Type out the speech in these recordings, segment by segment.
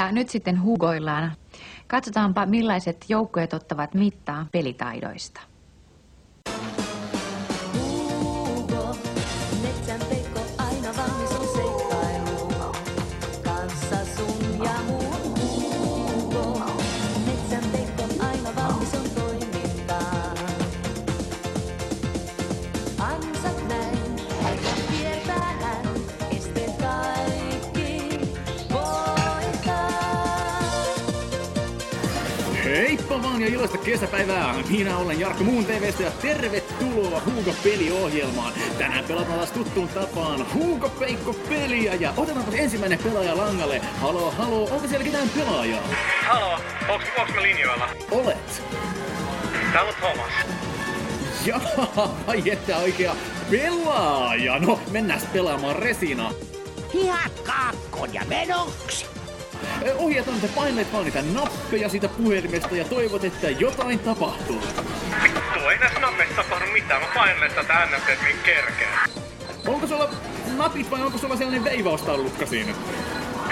Ja nyt sitten hugoillaan. Katsotaanpa millaiset joukkueet ottavat mittaa pelitaidoista. Iloista kesäpäivää! Minä olen Jarkko Muun TVstä ja tervetuloa Hugo peliohjelmaan. Tänään pelataan taas tuttuun tapaan Hugo Peikko peliä ja otetaanpa ensimmäinen pelaaja langalle. Halo, halo, onko siellä ketään pelaajaa? Halo, onks, onks me linjoilla? Olet. Täällä on Thomas. Jaa, ai että oikea pelaaja. No, mennään pelaamaan Resina. Hihat kaakkoon ja menoksi. Eh, Ohjat on, että paineet vaan niitä nappeja siitä puhelimesta ja toivot, että jotain tapahtuu. Vittu, ei näissä napeissa tapahdu mitään. Mä painelen tätä äännestä, niin kerkee. Onko sulla napit vai onko sulla sellainen veivaustaulukka siinä?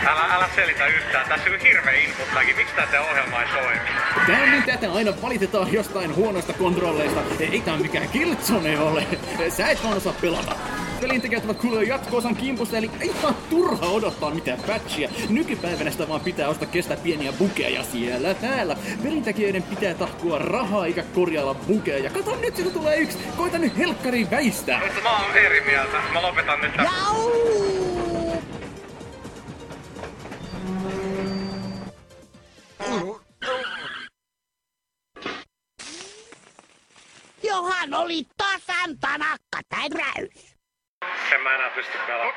Älä, älä selitä yhtään. Tässä on hirveä inputtaakin. Miksi tää teidän ohjelma ei toimi? Tää on niin tätä aina valitetaan jostain huonoista kontrolleista. Ei tää mikään kiltsone ole. Sä et vaan osaa pelata. Pelintekijät ovat kuulee jatko-osan kimpusta, eli ei vaan turha odottaa mitään patchia. Nykypäivänä sitä vaan pitää ostaa kestää pieniä bukeja siellä täällä. Pelintekijöiden pitää tahkua rahaa eikä korjailla bukeja. Kato nyt, sieltä tulee yksi. Koita nyt helkkariin väistää. Mutta mä oon eri mieltä. Mä lopetan nyt. Jau! Johan oli tasan tanakka täräys. En mä enää pysty pelaamaan.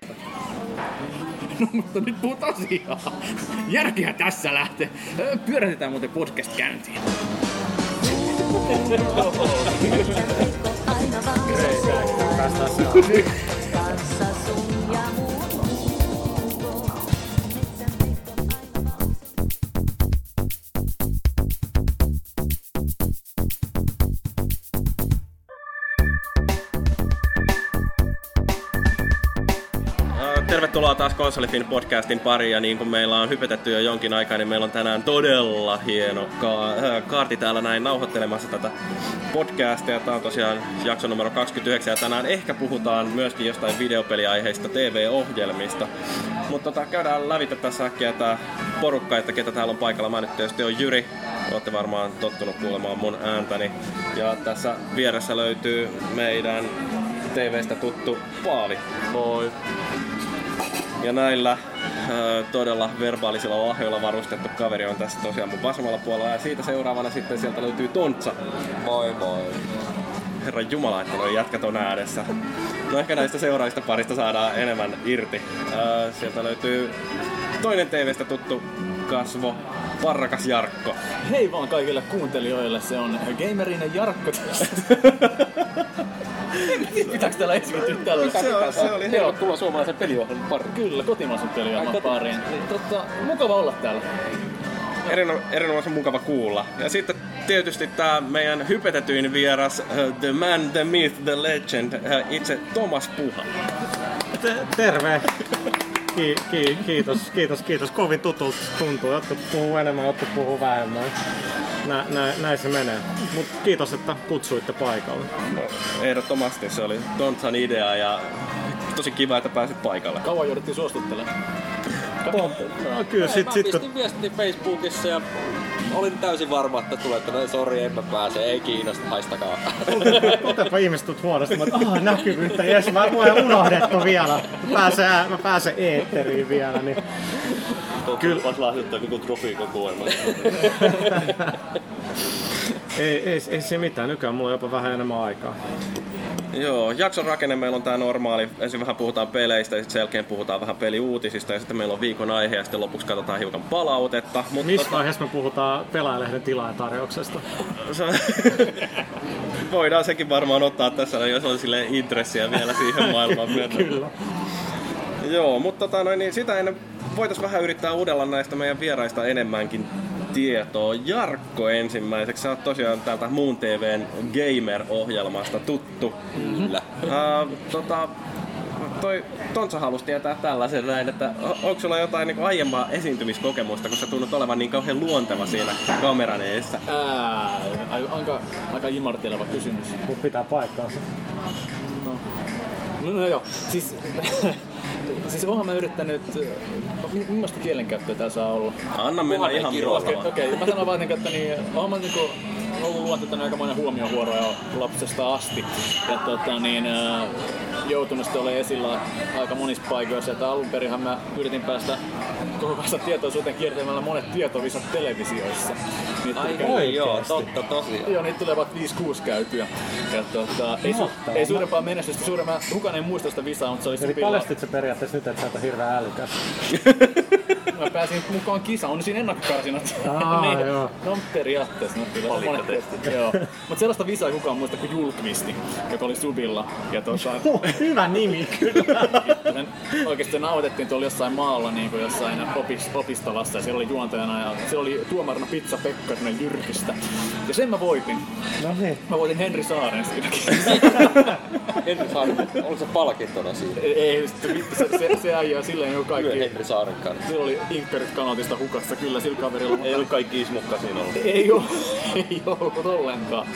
No mutta nyt puhut asiaa. Järkeä tässä lähtee. Pyörätetään muuten podcast käyntiin. Aina Tervetuloa taas Konsolifin podcastin pariin ja niin kuin meillä on hypetetty jo jonkin aikaa, niin meillä on tänään todella hieno ka- äh, kaarti täällä näin nauhoittelemassa tätä podcastia. Tämä on tosiaan jakso numero 29 ja tänään ehkä puhutaan myöskin jostain videopeliaiheista TV-ohjelmista. Mutta tota, käydään lävitä tässä äkkiä tää porukka, että ketä täällä on paikalla. Mä nyt tietysti on Jyri, olette varmaan tottunut kuulemaan mun ääntäni. Ja tässä vieressä löytyy meidän TVstä tuttu Paavi. Moi. Ja näillä ö, todella verbaalisilla lahjoilla varustettu kaveri on tässä tosiaan mun vasemmalla puolella. Ja siitä seuraavana sitten sieltä löytyy Tontsa. Moi moi. Herra Jumala, että noi jätkät on äänessä. No ehkä näistä seuraavista parista saadaan enemmän irti. Ö, sieltä löytyy toinen TVstä tuttu kasvo, Parrakas Jarkko. Hei vaan kaikille kuuntelijoille, se on Gamerinen Jarkko tässä. Pitääkö täällä esiintyä tällä? Se, on, se oli Tervetuloa suomalaisen peliohjelman pariin. Kyllä, kotimaisen peliohjelman pariin. Totta, mukava olla täällä. Erino, erinomaisen mukava kuulla. Ja sitten tietysti tämä meidän hypetetyin vieras, uh, the man, the myth, the legend, uh, itse Thomas Puha. Te- terve. Ki- ki- kiitos, kiitos, kiitos. Kovin tutulta tuntuu. Jotkut puhuu enemmän, jotkut puhuu vähemmän. Nä, nä, näin se menee. Mut kiitos, että kutsuitte paikalle. Ehdottomasti se oli Tontsan idea ja tosi kiva, että pääsit paikalle. Kauan jouduttiin suostuttelemaan. No, kyllä, sit, mä sit, kun, viestin Facebookissa ja olin täysin varma, että tulette näin, sori, en mä pääse, ei kiinnosta, haistakaa. Otepa ihmiset tuut huonostamaan, että ah, näkyvyyttä, jes, mä olen unohdettu vielä. Mä pääsen, ää- mä pääsen eetteriin vielä, niin Kyllä. Voisi lahjoittaa koko trofiikokoelman. ei, ei, ei se mitään. Nykyään mulla on jopa vähän enemmän aikaa. Joo, jakson rakenne meillä on tää normaali. Ensin vähän puhutaan peleistä ja sitten sen jälkeen puhutaan vähän peliuutisista ja sitten meillä on viikon aihe ja sitten lopuksi katsotaan hiukan palautetta. Mutta Missä vaiheessa me puhutaan pelaajalehden tilaajatarjouksesta? se, voidaan sekin varmaan ottaa tässä, jos on silleen intressiä vielä siihen maailmaan mennä. Kyllä. Joo, mutta tota, noin, niin sitä ennen voitaisiin vähän yrittää uudella näistä meidän vieraista enemmänkin tietoa. Jarkko ensimmäiseksi, sä oot tosiaan täältä Muun TVn Gamer-ohjelmasta tuttu. Kyllä. Uh, tota, toi Tontsa halusi tietää tällaisen näin, että onko sulla jotain niin aiempaa esiintymiskokemusta, kun sä tunnut olevan niin kauhean luonteva siinä kameran edessä? Ää, ai- aika, aika imarteleva kysymys. Mut pitää paikkaansa. No, no joo, siis, siis onhan mä yrittänyt, mi- millaista kielenkäyttöä tää saa olla? Anna mennä ihan milloin Okei, okay, mä sanon vaan, niin, että niin, onhan mä niinku ollut luonteeltani aikamoinen huomiohuoro jo lapsesta asti. Ja tota, niin, ää, joutunut sitten olemaan esillä aika monissa paikoissa. Että alun perinhan mä yritin päästä koko kansan tietoisuuteen kiertämällä monet tietovisat televisioissa. Niitä Ai voi, joo, totta tosiaan. Joo, niitä tulee vaikka 5-6 käytyä. Ja tota, ei, su- ei suurempaa menestystä, suurempaa, kukaan ei muista sitä visaa, mutta se oli Eli paljastit sä periaatteessa nyt, että sä oot hirveän älykäs. Mä pääsin mukaan kisaan, on siinä ennakkokarsinat. Aa, niin. joo. No periaatteessa, no kyllä. Joo. Mutta sellaista visaa ei kukaan muista kuin Julkvisti, joka oli Subilla. Ja tota, Hyvä nimi kyllä. me oikeasti nauhoitettiin tuolla jossain maalla niin kuin jossain opis, opistolassa ja siellä oli juontajana ja siellä oli tuomarina Pizza Pekkarinen Jyrkistä. Ja sen mä voitin. No niin. Mä voitin Henri Saaren siinäkin. Henri Saaren, onko se palkintona siinä? ei, vittu, se, se, se äijä silleen jo Kyllä kaikki. Henri Saaren kanssa. Sillä oli Inkerit kanotista hukassa kyllä sillä kaverilla. Ei ollut kaikki ismukka siinä ollut. Ei oo, ei ollut ollenkaan.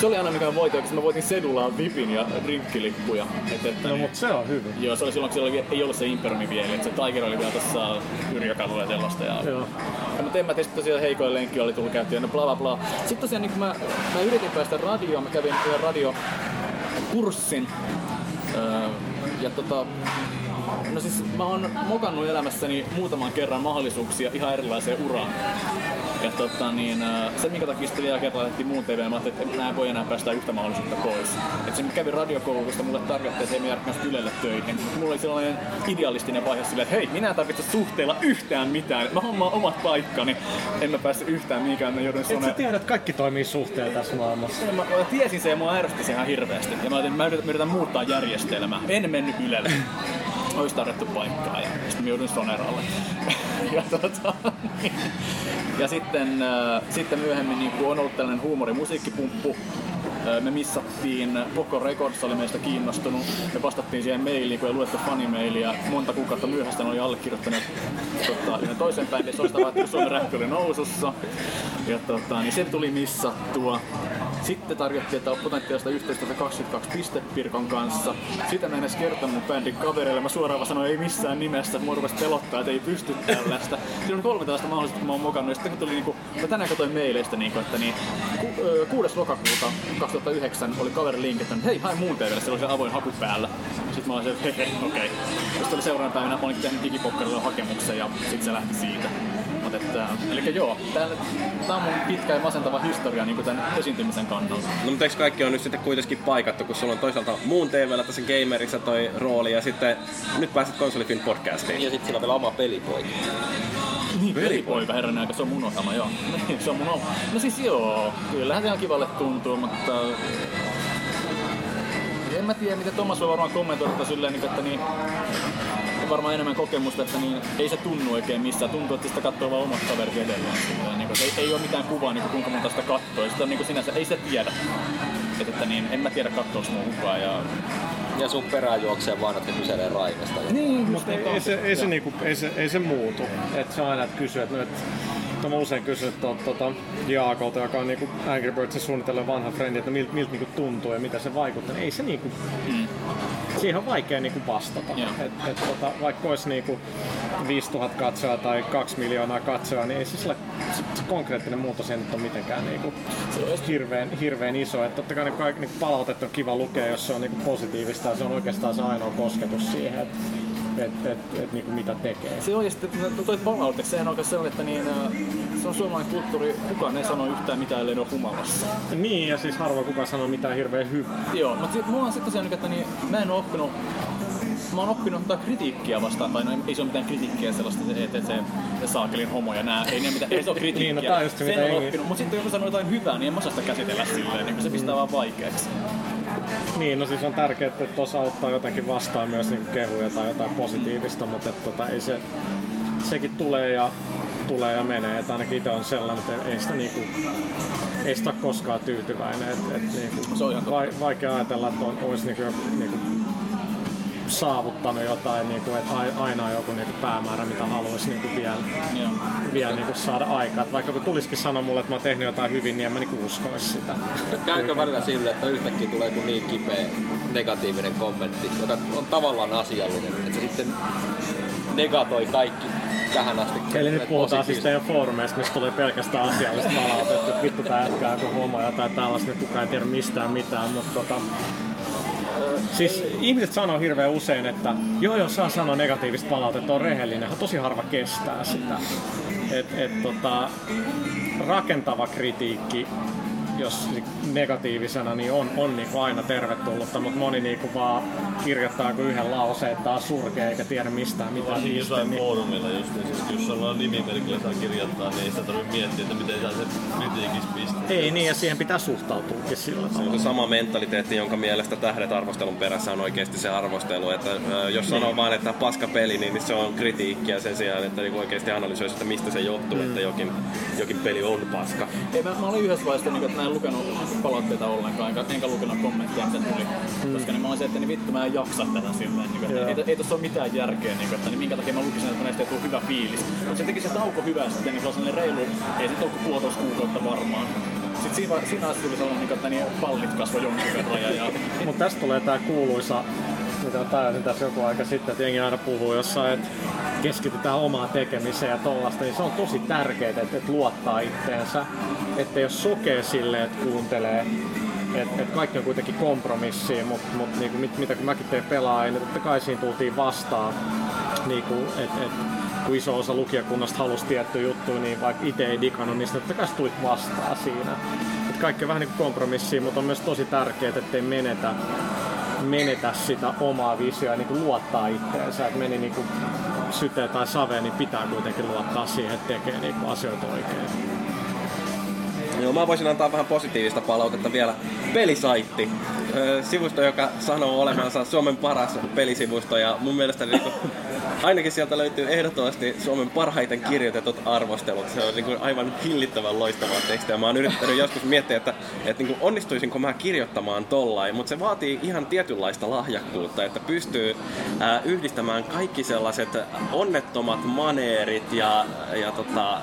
Se oli aina mikä mä voitin, koska mä voitin Sedulaa vipin ja drinkkilippuja. Et, että No niin, mut se on hyvin. Joo, se oli silloin, kun siellä oli, ei ollut se Imperiumi vielä, että se Tiger oli vielä tuossa Yrjökadulla ja sellaista. Ja, Joo. ja mutta en mä tietysti tosiaan heikoin lenkki oli tullut käyttöön, no bla bla bla. Sitten tosiaan niin kun mä, mä yritin päästä radioon, mä kävin yhden radiokurssin. Öö, ja tota, No siis mä oon mokannut elämässäni muutaman kerran mahdollisuuksia ihan erilaiseen uraan. Ja tota, niin, ää, se minkä takia sitten vielä kerran lähti muun TV, mä ajattelin, että mä en voi enää päästä yhtä mahdollisuutta pois. Et se kävi radiokoulutusta, mulle tarkoitti, että ei jatkanut Ylelle töihin. Mulla oli sellainen idealistinen vaihe silleen, että hei, minä en tarvitse suhteella yhtään mitään. Mä hommaan omat paikkani. En mä päässyt yhtään mihinkään, mä joudun Et sä tiedä, että kaikki toimii suhteella tässä maailmassa. Mä, mä tiesin sen ja mua ärsytti se ihan hirveästi. Ja mä ajattelin, että mä yritän, mä yritän muuttaa järjestelmää. En mennyt Ylelle. Olisi tarjottu paikkaa ja sitten joudun Soneralle. ja, tota, niin. ja sitten, äh, sitten myöhemmin niin on ollut tällainen huumorimusiikkipumppu. Äh, Me missattiin, Poco Records oli meistä kiinnostunut. Me vastattiin siihen mailiin, kun ei luettu fanimailia. Monta kuukautta myöhäistä ne oli allekirjoittaneet tota, yhden toisen bändin soistavat, kun Suomen räppi oli nousussa. Ja tota, niin se tuli missattua. Sitten tarjottiin, että on potentiaalista yhteistyötä 22 pistepirkon kanssa. Sitä mä en edes kertonut mun bändin kavereille. Mä suoraan sanoin, ei missään nimessä. Mua rupesi pelottaa, että ei pysty tällaista. Siinä on kolme tällaista mahdollisuutta, kun mä oon mokannut. Ja sitten kun tuli niinku, mä tänään katsoin meileistä, niinku, että niin, ku, ö, 6. lokakuuta 2009 oli kaveri linkittänyt, hei, hae muun TVlle, siellä oli se avoin haku päällä. Sitten mä olin se, että okei. Okay. Sitten oli seuraavana päivänä, mä olin tehnyt digipokkarilla hakemuksen ja sitten se lähti siitä. Mut että, eli joo, tää on mun pitkä ja masentava historia niin tämän esiintymisen kannalta. No mutta eikö kaikki on nyt sitten kuitenkin paikattu, kun sulla on toisaalta muun TVllä tässä Gamerissa toi rooli ja sitten nyt pääset Konsolifin podcastiin. Ja sitten sillä on vielä oma pelipoika. Niin, pelipoika herran aika, se on mun ohjelma, joo. Niin, se on mun ohjelma. No siis joo, kyllähän se ihan kivalle tuntuu, mutta... En mä tiedä, miten Thomas voi varmaan kommentoida tätä silleen, niin, että niin, varmaan enemmän kokemusta, että niin, ei se tunnu oikein missään. Tuntuu, että sitä katsoo vaan omat kaverit edelleen. Silleen, niin, ei, ei ole mitään kuvaa, niin kuin, kuinka monta sitä katsoo. Sitä niin sinänsä, ei se tiedä. Että, että niin, en mä tiedä katsoako mua kukaan. Ja... Ja sun perään juoksee vaan, että kyselee Raimesta. Niin, Mutta ei, ei, se, ei, se, niinku, ei, se, ei se muutu. Et se on aina, että kysyy, että no, et, no mä usein kysyn tuolta tota, Jaakolta, joka on niinku Angry Birdsin suunnitellen vanha frendi, että miltä milt, niinku tuntuu ja mitä se vaikuttaa. Ei se niinku, Mm. siihen on vaikea niinku vastata. Et, et, tota, vaikka olisi niinku 5000 katsojaa tai 2 miljoonaa katsojaa, niin ei se, sillä, se, se konkreettinen muutos ei nyt ole mitenkään niinku hirveän, hirveän iso. Et totta kai kaikki niinku palautet on kiva lukea, jos se on niinku positiivista ja se on oikeastaan se ainoa kosketus siihen, että et, et, et, niinku mitä tekee. Se on, ja sitten toi palaute, sehän on sellainen, että niin, äh, se on suomalainen kulttuuri, kukaan ei sano yhtään mitään, ellei ne ole humalassa. Niin, ja siis harva kukaan sanoo mitään hirveän hyvää. Joo, mutta sit, mulla on sitten tosiaan, että niin, mä en oo oppinut Mä oon oppinut ottaa kritiikkiä vastaan, tai no ei se ole mitään kritiikkiä sellaista, että se, se saakelin homo ja nää, ei ne mitään, ei se ole kritiikkiä. Niin, no just se, Sen mitä on oppinut, mutta sitten joku sanoo jotain hyvää, niin en mä osaa sitä käsitellä silleen, niin se pistää vaan vaikeaksi. Niin, no siis on tärkeää, että tuossa auttaa jotenkin vastaan myös niinku kehuja tai jotain positiivista, mutta et, tota, ei se, sekin tulee ja tulee ja menee. Et ainakin itse on sellainen, että ei sitä, niinku, ei sitä koskaan tyytyväinen. Et, et, niinku, Se on ihan vai, vaikea ajatella, että on, olisi niinku, niinku, saavuttanut jotain, niin kuin, että ai- aina on joku niin kuin päämäärä, mitä haluaisi niin kuin vielä, vielä niin kuin saada aikaa. Että vaikka kun tulisikin sanoa mulle, että mä oon tehnyt jotain hyvin, niin en mä niin kuin uskoisi sitä. Käykö välillä silleen, että yhtäkkiä tulee joku niin kipeä negatiivinen kommentti, joka on tavallaan asiallinen, että se sitten negatoi kaikki tähän asti. Eli nyt puhutaan siis teidän foorumeista, missä tulee pelkästään asiallista palautetta, että vittu tää jätkää joku homo ja tai tällaista, kukaan ei tiedä mistään mitään, mutta tota, Siis ihmiset sanoo hirveän usein, että joo joo saa sanoa negatiivista palautetta, on rehellinen, tosi harva kestää sitä. Et, et, tota, rakentava kritiikki, jos negatiivisena, niin on, on niinku aina tervetullutta, mutta moni niinku vaan kirjoittaa kuin yhden lauseen, että on surkea eikä tiedä mistään mitään Varsinkin niistä. jossain Niin, foorumilla just, niin siis jos ollaan nimimerkillä saa kirjoittaa, niin ei sitä tarvitse miettiä, että miten saa se kritiikis pistää. ei niin, ja siihen pitää suhtautuakin sillä Se on tavalla. se sama mentaliteetti, jonka mielestä tähdet arvostelun perässä on oikeasti se arvostelu. Että jos sanoo vaan, että paska peli, niin se on kritiikkiä sen sijaan, että niinku oikeasti analysoisi, että mistä se johtuu, Mm. että jokin, jokin peli on paska. Ei, mä, mä olin yhdessä vaiheessa, niin, että mä en lukenut palautteita ollenkaan, enkä, enkä lukenut kommentteja, mitä tuli. Mm. Koska niin mä olin se, että niin vittu mä en jaksa tätä silleen, niin, että Joo. ei, ei tossa ole mitään järkeä, niin, että niin minkä takia mä lukisin, että näistä ei tule hyvä fiilis. Mutta se teki se tauko hyvää sitten, niin se on sellainen reilu, ei se tauko puolitoista kuukautta varmaan. Sitten siinä, siinä asti tuli sellainen, niin, että niin pallit kasvoi jonkin verran. Ja, ja Mutta tästä tulee tää kuuluisa, mitä tajusin tässä joku aika sitten, että jengi aina puhuu jossain, että keskitytään omaan tekemiseen ja tollaista, niin se on tosi tärkeää, että, että luottaa itteensä, että jos sokee silleen, että kuuntelee, että et kaikki on kuitenkin kompromissiin, mutta mut, niinku, mit, mitä kun mäkin teen pelaajia, niin totta kai siinä tultiin vastaan, niinku, että et, kun iso osa lukijakunnasta halusi tiettyä juttuja, niin vaikka itse ei digannut, niin totta kai tulit vastaan siinä. Et kaikki on vähän niin kuin kompromissiin, mutta on myös tosi tärkeää, ettei menetä menetä sitä omaa visioa ja niin kuin luottaa itteensä. Että meni niin syteen tai saveen, niin pitää kuitenkin luottaa siihen, että tekee niin asioita oikein. Joo, mä voisin antaa vähän positiivista palautetta vielä. Pelisaitti. Sivusto, joka sanoo olevansa Suomen paras pelisivusto ja mun mielestä niinku, ainakin sieltä löytyy ehdottomasti Suomen parhaiten kirjoitetut arvostelut. Se on niinku aivan hillittävän loistavaa tekstiä. Mä oon yrittänyt joskus miettiä, että, että niinku onnistuisinko mä kirjoittamaan tollain, mutta se vaatii ihan tietynlaista lahjakkuutta, että pystyy ää, yhdistämään kaikki sellaiset onnettomat maneerit ja, ja tota, ää,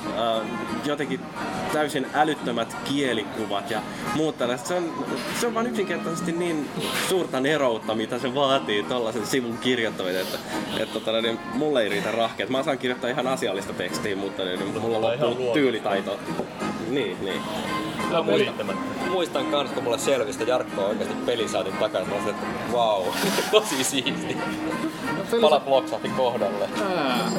jotenkin täysin älyttömät kielikuvat ja muut tällaiset. Se on, se on vaan yksinkertaisesti niin suurta neroutta, mitä se vaatii tollasen sivun kirjoittaminen, että, että tota, niin mulle ei riitä rahkeet. Mä saan kirjoittaa ihan asiallista tekstiä, mutta niin, mulla loppuu luonnosta. tyylitaito. Niin, niin. Mä muistan, Muistamättä. muistan kans, kun mulle selvisi, että Jarkko on oikeasti pelisaatin takana. Mä olisin, että wow, tosi siisti. Palat loksahti kohdalle.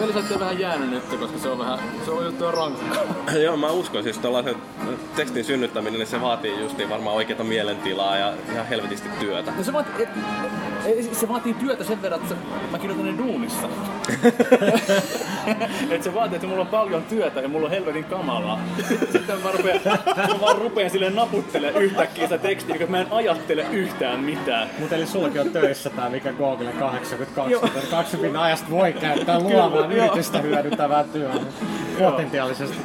Pelisäätti on vähän jäänyt nyt, koska se on vähän, se on juttu rankkaa. Joo, mä uskon siis tällaisen tekstin synnyttäminen, niin se vaatii justiin varmaan oikeata mielentilaa ja ihan helvetisti työtä. No se vaatii, et, et, se vaatii työtä sen verran, että mä kirjoitan ne duunissa. et se vaatii, että mulla on paljon työtä ja mulla on helvetin kamalaa. Sitten mä, rupean, vaan rupean silleen naputtelemaan yhtäkkiä sitä tekstiä, koska mä en ajattele yhtään mitään. Mutta eli sullakin on töissä tää, mikä Google 82, että kaksi pinnan ajasta voi käyttää joo. yritystä hyödyntävää työtä. Potentiaalisesti.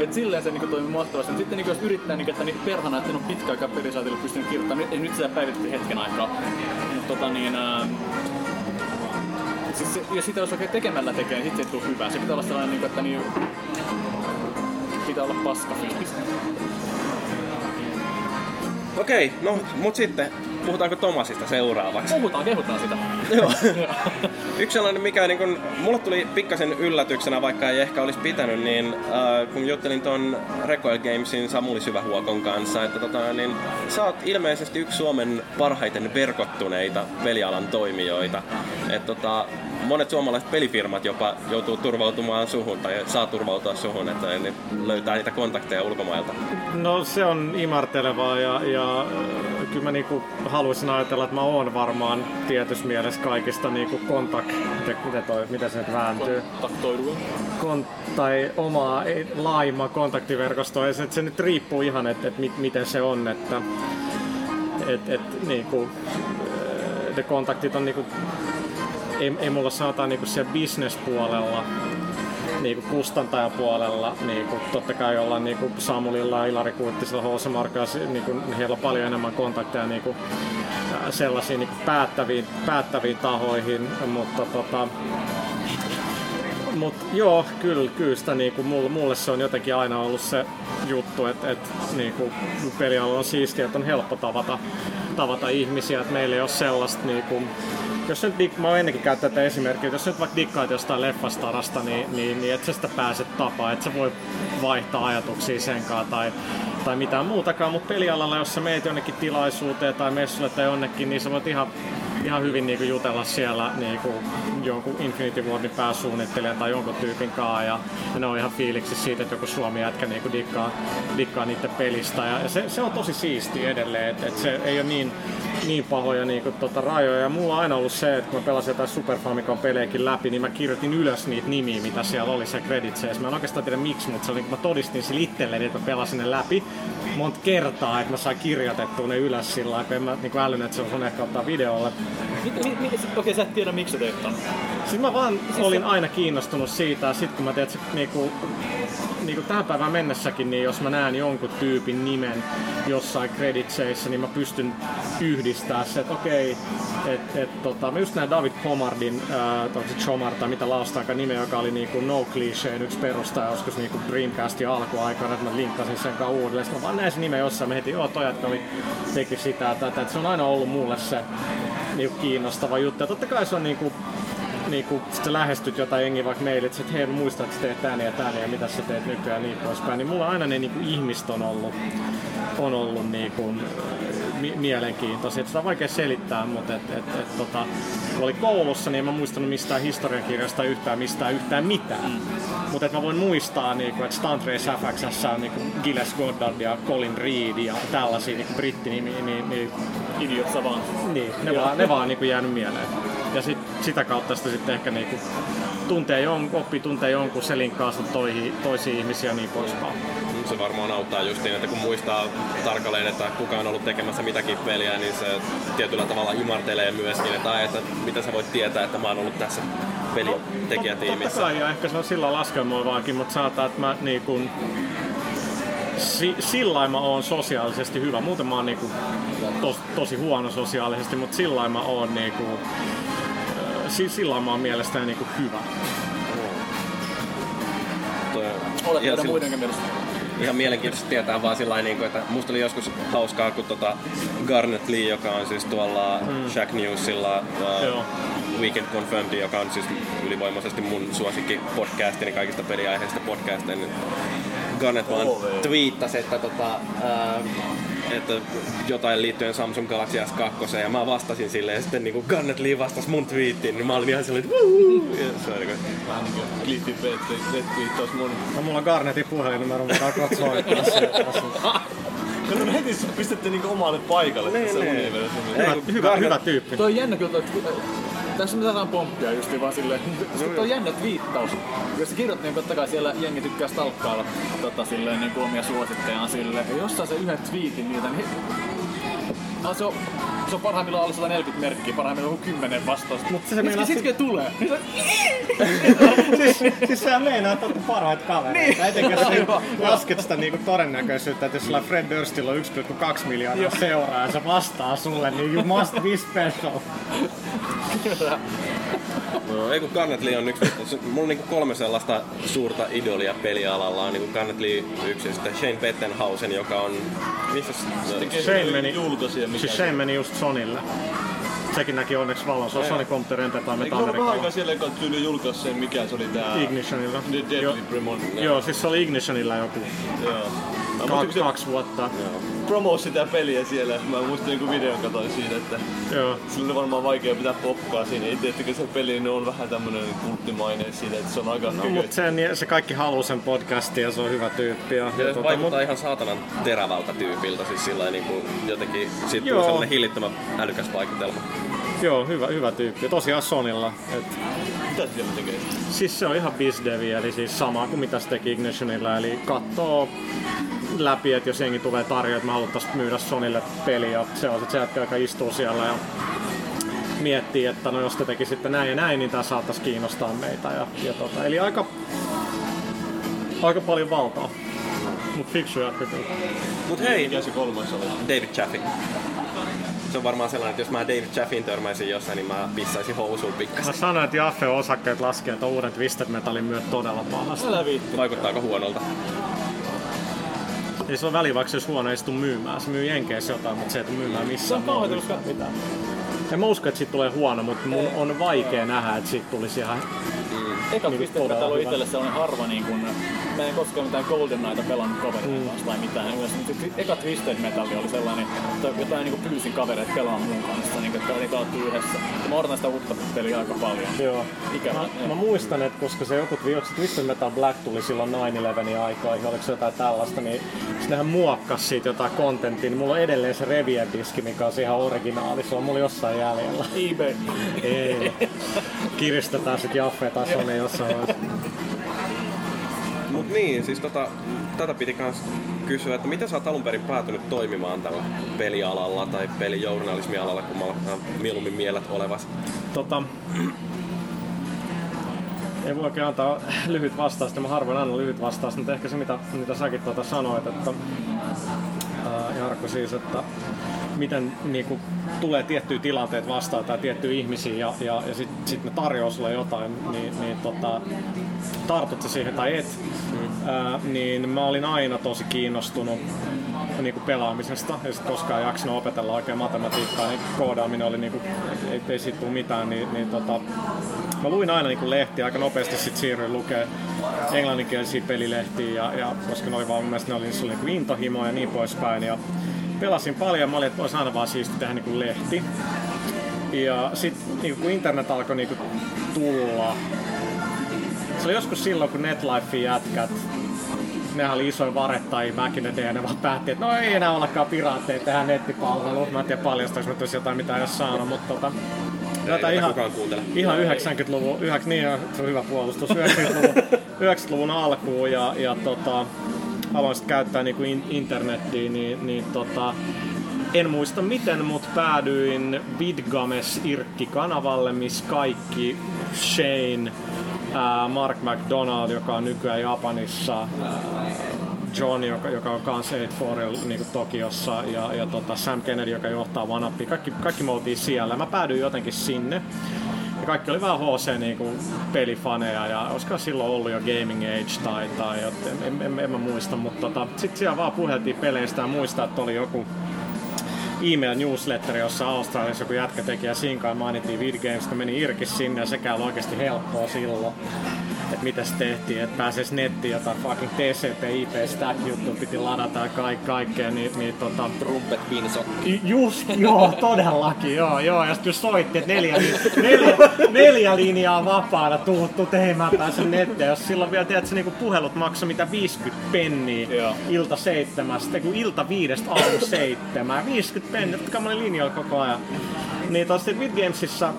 Et silleen se niinku toimii mahtavasti. Sitten niinku, jos yrittää, niinku, että niin perhana, että en ole pitkä aikaa pelisaatille pystynyt kirjoittamaan, nyt, nyt sitä päivitettiin hetken aikaa. Mut tota niin, ää, siis se, jos sitä jos oikein tekemällä tekee, niin sitten se ei tule hyvää. Se pitää olla sellainen, niinku, että niin, pitää olla paska fiilis. Okei, no mut sitten puhutaanko Tomasista seuraavaksi? Puhutaan, kehutaan sitä. Joo. Yksi sellainen, mikä niin kun, mulle tuli pikkasen yllätyksenä, vaikka ei ehkä olisi pitänyt, niin äh, kun juttelin ton Recoil Gamesin Samuli Syvähuokon kanssa, että tota, niin, sä oot ilmeisesti yksi Suomen parhaiten verkottuneita pelialan toimijoita. Et, tota, monet suomalaiset pelifirmat jopa joutuu turvautumaan suhun tai saa turvautua suhun, että ne löytää niitä kontakteja ulkomailta. No se on imartelevaa ja, ja äh, kyllä mä niinku haluaisin ajatella, että mä oon varmaan tietyssä mielessä kaikista niinku kontakt... Miten, toi, miten se nyt vääntyy? Taktoidua. Kon, tai omaa ei- laajimman kontaktiverkostoa. Ja se, se nyt riippuu ihan, että et, mit, miten se on. Että et, et, niinku, äh, ne kontaktit on niinku, ei, ei mulla sanotaan niinku siellä bisnespuolella niinku kustantajapuolella niinku, totta kai ollaan niinku Samulilla, Ilari Kuittisella, H.C. Markas, niinku, heillä on paljon enemmän kontakteja niinku, ää, sellaisiin niinku päättäviin, päättäviin tahoihin, mutta tota, Mut joo, kyllä, kyllä sitä niinku, mulle, mulle, se on jotenkin aina ollut se juttu, että et, niinku, pelialalla on siistiä, että on helppo tavata, tavata ihmisiä, että meillä ei ole sellaista niinku, jos nyt, dik- mä oon ennenkin käyttänyt tätä esimerkkiä, jos nyt vaikka dikkaat jostain leffastarasta, niin, niin, niin et sä sitä pääse tapaa, et sä voi vaihtaa ajatuksia sen kanssa tai, tai mitään muutakaan, mutta pelialalla, jos sä meet jonnekin tilaisuuteen tai messulle tai jonnekin, niin sä voit ihan ihan hyvin niinku jutella siellä niinku jonkun Infinity Wardin pääsuunnittelijan tai jonkun tyypin kanssa ja, ja ne on ihan fiiliksi siitä, että joku Suomi jätkä niinku dikkaa, dikkaa niiden pelistä ja, ja se, se, on tosi siisti edelleen, että et se ei ole niin, niin pahoja niinku tota rajoja ja mulla on aina ollut se, että kun mä pelasin jotain Super Famicom pelejäkin läpi, niin mä kirjoitin ylös niitä nimiä, mitä siellä oli se creditseissa. Mä en oikeastaan tiedä miksi, mutta se oli, mä todistin sille itselleni, että mä pelasin ne läpi monta kertaa, että mä sain kirjoitettua ne ylös sillä lailla, kun en mä niin älynyt, että se on ehkä ottaa videolle. Okei, sä et tiedä miksi sä teet ton. Siis mä vaan olin aina kiinnostunut siitä, ja sit kun mä teet, niinku, niinku tähän päivään mennessäkin, niin jos mä näen jonkun tyypin nimen jossain creditseissä, niin mä pystyn yhdistämään se, että okei, että et, tota, mä just näin David Pomardin, ää, onko se Chomar tai mitä laustaakaan nime, joka oli niinku No Clichéin yksi perustaja joskus niinku Dreamcastin alkuaikana, että mä linkkasin sen kanssa uudelleen. Sitten mä vaan näin sen nimen jossain, mä heti, joo toi oli, teki sitä tätä. Et se on aina ollut mulle se niinku kiinnostava juttu. Ja totta kai se on niinku, niinku, sä lähestyt jotain jengiä vaikka meille, että et, hei mä muistan, että teet tän ja tän ja mitä sä teet nykyään ja niin poispäin. Niin mulla aina ne niinku ihmiset on ollut, on ollut niinku, mi- mielenkiintoisia. Sitä on vaikea selittää, mutta et, et, et, tota, kun oli koulussa, niin en mä muistanut mistään historiankirjasta yhtään mistään yhtään mitään. Mm. Mutta mä voin muistaa, niinku, että Stunt Race FXS on niinku Gilles Goddard ja Colin Reed ja tällaisia niinku brittinimiä. Niin, niin, Idiot Savant. niin, ne vaan, ne vaan niinku jäänyt mieleen. Ja sit, sitä kautta sitä sitten ehkä niinku tuntee jonkun, oppii tuntee jonkun selin kanssa toihin, toisia ihmisiä niin poispäin. Se varmaan auttaa justiin, että kun muistaa tarkalleen, että kuka on ollut tekemässä mitäkin peliä, niin se tietyllä tavalla imartelee myöskin, että, ai, että mitä sä voit tietää, että mä oon ollut tässä Totta pelitekijätiimissä. kai, ja ehkä se on sillä laskelmoivaakin, mutta sanotaan, että mä niin kun, si, sillä mä oon sosiaalisesti hyvä. Muuten mä oon niin kun, tos, tosi huono sosiaalisesti, mutta sillä mä oon niin kun, äh, si, sillä mä oon mielestäni niin kun, hyvä. Toi- Olet sillä- muidenkin mielestä. Ihan mielenkiintoista tietää vaan sillä niin että musta oli joskus hauskaa, kun tota Garnet Lee, joka on siis tuolla mm. Shack Newsilla uh, Weekend Confirmed, joka on siis ylivoimaisesti mun suosikki podcastini kaikista peliaiheista podcasteista, niin Garnet vaan twiittasi, että, tota, ää, että jotain liittyen Samsung Galaxy S2 ja mä vastasin sille ja sitten niin Garnet Lee vastasi mun twiittiin, niin mä olin ihan silleen, että ja se oli niin Vähän niinku Cliffy retweettaus mun. No, mulla on Garnetin puhelinnumero, mutta alkaa soittaa se. Kato, heti pistätte niinku omalle paikalle tässä universumissa. Hyvä, hyvä, hyvä tyyppi. Toi on jännä kyllä, tässä me saadaan pomppia just vaan silleen, koska toi on jännä twiittaus. Jos sä kirjoit, niin totta kai siellä jengi tykkää stalkkailla tota, silleen, niin kuin omia suosittejaan silleen. Ja jos saa sen yhden twiitin niitä, niin No, se on, se on parhaimmillaan alle 140 merkkiä, parhaimmillaan joku 10 vastausta. Mutta se Sitten meinaa sit, kun tulee, niin se, siis, siis sehän meinaa, että olette parhaita kavereita. Niin. Etenkin jos niinku lasket sitä niinku todennäköisyyttä, että jos sulla Fred Durstilla on 1,2 miljoonaa seuraa ja se vastaa sulle, niin you must be special. No, ei kun Garnet Lee on yksi, se- mulla on niinku kolme sellaista suurta idolia pelialalla. On niinku Garnet Lee yksi ja sitten Shane Bettenhausen, joka on... Missä Shane meni, Julkaisija mikä. siis Shane meni just Sonille. Sekin näki onneksi valon. Se on Sony Computer Entertainment Eikö se aikaa Amerikalla. siellä, kun tyyli julkaisi sen, mikä se oli tää... Ignitionilla. The Deadly Joo. Premonition. Joo, siis se oli Ignitionilla joku Joo. Ka- se kaksi vuotta. promo sitä peliä siellä. Mä muistin joku videon katoin siitä, että Joo. sillä oli varmaan vaikea pitää pokkaa siinä. Itse, että se peli niin on vähän tämmönen kulttimainen siitä, että se on aika No, mutta se, se kaikki haluaa sen podcastin ja se on hyvä tyyppi. Ja, ja Ja tota, vaikuttaa mut- ihan saatanan terävältä tyypiltä, siis sillä niin kuin jotenkin, siitä Joo. tuli sellainen hillittömän älykäs vaikutelma. Joo, hyvä, hyvä tyyppi. Tosiaan Sonilla. Et, Mitä se siellä tekee? siis se on ihan bizdevi, eli siis sama kuin mitä se teki Ignitionilla. Eli katsoo läpi, että jos jengi tulee tarjoamaan, että me haluttaisiin myydä Sonille peli, ja se on sitten se jätkä, joka istuu siellä ja miettii, että no jos te tekisitte näin ja näin, niin tämä saattaisi kiinnostaa meitä. Ja, ja tota, eli aika, aika paljon valtaa. Mut fiksu kyllä. Mut hei, Mikä se kolmas oli? David Chaffee. Se on varmaan sellainen, että jos mä David Chaffin törmäisin jossain, niin mä pissaisin housuun Mä pikkasen. sanoin, että Jaffe osakkeet laskee, että uuden Twisted Metalin myöt todella pahasti. Älä viitti. Vaikuttaako huonolta? Ei se on väliä, vaikka se olisi huono, ei se tule myymään. Se myy Jenkeissä jotain, mutta se ei tule myymään Se missään on kauheita, muualla. koska mitään. En mä usko, että siitä tulee huono, mutta mun on vaikea nähdä, että siitä tulisi ihan... Eka Niin, Twisted Metal on itselle sellainen harva niin kun, mä en koskaan mitään Golden Knighta pelannut kavereiden Mm. kanssa tai mitään. Sit eka Twisted Metal oli sellainen, että jotain niin pyysin kavereita pelaamaan mun kanssa, niin että oli pelattu yhdessä. Ja mä odotan sitä uutta peliä aika paljon. Joo. Ikävä. Mä, mä, muistan, että koska se joku Twisted Metal Black tuli silloin 9-11 aikaan, oliko se jotain tällaista, niin sitten nehän muokkas siitä jotain kontenttia, niin mulla on edelleen se Revien-diski, mikä on ihan originaali, se on mulla jossain jäljellä. eBay. Ei. Kiristetään sit Jaffe-tasolle jossain vaiheessa. Mut niin, siis tota, tätä piti kans kysyä, että miten sä oot alun perin päätynyt toimimaan tällä pelialalla tai pelijournalismialalla, kun mä olen mieluummin mielet olevas. Tota, ei voi oikein antaa lyhyt vastausta, mä harvoin annan lyhyt vastausta, mutta ehkä se mitä, mitä säkin tuota sanoit, että ää, Jarkko siis, että miten niin kuin, tulee tiettyjä tilanteet vastaan tai tiettyjä ihmisiä ja, ja, ja sitten sit ne tarjoaa sulle jotain, niin, niin tota, tartut siihen tai et, mm. ää, niin mä olin aina tosi kiinnostunut niin kuin pelaamisesta ja sit koskaan jaksanut opetella oikein matematiikkaa, niin koodaaminen oli niin kuin, ei, ei siitä tule mitään, niin, niin tota, mä luin aina niin kuin lehtiä, aika nopeasti sit siirryin lukee englanninkielisiä pelilehtiä, ja, ja koska ne oli vaan, mun mielestä ne oli, niissä oli niin kuin intohimoa ja niin poispäin, ja pelasin paljon, mä olin, että olisi aina vaan siisti tehdä niin kuin lehti. Ja sitten niin kun internet alkoi niin kuin tulla, se oli joskus silloin, kun NetLifein jätkät nehän oli isoja varettajia back in the day, ja ne vaan päätti, että no ei enää ollakaan piraatteja, tehdään nettipalvelu. Mä en tiedä paljastaako mä tuossa jotain, mitä ei ole saanut, mutta tota, tätä ihan, ihan 90-luvun, yhdeks, niin se on hyvä puolustus, 90-luvun, 90-luvun alkuun ja, ja tota, aloin sitten käyttää niinku in, internettiä, niin, niin tota, en muista miten, mutta päädyin Vidgames Irkki-kanavalle, missä kaikki Shane, ää, Mark McDonald, joka on nykyään Japanissa, ää, John, joka, joka on kanssa 84 niin Tokiossa, ja, ja tota Sam Kennedy, joka johtaa OneUpia. Kaikki, kaikki me oltiin siellä. Mä päädyin jotenkin sinne. Kaikki oli vähän HC niin kuin pelifaneja ja olisiko silloin ollut jo Gaming Age tai, tai jot- en, en, en, mä muista, mutta tota, sitten siellä vaan puheltiin peleistä ja muistaa, että oli joku email newsletter, jossa Australiassa joku jätkä teki ja siinä mainittiin Vid Games, kun meni Irkis sinne ja sekä oli oikeasti helppoa silloin. Että mitä se tehtiin, että pääsisi nettiin jotain fucking TCP, IP, stack juttu piti ladata ja kaik, kaikkea, niin, niin tota... Trumpet pinso. I- Just, joo, todellakin, joo, joo. Ja sitten soitti, että neljä, neljä, neljä linjaa vapaana, tuu, tuu hei mä pääsen nettiin. Jos silloin vielä, tiedät, niinku puhelut maksoi mitä 50 penniä Joo. ilta seitsemästä, kun ilta viidestä aamu seitsemään. 50 penniä, jotka mä olin linjoilla koko ajan. Niin tossa Vidgamesissa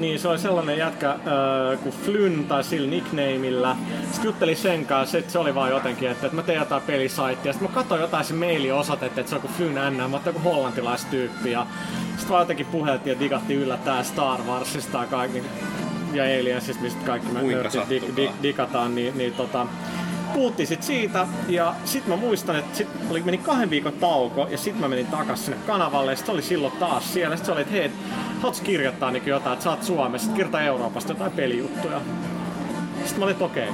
niin se oli sellainen jätkä äh, kuin Flynn tai sillä nicknameillä. Sitten juttelin sen kanssa, että se oli vaan jotenkin, että, että mä teen jotain pelisaittia. Sitten mä katsoin jotain se mailiosoitetta, että se on kuin Flynn N, mä oon joku hollantilaistyyppi. Ja sitten vaan jotenkin puheltiin ja digattiin yllättäen Star Warsista ja kaikki. Ja Aliensista, mistä kaikki me dig, dig, digataan, niin, niin tota, puhuttiin sit siitä ja sit mä muistan, että sit oli, meni kahden viikon tauko ja sit mä menin takas sinne kanavalle ja sit oli silloin taas siellä. Sit se oli, että hei, haluatko kirjoittaa niin jotain, että sä oot Suomessa, sit kirjoittaa Euroopasta jotain pelijuttuja. Sitten mä olin, että okei.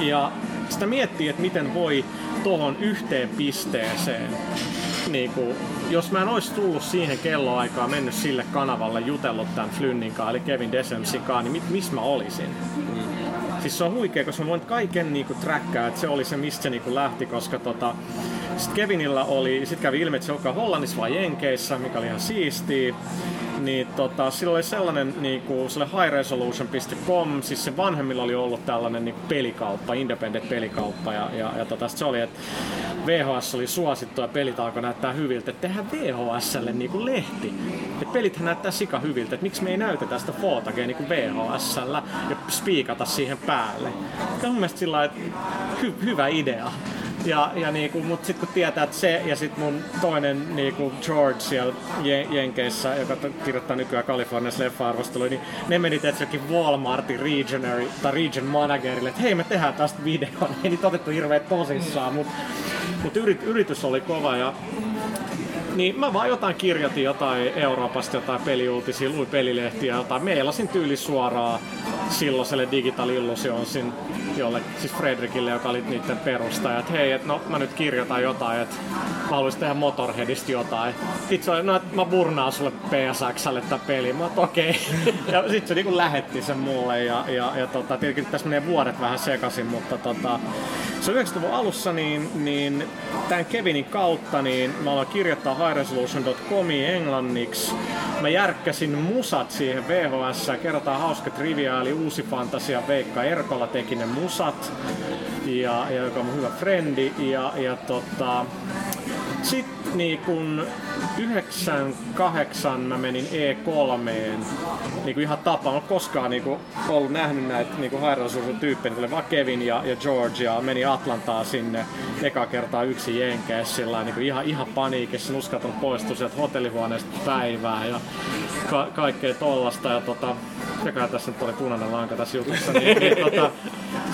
Ja sitä miettii, että miten voi tohon yhteen pisteeseen niin kuin, jos mä en olisi tullut siihen kelloaikaan, mennyt sille kanavalle, jutellut tämän Flynnin kanssa, eli Kevin Desemsin kanssa, niin mit, missä mä olisin? Siis se on huikea, koska mä voin kaiken niinku trackaa, että se oli se, mistä se niinku lähti, koska tota, sit Kevinillä oli, sit kävi ilmi, että se onkaan Hollannissa vai Jenkeissä, mikä oli ihan siistiä. Niin tota, sillä oli sellainen niinku, sille highresolution.com, siis se vanhemmilla oli ollut tällainen niinku pelikauppa, independent pelikauppa ja, ja, ja tota, se oli, että VHS oli suosittu ja pelit alkoi näyttää hyviltä, että tehdään VHSlle niinku lehti. Et pelithän näyttää sika hyviltä, että miksi me ei näytetä sitä footagea niinku VHSllä ja spiikata siihen päälle. On mun mielestä sillä että hy- hyvä idea. Ja, ja niinku, mut sit kun tietää, että se ja sit mun toinen niinku George siellä Je- Jenkeissä, joka kirjoittaa nykyään Kaliforniassa leffa-arvosteluja, niin ne meni tietysti jokin Walmartin regionary, tai region managerille, että hei me tehdään tästä videon. Ei niitä otettu hirveet tosissaan, mutta mut yrit, yritys oli kova ja niin mä vaan jotain kirjoitin jotain Euroopasta, jotain peliuutisia, luin pelilehtiä, jotain. Meilasin tyyli suoraan silloiselle Digital Illusionsin, jolle, siis Fredrikille, joka oli niiden perustaja, että hei, et no mä nyt kirjoitan jotain, että mä haluaisin tehdä Motorheadista jotain. Sitten se oli, no mä burnaan sulle PSXlle tää peli. Mä okei. Okay. Ja sit se niinku lähetti sen mulle ja, ja, ja tota, tietenkin tässä menee vuodet vähän sekaisin, mutta tota, 90-luvun alussa, niin, niin tämän Kevinin kautta niin mä aloin kirjoittaa highresolution.comiin englanniksi. Mä järkkäsin musat siihen VHS, kerrotaan hauska trivia, eli uusi fantasia Veikka Erkola teki ne musat, ja, ja joka on mun hyvä frendi, ja, ja tota, sitten niin kun 98 mä menin E3, niin ihan tapa, en koskaan niin kuin ollut nähnyt näitä niin kuin tyyppejä, tuli vaan Kevin ja, ja George ja meni Atlantaa sinne eka kertaa yksi jenkeissä. Sillä niin kuin ihan, ihan paniikissa, en uskaltanut poistua sieltä hotellihuoneesta päivää ja ka- kaikkea tollasta. Ja tota, mikä tässä nyt oli punainen lanka tässä jutussa, niin, niin tota,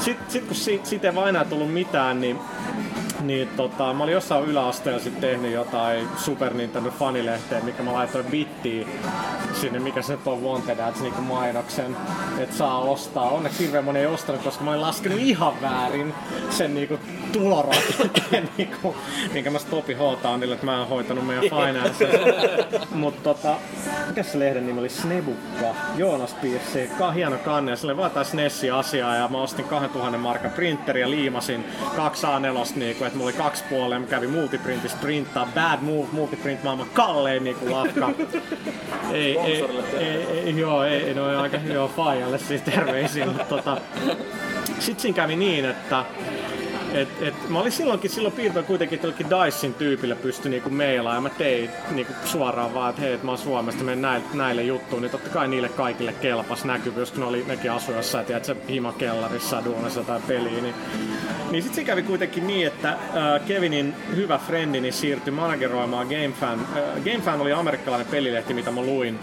sit, sit kun siitä, siitä ei vaan enää tullut mitään, niin niin tota, mä olin jossain yläasteella sitten tehnyt jotain Super Nintendo fanilehteä, mikä mä laitoin bittiin sinne, mikä se nyt on Wanted Ads niinku mainoksen, että saa ostaa. Onneksi hirveän moni ei ostanut, koska mä olin laskenut ihan väärin sen niinku tulorakenteen, niinku, minkä mä Stopi H-Townille, että mä oon hoitanut meidän finances. Mutta tota, mikä se lehden nimi oli? Snebukka. Joonas piirsi hieno kanne ja sille vaan tää SNES-asiaa ja mä ostin 2000 markan printeri ja liimasin kaksi A4 niinku, että mulla oli kaksi puolia, mä kävin multiprintistä printtaa, bad move, multiprint maailman kallein niinku lafka. ei, ei, ei, ei, joo, ei, no ei aika joo, faijalle siis terveisiä, mutta tota, sitten siinä kävi niin, että et, et, mä olin silloinkin, silloin piirtoin kuitenkin tällekin Dicein tyypille pysty niinku meilaa ja mä tein niinku suoraan vaan, että hei, et mä oon Suomesta, menen näille, näille juttuun, niin totta kai niille kaikille kelpas näkyvyys, kun ne oli, nekin asu jossain, tiedät, se himakellarissa duunassa tai peliä, niin niin sitten se kävi kuitenkin niin, että äh, Kevinin hyvä frendini siirtyi manageroimaan GameFan. Äh, GameFan oli amerikkalainen pelilehti, mitä mä luin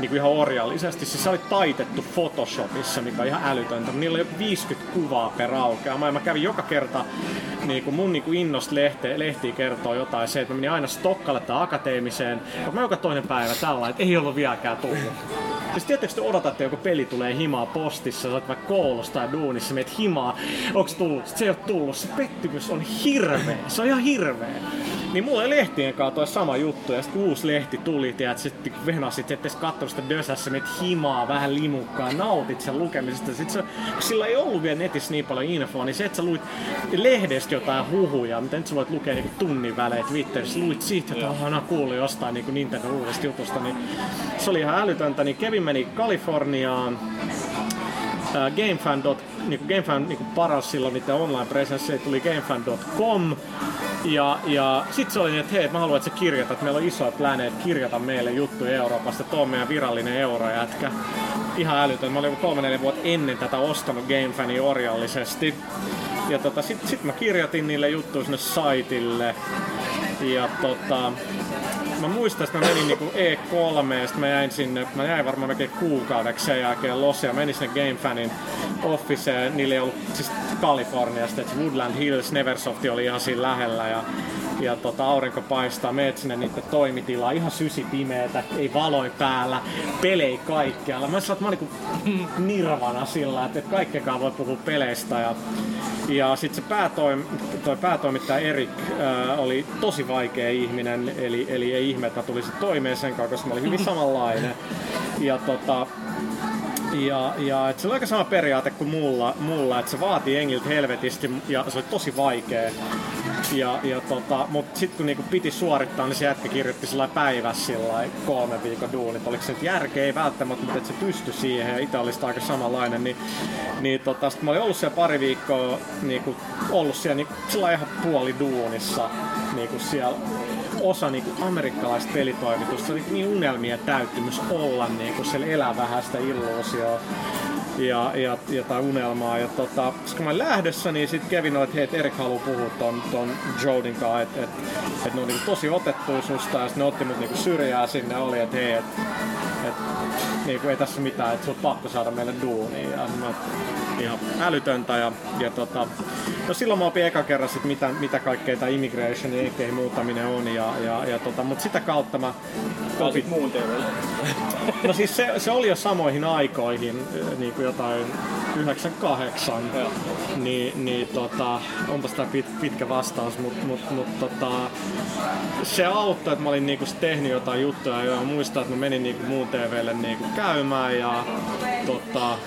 niin kuin ihan orjallisesti. Siis se oli taitettu Photoshopissa, mikä on ihan älytöntä. Niillä oli jo 50 kuvaa per aukeama. Ja mä kävin joka kerta niin kuin mun niin kuin innosta lehte, lehtiä kertoo jotain se, että mä menin aina Stokkalle tai akateemiseen. Mutta mä joka toinen päivä tällä, että ei ollut vieläkään tullut. Siis te odotatte, että joku peli tulee himaa postissa, sä oot vaikka koulussa tai duunissa, meet himaa, onks tullut? Sit se ei oo tullut. Se pettymys on hirveä. Se on ihan hirveä. Niin mulla oli lehtien kanssa toi sama juttu, ja sitten uusi lehti tuli, tiedät, sitten kun venasit, ettei katsonut sitä dösässä, meet himaa vähän limukkaa, nautit sen lukemisesta. Sitten se, kun sillä ei ollut vielä netissä niin paljon infoa, niin se, että sä luit lehdestä jotain huhuja, mitä nyt sä voit lukea niin tunnin välein Twitterissä, luit siitä, että no kuullut jostain niin Nintendo uudesta jutusta, niin se oli ihan älytöntä, niin Kevin meni Kaliforniaan, Ää, GameFan. Niin kuin GameFan niin kuin paras silloin niiden online presenssi tuli GameFan.com. Ja, ja sit se oli niin, että hei, mä haluan, että sä kirjoitat, että meillä on iso planeet, kirjoita meille juttuja Euroopasta, tuo on meidän virallinen eurojätkä. Ihan älytön. Mä olin kolme neljä vuotta ennen tätä ostanut GameFania orjallisesti. Ja tota, sit, sit mä kirjoitin niille juttuja sinne saitille. Ja tota, mä muistan, että mä menin niinku E3 ja sitten mä jäin sinne, mä jäin varmaan melkein kuukaudeksi sen jälkeen Losia, menin sinne GameFanin officeen, niillä ei ollut siis Kaliforniasta, että Woodland Hills, Neversoft oli ihan siinä lähellä ja ja tota, aurinko paistaa, meet sinne niiden toimitilaa, ihan sysi pimeetä, ei valoi päällä, pelei kaikkialla. Mä sanoin, että mä olin kuin nirvana sillä, että et kaikkekaan voi puhua peleistä. Ja, ja sitten se päätoim, toi päätoimittaja Erik ää, oli tosi vaikea ihminen, eli, eli ei ihme, että mä tulisin toimeen sen kanssa, koska mä olin hyvin samanlainen. Ja tota, ja, ja et se oli aika sama periaate kuin mulla, mulla että se vaatii engiltä helvetisti ja se oli tosi vaikea. Ja, ja tota, mutta sitten kun niinku piti suorittaa, niin se jätkä kirjoitti sillä päivässä sillä kolme viikon duunit. Oliko se nyt järkeä? Ei välttämättä, mutta että se pystyi siihen ja itse olisi aika samanlainen. Niin, niin tota, sit mä olin ollut siellä pari viikkoa niinku, ollut siellä niinku, sillä ihan puoli duunissa niinku siellä osa niinku amerikkalaista pelitoimitusta. Oli niin unelmien täyttymys olla niinku siellä elää vähän sitä illuusioa. Ja, ja, ja tai unelmaa. Ja tota, kun mä olin lähdössä, niin sitten Kevin oli, että hei, Erik haluaa puhua ton, ton Jodin kanssa, että et, et ne on niinku tosi otettu susta, ja sitten ne otti mut niinku syrjää sinne, oli, että hei, että et, niinku ei tässä mitään, että sun on pakko saada meille duunia. Ja mä, ihan älytöntä. Ja, ja tota, no silloin mä opin eka kerran sit mitä, mitä kaikkea tämä immigration ja EK muuttaminen on. Ja, ja, ja tota, mutta sitä kautta mä opin, muun. No siis se, se oli jo samoihin aikoihin, niin kuin jotain 98, niin, niin tota, onpas tää pit, pitkä vastaus, mutta mut, mut, tota, se auttoi, että mä olin niinku tehnyt jotain juttuja ja muistan, että mä menin niinku muun TVlle niinku käymään ja tota,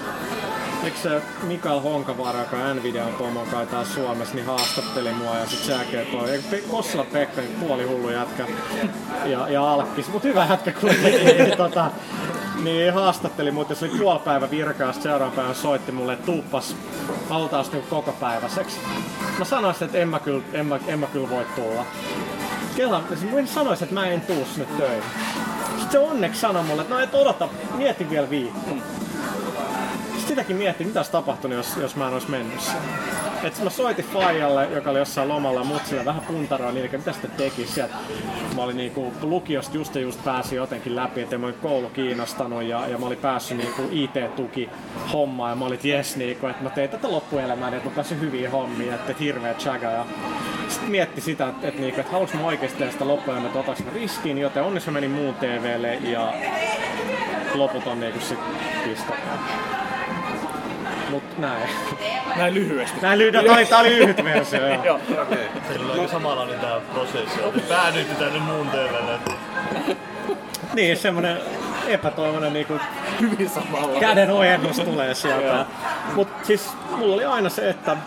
Eikö se Mikael Honkavaara, joka on Nvidian pomon kai taas Suomessa, niin haastatteli mua ja sit sen jälkeen toi Pe- Kossila Pekka, niin puoli hullu jätkä ja, ja Alkkis, mut hyvä jätkä kuitenkin, niin, tota, niin haastatteli mut ja se oli puoli päivä virkaa, seuraavan päivän soitti mulle, että tuuppas, halutaan niinku koko päiväiseksi. Mä sanoisin, että en mä kyllä, en mä, en mä kyllä voi tulla. Kela, mä sanoisin, että mä en tuu sinne töihin. Sitten se onneksi sanoi mulle, että no et odota, mieti vielä viikko. Sitäkin miettii, mitä olisi tapahtunut, jos, jos mä en olisi mennyt. Et mä soitin Fajalle, joka oli jossain lomalla mut sillä vähän puntaroin niin, että mitä sitten tekisi. Sieltä mä olin niinku lukiosta just ja just pääsin jotenkin läpi, että mä olin koulu kiinnostanut ja, ja mä olin päässyt niinku IT-tuki hommaan ja mä olin, että jes, niinku, että mä tein tätä loppuelämää, että mä pääsin hyviin hommiin, että, että hirveä chaga. Ja sitten mietti sitä, että, että, niinku, että haluaisin mä oikeasti tehdä sitä loppuelämää, että otaks mä joten onneksi mä menin muun TVlle ja loput on niinku sit pistetään. Mut näin. Näin lyhyesti. Näin lyhyesti. Tää oli, tää oli lyhyt versio, joo. Joo, Teillä on aika samanlainen tää prosessi. Päädyitte tänne muun TVlle. Niin, semmonen epätoivoinen niinku hyvin samalla. käden ojennus tulee sieltä. Mut siis mulla oli aina se, että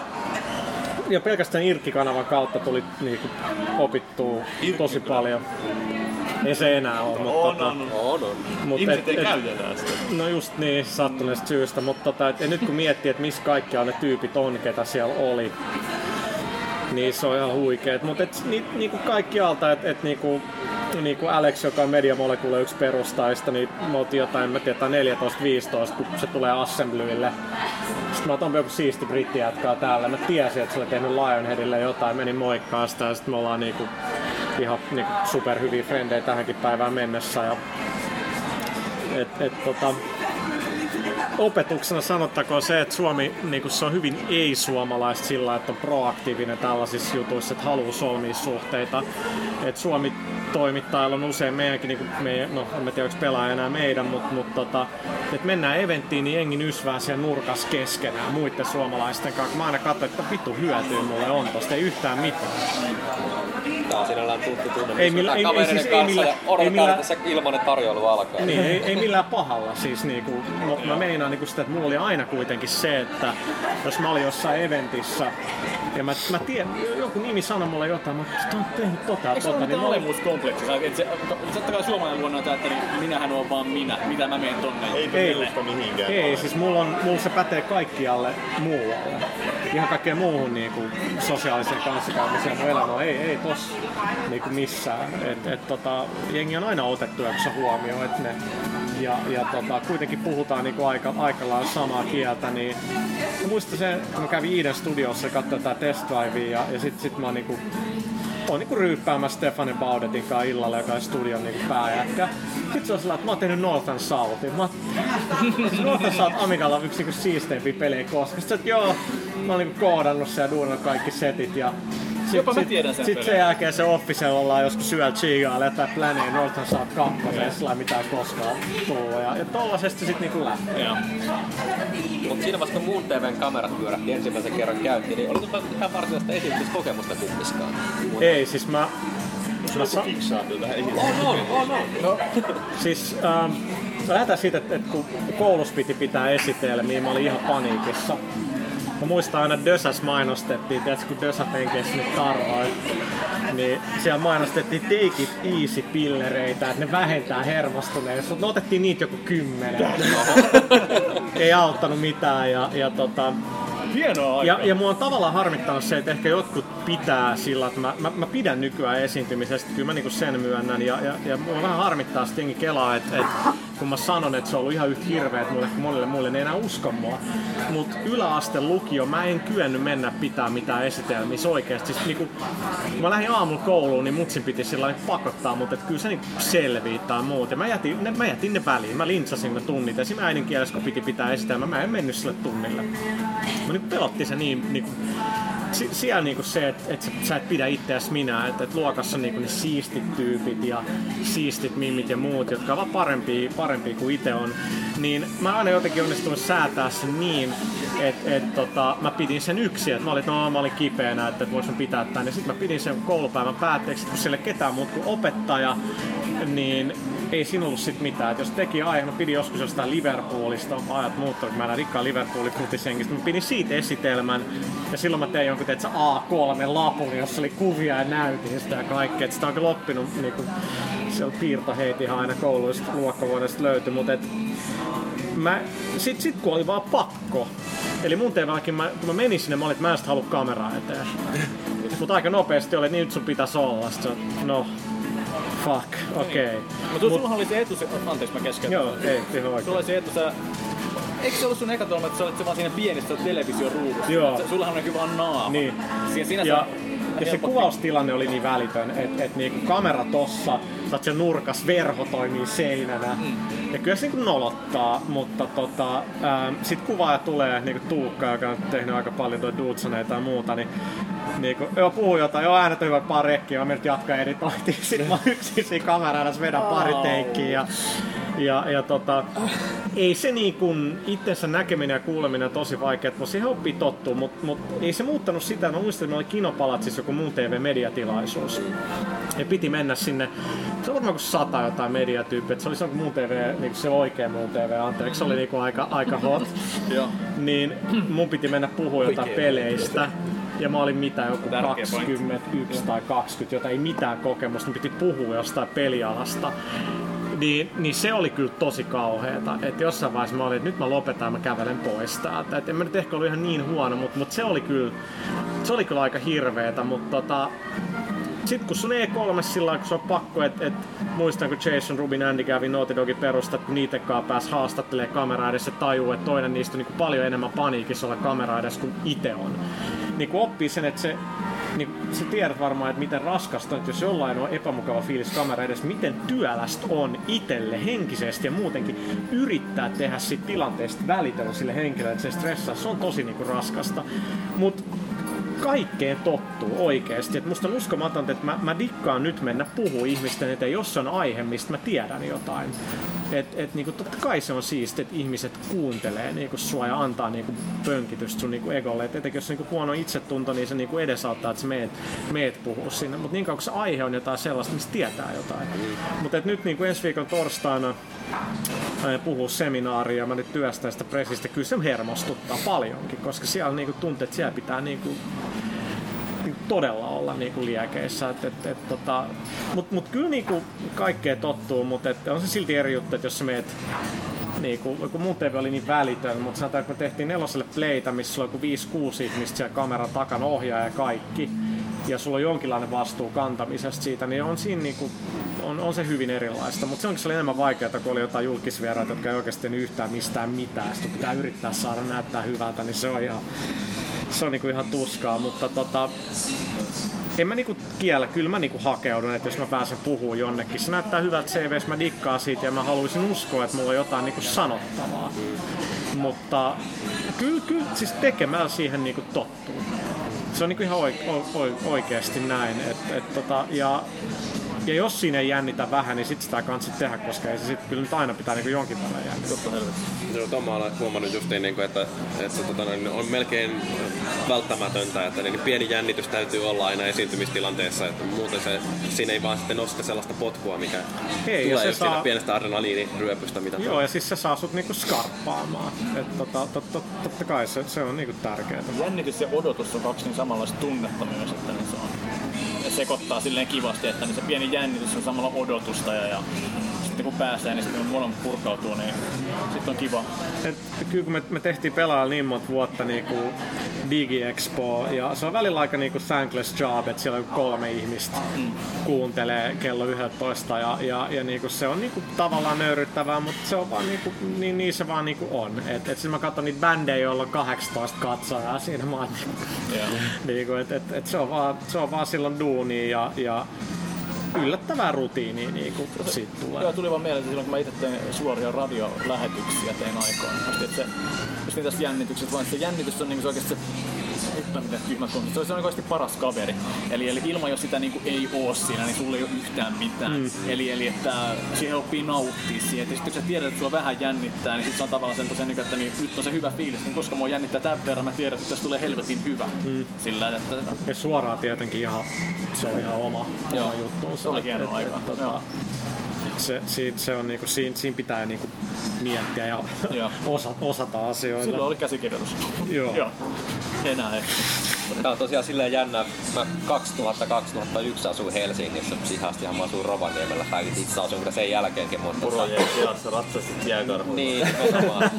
ja pelkästään Irkki-kanavan kautta tuli niinku opittua tosi paljon. Ei se enää ole, mutta On, tota, on, On, on. mut Ihmiset ei käytä enää sitä. No just niin, sattuneesta syystä, mutta tota, et, et nyt kun miettii, että missä kaikkia ne tyypit on, ketä siellä oli, niin se on ihan huikeet. Mutta ni, niinku kaikkialta, että et, niinku, niinku Alex, joka on Media Molecule yksi perustajista, niin me oltiin jotain, mä tiedän, 14-15, kun se tulee Assemblylle. Sitten mä otan joku siisti brittijätkää täällä. Mä tiesin, että se oli tehnyt Lionheadille jotain, menin moikkaa sitä ja sitten me ollaan niinku, ihan niinku superhyviä frendejä tähänkin päivään mennessä. Ja, et, et, tota, opetuksena sanottakoon se, että Suomi niin se on hyvin ei-suomalaista sillä, että on proaktiivinen tällaisissa jutuissa, että haluaa solmia suhteita. Et Suomi toimittajilla on usein meidänkin, niin kuin meidän, no en tiedä, onko pelaaja enää meidän, mutta mut, tota, että mennään eventtiin, niin jengi nysvää siellä nurkas keskenään muiden suomalaisten kanssa. Mä aina katsoin, että vittu hyötyä mulle on tosta, ei yhtään mitään. Tää tuttu tunne. Ei millä- ei- ei siis ei millä- ei millä- se ilmanen tarjoilu alkaa. Niin, ei, ei millään pahalla. Siis niinku, no, mä meinaan niinku sitä, että mulla oli aina kuitenkin se, että jos mä olin jossain eventissä ja mä, mä tiedän, joku nimi sanoi mulle jotain, mä että on tehnyt tota Eikö se tota, ole niin olin, olemuskompleksi? Että se, totta kai suomalainen luonne on tää, että niin minähän on vaan minä. Mitä mä menen tonne? Ei Ei. perusta mihinkään. ei, siis mulla, on, mulla se pätee kaikkialle muualle. Ihan kaikkeen muuhun niinku, sosiaaliseen kanssakäymiseen mun elämään. Ei, ei tossa niinku missään. Et, et, tota, jengi on aina otettu jaksa huomioon, että ne ja, ja tota, kuitenkin puhutaan niinku aika, aika lailla samaa kieltä, niin mä muistan sen, kun mä kävin Iiden studiossa ja katsoin tätä test drivea ja, ja sit, sit mä niinku on niinku ryyppäämässä Stefanin Baudetin kanssa illalla, joka on studion niinku pääjätkä. Sitten se on sellainen, että mä oon tehnyt Northern Southin. Mä Northern South Amigalla on yksi niinku siisteimpiä pelejä koskaan. Sitten että joo, mä oon niinku koodannut sen ja duunannut kaikki setit ja Jopa mä sit, tiedän sen sit pelin. sen jälkeen se Officella ollaan joskus syöllä chigailla jättää Planeen Northern South 2 ja sillä ei mitään koskaan tullut. Ja, ja tollasesti sit niinku lähtee. Joo. Mutta siinä vasta kun muun TVn kamerat pyörähti ensimmäisen kerran käytti, niin oliko ihan varsinaista esityskokemusta kumpiskaan? Ei, siis mä... mä sa- Fiksaatio tähän On, on, on, on. No. Siis ähm, lähdetään siitä, että, että kun koulussa piti pitää esitelmiä, mä olin ihan paniikissa. Mä muistan aina Dösäs mainostettiin, tiedätkö, kun Dösät enkesi nyt tarhoi, niin siellä mainostettiin take it easy pillereitä, että ne vähentää hermostuneisuutta. No otettiin niitä joku kymmenen. Ei auttanut mitään ja, ja tota, Hienoa aikaa. ja, ja mua on tavallaan harmittanut se, että ehkä jotkut pitää sillä, että mä, mä, mä pidän nykyään esiintymisestä, kyllä mä niinku sen myönnän. Ja, ja, ja mua vähän harmittaa sitten jengi kelaa, että, että kun mä sanon, että se on ollut ihan yhtä hirveet mulle monille muille, ei enää usko mua. Mut yläaste lukio, mä en kyennyt mennä pitää mitään esitelmiä. Se oikeesti, siis niinku, kun mä lähdin aamulla kouluun, niin mutsin piti sillä pakottaa, mutta et kyllä se niinku selvii tai muuten. Mä jätin, ne, mä jätin ne väliin, mä lintsasin ne tunnit. Esimerkiksi äidinkielessä, kun piti pitää esitelmä, mä en mennyt sille tunnille. Mä nyt pelotti se niin, niinku, si- siellä niinku se, että et sä, et pidä itseäsi minä, että et luokassa on niinku ne siistit tyypit ja siistit mimit ja muut, jotka ovat parempia, parempia kuin itse on, niin mä aina jotenkin onnistunut säätää sen niin, että et, tota, mä pidin sen yksin, että mä olin, että no, mä olin kipeänä, että et voisin pitää tän, ja sitten mä pidin sen koulupäivän päätteeksi, kun siellä ketään muut kuin opettaja, niin ei siinä ollut sit mitään. Et jos teki aihe, mä pidin joskus jostain Liverpoolista, ajat muuttunut, mä en rikkaan Liverpoolin futisengistä, mä pidin siitä esitelmän, ja silloin mä tein jonkun teetä, A3-lapun, jossa oli kuvia ja näytin sitä ja kaikkea. Et sitä on kyllä oppinut, niinku, siellä piirtoheitihan aina kouluista luokkavuodesta löytyi, mutta et, mä, sit, sit kun oli vaan pakko, eli mun teemäkin, mä, kun mä menin sinne, mä olin, että mä en halua kameraa eteen. Mutta aika nopeasti oli, että niin nyt sun pitäisi olla. Sitten, no, fuck, okei. Okay. Mutta Mut, sulla oli se etu, se, anteeksi mä keskeytän. Joo, ei, ihan oikein. Sulla oli se etu, sä Eikö se ollut sun eka että sä olit se vaan siinä pienessä television ruudussa? Joo. Sullahan näkyy vaan naama. Niin. Siinä, siinä Ja, se, ja se kuvaustilanne oli niin välitön, että et niinku kamera tossa, sä oot nurkas, verho toimii seinänä. Mm. Ja kyllä se niinku nolottaa, mutta tota, ää, sit kuvaaja tulee, niinku Tuukka, joka on tehnyt aika paljon toi Dudsoneita ja muuta, niin Niinku, joo, puhuu jotain, joo äänet on hyvä pari rekkiä, mä menet jatkaa editointiin. Sitten mä yksin siinä kameran edessä vedän pari teikkiä ja, ja, ja tota, ei se niin kuin itsensä näkeminen ja kuuleminen on tosi vaikeaa, mutta siihen oppii tottua, mutta mut ei se muuttanut sitä. Mä muistan, että oli Kinopalatsissa joku muun TV-mediatilaisuus. Ja piti mennä sinne, se oli varmaan kuin sata jotain mediatyyppiä, että se oli se muun TV, niin se oikea muun TV, anteeksi, se oli niin kuin aika, aika hot. Joo. Niin mun piti mennä puhua jotain peleistä. Ja mä olin mitä, joku Tärkeä 21 tai 20, jota ei mitään kokemusta, niin piti puhua jostain pelialasta. Niin, niin se oli kyllä tosi kauheeta. Että jossain vaiheessa mä olin, että nyt mä lopetan mä kävelen pois täältä. Et en mä nyt ehkä ollut ihan niin huono, mutta, mutta se oli kyllä, se oli kyllä aika hirveetä. Mutta tota, sitten kun sun E3 sillä kun se on pakko, että et, muistan kun Jason Rubin Andy kävi Naughty Dogin perustat, kun niitäkaan pääsi haastattelee kamera edessä tajuu, että toinen niistä on niin paljon enemmän paniikissa olla kamera edessä kuin itse on. Niin kun oppii sen, että se niin sä tiedät varmaan, että miten raskasta että jos jollain on epämukava fiilis kamera edessä, miten työlästä on itelle henkisesti ja muutenkin yrittää tehdä siitä tilanteesta välitön sille henkilölle, että se stressaa. Se on tosi niinku raskasta. Mutta kaikkeen tottuu oikeesti. Et musta on uskomatonta, että mä, mä dikkaan nyt mennä puhua ihmisten eteen, jos on aihe, mistä mä tiedän jotain. Et, et niinku, totta kai se on siisti, että ihmiset kuuntelee niinku sua ja antaa niinku pönkitystä sun niinku egolle. Et etenkin jos on niinku huono itsetunto, niin se niinku edesauttaa, että meet, meet puhua sinne. Mutta niin kauan kun se aihe on jotain sellaista, mistä tietää jotain. Mutta nyt niinku ensi viikon torstaina aion puhua seminaaria mä nyt työstän sitä presistä. Kyllä se hermostuttaa paljonkin, koska siellä niinku tuntuu, että siellä pitää niinku niinku todella olla niinku liekeissä. Et, et, et, tota, mut, mut kyllä niinku kaikkea tottuu, mutta on se silti eri juttu, että jos sä meet niinku, kun mun TV oli niin välitön, mutta sanotaan, me tehtiin neloselle playtä, missä oli joku 5-6 ihmistä siellä kameran takana, ohjaaja ja kaikki, ja sulla on jonkinlainen vastuu kantamisesta siitä, niin on siinä niinku, on, on se hyvin erilaista, mutta se onkin se oli enemmän vaikeaa, kun oli jotain julkisvieraita, jotka ei oikeasti yhtään mistään mitään, sitten pitää yrittää saada näyttää hyvältä, niin se on ihan, se on niinku ihan tuskaa, mutta tota, en mä niinku kiellä, kyllä mä niinku hakeudun, että jos mä pääsen puhumaan jonnekin. Se näyttää hyvältä CVs, mä dikkaan siitä ja mä haluaisin uskoa, että mulla on jotain niinku sanottavaa. Mutta kyllä, kyllä siis tekemällä siihen niinku tottuu. Se on niinku ihan oike, o, oikeasti näin. Et, et tota, ja, ja jos siinä ei jännitä vähän, niin sit sitä ei kannata tehdä, koska ei se sit kyllä nyt aina pitää niinku jonkin verran jännittää. Joo, Tom mä olen huomannut justiin, niin että, että tota, noin, on melkein välttämätöntä, että niin pieni jännitys täytyy olla aina esiintymistilanteessa, että muuten se, siinä ei vaan sitten nosta sellaista potkua, mikä Ei, ja tulee se just saa- saa... pienestä adrenaliiniryöpystä, mitä Joo, ja siis se saa sut niinku skarppaamaan. Et tota, tot, tot, totta kai se, se on niinku tärkeää. Jännitys ja odotus on kaksi niin samanlaista tunnetta myös, että niin se on sekoittaa silleen kivasti, että niin se pieni jännitys on samalla odotusta ja, ja sitten kun pääsee, niin sitten kun molemmat purkautuu, niin sitten on kiva. Et, kyllä kun me, me tehtiin pelaajalla niin monta vuotta niin kuin DigiExpo ja se on välillä aika niinku thankless job, että siellä on kolme ihmistä kuuntelee kello 11 ja, ja, ja niinku se on niinku tavallaan nöyryttävää, mutta se on vaan niinku, niin, niin se vaan niinku on. Et, et siis mä katson niitä bändejä, joilla on 18 katsojaa siinä mä oon niinku, niinku, et, et, et se, on vaan, se on vaan silloin duuni ja, ja yllättävää rutiinia niinku siitä tulee. Joo, tuli vaan mieleen, että silloin kun mä itse tein suoria radiolähetyksiä tein aikaan. Että se, just niin tässä jännitykset, vaan se jännitys on niin se oikeasti se Hitto, miten tyhmät konseptit. Se on oikeasti paras kaveri. Eli, eli ilman, jos sitä niinku ei oo siinä, niin sulla ei ole yhtään mitään. Mm. Eli, eli että siihen oppii nauttia siitä. Ja sitten kun sä tiedät, että sulla vähän jännittää, niin sit se on tavallaan sen tosiaan, että niin, nyt on se hyvä fiilis. Niin koska mua jännittää tämän verran, mä tiedän, että tässä tulee helvetin hyvä. Mm. Sillä, että Ja suoraan tietenkin ihan, se on ihan oma, oma juttu. Se oli hieno aika. Joo. Se, siitä, se on niinku, siinä, siinä pitää niinku miettiä ja osa, osata asioita. Silloin oli käsikirjoitus. Joo. Joo. Enää ei. Tää on tosiaan silleen jännä. Mä 2000-2001 asuin Helsingissä, psihastihan mä asuin Rovaniemellä. Tai itse asuin kyllä sen jälkeenkin, mutta... Purojen seassa ratsastit jääkarhuilla. Niin, nimenomaan.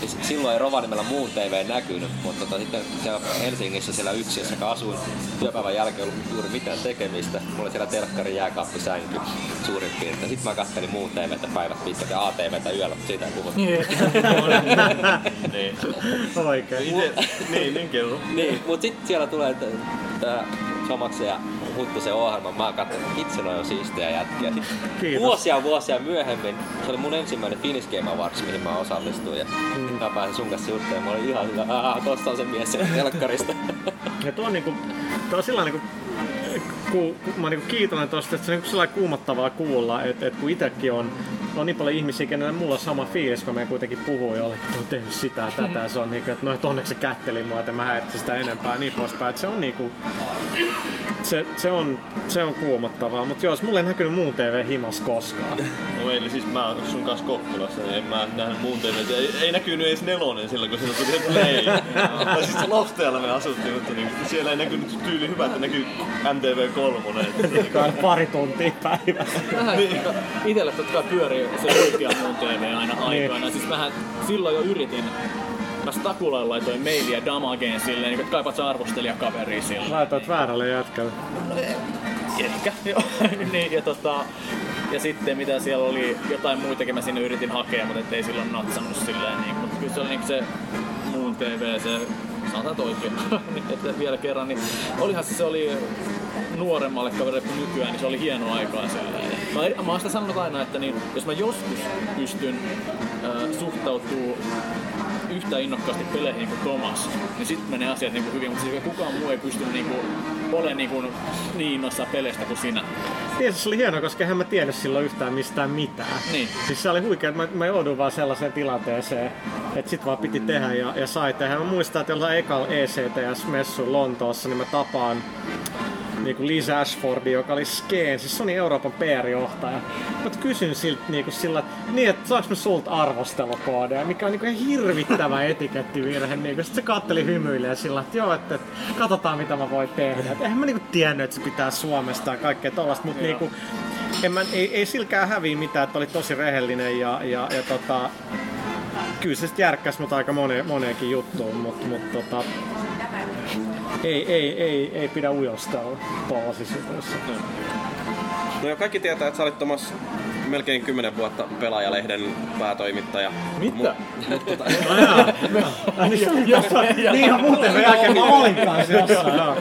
Siis silloin ei Rovaniemellä muun TV näkynyt, mutta tota, sitten siellä Helsingissä siellä yksi, jossa asuin työpäivän jälkeen ollut juuri mitään tekemistä. Mulla oli siellä telkkari jääkaappisänky suurin piirtein. Sitten mä kattelin muun TVtä päivät pitkät ja ATVtä yöllä, mutta siitä ei puhuta. niin. Oikein. Ite, niin, niin kerro. niin, mut sitten siellä tulee t- tää Somaksen ja Huttusen ohjelma. Mä katsoin, että itse noin on siistejä jätkiä. Kiitos. vuosia vuosia myöhemmin, se oli mun ensimmäinen Finnish Game Awards, mihin mä osallistuin. Ja mm. mä pääsin sun kanssa juttelemaan. Mä olin ihan hyvä, tossa on se mies sieltä telkkarista. Ja tuo on, niinku, tuo on sillä niinku, ku, ku, mä oon niinku kiitollinen tosta, että se on niinku sellainen kuumottavaa kuulla, että et kun itekin on, on niin paljon ihmisiä, kenellä mulla on sama fiilis, kun me kuitenkin puhuu jollekin, että on tehnyt sitä tätä, ja se on niinku, että no, et onneksi se kätteli mua, että mä häiritsin sitä enempää niin poispäin, että se on niinku, se, se, on, se on kuumottavaa, mutta jos mulla ei näkynyt muun TV himas koskaan. No eli siis mä oon sun kanssa Kokkolassa, niin en mä nähnyt muun TV. Ei, ei näkynyt edes nelonen silloin, kun siinä tuli se play. tai siis Loftealla me asuttiin, mutta niin, siellä ei näkynyt tyyli hyvä, että näkyy MTV3. Kai pari tuntia päivässä. Vähän itelle totta kai pyörii se oikea muun TV aina aikoina. Siis vähän silloin jo yritin Mä Stakulalle laitoin mailia Damageen silleen, niin, että kaipaat sä arvostelijakaveria silleen. Laitoit väärälle jätkälle. Ehkä, joo. niin, ja, tota, ja sitten mitä siellä oli, jotain muitakin mä sinne yritin hakea, mutta ettei silloin natsannut silleen. Niin, mutta kyllä se oli niin se muun TV, se sanotaan oikein, niin, että vielä kerran, niin olihan se, se oli nuoremmalle kaverille kuin nykyään, niin se oli hieno aikaa silleen. Mä, mä oon sitä sanonut aina, että niin, jos mä joskus pystyn äh, suhtautuu yhtä innokkaasti peleihin kuin Thomas, niin sitten menee asiat niin kuin hyvin, mutta siis kukaan muu ei pysty niin kuin, olemaan niin, kuin, niin innoissaan peleistä kuin sinä. Niin, se oli hienoa, koska en mä tiennyt silloin yhtään mistään mitään. Niin. Siis se oli huikea, että mä, mä jouduin vaan sellaiseen tilanteeseen, että sit vaan piti tehdä ja, ja sai tehdä. Mä muistan, että jollain ekalla ECTS-messu Lontoossa, niin mä tapaan niin kuin Lisa Ashfordi, joka oli Skeen, siis Sony Euroopan PR-johtaja. Mä kysyn siltä niin kuin sillä, että niin, että saanko mä sulta arvostelukoodeja, mikä on niin kuin ihan hirvittävä etikettivirhe. Niin kuin. Sitten se katteli hymyilee sillä, että joo, että, että katsotaan mitä mä voin tehdä. Et eihän mä niin kuin tiennyt, että se pitää Suomesta ja kaikkea tollasta, mutta niin kuin, en mä, ei, ei silkään häviä mitään, että oli tosi rehellinen ja, ja, ja tota, kyllä se sitten järkkäsi mut aika moneen, moneenkin juttuun, mutta mut, tota, ei, ei, ei, ei pidä ujostella tuollaisissa jutuissa. No ja kaikki tietää, että sä olit Tomas melkein 10 vuotta pelaajalehden päätoimittaja. Mitä? Mut, tota, niin ihan muuten jälkeen mä olin kanssa jossain. joo.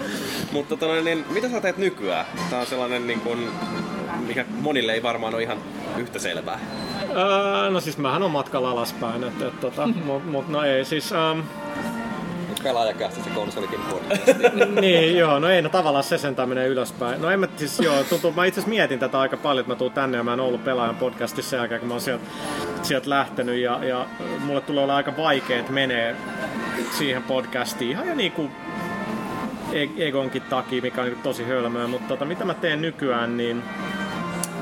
mutta tota, noin, niin, mitä sä teet nykyään? Tää on sellainen, niin kun, mikä monille ei varmaan ole ihan yhtä selvää. Öö, no siis mähän on matkalla alaspäin, että et, tota, mut, mut no ei siis... Um, Pelaajakästä se konsolikin podcast. niin, joo, no ei, no tavallaan se sentään menee ylöspäin. No en mä siis, joo, tuntuu, mä itse asiassa mietin tätä aika paljon, että mä tuun tänne ja mä en ollut pelaajan podcastissa sen jälkeen, kun mä oon sieltä, sieltä lähtenyt ja, ja mulle tulee olla aika vaikea, että menee siihen podcastiin ihan jo niinku e- Egonkin takia, mikä on niinku tosi hölmöä, mutta tota, mitä mä teen nykyään, niin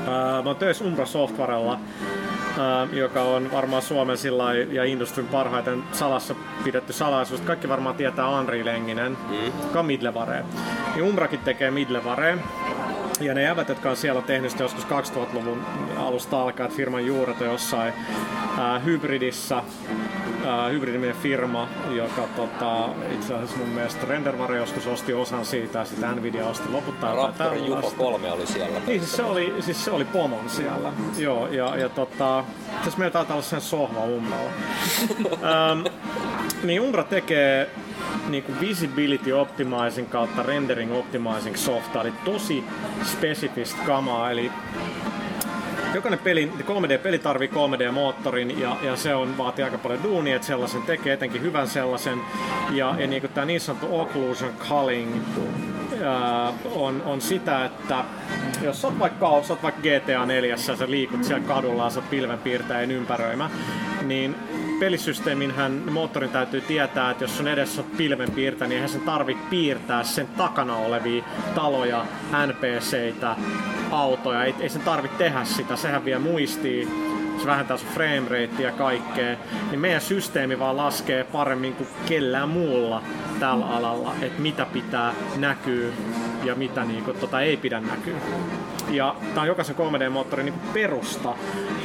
ää, mä oon töissä Umbra Softwarella, ää, joka on varmaan Suomen sillä ja industrin parhaiten salassa pidetty salaisuus. Kaikki varmaan tietää Anri Lenginen, mm. joka on Midlevare. Ja Umbrakin tekee Midlevare. Ja ne jävät, jotka on siellä tehnyt joskus 2000-luvun alusta alkaen, että firman juuret on jossain ää, hybridissä äh, hybridiminen firma, joka tota, itse asiassa mun mielestä Rendervare joskus osti osan siitä ja sitten Nvidia osti loputtaa Raptorin Jupo tällaista. 3 oli siellä. Niin, siis se oli, siis se oli pomon siellä. Joo, ja, ja tota, siis meillä taitaa olla sen sohva Umbralla. ähm, niin Umbra tekee niin kuin visibility optimizing kautta rendering optimizing softa, eli tosi spesifistä kamaa, eli jokainen peli, 3D-peli tarvii 3D-moottorin ja, ja se on, vaatii aika paljon duunia, että sellaisen tekee, etenkin hyvän sellaisen. Ja, ja niin tämä niin sanottu occlusion culling ää, on, on sitä, että jos sä oot vaikka, sä oot vaikka GTA 4 ja sä liikut siellä kadulla sä pilvenpiirtäjän ympäröimä, niin pelisysteeminhän moottorin täytyy tietää, että jos sun edessä on pilvenpiirtäjä, niin eihän sen tarvitse piirtää sen takana olevia taloja, NPCitä, autoja. Ei, ei sen tarvitse tehdä sitä, sehän vie muistiin se vähentää sun frame ratea ja kaikkea, niin meidän systeemi vaan laskee paremmin kuin kellään muulla tällä alalla, että mitä pitää näkyä ja mitä niinku, tota, ei pidä näkyä. Ja tää on jokaisen 3D-moottorin niinku perusta,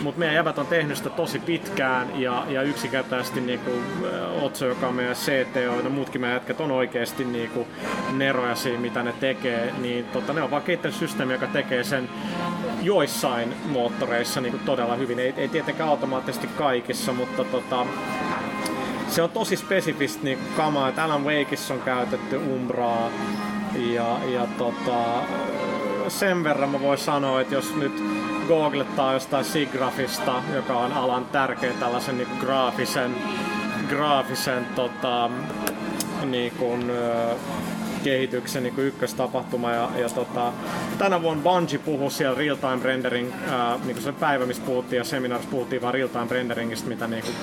mutta meidän jäbät on tehnyt sitä tosi pitkään ja, ja yksinkertaisesti niinku, äh, Otso, joka on meidän CTO ja muutkin meidän jätkät on oikeasti niinku neroja siinä, mitä ne tekee, niin tota, ne on vaan kehittänyt systeemi, joka tekee sen joissain moottoreissa niinku todella hyvin. Ei, ei tietenkään automaattisesti kaikissa, mutta tota, se on tosi spesifistä niin kamaa, että Alan Wakeissa on käytetty Umbraa ja, ja tota, sen verran mä voin sanoa, että jos nyt googlettaa jostain Sigrafista, joka on alan tärkeä tällaisen niin graafisen, graafisen tota, niin kuin, kehityksen niin kuin ykköstapahtuma. Ja, ja tota, tänä vuonna Bungie puhui siellä real time rendering, ää, niin kuin se päivä, missä puhuttiin ja seminaarissa puhuttiin vaan real time renderingistä, mitä niin kuin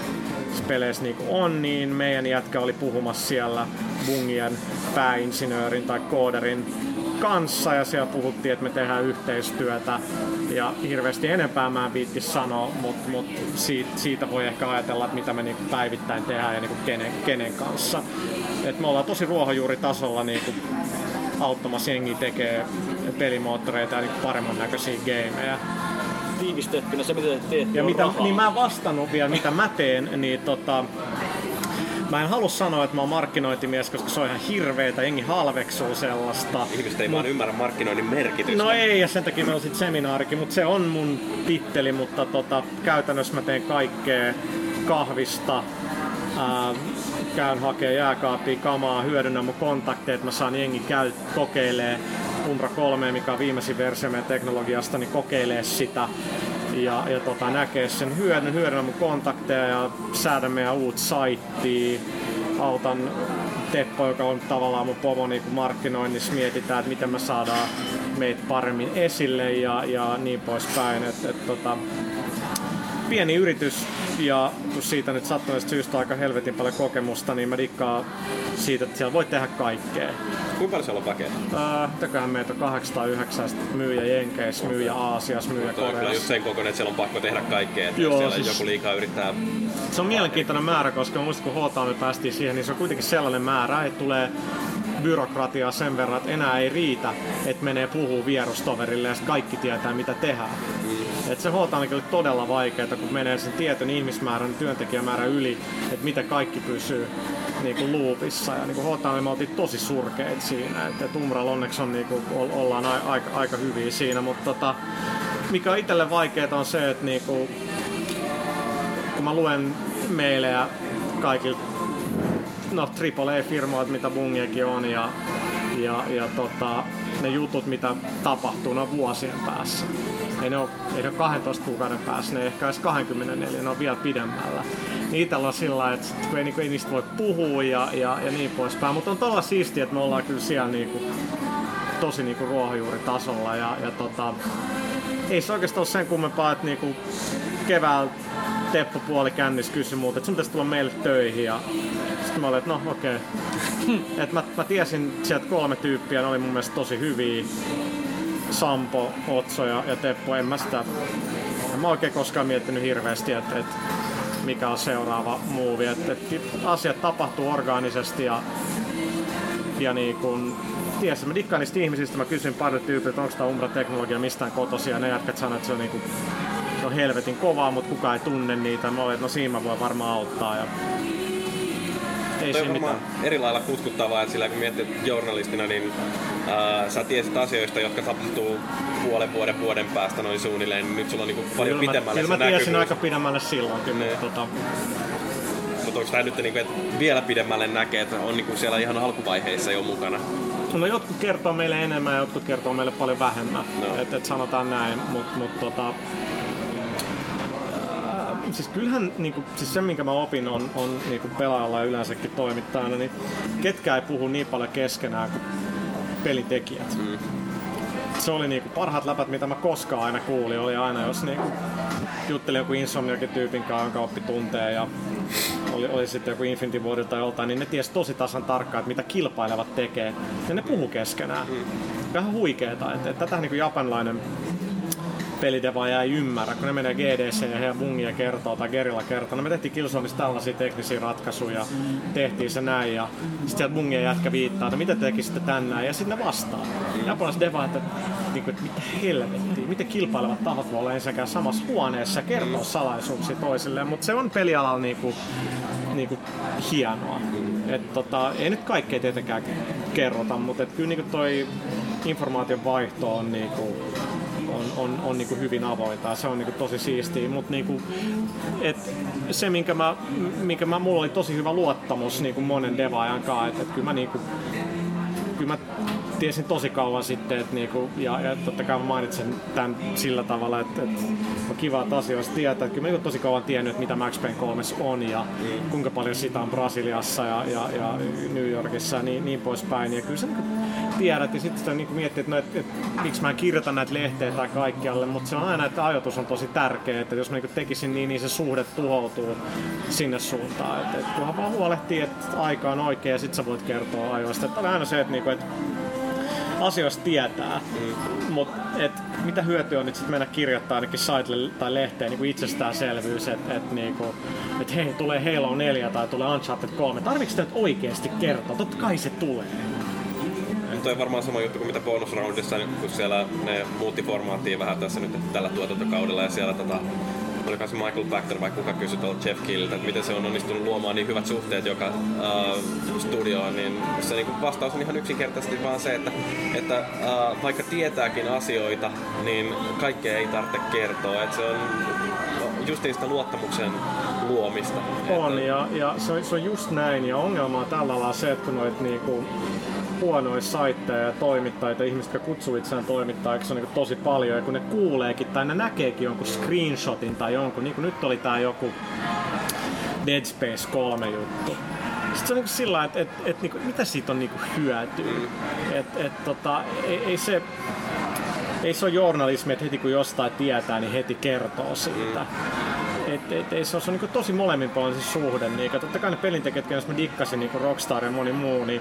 peleissä niin kuin on, niin meidän jätkä oli puhumassa siellä Bungien pääinsinöörin tai kooderin kanssa ja siellä puhuttiin, että me tehdään yhteistyötä ja hirveästi enempää mä en viitti sanoa, mutta mut siitä, siitä voi ehkä ajatella, että mitä me niinku päivittäin tehdään ja niinku kenen, kenen kanssa. Et me ollaan tosi ruohonjuuritasolla niinku auttamassa jengi tekee pelimoottoreita ja niinku paremman näköisiä gameja. Tiivistettynä se, mitä te teette, Ja mitä, rahaa. niin mä en vastannut vielä, mitä mä teen, niin tota, Mä en halua sanoa, että mä oon markkinointimies, koska se on ihan hirveetä, jengi halveksuu sellaista. Ihmiset ei vaan ymmärrä markkinoinnin merkitystä. No ei, ja sen takia meillä on sit seminaarikin, mutta se on mun titteli, mutta tota, käytännössä mä teen kaikkea kahvista, ää, käyn hakee jääkaappia, kamaa, hyödynnän mun kontakteja, että mä saan jengi käy, kokeilee Umbra 3, mikä on viimeisin versio meidän teknologiasta, niin kokeilee sitä ja, ja tota, näkee sen hyödyn, hyödynnän mun kontakteja ja säädän meidän uut saittia. Autan Teppo, joka on tavallaan mun pomo niin markkinoinnissa, mietitään, että miten me saadaan meitä paremmin esille ja, ja niin poispäin. Et, et, tota, pieni yritys ja kun siitä nyt sattuneesta syystä aika helvetin paljon kokemusta, niin mä dikkaan siitä, että siellä voi tehdä kaikkea. Kuinka paljon siellä on väkeä? Äh, mitäköhän meitä on 809 myyjä Jenkeissä, myyjä Aasiassa, myyjä Toi on kyllä just Koreassa. sen kokoinen, että siellä on pakko tehdä kaikkea. Että Joo, jos siellä siis- joku liikaa yrittää... Se on mielenkiintoinen määrä, koska mä muistan, kun HTA me päästiin siihen, niin se on kuitenkin sellainen määrä, että tulee byrokratiaa sen verran, että enää ei riitä, että menee puhuu vierustoverille ja kaikki tietää, mitä tehdään. Et se HTA oli todella vaikeaa, kun menee sen tietyn ihmismäärän, työntekijämäärän yli, että miten kaikki pysyy niin kuin loopissa. Ja niin kuin me oltiin tosi surkeita siinä, että et Umbralla onneksi on, niin kuin, ollaan aika, aika hyviä siinä, mutta tota, mikä on itselle vaikeaa on se, että niin kuin, kun mä luen meilejä kaikilta no AAA-firmoilta, mitä Bungiekin on, ja, ja, ja tota, ne jutut, mitä tapahtuu, on vuosien päässä. Ei ne ole, ei ole 12 kuukauden päässä, ne ehkä edes 24, ne on vielä pidemmällä. Niin itellä on sillä että kun ei, niinku, ei niistä voi puhua ja, ja, ja niin poispäin. Mutta on todella siistiä, että me ollaan kyllä siellä niinku, tosi niinku ruohonjuuritasolla. Ja, ja tota, ei se oikeastaan ole sen kummempaa, että niinku keväällä Teppo puoli kännissä kysyi multa, että sun pitäisi tulla meille töihin. Ja sitten mä olin, että no okei. Okay. Et mä, mä tiesin sieltä kolme tyyppiä, ne oli mun mielestä tosi hyviä. Sampo, Otso ja, ja Teppo, en mä sitä... En mä oikein koskaan miettinyt hirveästi, että, että mikä on seuraava move. Että, että asiat tapahtuu orgaanisesti ja, ja niin kun, tiedätkö, mä dikkaan niistä ihmisistä, mä kysyn pari tyyppiä, että onko tämä Umbra-teknologia mistään kotosia, ja ne jätkät sanoo, että se on niinku on helvetin kovaa, mutta kukaan ei tunne niitä. Mä olin, että no siinä mä voin varmaan auttaa. Ja ei Toi siinä mitään. eri lailla kutkuttavaa, että sillä kun miettii journalistina, niin ää, sä tiesit asioista, jotka tapahtuu puolen vuoden, vuoden päästä noin suunnilleen, niin nyt sulla on niinku paljon Kyllä mä, pitemmälle kyllä mä tiesin aika pidemmälle silloinkin, Niin. mutta tota, Mutta onko tää nyt niinku, että vielä pidemmälle näkee, että on niinku siellä ihan alkuvaiheissa jo mukana? No jotkut kertoo meille enemmän ja jotkut kertoo meille paljon vähemmän. No. Et, et sanotaan näin, mutta mut, tota, siis kyllähän niinku, siis se minkä mä opin on, on niinku pelaajalla ja yleensäkin toimittajana, niin ketkä ei puhu niin paljon keskenään kuin pelitekijät. Mm. Se oli niinku parhaat läpät, mitä mä koskaan aina kuulin, oli aina jos niinku juttelin joku Insomniakin tyypin kanssa, jonka oppi tuntee ja oli, oli sitten joku Infinity Ward tai joltain, niin ne ties tosi tasan tarkkaan, että mitä kilpailevat tekee. Ja ne puhu keskenään. Mm. Vähän huikeeta, että, että tätä niin japanilainen pelidevaaja ei ymmärrä, kun ne menee GDC ja heidän bungia kertoo tai Gerilla kertoo. No me tehtiin Killzoneissa tällaisia teknisiä ratkaisuja, tehtiin se näin ja sitten sieltä bungien jätkä viittaa, että mitä tekisitte tän näin ja sitten ne vastaa. Japanilaiset devaajat, että, niin kuin, että mitä helvettiä, miten kilpailevat tahot voi olla ensinnäkään samassa huoneessa ja kertoa salaisuuksia toisilleen, mutta se on pelialalla niinku, niinku hienoa. Et tota, ei nyt kaikkea tietenkään kerrota, mutta et kyllä niinku toi informaation vaihto on niinku, on, on, on niinku hyvin avointa. Se on niinku tosi siistiä, mutta niinku, et se minkä mä, minkä mä, mulla oli tosi hyvä luottamus niinku monen devaajan kanssa, että et kyllä mä niinku, kyllä mä tiesin tosi kauan sitten, että niinku, ja, ja totta kai mä mainitsen tämän sillä tavalla, että, että on kiva, että asioista tietää. Että kyllä mä niinku tosi kauan tiennyt, että mitä Max Payne 3 on ja kuinka paljon sitä on Brasiliassa ja, ja, ja New Yorkissa ja niin, niin poispäin. Ja kyllä sä niinku tiedät ja sitten sitä niinku miettii, että, no, että, että, miksi mä en kirjoita näitä lehteä tai kaikkialle, mutta se on aina, että ajatus on tosi tärkeä, että jos mä niinku tekisin niin, niin se suhde tuhoutuu sinne suuntaan. Että, että kunhan vaan huolehtii, että aika on oikea ja sitten sä voit kertoa ajoista. Että on aina se, että, niinku, että asioista tietää, mm. mutta mitä hyötyä on nyt sit mennä kirjoittaa ainakin saitelle tai lehteen niin itsestäänselvyys, että et, niinku, et hei, tulee Halo 4 tai tulee Uncharted 3. Tarviiko sitä nyt oikeasti kertoa? Totta kai se tulee. Toi on varmaan sama juttu kuin mitä bonusroundissa, kun siellä ne muutti formaattia vähän tässä nyt tällä tuotantokaudella ja siellä tota, oliko se Michael Pachter vai kuka kysyi tuolta Jeff Killiltä, että miten se on onnistunut luomaan niin hyvät suhteet joka uh, studioon, niin se niin vastaus on ihan yksinkertaisesti vaan se, että, että uh, vaikka tietääkin asioita, niin kaikkea ei tarvitse kertoa. Että se on justiin sitä luottamuksen luomista. On, ja, ja se, on, se on just näin, ja ongelma on tällä lailla se, että kun noit niinku huonoja saitteja ja toimittajia, ihmiset, jotka kutsuu itseään toimittajiksi, on niin tosi paljon, ja kun ne kuuleekin tai ne näkeekin jonkun screenshotin tai jonkun, niin kuin nyt oli tää joku Dead Space 3 juttu. Sitten se on niin sillä että et, et, niinku, mitä siitä on niinku hyötyä. Et, et, tota, ei, ei, se, ei se ole journalismi, että heti kun jostain tietää, niin heti kertoo siitä. Et, et, ei se on, se on niin tosi molemminpuolinen se suhde. Niin, totta kai ne pelintekijät, jos mä dikkasin niin Rockstar ja moni muu, niin,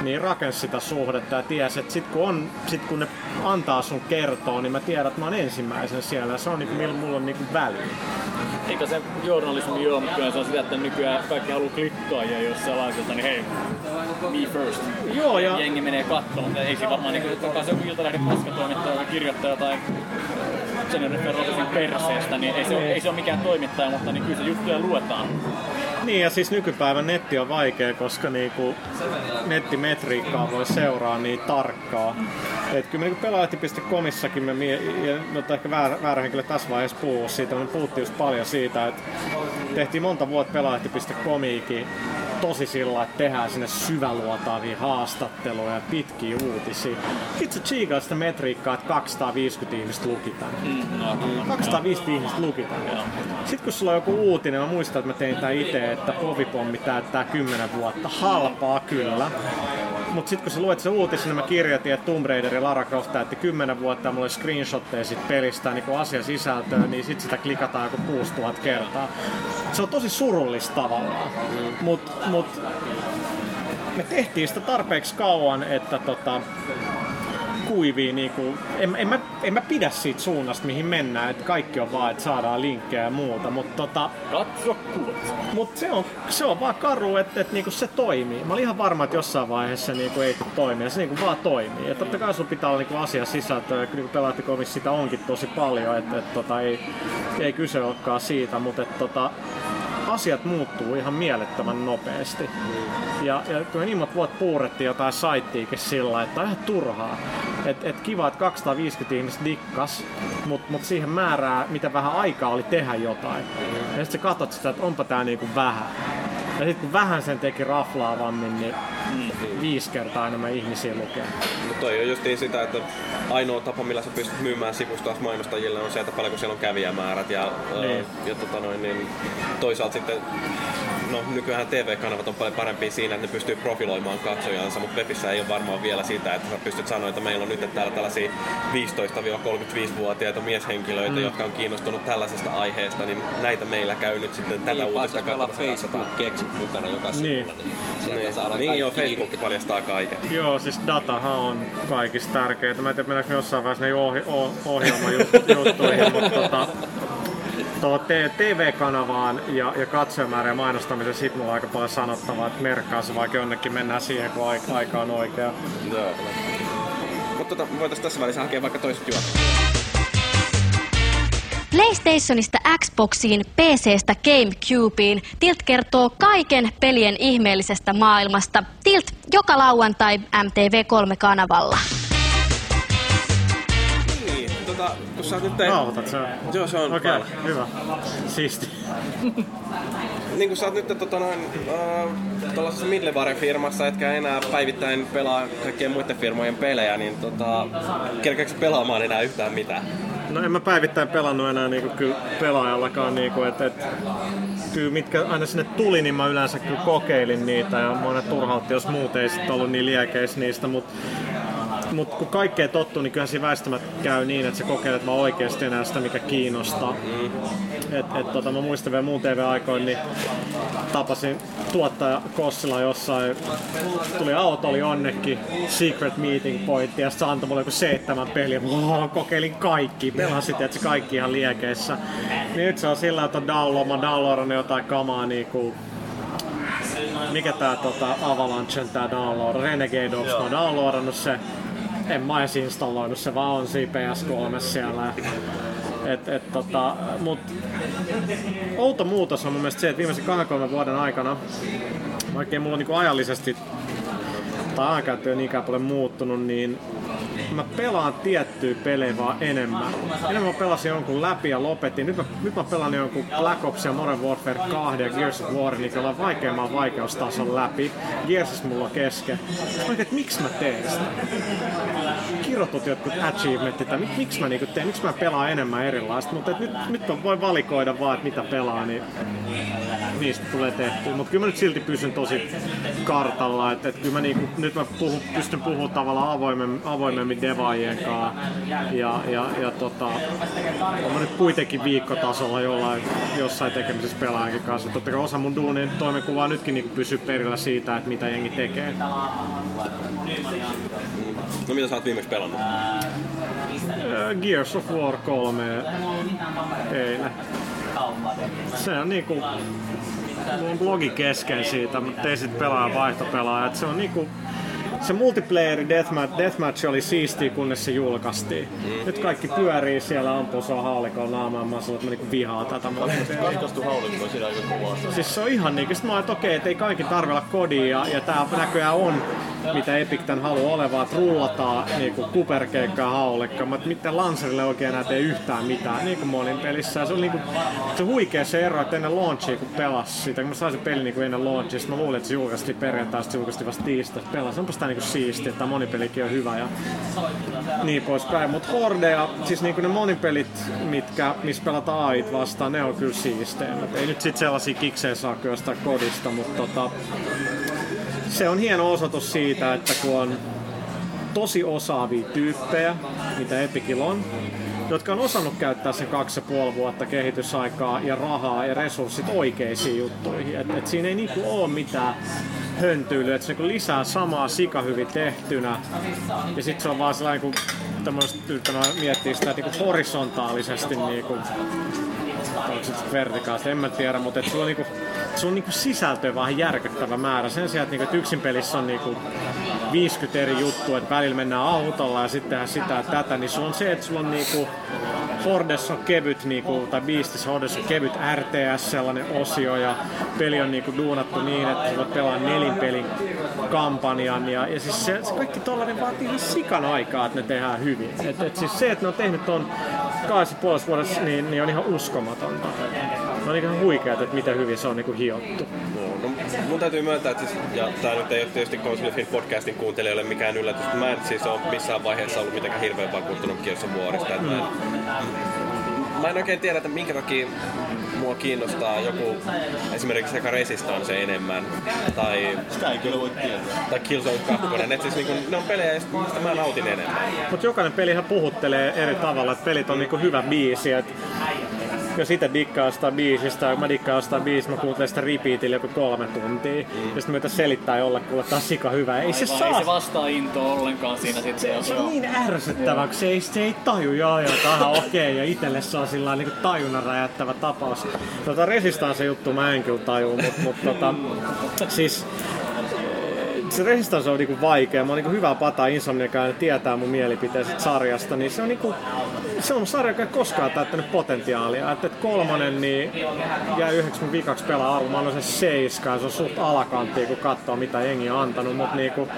niin rakensi sitä suhdetta ja tiesi, että sit kun, on, sit kun ne antaa sun kertoa, niin mä tiedän, että mä oon ensimmäisen siellä. Se on niin kuin, millä mulla on niin kuin väliä. Eikä se journalismi joo, mutta kyllä se on sitä, että nykyään kaikki haluaa klikkaa ja jos sä laitat, niin hei, me first. Joo, ja- Jengi menee kattoon, ei se varmaan niin kuin, se joku iltalehden paskatoimittaja tai kirjoittaja tai Jennifer Rosesin perseestä, niin ei se, ole, ei se ole mikään toimittaja, mutta niin kyllä se juttuja luetaan. Niin ja siis nykypäivän netti on vaikea, koska niinku nettimetriikkaa voi seuraa niin tarkkaa. Et kyllä niinku pelaajat.comissakin me, mie- ja no, ehkä väärä, väärä henkilö tässä vaiheessa puhuu siitä, me puhuttiin just paljon siitä, että tehtiin monta vuotta pelaajat.comiikin tosi sillä, että tehdään sinne syväluotaavia haastatteluja ja pitkiä uutisia. Itse tsiikaa sitä metriikkaa, että 250 ihmistä luki tänne. Mm, 250 ihmistä luki tänne. Sitten kun sulla on joku uutinen, mä muistan, että mä tein tää itse, että povipommi täyttää 10 vuotta. Halpaa kyllä. Mutta sitten kun sä luet se uutisen, niin mä kirjoitin, että Tomb Raider ja Lara Croft täytti 10 vuotta ja mulla oli screenshotteja sit pelistä niin kuin asiasisältöä, niin sit sitä klikataan joku 6000 kertaa. Se on tosi surullista tavallaan. Mut, mut me tehtiin sitä tarpeeksi kauan, että tota, kuivia, niinku, en, en, mä, en mä pidä siitä suunnasta, mihin mennään, että kaikki on vaan, että saadaan linkkejä ja muuta, mutta tota, Katso kuvat. Mut se on, se on vaan karu, että, että niinku se toimii. Mä olin ihan varma, että jossain vaiheessa niinku ei tule toimia. Se niinku vaan toimii. Ja totta kai sun pitää olla niinku asia sisältöä. Ja niinku pelaattikomissa sitä onkin tosi paljon. Että et, tota, ei, ei kyse olekaan siitä. Mutta et, tota, asiat muuttuu ihan mielettömän nopeasti. Ja, ja me niin monta vuotta puurettiin jotain saittiikin sillä, että on ihan turhaa. Et, et kiva, että 250 ihmistä dikkas, mutta mut siihen määrää, mitä vähän aikaa oli tehdä jotain. Ja sitten sä katsot sitä, että onpa tää niinku vähän. Ja sitten kun vähän sen teki raflaavammin, niin viisi kertaa enemmän ihmisiä lukee. Mutta toi on justiin sitä, että ainoa tapa, millä sä pystyt myymään sivustoa mainostajille on se, että paljonko siellä on kävijämäärät. Ja, Niin. ää, ja tota noin, niin toisaalta sitten No nykyään TV-kanavat on paljon parempia siinä, että ne pystyy profiloimaan katsojansa, mutta webissä ei ole varmaan vielä sitä, että sä pystyt sanoa, että meillä on nyt täällä tällaisia 15-35-vuotiaita mieshenkilöitä, Mm. jotka on kiinnostunut tällaisesta aiheesta, niin näitä meillä käy nyt sitten tätä Niin, uutista katsomassa. Facebook-keksit mukana joka sivulla, Niin. niin sieltä Niin, saadaan niin joo, Facebook paljastaa kaiken. Joo, siis datahan on kaikista tärkeintä. Mä en tiedä, mennäänkö me jossain vaiheessa näihin ohi- o- ohjelmajuttuihin, mutta tota, tuo TV-kanavaan ja, ja katsojamäärä ja mainostamisen sit mulla on aika paljon sanottavaa, että merkkaa se vaikka jonnekin mennään siihen, kun aika, aika on oikea. Joo. Mutta tota, voitaisiin tässä välissä hakea vaikka toiset juot. PlayStationista Xboxiin, PCstä GameCubeen, Tilt kertoo kaiken pelien ihmeellisestä maailmasta. Tilt joka lauantai MTV3-kanavalla. Niin, tota, kun sä oot nyt... Nauhoitat se? Joo, se on Okei, päällä. hyvä. Siisti. Niin kun sä oot nyt tota noin, äh, tällaisessa Midlevare-firmassa, etkä enää päivittäin pelaa kaikkien muiden firmojen pelejä, niin tota, kerkeekö pelaamaan enää yhtään mitään? No en mä päivittäin pelannut enää niinku kyllä pelaajallakaan, niinku, että et, kyllä mitkä aina sinne tuli, niin mä yleensä kyllä kokeilin niitä ja monet turhautti, jos muut ei sit ollut niin liekeissä niistä, mutta mut kun kaikkea tottuu, niin kyllähän siinä väistämättä käy niin, että sä kokeilet vaan oikeasti enää sitä, mikä kiinnostaa. Et, et, tota, mä muistan vielä muun TV-aikoin, niin tapasin tuottaja Kossila jossain, tuli auto, oli onnekin Secret Meeting Point, ja se antoi mulle joku seitsemän peliä, mä kokeilin kaikki, pelasin, että se kaikki ihan liekeissä. Niin nyt se on sillä, että on download, mä downloadannut jotain kamaa niinku mikä tää tota, Avalanchen tää download, Renegade Ops, mä oon downloadannut se, en mä edes installoinut, se vaan on siinä PS3 siellä. Et, et, tota, mut outo muutos on mun mielestä se, että viimeisen 2-3 vuoden aikana, vaikkei mulla niinku ajallisesti tai ajankäyttö ei niinkään paljon muuttunut, niin mä pelaan tiettyjä pelejä vaan enemmän. Enemmän mä pelasin jonkun läpi ja lopetin. Nyt mä, nyt mä pelaan jonkun Black Ops ja Modern Warfare 2 ja Gears of War, niin on vaikeamman vaikeustason läpi. Gearsis mulla on kesken. Mä oikein, että miksi mä teen sitä? Kirjoitut jotkut achievementit, tai mik, miksi mä niinku teen, miksi mä pelaan enemmän erilaista, mutta nyt, nyt mä voin valikoida vaan, että mitä pelaa, niin niistä tulee tehtyä. Mutta kyllä mä nyt silti pysyn tosi kartalla, että et kyllä mä niinku, nyt mä puhun, pystyn puhumaan tavallaan avoimemmin, avoimemmin devaajien kanssa. Ja, ja, ja tota, on mä nyt kuitenkin viikkotasolla jollain, jossain tekemisessä pelaajankin kanssa. Totta kai osa mun duunin toimenkuvaa nytkin niinku pysyy perillä siitä, että mitä jengi tekee. No mitä sä oot viimeksi pelannut? Äh, Gears of War 3 eilen. Se on niinku... Mulla on blogi kesken siitä, mutta ei sit pelaa vaihtopelaaja. Et se on niinku... Se multiplayeri deathmatch, deathmatch oli siistiä, kunnes se julkaistiin. Nyt kaikki pyörii siellä, ampuu sua haulikolla naamaan. Mä sanoin, että mä niinku vihaan tätä. Katkastu haulikko siinä aika kovaa. Siis se on ihan niin, sitten mä oon, että okei, että ei kaikki tarvitse olla kodia ja, ja tää näköjään on, mitä Epic tän haluaa olevaa, että rullataan niinku kuperkeikkaa haulikka, mutta miten Lancerille oikein enää tee yhtään mitään, niin kuin Molin pelissä. Ja se on niinku, se huikea se ero, että ennen launchia kun pelas sitä, kun mä sain sen pelin niinku ennen launchia, mä luulin, että se julkaistiin perjantaista, se julkaistiin vasta tiistaista, pelas, onpas tää niinku siistiä, että monipelikin on hyvä ja niin poispäin. Mut Hordea, siis niinku ne monipelit, mitkä, missä pelataan AIt vastaan, ne on kyllä siistejä. Ei nyt sit sellaisia kiksejä saa kyllä jostain kodista, mutta tota, se on hieno osoitus siitä, että kun on tosi osaavia tyyppejä, mitä Epicillä on, jotka on osannut käyttää sen kaksi ja puoli vuotta kehitysaikaa ja rahaa ja resurssit oikeisiin juttuihin. Et, et siinä ei niinku ole mitään höntyily, että se niinku lisää samaa sika hyvin tehtynä. Ja sitten se on vaan sellainen, kun tämmöistä miettiä sitä niinku horisontaalisesti niinku, onko se vertikaalisesti, en mä tiedä, mutta sulla on, niinku, sulla on niinku sisältöä vähän järkyttävä määrä. Sen sijaan, että, niinku, että yksin pelissä on niinku 50 eri juttua, että välillä mennään autolla ja sitten tehdään sitä ja tätä, niin sulla on se, että sulla on niinku Hordessa on kevyt, niinku, tai Beastissä Hordessa on kevyt RTS sellainen osio ja peli on niinku duunattu niin, että sä voit pelaa nelinpelin kampanjan ja, ja siis se, se kaikki tollanen vaatii ihan sikan aikaa, että ne tehdään hyvin. Et, et siis se, että ne on tehnyt ton kahdessa puolessa vuodessa, niin, niin on ihan uskomatonta. Ne on ihan huikeat, että miten hyvin se on niinku hiottu. No, mun täytyy myöntää, että siis, ja tää nyt ei ole tietysti Konsolifin podcastin kuuntelijoille mikään yllätys, mä en siis ole missään vaiheessa ollut mitenkään hirveän vakuuttunut of Warista. Että mä, en, mä en oikein tiedä, että minkä takia mua kiinnostaa joku esimerkiksi eka Resistance enemmän, tai, Sitä ei kyllä voi tietää. tai Killzone 2. Et siis niinku, ne on pelejä, joista mä nautin enemmän. Mutta jokainen pelihän puhuttelee eri tavalla, että pelit on niinku hyvä biisi. Et jos itse dikkaa jostain biisistä, ja mä dikkaan jostain biisistä, mä kuuntelen sitä repeatillä joku kolme tuntia. Mm. Ja sitten mä selittää jollekin, että sika hyvä. Ei se Aivan, saa Ei se vastaa intoa ollenkaan siinä sitten. se, se joo. on niin ärsyttävä, kun se ei, se ei taju, joo joo, tähän okei, okay, ja itelle se on sillä niin tajunnan räjättävä tapaus. Tota Resistance juttu mä en kyllä taju, mutta mut, tota, siis se Resistance on niinku vaikea. Mä oon niinku hyvä pata ne tietää mun mielipiteet sarjasta, niin se on niinku se on sarja, joka ei koskaan täyttänyt potentiaalia. Että et kolmonen niin mun vikaksi pelaa arvo. Mä annan sen seiskaan, se on suht alakanttia, kun katsoo mitä jengi on antanut, mutta niinku,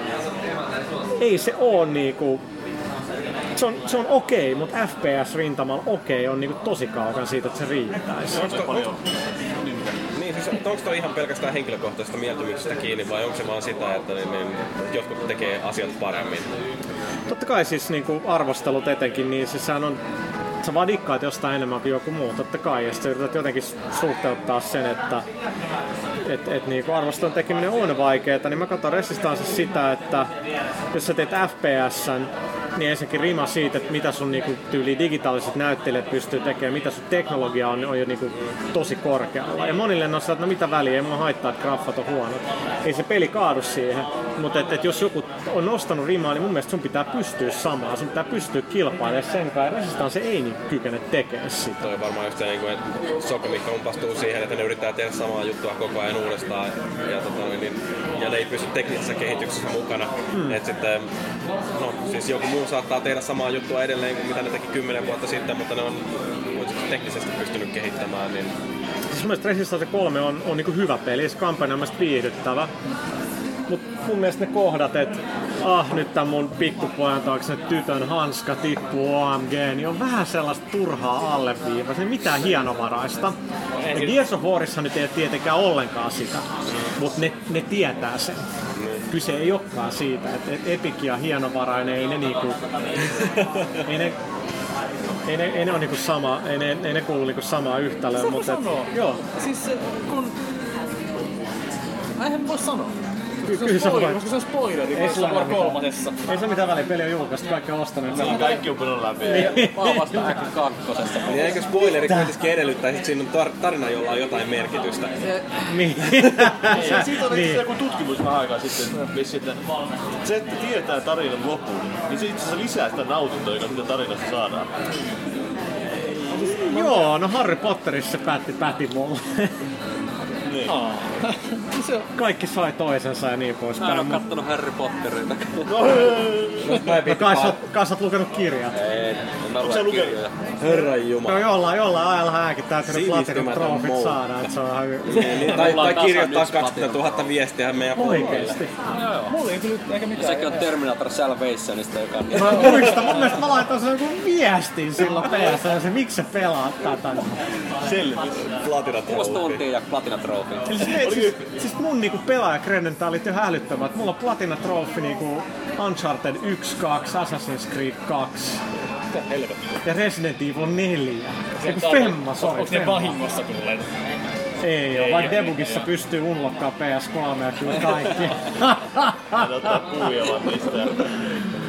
ei se oo niinku se on, se on okei, mutta FPS-rintamalla okei on niinku tosi kaukana siitä, että se riittäisi. Niin, siis onko toi ihan pelkästään henkilökohtaisesta mieltymyksestä kiinni vai onko se vaan sitä, että niin, niin, jotkut tekee asiat paremmin? Totta kai siis niinku arvostelut etenkin, niin siis on sä vaan dikkaat jostain enemmän kuin joku muu, totta kai. Ja sitten yrität jotenkin suhteuttaa sen, että et, et niinku arvostelun tekeminen on vaikeaa, niin mä katson Resistance sitä, että jos sä teet FPSn, niin ensinnäkin rima siitä, että mitä sun niinku tyyli digitaaliset näyttelijät pystyy tekemään, mitä sun teknologia on, on jo niinku tosi korkealla. Ja monille on että no mitä väliä, ei mua haittaa, että graffat on huonot. Ei se peli kaadu siihen, mutta et, et jos joku on nostanut rimaa, niin mun mielestä sun pitää pystyä samaan, sun pitää pystyä kilpailemaan sen kanssa. Ja Resistance ei niin kykene tekemään sitä. Toi varmaan just se, niin kuin, että Sokomikka umpastuu siihen, että ne yrittää tehdä samaa juttua koko ajan uudestaan. Ja, tota, niin, ja ne ei pysty teknisessä kehityksessä mukana. Hmm. Et sitten, no, siis joku muu saattaa tehdä samaa juttua edelleen kuin mitä ne teki kymmenen vuotta sitten, mutta ne on teknisesti pystynyt kehittämään. Niin Siis mun mielestä Resistance 3 on, on niinku hyvä peli, se kampanja on mielestäni viihdyttävä. Mut mun mielestä ne kohdat, että ah nyt tän mun pikkupojan taakse tytön hanska tippuu OMG, niin on vähän sellaista turhaa alleviivaa, se mitään hienovaraista. Ja Gears of Warissa nyt ei tietenkään ollenkaan sitä, mutta ne, ne tietää sen. Kyse ei olekaan siitä, että et Epic ja hienovarainen ei ne niinku... ei ne, ei ne, ei ne ole niinku sama, ei ne, ei ne kuulu niinku samaa yhtälöä, mutta... sanoa? Joo. Siis kun... Eihän voi sanoa. Ky- Se on kyllä spoileri, koska se on spoileri. Ei Ei sulla ole mitään. kolmasessa. Ei se mitään väliä, peli on julkaistu, kaikki on ostaneet. Se on kaikki on pelannut läpi. Niin. Mä oon vasta X2. Niin eikö spoileri kuitenkin edellyttäisi, että siinä on tar- tarina, jolla on jotain merkitystä? Niin. Se- Siitä oli Niin. joku tutkimus vähän aikaa sitten, vissi, että se, että tietää tarinan lopun, niin se itse asiassa lisää sitä nautintoa, joka siitä tarinasta saadaan. Joo, no Harry Potterissa se päätti päti mulle. Niin. se on... Kaikki sai toisensa ja niin Mä en poispäin. oo kattonut Harry Potteria. No kai sä, kai sä oot lukenut kirjat. Ei, en mä lue lukenut? kirjoja. Herran No jumala. jollain, jollain ajalla hänkin täytynyt Platinum Trofit saada, että se on ihan Niin, niin, tai, tai kirjoittaa yksi 20 000 viestiä meidän Oikeesti. Mulla ei kyllä eikä mitään. Sekin on Terminator Salvationista, joka on... Mä muistan, mun mielestä mä laitoin sen joku viestin silloin PS, ja se miksi sä pelaat tätä. Selvisi. Platina Kuusi tuntia ja Platina Trophy. Eli siis, siis, siis mun niinku pelaajakredentaalit on hälyttävät. Mulla on Platina Trophy niinku Uncharted 1, 2, Assassin's Creed 2 ja Resident Evil 4. Eiku Femma, sori, Onko ne vahingossa tulleet? Ei oo, vaikka debugissa pystyy unlokkaa PS3 ja kyllä kaikki. Puuja vaan niistä.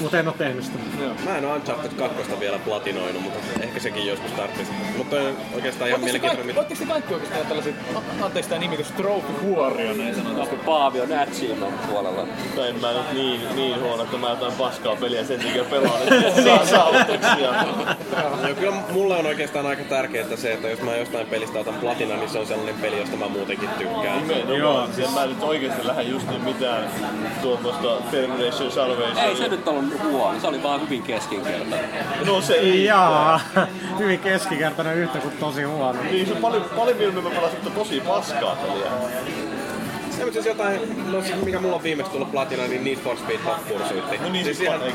Mutta en oo tehnyt sitä. Mä en oo Uncharted 2 vielä platinoinut, mutta ehkä sekin joskus tarvitsisi. Mutta toi on oikeastaan ihan mielenkiintoinen. kaikki, ootteko te kaikki oikeastaan tällaiset, anteeksi tämä nimitys, trophy warrior, näin sanotaan? Paavi on achievement puolella. Tai en mä nyt niin, niin huono, että mä jotain paskaa peliä sen takia pelaan, että saa saavutuksia. Joo, kyllä mulle on oikeastaan aika tärkeää se, että jos mä jostain pelistä otan platina, niin se on sellainen peli, josta mä muutenkin tykkään. Nimenomaan. Joo. Mä nyt oikeesti lähden just niin mitään tuommoista Termination Salvation. Ei se nyt ollut huono, se oli vaan hyvin keskinkertainen. No se ei. Jaa, hyvin keskikertainen yhtä kuin tosi huono. Niin se on paljon, paljon mieluummin mä pelasin mutta tosi paskaa peliä. On siis jotain, no siis mikä mulla on viimeksi tullut platina, niin Need for Speed Hot Pursuit. No niin, siis siis ihan, siis?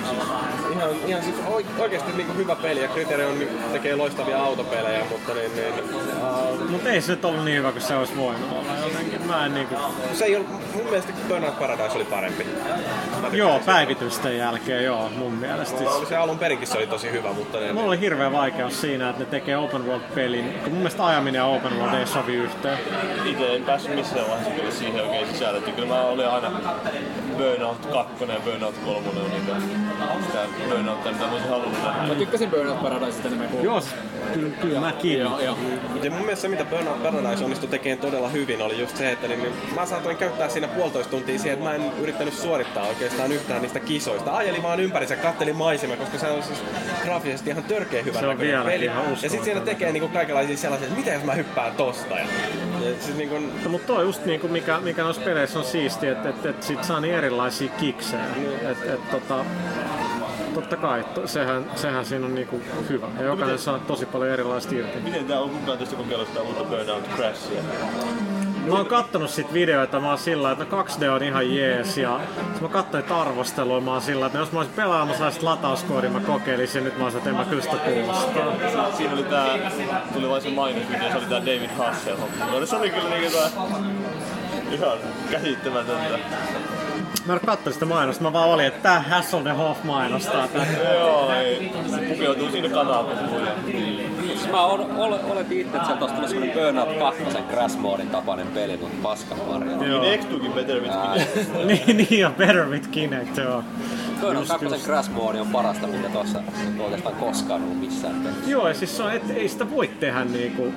ihan, ihan siis oik- oikeasti niinku hyvä peli ja Kriteeri on, tekee loistavia autopelejä, mutta niin, niin uh, Mutta ei se nyt ollut niin hyvä kuin se olisi voinut olla jotenkin. Mä en niinku... se ei ollut, mun mielestä Burnout Paradise oli parempi. Joo, päivitysten jälkeen joo, mun mielestä. Mulla oli se alun perinkin se oli tosi hyvä, mutta niin, Mulla oli hirveä vaikeus siinä, että ne tekee open world pelin, kun mun mielestä ajaminen ja open world ei sovi yhteen. Itse en päässyt missään vaiheessa kyllä siihen oikein sisälle. Että Kyllä mä olin aina Burnout 2 ja Burnout 3 on niitä sitä Burnoutta, mitä mä olisin halunnut nähdä. Mä tykkäsin Burnout Paradisesta enemmän kuin... Joo, kyllä, kyllä mäkin. Joo, joo. Ja mun mielestä se, mitä Burnout Paradise onnistui tekemään todella hyvin, oli just se, että niin, niin mä saatoin käyttää siinä puolitoista tuntia siihen, että mä en yrittänyt suorittaa oikeastaan yhtään niistä kisoista. Ajelin vaan ympärissä, kattelin maisemia, koska se on siis graafisesti ihan törkeä hyvän Se on näköinen peli. ihan Ja sitten siinä tekee niinku kaikenlaisia sellaisia, että mitä jos mä hyppään tosta. Ja, ja siis niinku, No, mutta toi just niinku mikä, mikä noissa peleissä on siistiä, että et, et sit saa niin erilaisia kiksejä. Et, et, tota, totta kai, to, sehän, sehän siinä on niinku hyvä. Ja jokainen saa tosi paljon erilaista irti. Miten tää on kukaan tästä kokeillut sitä uutta Burnout Crashia? Mä oon kattonut sit videoita, mä oon sillä että 2D on ihan jees ja mä katsoin arvostelua, mä oon sillä että jos mä olisin pelaamassa sit latauskoodin, mä kokeilisin nyt mä olisin, että en mä kyllä sitä kuulostaa. Siinä oli tää, tuli vain se mainosvideo, se oli tää David Hasselhoff. No se oli kyllä niinku tää ihan käsittämätöntä. Mä en katsoin sitä mainosta, mä vaan olin, että tää Hasselhoff mainostaa tätä. Joo, ei. Se pukeutuu siinä kanavapuun. Siis mä ol, ol, oletin itse, että sieltä olisi tullut semmonen Burnout 2 Crash Modin tapainen peli, mutta paskan marjaa. Joo. Niin X2kin Better with Kinect. niin, niin ja Better with Kinect, joo. Burnout Just, 2 just. Crash Mode on parasta, mitä tuossa oikeastaan koskaan ollut missään pelissä. Joo, ja siis se on, et, ei sitä voi tehdä niinku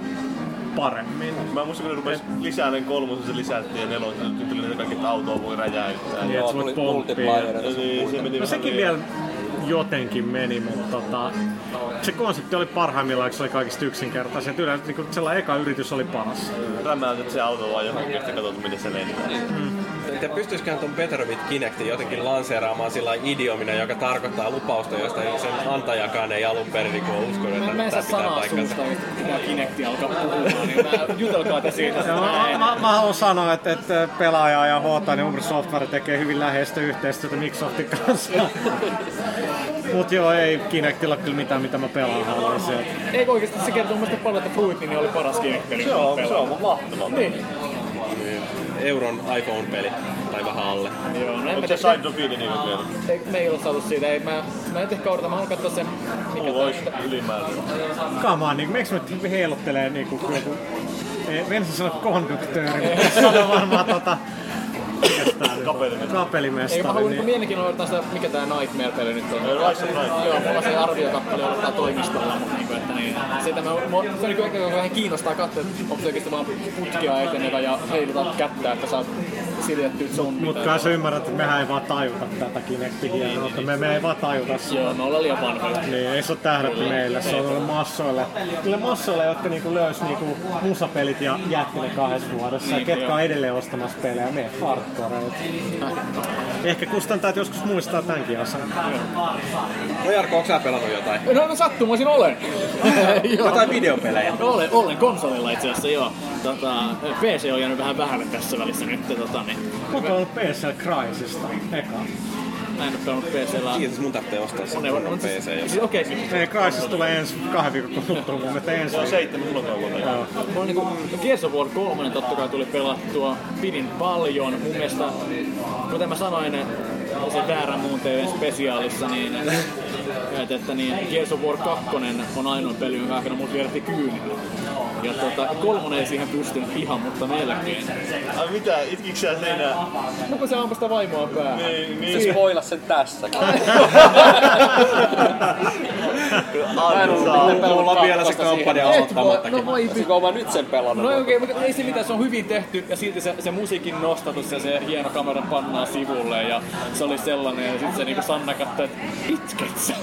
paremmin. Mä muistan, kun ne rupes lisää ne kolmosen, se lisättiin ja nelosen, nyt tuli ne kaikki, että autoa voi räjäyttää. Niin, että voit pomppia. Niin, se meni No sekin vielä jotenkin meni, mutta tota, se konsepti oli parhaimmillaan, se oli kaikista yksinkertaisin. Et Yleensä niin sellainen eka yritys oli paras. Rämäytät se auto vaan johonkin ja katsot, miten se lentää. Ja pystyisiköhän ton Better with Kinectin jotenkin lanseeraamaan sillä idiomina, joka tarkoittaa lupausta, josta sen antajakaan ei alun perin niin uskonut, että Mä, mä en saa pitää sanaa suusta, että pitää Kinecti alkaa puhumaan, niin mä, jutelkaa te siitä. Ja mä, mä, mä, haluan sanoa, että, että pelaaja ja H ja Umbro Software tekee hyvin läheistä yhteistyötä Microsoftin kanssa. Mut joo, ei Kinectilla kyllä mitään, mitä mä pelaan haluaisin. Eikö oikeesti se kertoo mun mielestä paljon, että Fruit niin oli paras Kinect-peli. Se on, se on mahtava. Niin. Euron iPhone-peli, tai vähän alle. Joo, no en mä tiedä. Side of Eden niinku vielä? Ei, me ei olla saatu siitä. Ei, mä, mä nyt ehkä odotan. Mä haluan katsoa sen, mikä Mulla olisi ylimääräinen. Come on, niin, miksi me heiluttelee niinku joku... Vensi sanoi konduktööri, mutta se on varmaan tota... On? Kapelimestari. Ei, mä Kapelimestari. haluan Niin. mielenkiinnolla odottaa sitä, mikä tää Nightmare-peli nyt on. Rise of Night. Joo, mulla se arviokappale odottaa toimistolla, mutta niinku, että niin, sitä mä, se on niinku ehkä vähän kiinnostaa katsoa, että onko se oikeesti vaan putkia etenevä ja heilutat kättä, että saat siljettyä zombit. Mutta kai sä ymmärrät, että mehän ei vaan tajuta tätä Kinectin hienoutta. Me, me ei vaan tajuta sitä. Joo, me ollaan liian vanhoja. Niin, ei se ole tähdätty meille, se on ollut massoille. Kyllä massoille, jotka niinku löys niinku musapelit ja jätti ne kahdessa vuodessa. Ja Niin, ketkä joo. on edelleen ostamassa pelejä, me farttoreet. Ehkä kustantajat joskus muistaa tämänkin asian. No Jarkko, onko sä pelannut jotain? No, no sattumoisin olen. Jotain videopelejä? No, olen, olen konsolilla itse asiassa, joo. Tota, PC on jäänyt vähän vähälle tässä välissä nyt. Tota, niin. Mä oon pelannut PC Crysista, eka. Mä en oo pelannut PCllä. Kiitos, mun tarvitsee ostaa se On, on, on, PC. siis, okei, siis, Ei, Crysis tulee ensi kahden viikon kuluttua, mun mielestä ensi Se on seitsemän lokakuuta. Joo. Mulla on niinku Gears of War 3 totta kai tuli pelattua, pidin paljon. Mun mielestä, kuten mä sanoin se väärän muun TVn spesiaalissa, niin että, että niin Gears of War 2 on ainoa peli, jonka aikana mut vierätti kyynillä. Ja tota, kolmonen ei siihen pystynyt ihan, mutta melkein. Ai mitä, itkikö sä siinä? No kun se ampui sitä vaimoa päähän. Niin, Se niin. spoila sen tässäkin. Mä en on vielä se kampanja aloittamattakin. No voi Olisiko mä nyt sen pelannut? No okei, mutta ei se mitään, se on hyvin tehty ja silti se, se musiikin nostatus ja se hieno kamera pannaan sivulle ja se oli sellainen ja sitten se niinku Sanna katsoi, että itket sä?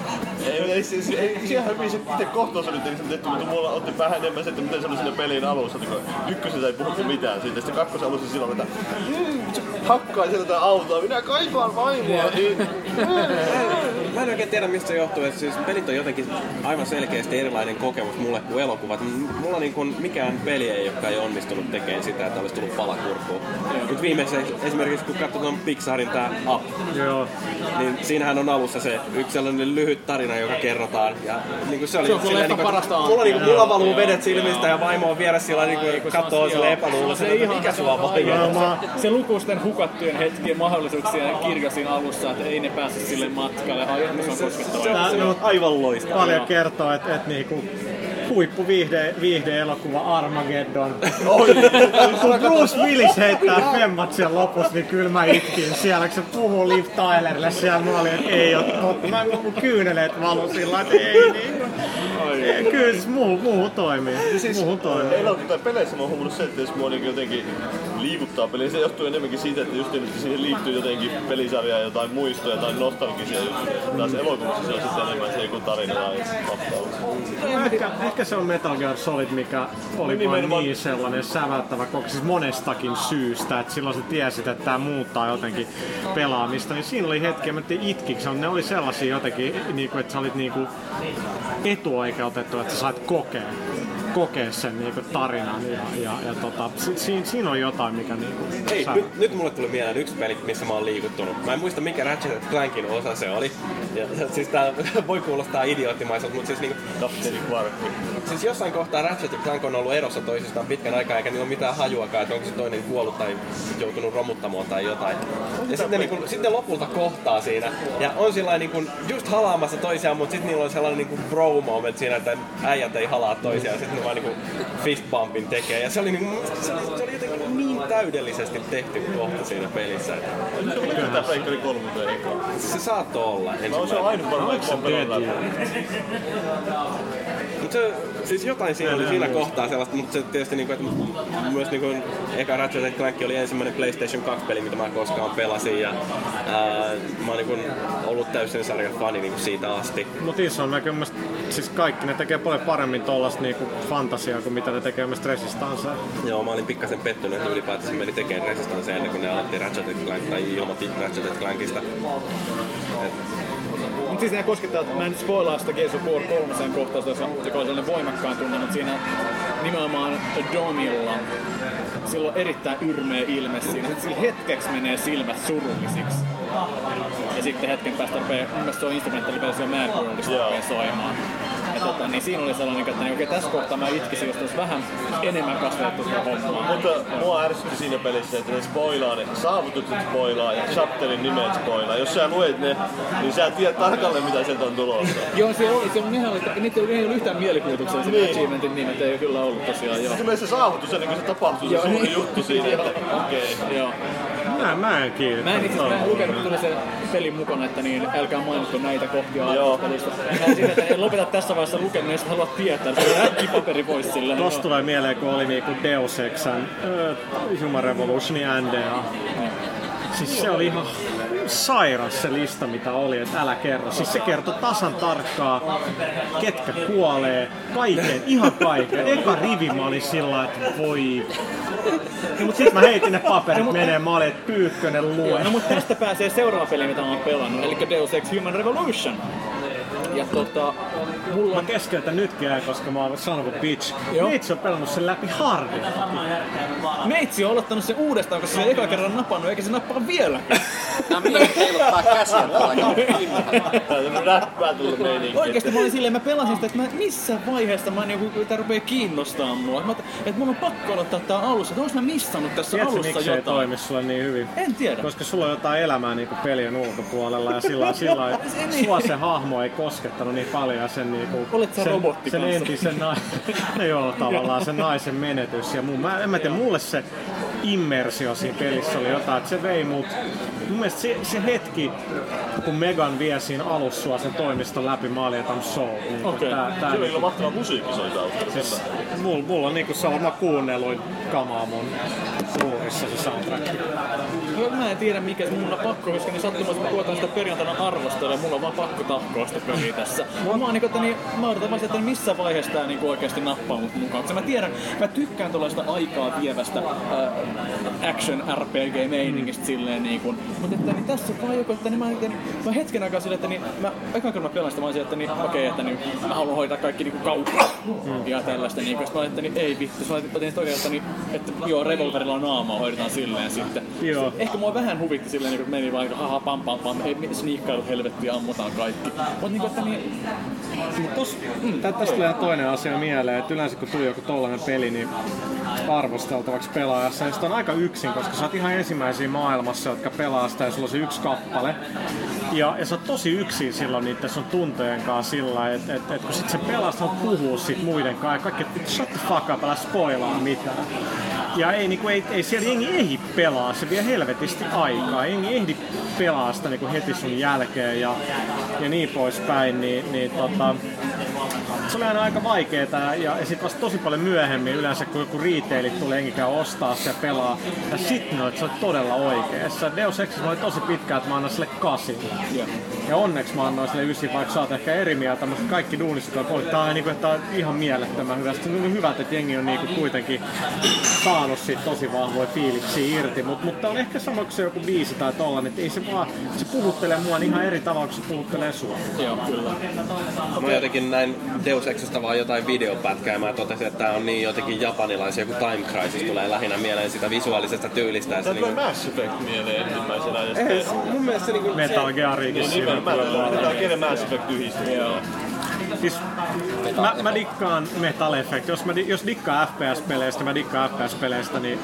Ei, ei, se, se, ei, siellä hyvin se itse kohtaus oli tietenkin tehty, mutta mulla otti vähän enemmän se, että miten se oli siinä pelin alussa. Kun ykkösessä ei puhuttu mitään siitä, sitten kakkosen alussa silloin, että "Mm, se hakkaa sieltä jotain autoa, minä kaipaan vaimoa. Mä en oikein tiedä mistä se johtuu, että siis pelit on jotenkin aivan selkeästi erilainen kokemus mulle kuin elokuvat. Mulla niin kuin mikään peli ei, joka ei onnistunut tekemään sitä, että olisi tullut pala kurkkuun. Nyt viimeisen esimerkiksi kun katsotaan Pixarin tää Up, Joo. niin siinähän on alussa se yksi sellainen lyhyt tarina, joka kerrotaan. Ja niin kuin se oli Se on leffan niin kuin, parasta mulla, niin kuin, mulla valuu vedet silmistä ja vaimo on vieressä sillä niin kuin, katsoo sille epäluuloisena, että mikä sua vaivaa. Se lukuisten hukattujen hetkien mahdollisuuksia kirjasin alussa, että ei ne pääse sille matkalle. Se on koskettavaa. Tää- Se on aivan loistava. Paljon kertoo, että et niinku huippu viihde, viihde-elokuva Armageddon. kun Bruce Willis heittää femmat siellä lopussa, niin kyllä mä itkin siellä, kun se puhuu Liv Tylerille siellä, mä olin, että ei oo totta. Mä mun kyyneleet valu sillä, että ei niin. Ei, Kyllä siis muu, muu toimii. Siis Muuhun toimii. elokuva tai peleissä mä oon huomannut se, että jos mua niin jotenkin liikuttaa peliä, se johtuu enemmänkin siitä, että just että siihen liittyy jotenkin pelisarjaa, jotain muistoja tai nostalgisia juttuja. Taas elokuvassa se on sitten enemmän se joku tarina tai vastaus. Ehkä, ehkä se on Metal Gear Solid, mikä oli Niin vain nimenomaan. niin sellainen säväyttävä koko, siis monestakin syystä, että silloin sä tiesit, että tämä muuttaa jotenkin pelaamista, niin siinä oli hetki, mä itkiksi, ne oli sellaisia jotenkin, niin kuin, että sä olit niin kuin etuoikeutettu, että sä sait kokea kokea sen niinku tarinan ja, ja, ja tota, si, si, siinä on jotain, mikä niinku Hei, sä- nyt, nyt mulle tuli mieleen yksi peli, missä mä oon liikuttunut. Mä en muista mikä Ratchet Clankin osa se oli. Ja, siis tää voi kuulostaa idioottimaiselta, mutta siis niinku... Kapteeni Quarkki. Siis jossain kohtaa Ratchet ja Clank on ollut erossa toisistaan pitkän aikaa, eikä niillä ole mitään hajuakaan, että onko se toinen kuollut tai joutunut romuttamaan tai jotain. Ja sitten, niinku, sitten lopulta kohtaa siinä. Ja on sillä niinku just halaamassa toisiaan, mutta sitten niillä on sellainen niinku bro moment siinä, että äijät ei halaa toisiaan. Sitten vaan niinku fist bumpin tekee. Ja se oli, niinku, se oli, se oli jotenkin niin täydellisesti tehty kohta siinä pelissä. Mikä tää Pleikkari 3 peli? Se saattoi olla No se on ainut varmaan. Mut se, siis jotain siinä oli siinä kohtaa sellaista, mutta se tietysti niinku, että myös niinku, eka Ratchet Clank oli ensimmäinen PlayStation 2-peli, mitä mä koskaan pelasin ja ää, mä oon niinku ollut täysin sarjan fani niinku siitä asti. Mutta iso on kyllä mielestä- siis kaikki ne tekee paljon paremmin tollasta niinku fantasiaa kuin mitä ne tekee myös Resistansea. Joo, mä olin pikkasen pettynyt, että ylipäätänsä meni tekemään Resistance ennen kuin ne aloitti Ratchet Clank tai ilmoitti Ratchet Clankista. Et, Mutta siis ne koskettaa, että mä en nyt spoilaa sitä Gears of War 3 kohtausta, joka on sellainen voimakkaan tunne, mutta siinä nimenomaan Donilla sillä on erittäin yrmeä ilme siinä. Sitten sillä hetkeksi menee silmät surullisiksi. Ja sitten hetken päästä rupeaa, mun mielestä se on instrumentaalipelissä Mad Worldista rupeaa soimaan. Tota, niin siinä oli sellainen, että niin, okei, tässä kohtaa mä itkisin, jos olisi vähän enemmän kasvatettu sitä hommaa. Mutta mua ärsytti siinä pelissä, että ne spoilaa ne saavutukset spoilaa ja chapterin nimet spoilaa. Jos sä luet ne, niin sä tiedät tarkalleen mitä sieltä on tulossa. Joo, se oli, se on ihan, että niitä ei ollut yhtään mielikuvituksella se Niin. achievementin nimet ei ole kyllä ollut tosiaan, joo. Se se saavutus ennen kuin se tapahtuu, se suuri niin. juttu siinä, että okei. Joo. Mä, mä en kiinni. Mä en itse asiassa mä en lukenut, kun tuli se pelin mukana, että niin älkää mainitko näitä kohtia Joo. arvostelusta. Mä että en lopeta tässä vaiheessa lukeminen, jos et halua tietää. Se on äkki paperi pois silleen. Tosta tulee mieleen, kun oli niinku Deus Exan uh, Human Revolutionin NDA. Siis se oli ihan sairas se lista, mitä oli, että älä kerro. Siis se kertoi tasan tarkkaa, ketkä kuolee, kaiken, ihan kaiken. Eka rivi mä olin sillä että voi... No, mutta sit mä heitin ne paperit menee, mä olin, että Pyykkönen lue. No mutta tästä pääsee seuraava peli, mitä mä oon pelannut, eli Deus Ex Human Revolution. Ja tota, mulla Mä keskeytän nytkin, koska mä oon of a bitch. Joo. Neitsi on pelannut sen läpi hardin. Meitsi on aloittanut sen uudestaan, koska se ei eka kerran napannut, eikä se nappaa vielä. Heiluttaa käsiä tuolla meininki. Oikeesti mä olin silleen, mä pelasin sitä, että mä, missä vaiheessa mä niinku, tää rupee kiinnostaa mua. Mä, että mun on pakko aloittaa tää alussa, että onks mä missannut tässä Tiedätkö, alussa miksi ei jotain? toimi sulle niin hyvin? En tiedä. Koska sulla on jotain elämää niin kuin pelien ulkopuolella ja sillä, sillä niin. sua se hahmo ei koskettanut niin paljon ja sen, niin kuin, Olet sä sen, robotti sen kanssa? entisen na- joo, tavallaan sen naisen menetys. Ja mun, mä, en mä tiedä, mulle se immersio siinä pelissä oli jotain, että se vei mut. Mun mielestä se, se hetki, kun Megan vie siinä alussa sen toimiston läpi, mä olin, että I'm sold. Niin Okei, tää, tää, se oli niin kyllä mahtava musiikki soi taustalla. Siis, mulla, mulla on niinku mä kuunnelluin kamaa mun ruudissa se soundtrack. No, mä en tiedä mikä mun on pakko, koska niin sattumasti mä koetan sitä perjantaina arvostella, mulla on vaan pakko tahkoa sitä peliä tässä. Mä oon niinku, että niin, mä odotan vasta, että missä vaiheessa tää niinku oikeesti nappaa mut mukaan. Koska mä tiedän, mä tykkään tuollaista aikaa vievästä äh, action RPG-meiningistä silleen niinku. Mutta että niin tässä vaan joku, että niin mä, että, niin, mä hetken aikaa silleen, että niin, mä, ekan kun mä sitä, mä olisin, että niin, okei, että niin, mä haluan hoitaa kaikki niinku kauppaa ja tällaista niinku. Sitten mä olin, että niin, ei vittu, mä otin oikein, että, niin, että joo, revolverilla on naamaa, hoidetaan silleen sitten. Joo. Ehkä mua vähän huvitti silleen, niin, että meni vaan, että haha, pam, pam, pam, ei sniikkailu helvettiä, ammutaan kaikki. Mutta niin, että niin, Mut tos, mm, tä- tästä tulee toinen asia mieleen, että yleensä kun tuli joku tollanen peli, niin arvosteltavaksi pelaajassa, niin on aika yksin, koska sä oot ihan ensimmäisiä maailmassa, jotka pelaa sitä ja sulla on se yksi kappale. Ja, ja sä oot tosi yksin silloin niiden sun tuntojen kanssa sillä, että et, et, kun sit se voit puhua sit muiden kanssa ja kaikki, että shut the fuck up, älä spoilaa mitään. Ja ei, niinku, ei, ei siellä jengi ehdi pelaa, se vie helvetisti aikaa. Jengi ehdi pelaa sitä niinku heti sun jälkeen ja, ja niin poispäin, niin, niin tota, se oli aina aika vaikeeta ja, ja sit vasta tosi paljon myöhemmin yleensä kun joku retailit tulee jengi käy ostaa se pelaa ja sit no, että se oli todella oikeassa. Deus Ex oli tosi pitkään, että mä annan sille kasin. Ja onneksi mä annoin sille ysi, vaikka sä oot ehkä eri mieltä, mutta kaikki duunista on pois. Niinku, tää on ihan mielettömän hyvä. Sitten on niinku hyvä, että jengi on niinku kuitenkin saanut siitä tosi vahvoja fiiliksiä irti, mutta mut tää on ehkä sama kuin se joku biisi tai tollanen, että ei se vaan, se puhuttelee mua ihan eri tavalla kuin se puhuttelee sua. Joo, kyllä. Mä jotenkin näin Deus Exista vaan jotain videopätkää ja mä totesin, että tää on niin jotenkin japanilaisia, joku Time Crisis tulee lähinnä mieleen sitä visuaalisesta tyylistä. Tää tulee niinku, Mass Effect mieleen ensimmäisenä. Se- mun mielestä se niinku... Metal Gearikin Niin siinä tulee Metal. Gear Mass Effect yhdistetty. Joo. Siis, mä, mä dikkaan Metal Effect. Jos, mä, jos dikkaa FPS-peleistä, mä dikkaan FPS-peleistä, niin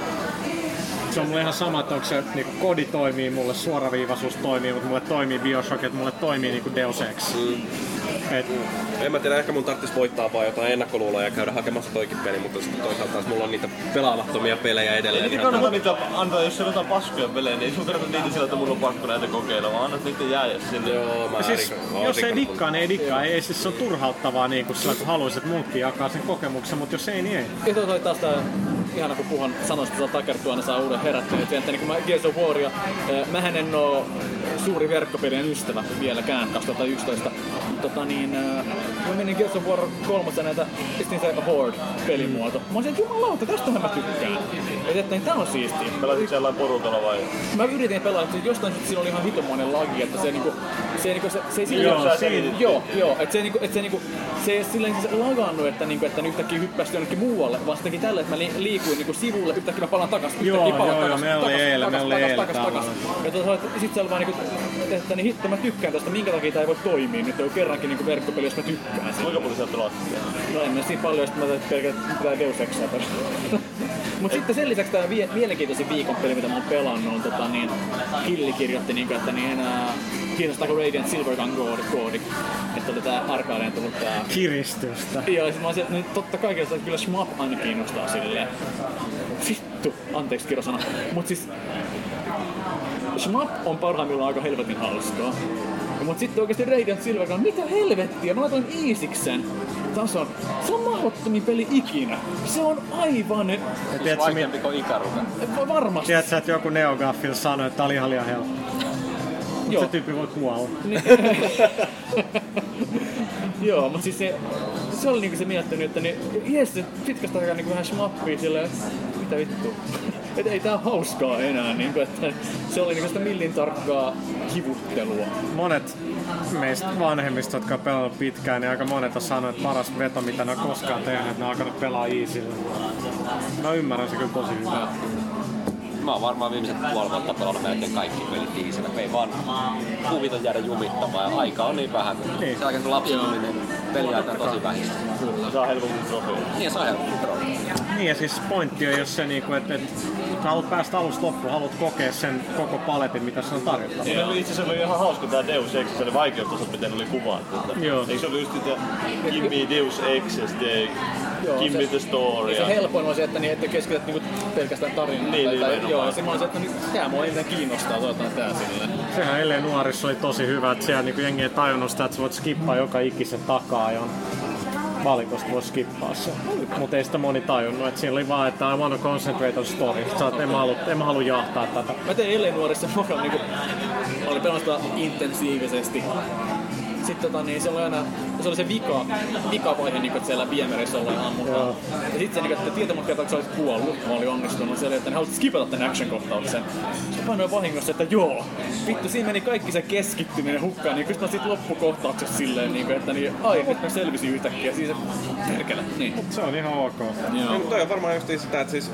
se on mulle ihan sama, että onko se niin kodi toimii mulle, suoraviivaisuus toimii, mutta mulle toimii Bioshock, että mulle toimii niin Deus Ex. Mm. Et, En mä tiedä, ehkä mun tarvitsisi voittaa vaan jotain ennakkoluuloja ja käydä hakemassa toikin peli, mutta sitten toisaalta taas mulla on niitä pelaamattomia pelejä edelleen. Ei ihan kannata niitä antaa, jos on jotain paskoja pelejä, niin ei sun kannata niitä sillä, että mulla on pakko näitä kokeilla, vaan annat niitä jäädä sinne. Joo, mä siis, rikon- jos ei dikkaa, niin ei dikkaa. Ei, siis se on turhauttavaa niin kuin sillä, kun haluaisit, että muutkin jakaa sen kokemuksen, mutta jos ei, niin ei. Ja toi, taas tää ihana kun puhun sanoista saa takertua, ne saa uuden herättynyt. Että niin kun mä Gears of Waria, eh, mähän en oo suuri verkkopelien ystävä vieläkään 2011. Tota niin, eh, mä menin Gears of War 3 näitä, pistin se Horde-pelimuoto. Mä olisin, että jumalauta, tästähän mä tykkään. Et, että niin, tää on siistiä. Pelasit siellä porukalla vai? Mä yritin pelaa, että jostain syystä siinä oli ihan hitomoinen lagi, että se niinku, se niinku, se, se sillä Joo, selitit. Joo, joo, että se niinku, että se niinku, se ei silleen se lagannut, että niinku, että yhtäkkiä hyppäsi jonnekin muualle, vaan se teki tällä, että mä li, liikuin niinku sivulle, yhtäkkiä mä palaan takas, Joo, yhtäkkiä palaan joo, joo, takas, meillä oli takas, eilen, takas, meillä oli takas, eilen takas, takas. täällä. Ja tota, että sit se oli vaan niinku, että niin hitto mä tykkään tästä, minkä takia tää ei voi toimia, nyt on kerrankin niinku verkkopeli, jos mä tykkään siitä. Kuinka paljon sieltä pelaat? No en mä siinä paljon, jos mä tein pelkästään pitää Deus Exaa Mutta sitten sen lisäksi tämä vie, mielenkiintoisin viikon peli, mitä mä oon pelannut, on tota, niin, Killi kirjoitti, niin, että niin enää kiinnostaako Radiant Silver Gun koodi, koodi. Että oli tää Arkadeen tullut tää... Kiristystä. Joo, ja sit mä oon se, että niin totta kai että kyllä Shmup aina kiinnostaa silleen. Vittu, anteeksi kirosana. Mut siis Shmup on parhaimmillaan aika helvetin hauskaa. Mut sitten oikeesti Radiant Silver mitä helvettiä, mä laitoin Iisiksen tason. Se on mahdottomin peli ikinä. Se on aivan... Ja tiedätkö, Vaikeampi kuin Ikaruka. Varmasti. Tiedätkö, että joku Neogaffil sanoi, että oli ihan liian helppo. Joo. se tyyppi voi kuolla. Joo, mutta siis se, se oli niinku se miettinyt, että niin, jes, se pitkästä aikaa niinku vähän schmappii silleen, mitä vittu. Et ei tää hauskaa enää, niinku, että se oli niinku sitä millin tarkkaa kivuttelua. Monet meistä vanhemmista, jotka on pelannut pitkään, niin aika monet on sanonut, että paras veto, mitä ne on koskaan tehnyt, että ne on alkanut pelaa easyllä. Mä ymmärrän se kyllä tosi hyvin. Mä oon varmaan viimeiset puoli vuotta pelannut melkein kaikki pelit iisillä. Ei vaan huvita jäädä jumittamaan ja aika on niin vähän. Niin. Sen jälkeen kun lapsi tuli, niin peliaika on tosi vähistä. Saa helpommin trofeja. Niin, saa helpommin trofeja. Niin ja siis pointti on jos se niinku, että et, haluat päästä alusta loppuun, haluat kokea sen koko paletin, mitä se on tarjottava. Se oli itse asiassa oli ihan hauska tää Deus Ex, se oli vaikeustasot, miten oli kuvattu. Että Joo. Eikö se oli just niitä me Deus Ex Give me the story. Se helpoin on se, että niin, ette keskityt niinku pelkästään tarinaan. Niin, tai, tai, nimenomaan. joo, ja semmoinen se, että niin, tää mua eniten kiinnostaa, toivotaan tää silleen. Sehän Ellen Nuorissa oli tosi hyvä, että siellä niinku jengi ei tajunnut sitä, että sä voit skippaa joka ikisen takaa ja valikosta voi skippaa se. Mutta ei sitä moni tajunnut, että siinä oli vaan, että I wanna concentrate on story. Sä oot, en en mä halua jahtaa tätä. Mä tein eilen nuorissa mokan niinku, oli intensiivisesti. Sitten tota, niin se oli aina, se oli se vika, vika vaihe, niin että siellä viemärissä ollaan ammutaan. Joo. Ja sitten se, niin, että tietämättä, että sä olisit kuollut, mä olin onnistunut. Se oli, että ne halusit skipata tämän action-kohtauksen. Sitten painoin vahingossa, että joo. Vittu, siinä meni kaikki se keskittyminen hukkaan. Niin kyllä sit loppukohtauksessa silleen, niin kuin, että niin, ai, nyt mä selvisin yhtäkkiä. Siis perkele. Niin. Se on ihan ok. Niin, mutta toi on varmaan just sitä, että siis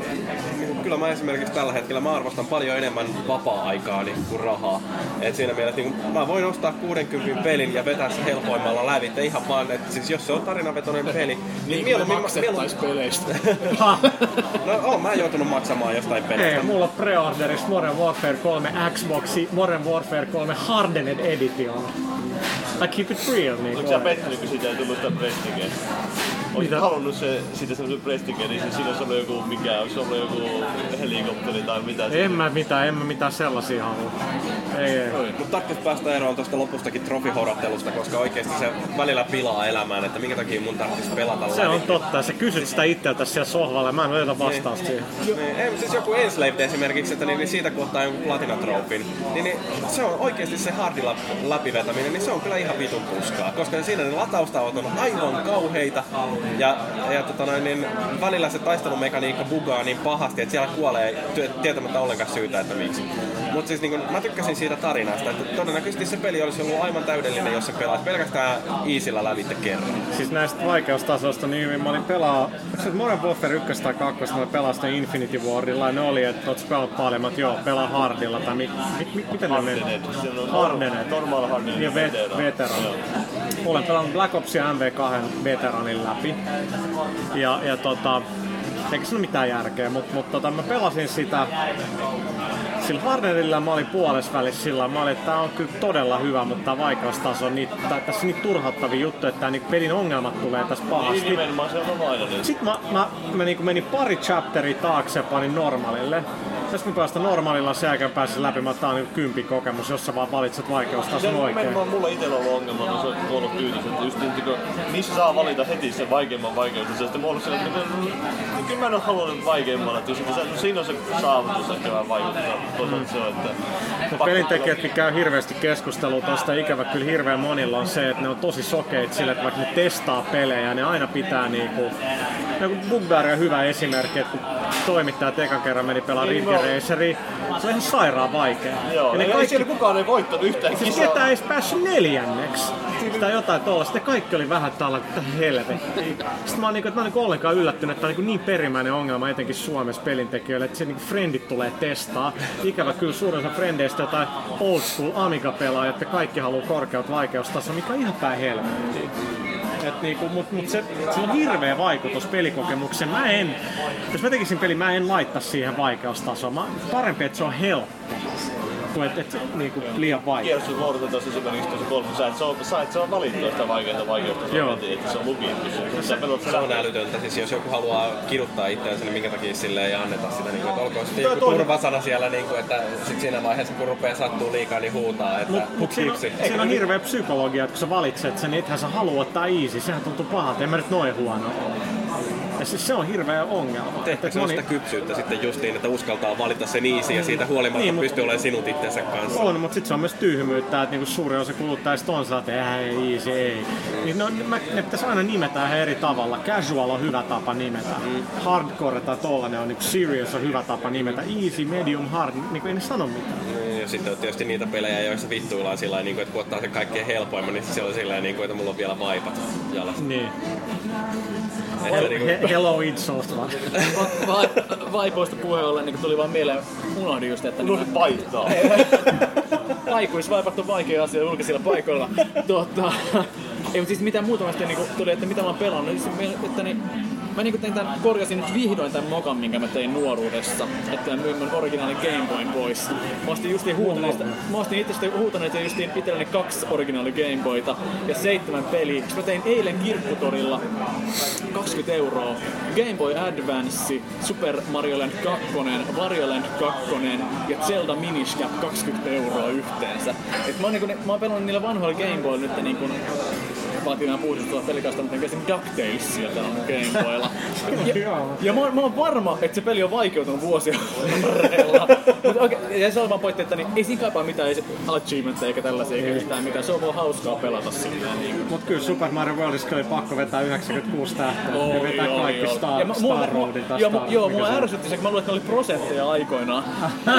niin kuin kyllä mä esimerkiksi tällä hetkellä mä arvostan paljon enemmän vapaa-aikaa niin kuin rahaa. Et siinä mielessä niin kuin, mä voin ostaa 60 pelin ja vetää se helpoimmalla lävitse ihan vaan, että siis jos se on tarinavetoinen peli, niin, Niin mieluummin, me maksettais peleistä. No oon mä joutunut maksamaan jostain Hei, pelistä. mulla on preorderissa Modern Warfare 3 Xboxi Modern Warfare 3 Hardened Edition. I keep it real niin Oletko sä pettynyt, kun siitä ei tullut sitä? Mitä? halunnut se, siitä semmoisen Prestige, niin se siinä olisi ollut joku, mikä, olisi ollut joku helikopteri tai mitä. En mä mitään, en mä mitään sellaisia halua. Ei, ei. Mutta tarvitsisi päästä eroon tuosta lopustakin trofihorattelusta, koska oikeasti se välillä pilaa elämään, että minkä takia mun tarvitsisi pelata Se on läpi. totta, sä kysyt sitä itseltä siellä sohvalla, mä en löydä vastausta siihen. Niin, ei, siis joku Enslaved esimerkiksi, että niin, niin siitä kohtaa jonkun platinatrofin, niin, niin se on oikeasti se hardilla läpivetäminen, niin se on kyllä ihan vitun tuskaa, koska siinä ne lataustavat on aivan kauheita ja, ja tota noin, niin välillä se taistelumekaniikka bugaa niin pahasti, että siellä kuolee ty- tietämättä ollenkaan syytä, että miksi. Mutta siis niin kun, mä tykkäsin siitä tarinasta, että todennäköisesti se peli olisi ollut aivan täydellinen, jos se pelaisi pelkästään easillä lävitte kerran. Siis näistä vaikeustasoista niin hyvin mä olin pelaa, onko se Modern Warfare 1 tai 2, mä pelasin Infinity Warilla ja ne oli, että oot sä pelannut paljon, mä joo, pelaa hardilla tai mi, mi, mi, miten ne meni? Hardened. Normal Hardened. Ja vet, veteran. veteran. Olen pelannut Black Opsia MV2 veteranin läpi. Ja, ja tota, eikä se ole mitään järkeä, mutta mut, tota, mä pelasin sitä sillä Hardenilla mä olin puolessa välissä sillä mä olin, että tää on kyllä todella hyvä, mutta tää vaikeustaso on niitä, tää, tässä on niitä turhauttavia juttuja, että tää niinku pelin ongelmat tulee tässä Niin pahasti. nimenomaan se on aina niin. Sitten mä, mä, mä niinku menin pari chapteria taakse ja panin normaalille. Sitten mä päästä normaalilla sen jälkeen pääsin läpi, mä tää on niinku kympi kokemus, jos sä vaan valitset Se vaikeustason on oikein. nimenomaan mulla itsellä ollut ongelma, kun se on ollut tyylissä, että just niin, kun niissä saa valita heti sen vaikeimman vaikeuden. Ja sitten mulla on ollut että no, kyllä mä en ole halunnut vaikeimmalla, että jos se, no, siinä on se saavutus ehkä vähän vaikuttaa. Toisaalta se on, että pelintekijät, mikä on hirveästi keskustelua tosta, ikävä kyllä hirveän monilla on se, että ne on tosi sokeita sille, että vaikka ne testaa pelejä, ne aina pitää niinku... Joku Bugbear on hyvä esimerkki, että kun toimittajat ekan kerran meni pelaa Niin, Raceria, se on ihan sairaan vaikea. Joo, ja ne ei kaikki, siellä kukaan ei voittanut yhtään siis kisaa. ketään ei edes päässyt neljänneksi. Tai jotain tuollaista. Ne kaikki oli vähän tällä, että helvetti. Sitten mä oon, niinku, mä oon niinku ollenkaan yllättynyt, että tämä on niinku niin perimmäinen ongelma etenkin Suomessa pelintekijöille, että se niinku friendit tulee testaa. Ikävä kyllä suurin osa frendeistä jotain old school Amiga-pelaajat, että kaikki haluaa korkeat vaikeustasoa, mikä on ihan päin helvettiä. Et niinku, mut, mut se, sillä on hirveä vaikutus pelikokemukseen. Mä en, jos mä tekisin peli, mä en laittaa siihen vaikeustasoa. Mä, parempi, että se on helppo kuin että et, niinku, liian vaikea. Kierroksen luotetaan esimerkiksi tuossa kolme. Sä et saa, sä et saa valittua sitä vaikeinta vaikeutta. Joo. Joo. Että se on lukittu. Sä pelot Se on älytöntä, siis jos joku haluaa kiduttaa itseänsä, niin minkä takia sille ei anneta sitä, niin kuin, että olkoon sitten joku turvasana siellä, niin kuin, että sit siinä vaiheessa kun rupeaa sattuu liikaa, niin huutaa, että Mut, mut siinä, on, siinä on hirveä psykologia, että kun sä valitset sen, niin ethän sä halua ottaa easy. Sehän tuntuu pahalta, en mä nyt noin huono. Ja siis se on hirveä ongelma. Tehtäkö se on sitä kypsyyttä sitten justiin, että uskaltaa valita sen easy ja siitä huolimatta Niin, niin, pystyy olemaan sinut itsensä kanssa. On, mutta sitten se on myös tyhmyyttä, että niinku suurin osa kuluttajista on sellainen, että ei, easy, ei. Niin no, mä, ne pitäisi aina nimetä ihan eri tavalla. Casual on hyvä tapa nimetä. Mm. Hardcore tai tollanen on, niinku serious on hyvä tapa nimetä. Easy, medium, hard, niinku ei ne sano mitään. Niin, ja sitten on tietysti niitä pelejä, joissa vittuillaan sillä niin kuin, että kun ottaa sen kaikkein helpoimman, niin se on sillä niin kuin, että mulla on vielä vaipat jalassa. Niin. Niin He- Hello Itsos vaan. Va- va- vaipoista puheen ollen niin tuli vaan mieleen, unohdin just, että... Unohdit vaihtaa. Aikuisvaipat on vaikea asia julkisilla paikoilla. Tota, ei, mutta siis mitä muutamasti niin tuli, että mitä mä oon pelannut. Niin, siis, että niin, mä niin tein tämän, korjasin nyt vihdoin tämän mokan, minkä mä tein nuoruudessa. Että mä myin mun originaali Game Boyn pois. Mä ostin justiin huutaneista, mä ostin itse asiassa huutaneista justiin itselleni kaksi originaali Game Boyta ja seitsemän peliä. Mä tein eilen kirpputorilla 20 euroa. Game Boy Advance, Super Mario Land 2, Wario Land 2 ja Zelda Minish Cap 20 euroa yhteensä. Et mä, oon, niinku, mä oon pelannut niillä vanhoilla Game Boyilla nyt niinku, vaatii nämä puhdistua pelikasta, mutta esim. DuckTalesia täällä mun Game Boylla. Ja, ja mä, oon, mä oon varma, että se peli on vaikeutunut vuosien varrella. Mutta oikein, ja se on vaan pointti, että niin, ei siinä kaipaa mitään achievementteja eikä tällaisia eikä yhtään mitään. Se on vaan hauskaa pelata silleen. Niin. Mut kyllä Super Mario Worldissa oli pakko vetää 96 tähteä ja Oli, vetää oli, kaikki oli. Star, Ja mä- Star Roadit tai Joo, Star, joo, mua on. ärsytti se, kun mä luulen, että ne oli prosentteja aikoinaan.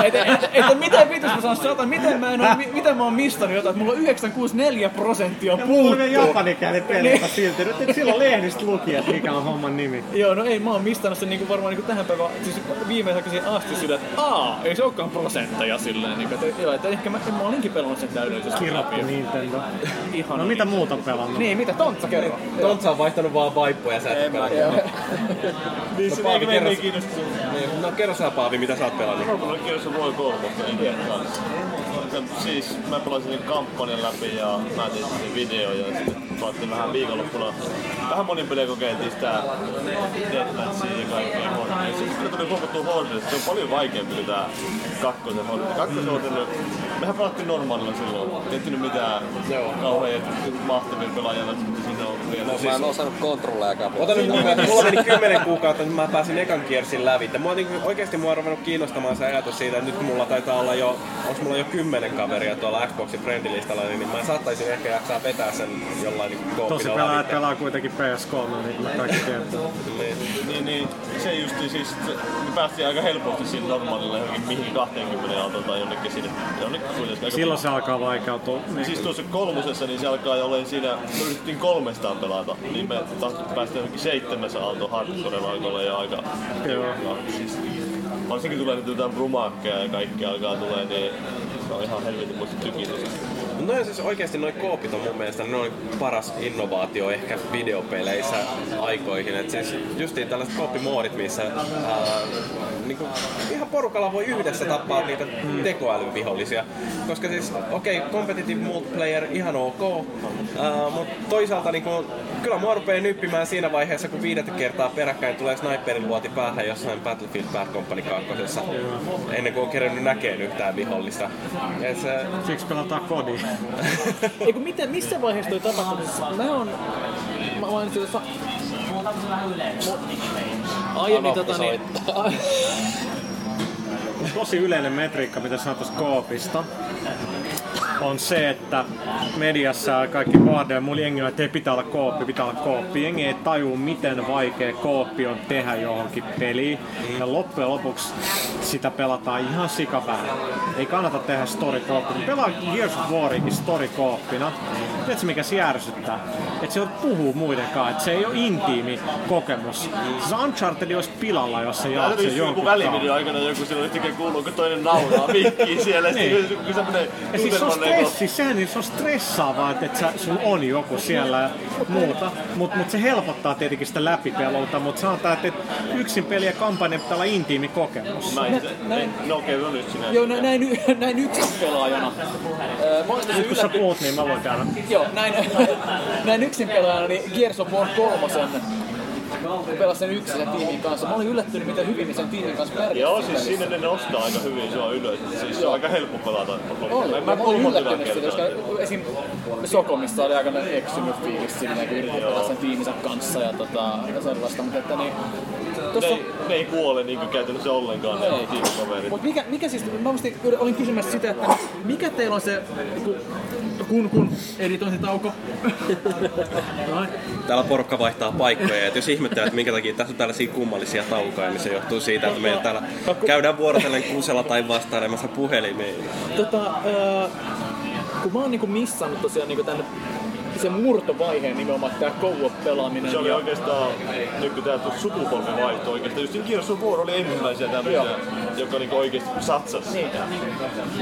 että et, et, et, miten vitus mä saan sata, miten mä, en oo, mi- miten mä oon mistannut jotain, että mulla on 964 prosenttia Ja mulla oli puuttuu. Vielä japanikieli Niin. pelistä silti. Nyt et silloin lehdistä luki, että mikä on homman nimi. Joo, no ei, mä oon mistannut sen niinku varmaan niinku tähän päivään, siis viimeisen asti sillä, että aa, ei se olekaan prosentteja silleen, niinku, että, joo, että ehkä mä, mä olinkin pelannut sen täydellisesti Kirattu läpi. Nintendo. Ihan No mitä muuta pelannut? Niin, mitä Tontsa kerro? Tontsa on vaihtanut vaan vaippoja, sä et pelaa. Niin No, se Paavi, ei kerro-. Niin, No kerro sä Paavi, mitä sä oot pelannut. Mulla on kirjassa voi kolmosta. Ja Siis mä pelasin sen kampanjan läpi ja mä tein sitten videoja ja sitten pelattiin vähän viikonloppuna. Vähän monin peliä kokeiltiin sitä Deathmatchia ja kaikkea Horde. Ja sitten tuli huomattua Horde, se on paljon vaikeampi kuin tää kakkosen Horde. Kakkosen Horde, mehän pelattiin normaalilla silloin. Ei tehnyt mitään kauhean mahtavia pelaajia, mutta siinä on vielä. Mä en osannut kontrollejakaan. Ota nyt mukaan, että mulla meni 10 kuukautta, että mä pääsin ekan kiersin läpi. Mua niinku, oikeesti mua on ruvennut kiinnostamaan se ajatus siitä, että nyt kun mulla taitaa olla jo, onks mulla jo 10 kaveria tuolla Xboxin friendilistalla, niin mä saattaisin ehkä jaksaa vetää sen jollain niinku Tosi kooppina pelaajat läpi. pelaa kuitenkin PS3, niin me kaikki tietää. Niin, niin, se justi siis, se, me päästiin aika helposti siinä normaalilla johonkin mihin 20 autoon tai jonnekin sinne, jonnekin kuitenkin Silloin se alkaa vaikeutua. Niin Siis tuossa kolmosessa niin se alkaa jo olemaan siinä, me yritettiin 300 pelata, niin me päästiin johonkin 700 auto hardcore aikoilla ja aika... Joo. Ja, siis, varsinkin tulee nyt jotain brumaakkeja ja kaikki alkaa tulee, niin se on ihan helvetin muista tykitys. No siis oikeasti noi koopit on mun mielestä ne on paras innovaatio ehkä videopeleissä aikoihin. Et siis justiin tällaiset kooppimoodit, missä ää, niinku, ihan porukalla voi yhdessä tappaa niitä tekoälyvihollisia. Koska siis, okei, okay, competitive multiplayer ihan ok, ää, mutta toisaalta niinku, kyllä mua rupeaa nyppimään siinä vaiheessa, kun viidettä kertaa peräkkäin tulee sniperin luoti päähän jossain Battlefield Bad Company 2. Ennen kuin on kerennyt näkeen yhtään vihollista. Et se, Siksi pelataan kodi. Ei kun miten, missä vaiheessa toi tapahtui? Mä oon... Mä mainitsin tuossa... Aiemmin tota niin... Tosi yleinen metriikka, mitä sanotaan koopista, on se, että mediassa kaikki boardeja mulla jengi on, että ei pitää olla kooppi, pitää olla kooppi. Jengi ei tajua, miten vaikea kooppi on tehdä johonkin peliin. Ja loppujen lopuksi sitä pelataan ihan sikapään. Ei kannata tehdä story kooppia. Pelaa Gears of Warikin story kooppina. Tiedätkö mikä se järsyttää? Että se on puhuu muidenkaan, että se ei ole intiimi kokemus. Siis Uncharted olisi pilalla, jos se jaat sen jonkun välivideo aikana joku silloin yhtäkkiä kuuluu, kun toinen nauraa mikkiin siellä. Niin. Sitten kun se siis se on stressi siis sen, niin se on stressaavaa, että et sulla on joku siellä ja muuta. Mutta mut se helpottaa tietenkin sitä läpipelouta, mutta sanotaan, että et yksin peli ja kampanja pitää olla intiimi kokemus. Mä, näin, näin, no okei, okay, no nyt sinä. Joo, näin, näin, näin yksin pelaajana. Äh, nyt. Kun sä puhut, niin mä voin käydä. Joo, näin, näin yksin pelaajana, niin Gears of War 3 Mä pelasin yksin sen tiimin kanssa. Mä olin yllättynyt, miten hyvin ne sen tiimin kanssa pärjäsin. Joo, siis sinne ne nostaa aika hyvin sua ylös. Siis se on aika helppo pelata. Mä, mä olin yllättynyt siitä, koska esim. Sokomissa oli aika eksynyt fiilis sinne, kun yritin pelata sen tiiminsä kanssa ja tota, ja sellaista. Mutta että niin, Tossa... Ne, ne ei kuole niinku käytännössä ollenkaan ne tiimikaverit. Mut mikä, mikä siis, mä musti, olin kysymässä sitä, että mikä teillä on se, kun, kun, kun editointitauko. Täällä porukka vaihtaa paikkoja, että jos ihmiset ihmettelen, että minkä takia tässä on tällaisia kummallisia taukoja, niin se johtuu siitä, että me täällä käydään vuorotellen kusella tai vastailemassa puhelimeen. Tota, äh, kun mä oon niinku missannut tosiaan niinku tänne sen murtovaiheen nimenomaan tää co-op-pelaaminen. Se oli ja- oikeastaan, nyt kun tää tuli sukupolven vaihto oikeastaan, just Gears of War oli ensimmäisiä tämmöisiä, joka niinku oikeesti satsasi. Niin.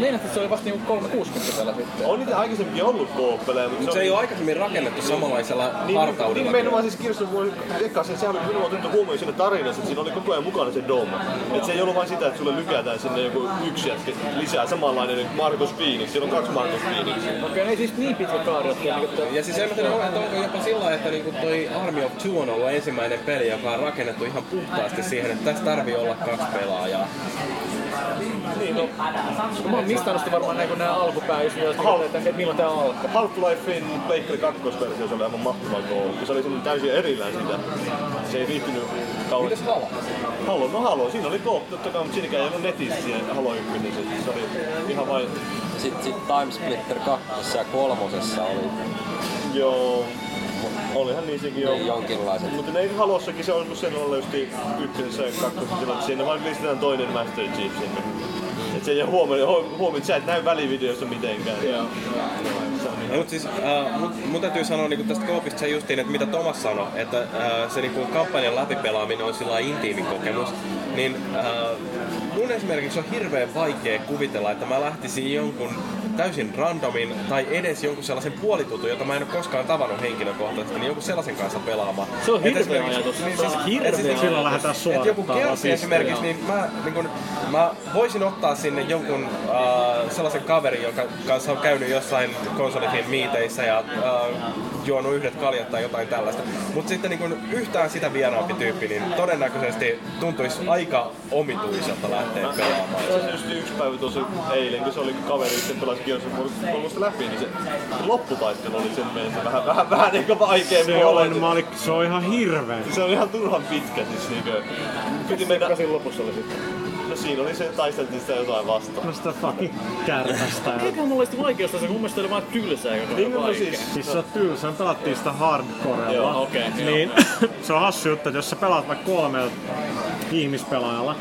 Meinaat, että se oli vasta niinku 360 tällä sitten. On niitä aikaisemmin ollut kooppeleja, mutta Mutta se ei ole aikaisemmin rakennettu samanlaisella Niin, hartaudella. niin nimenomaan siis Gears of War eka, se, sehän oli minua otettu huomioon siinä tarinassa, että siinä oli koko ajan mukana se Dom. Että se ei ollut vain sitä, että sulle lykätään sinne joku yksi jätkä lisää, samanlainen kuin Marcus Phoenix. Siellä on kaksi Marcus Phoenixia. Okei, okay, ei siis niin pitkä kaari Ja siis en mä tiedä, että onko jopa sillä että niinku toi Army of Two on ollut ensimmäinen peli, joka on rakennettu ihan puhtaasti siihen, että tässä tarvii olla kaksi pelaajaa. niin, no, no, mä oon mistannut sitä varmaan näin, kun nää alkupää, jos vielä Hal- että, että milloin tää alkaa. Half-Lifein Pleikkari 2 versio se oli aivan mahtava koulu. Se oli semmoinen täysin erillään siitä. Se ei viihtynyt kauheasti. Mitäs Halo? Halo, no Halo. Siinä oli koop, totta kai, mutta siinäkään ei ollut netissä siihen Halo 1. Se, se oli ihan vain... Sitten sit Timesplitter 2 ja kolmosessa oli Joo. Olihan niissäkin jo. Niin, jonkinlaiset. Mutta ne Halossakin se on ollut sen olla just ykkösessä ja kakkosessa siinä vaan lisätään toinen Master Chief sinne. Et se ei ole huomioon, huomioon, että sä et näy välivideossa mitenkään. Joo. No, mutta siis, äh, mun, mun täytyy sanoa niin tästä koopista se justiin, että mitä Thomas sanoi, että äh, se niin kampanjan läpipelaaminen on sillä intiimi kokemus, niin äh, mun esimerkiksi on hirveän vaikea kuvitella, että mä lähtisin jonkun täysin randomin tai edes jonkun sellaisen puolitutun, jota mä en ole koskaan tavannut henkilökohtaisesti, niin jonkun sellaisen kanssa pelaamaan. Se on Et hirveä ajatus. Niin, Se on siis, hirveä et siis- Silloin lähdetään et joku pistejä. esimerkiksi, niin mä, niin kun, mä voisin ottaa sinne jonkun äh, sellaisen kaverin, joka kanssa on käynyt jossain konsolifin miiteissä ja äh, juonut yhdet kaljat tai jotain tällaista. Mutta sitten niin kun yhtään sitä vieraampi tyyppi, niin todennäköisesti tuntuisi aika omituiselta lähteä pelaamaan. Se on just yksi päivä tosi eilen, kun se oli kaveri, sitten pelasi Gears of War kolmosta läpi, niin se lopputaistelu oli sen mielestä vähän, vähän, vähän niin vaikeampi Se olla. on, mä olin, se on ihan hirveä. Se on ihan turhan pitkä siis niinkö. Piti mennä... siinä lopussa oli sitten? No siinä oli se, taisteltiin sitä jotain vastaan. No sitä fucking kärpästä. Ja... Eiköhän mulla olisi vaikeusta, se mun mielestä oli vaan tylsää koko Niin, no vaikea. siis- Siis se on tylsä, pelattiin sitä hardcorella. Joo, okei, joo. niin se on hassu juttu, että jos sä pelaat vaikka kolmella ihmispelaajalla,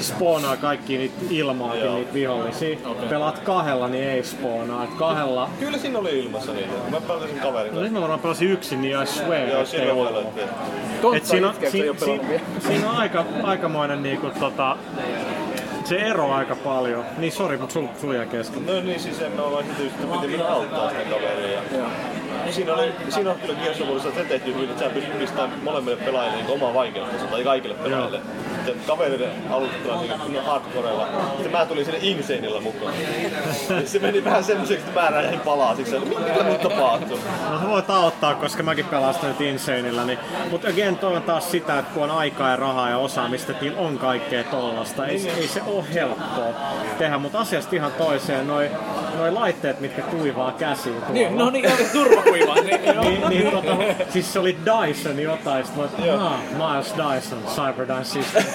spoonaa kaikki niitä ilmaakin, Joo. niitä vihollisia. Pelaat kahdella, niin ei spoonaa. Et kahdella... Kyllä siinä oli ilmassa niitä. Mä pelasin kaverin No nyt mä varmaan pelasin yksin, niin I swear, Joo, ettei siinä voi olla. Et siinä, si, si, vielä. siinä on aika, aikamoinen niinku tota, se ero aika paljon. Niin sori, mut sul, sul jäi kesken. No niin, siis en vaan sitten just piti mennä auttaa sitä kaveria. Ja... Siinä, oli, siinä on kyllä Warissa se tehty hyvin, että sä pystyt pistämään molemmille pelaajille niin omaa vaikeutensa tai kaikille pelaajille. Sitten kaverille alustetaan niin kunnon hardcorella. Sitten mä tulin sinne Insanella mukaan. Ja se meni vähän semmoiseksi, että mä räjähdin palasiksi. Ja Mitä nyt tapahtuu? No sä voit auttaa, koska mäkin pelaan sitä nyt Insanella. Niin, mutta again, toi on taas sitä, että kun on aikaa ja rahaa ja osaamista, että niillä on kaikkea tollasta. Ei, ei se ole helppoa tehdä, mutta asiasta ihan toiseen. Noi, noi laitteet, mitkä kuivaa käsiin tuolla. Niin, no niin, ihan turvakuivaa. Niin, niin, niin tota, siis se oli Dyson jotain, sit mä oon, ah, Miles Dyson, Cyberdyne Systems.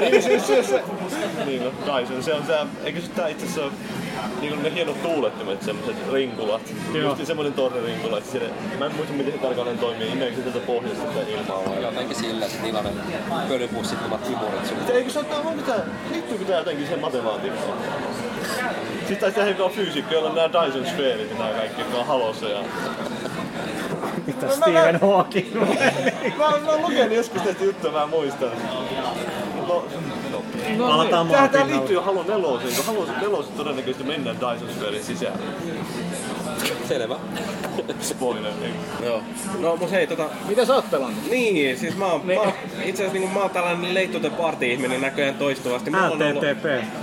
niin, siis se, se, niin no, Dyson, se on se, eikö se tää itse asiassa niin kuin ne hienot tuulettimet, semmoset rinkulat. Joo. Just semmonen torririnkula, että siellä, mä en muista miten se tarkalleen toimii, imeekö se tätä pohjasta tätä ilmaa vai? jotenkin sillä, että niillä on ne pölypussittomat imurit sun. Eikö se ole, onko tää, liittyykö tää jotenkin sen matematiikkaan? Siis taisi tehdä joka on fyysikko, jolla on nää Dyson sfeerit ja nää kaikki, jotka on halossa ja... Mitä mä- Stephen Hawking Mä, mä oon lukenut joskus tästä juttua, mä muistan. No, no, Palataan Tähän tää maapinnalle. liittyy jo Halo 4, kun Halo 4 todennäköisesti mennään Dyson sfeerin sisään. Selvä. Spoiler. Joo. No mut hei, tota... Mitä sä oot pelannut? Niin, siis mä oon, mä oon itse asiassa niin mä oon tällainen Late to the Party-ihminen näköjään toistuvasti. Mulla on ollut-.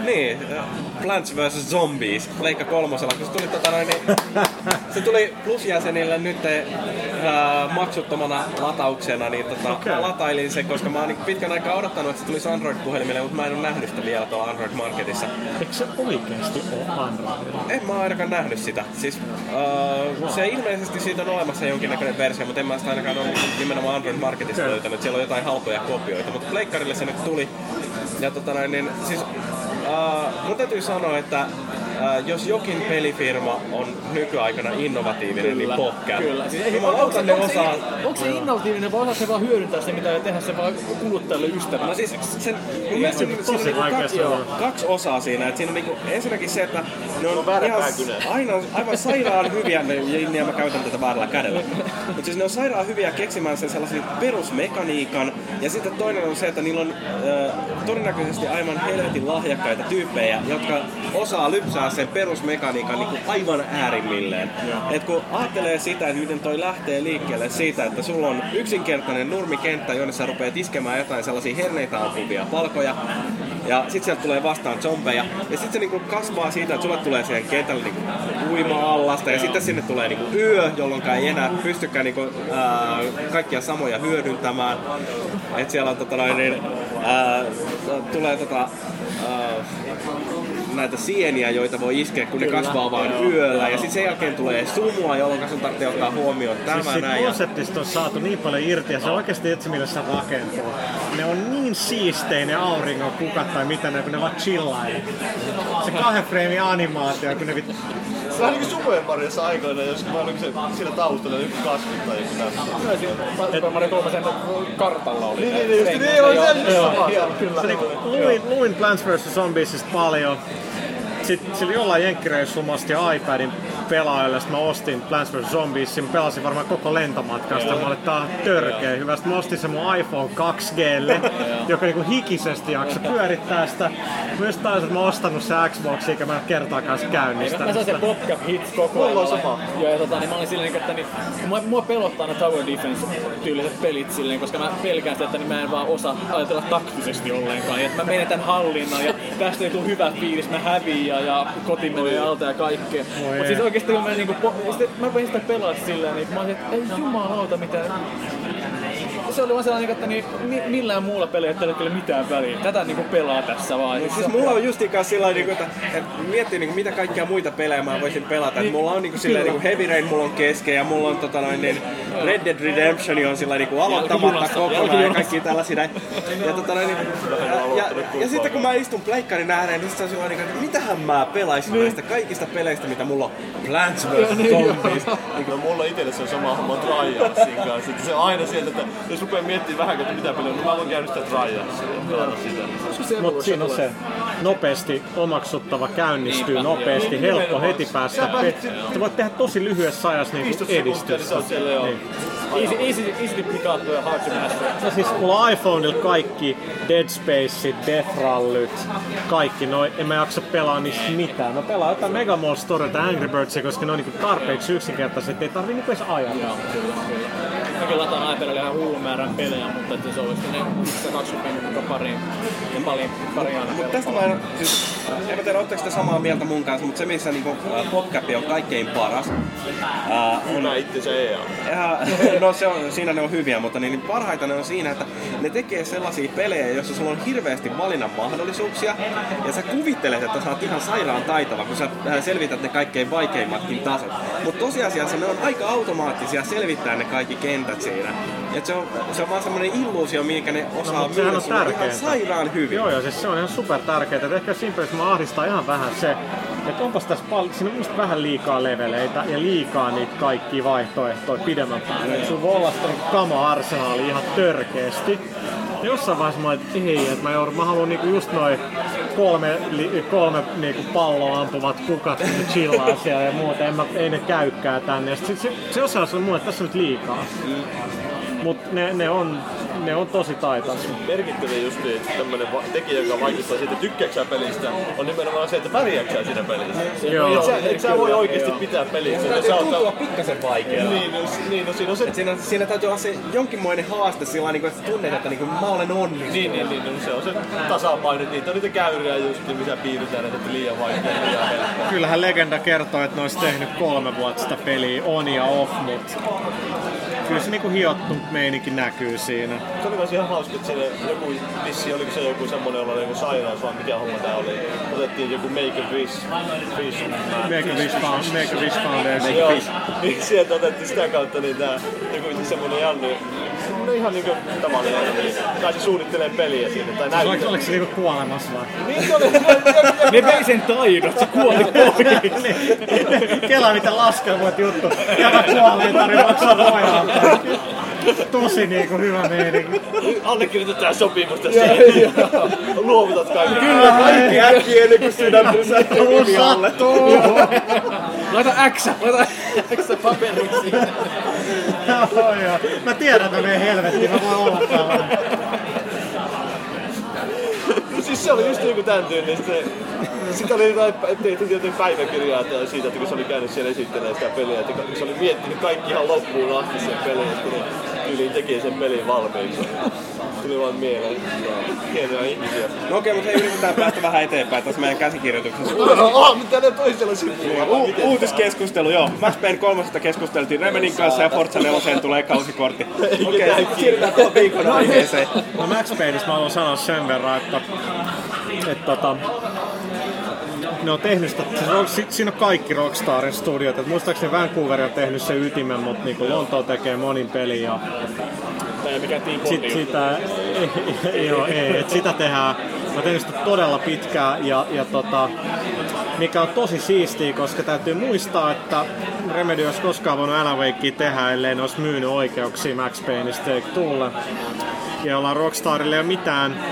Niin, äh, Plants vs. Zombies, Leikka kolmosella, kun se tuli, tota noin, niin, se tuli plusjäsenille nyt äh, maksuttomana latauksena, niin tota, Okei. mä latailin se, koska mä oon niin pitkän aikaa odottanut, että se tulisi Android-puhelimelle, mutta mä en ole nähnyt sitä vielä tuolla Android Marketissa. Eikö se oikeesti ole Androidilla? En mä ainakaan nähnyt sitä. Siis, uh, se ilmeisesti siitä on olemassa jonkinnäköinen versio, mutta en mä sitä ainakaan ole nimenomaan Android Marketista löytänyt. Siellä on jotain halpoja kopioita, mutta Pleikkarille se nyt tuli. Ja tota noin, niin, siis, uh, mun täytyy sanoa, että äh, jos jokin pelifirma on nykyaikana innovatiivinen, niin PopCap. Kyllä. Siis ei, onko, ne onko, osaa... se, onko se innovatiivinen vai osaako se vaan hyödyntää se, mitä ei tehdä se vaan kuluttajalle ystävälle? No siis sen, mun mielestä siinä, siinä on niinku kaksi, joo, kaksi osaa siinä. Et siinä on niinku, ensinnäkin se, että ne on, väärä ihan, aina, aivan sairaan hyviä, ne- ja ja mä käytän tätä väärällä kädellä. Mutta siis ne on sairaan hyviä keksimään sen sellaisen perusmekaniikan. Ja sitten toinen on se, että niillä on äh, todennäköisesti aivan helvetin lahjakkaita tyyppejä, jotka osaa lypsää sen perusmekaniikan niinku aivan äärimmilleen. Et kun ajattelee sitä, että miten toi lähtee liikkeelle siitä, että sulla on yksinkertainen nurmikenttä, jonne sä rupeat iskemään jotain sellaisia herneitä ampuvia palkoja, ja sit sieltä tulee vastaan zombeja, ja sit se niinku kasvaa siitä, että sulle tulee siihen kentälle niinku uima-allasta, ja sitten sinne tulee niinku yö, jolloin ei enää pystykään niinku, ää, kaikkia samoja hyödyntämään. Et siellä on tota noin, niin, ää, tulee tota, ää, näitä sieniä, joita voi iskeä, kun ne kasvaa vain yöllä. Ja sitten sen jälkeen tulee sumua, jolloin sun tarvitsee ottaa huomioon tämä Siis näin. Konseptista on saatu niin paljon irti ja se oikeasti etsi millä se rakentuu. Ne on niin siistejä ne auringon kukat tai mitä ne, kun ne vaan chillailee. Se kahden freimin animaatio, kun ne vit... Se on niinku Super Mariossa aikoina, jos mä se siinä taustalla joku kasvi tai joku tämmöinen. Kyllä siinä Super Mario 3 kartalla oli. Niin, niin, niin, just niin, on se Joo, sama. joo, kyllä. Se niinku, luin, luin Plants vs. Zombiesista paljon. Sitten sillä jollain jenkkireissulla mä ostin iPadin pelaajalle, sitten mä ostin Plants vs. Zombiesin, mä pelasin varmaan koko lentomatkasta, mä olin tää on törkeä hyvä. Sitten mä ostin sen mun iPhone 2Glle, joka niinku hikisesti jakso pyörittää sitä. Myös taas, että mä oon ostanut se Xbox, eikä mä en kertaakaan se käynnistä. Mä sain sen PopCap Hits koko Mulla on sama. Joo, ja tota, niin mä olin silleen, että niin, mua, mua pelottaa ne Tower Defense tyyliset pelit silleen, koska mä pelkään sitä, että niin mä en vaan osaa ajatella taktisesti ollenkaan. Ja että mä menetän hallinnan ja tästä ei tule hyvä fiilis, mä häviin ja, ja koti menee alta ja kaikkea. Voi Mut ei. siis oikeesti kun mä niinku, sitten mä rupesin sitä pelaa silleen, niin mä olin, että ei jumalauta mitään. Se oli vaan sellainen, että niin, mi- millään muulla pelillä ei ole kyllä mitään väliä. Tätä niinku pelaa tässä vaan. Siis mulla on justiinkaan sillä lailla, niinku, että, että miettii niinku, mitä kaikkia muita pelejä mä voisin pelata. Niin, mulla on niinku, sillä niinku Heavy Rain mulla on kesken ja mulla on tota, noin, niin Red Dead Redemption on sillä niinku, aloittamatta kokonaan ja kaikki tällaisia näin. Ja, tota, noin, niin, ja, ja, ja, sitten kun mä istun pleikkarin ääreen, niin sit se on sillä niinku, että mitähän mä pelaisin Niin. näistä kaikista peleistä, mitä mulla on. Plants vs. Zombies. Niin mulla itselle se on sama homma Trialsin kanssa. Että se on aina sieltä, että jos rupeaa miettimään vähän, että mitä peliä on, niin mä ja pelata sitä. Mutta siinä on se nopeasti omaksuttava, käynnistyy Niinpä, nopeasti, joo. helppo Nimenomaan. heti päästä. Sä pe- voit tehdä tosi lyhyessä ajassa niin 15 sekuntia, niin edistystä. jo. Niin. Easy, easy, pick up ja hard to master. No siis mulla on iPhoneilla kaikki Dead Spaceit, Death Rallyt, kaikki noin. En mä jaksa pelaa niistä mitään. Mä pelaan jotain Mega Mall Story tai Angry Birdsia, koska ne on niinku tarpeeksi yksinkertaiset, että ei tarvii niinku edes ajatella. Mäkin lataan iPadille ihan hullun määrän pelejä, mutta että se olisi ne 120 minuuttia pariin ja pari, pari aina Mutta tästä mä en, siis, en mä tiedä, ootteko te samaa mieltä mun kanssa, mutta se missä niinku, äh, PopCap on kaikkein paras. Äh, on, Hyvä itsensä EA. Ja, no se on, siinä ne on hyviä, mutta niin, niin parhaita ne on siinä, että ne tekee sellaisia pelejä, joissa sulla on hirveästi valinnan mahdollisuuksia, ja sä kuvittelet, että sä oot ihan sairaan taitava, kun sä äh, selvität ne kaikkein vaikeimmatkin tasot. Mutta tosiasiassa ne on aika automaattisia selvittää ne kaikki kentät siinä. Et se, on, se on vaan semmoinen illuusio, minkä ne osaa No, sehän on ihan sairaan hyvin. Joo, joo, siis se on ihan super tärkeää. Et ehkä Simpelissä mä ahdistaa ihan vähän se, että onpas tässä paljon, siinä on musta vähän liikaa leveleitä ja liikaa niitä kaikkia vaihtoehtoja pidemmän päälle. Et Sulla voi olla sitä niinku kama-arsenaali ihan törkeästi. Ja jossain vaiheessa mä olin, että ei, että mä, joudun, mä haluan niinku just noin kolme, li, kolme niinku palloa ampuvat kukat niinku chillaa siellä ja muuta. En mä, ei ne käykää tänne. Ja sit se, se, se jossain vaiheessa oli mulle, että tässä on nyt liikaa. Mutta ne, ne, on, ne on tosi taitaisia. merkittävin just niin, tämmönen va- tekijä, joka vaikuttaa siitä, että tykkääksä sä pelistä, on nimenomaan se, että pärjääksä sä siinä pelissä. Joo. Et sä, et sä voi joo. pitää pelissä. Se täytyy tuntua pikkasen vaikealta. Niin, no, niin, no siinä on se... Et siinä, siinä täytyy olla se jonkinmoinen haaste sillä niin että tunnet, että niin kuin, mä olen onnistunut. Niin, niin, niin, no, se on se tasapaino, että niitä on niitä käyriä just, niin missä piirretään, että liian vaikea, liian helppoa. Kyllähän legenda kertoo, että ne olisi tehnyt kolme vuotta sitä peliä on ja off, mutta kyllä se niinku hiottu meininki näkyy siinä. Se oli myös ihan hauska, että siinä joku, vissi oliko se joku semmonen, jolla oli joku sairaus, vai mikä homma tää oli. Otettiin joku Make a Wish, wish Make a Wish Found- Make a Wish Foundation. Joo, niin sieltä otettiin sitä kautta niin tää joku semmonen Jannu, semmonen ihan niinku tavallinen, niin pääsi suunnittelemaan peliä sinne. Tai näytti. oliko, oliko se niinku kuolemassa vai? Niin se oli. Ne vei sen taidot, se kuoli pois. Kela mitä laskelmoit juttu. Ja mä kuolin, ei tarvitse maksaa nojaa. Tosi niinku hyvä meininki. Allekirjoitetaan sopimus tässä. Luovutat kaikki. Kyllä, kaikki äkkiä ennen kuin sydän pysähtyy alle. Laita X, laita X paperiksi. Joo, joo. Mä tiedän, että menee helvettiin, mä voin olla tällainen. Siis se oli just niinku tän tyylistä. Se, sitten oli jotain, tehtiin jotain päiväkirjaa siitä, että kun se oli käynyt siellä esittelemään sitä peliä, että se oli miettinyt kaikki ihan loppuun asti sen pelin, että kun ne tyyliin teki sen pelin valmiiksi. Tuli vaan mieleen. Hienoja ihmisiä. No okei, mutta hei, yritetään päästä vähän eteenpäin tässä meidän käsikirjoituksessa. Ah, mitä ne toisella sivulla? U- uutiskeskustelu, joo. Max Payne 3 keskusteltiin Remenin kanssa ja Forza 4 tulee kausikortti. Okei, okay, siirrytään tuohon viikon aiheeseen. No Max Payneista mä haluan sanoa sen verran, että, että tota, ne on tehnyt sitä, siis on, si- siinä on kaikki Rockstarin studiot, että muistaakseni Vancouver on tehnyt sen ytimen, mutta niin Lonto tekee monin pelin ja Tämä ei mikään Team sit, sitä, joo, ei, et sitä tehdään, mä tehnyt sitä todella pitkään ja, ja tota, mikä on tosi siistiä, koska täytyy muistaa, että Remedy olisi koskaan voinut Alan Wakea tehdä, ellei ne olisi myynyt oikeuksia Max Payneista Take Twolle. Ja ollaan Rockstarille ei ole mitään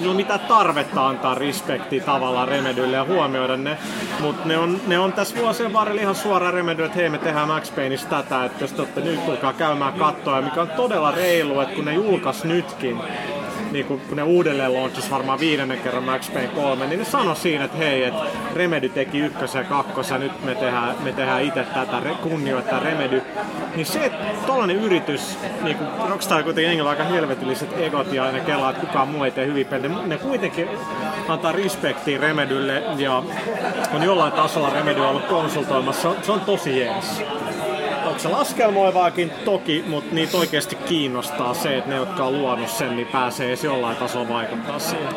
ei ole mitään tarvetta antaa respektiä tavallaan Remedylle ja huomioida ne, mutta ne on, ne on tässä vuosien varrella ihan suoraan Remedy, että hei me tehdään Max Payneista tätä, että jos te olette nyt tulkaa käymään kattoa, mikä on todella reilu, että kun ne julkaisi nytkin, niin kun, kun ne uudelleen launchas varmaan viidennen kerran Max Payne 3, niin ne sanoi siinä, että hei, että Remedy teki ykkösen ja kakkosen, nyt me tehdään, me tehdään itse tätä, kunnioittaa Remedy. Niin se, että tollanen yritys, niin kuin Rockstar kuitenkin jengillä aika helvetilliset egot ja ne kelaa, että kukaan muu ei tee hyvin pelejä, ne, ne kuitenkin antaa respektiä Remedylle ja on jollain tasolla Remedy ollut konsultoimassa, se on, se on tosi jees. Onko se laskelmoivaakin? Toki, mutta niitä oikeasti kiinnostaa se, että ne, jotka on luonut sen, niin pääsee edes jollain tasolla vaikuttaa siihen.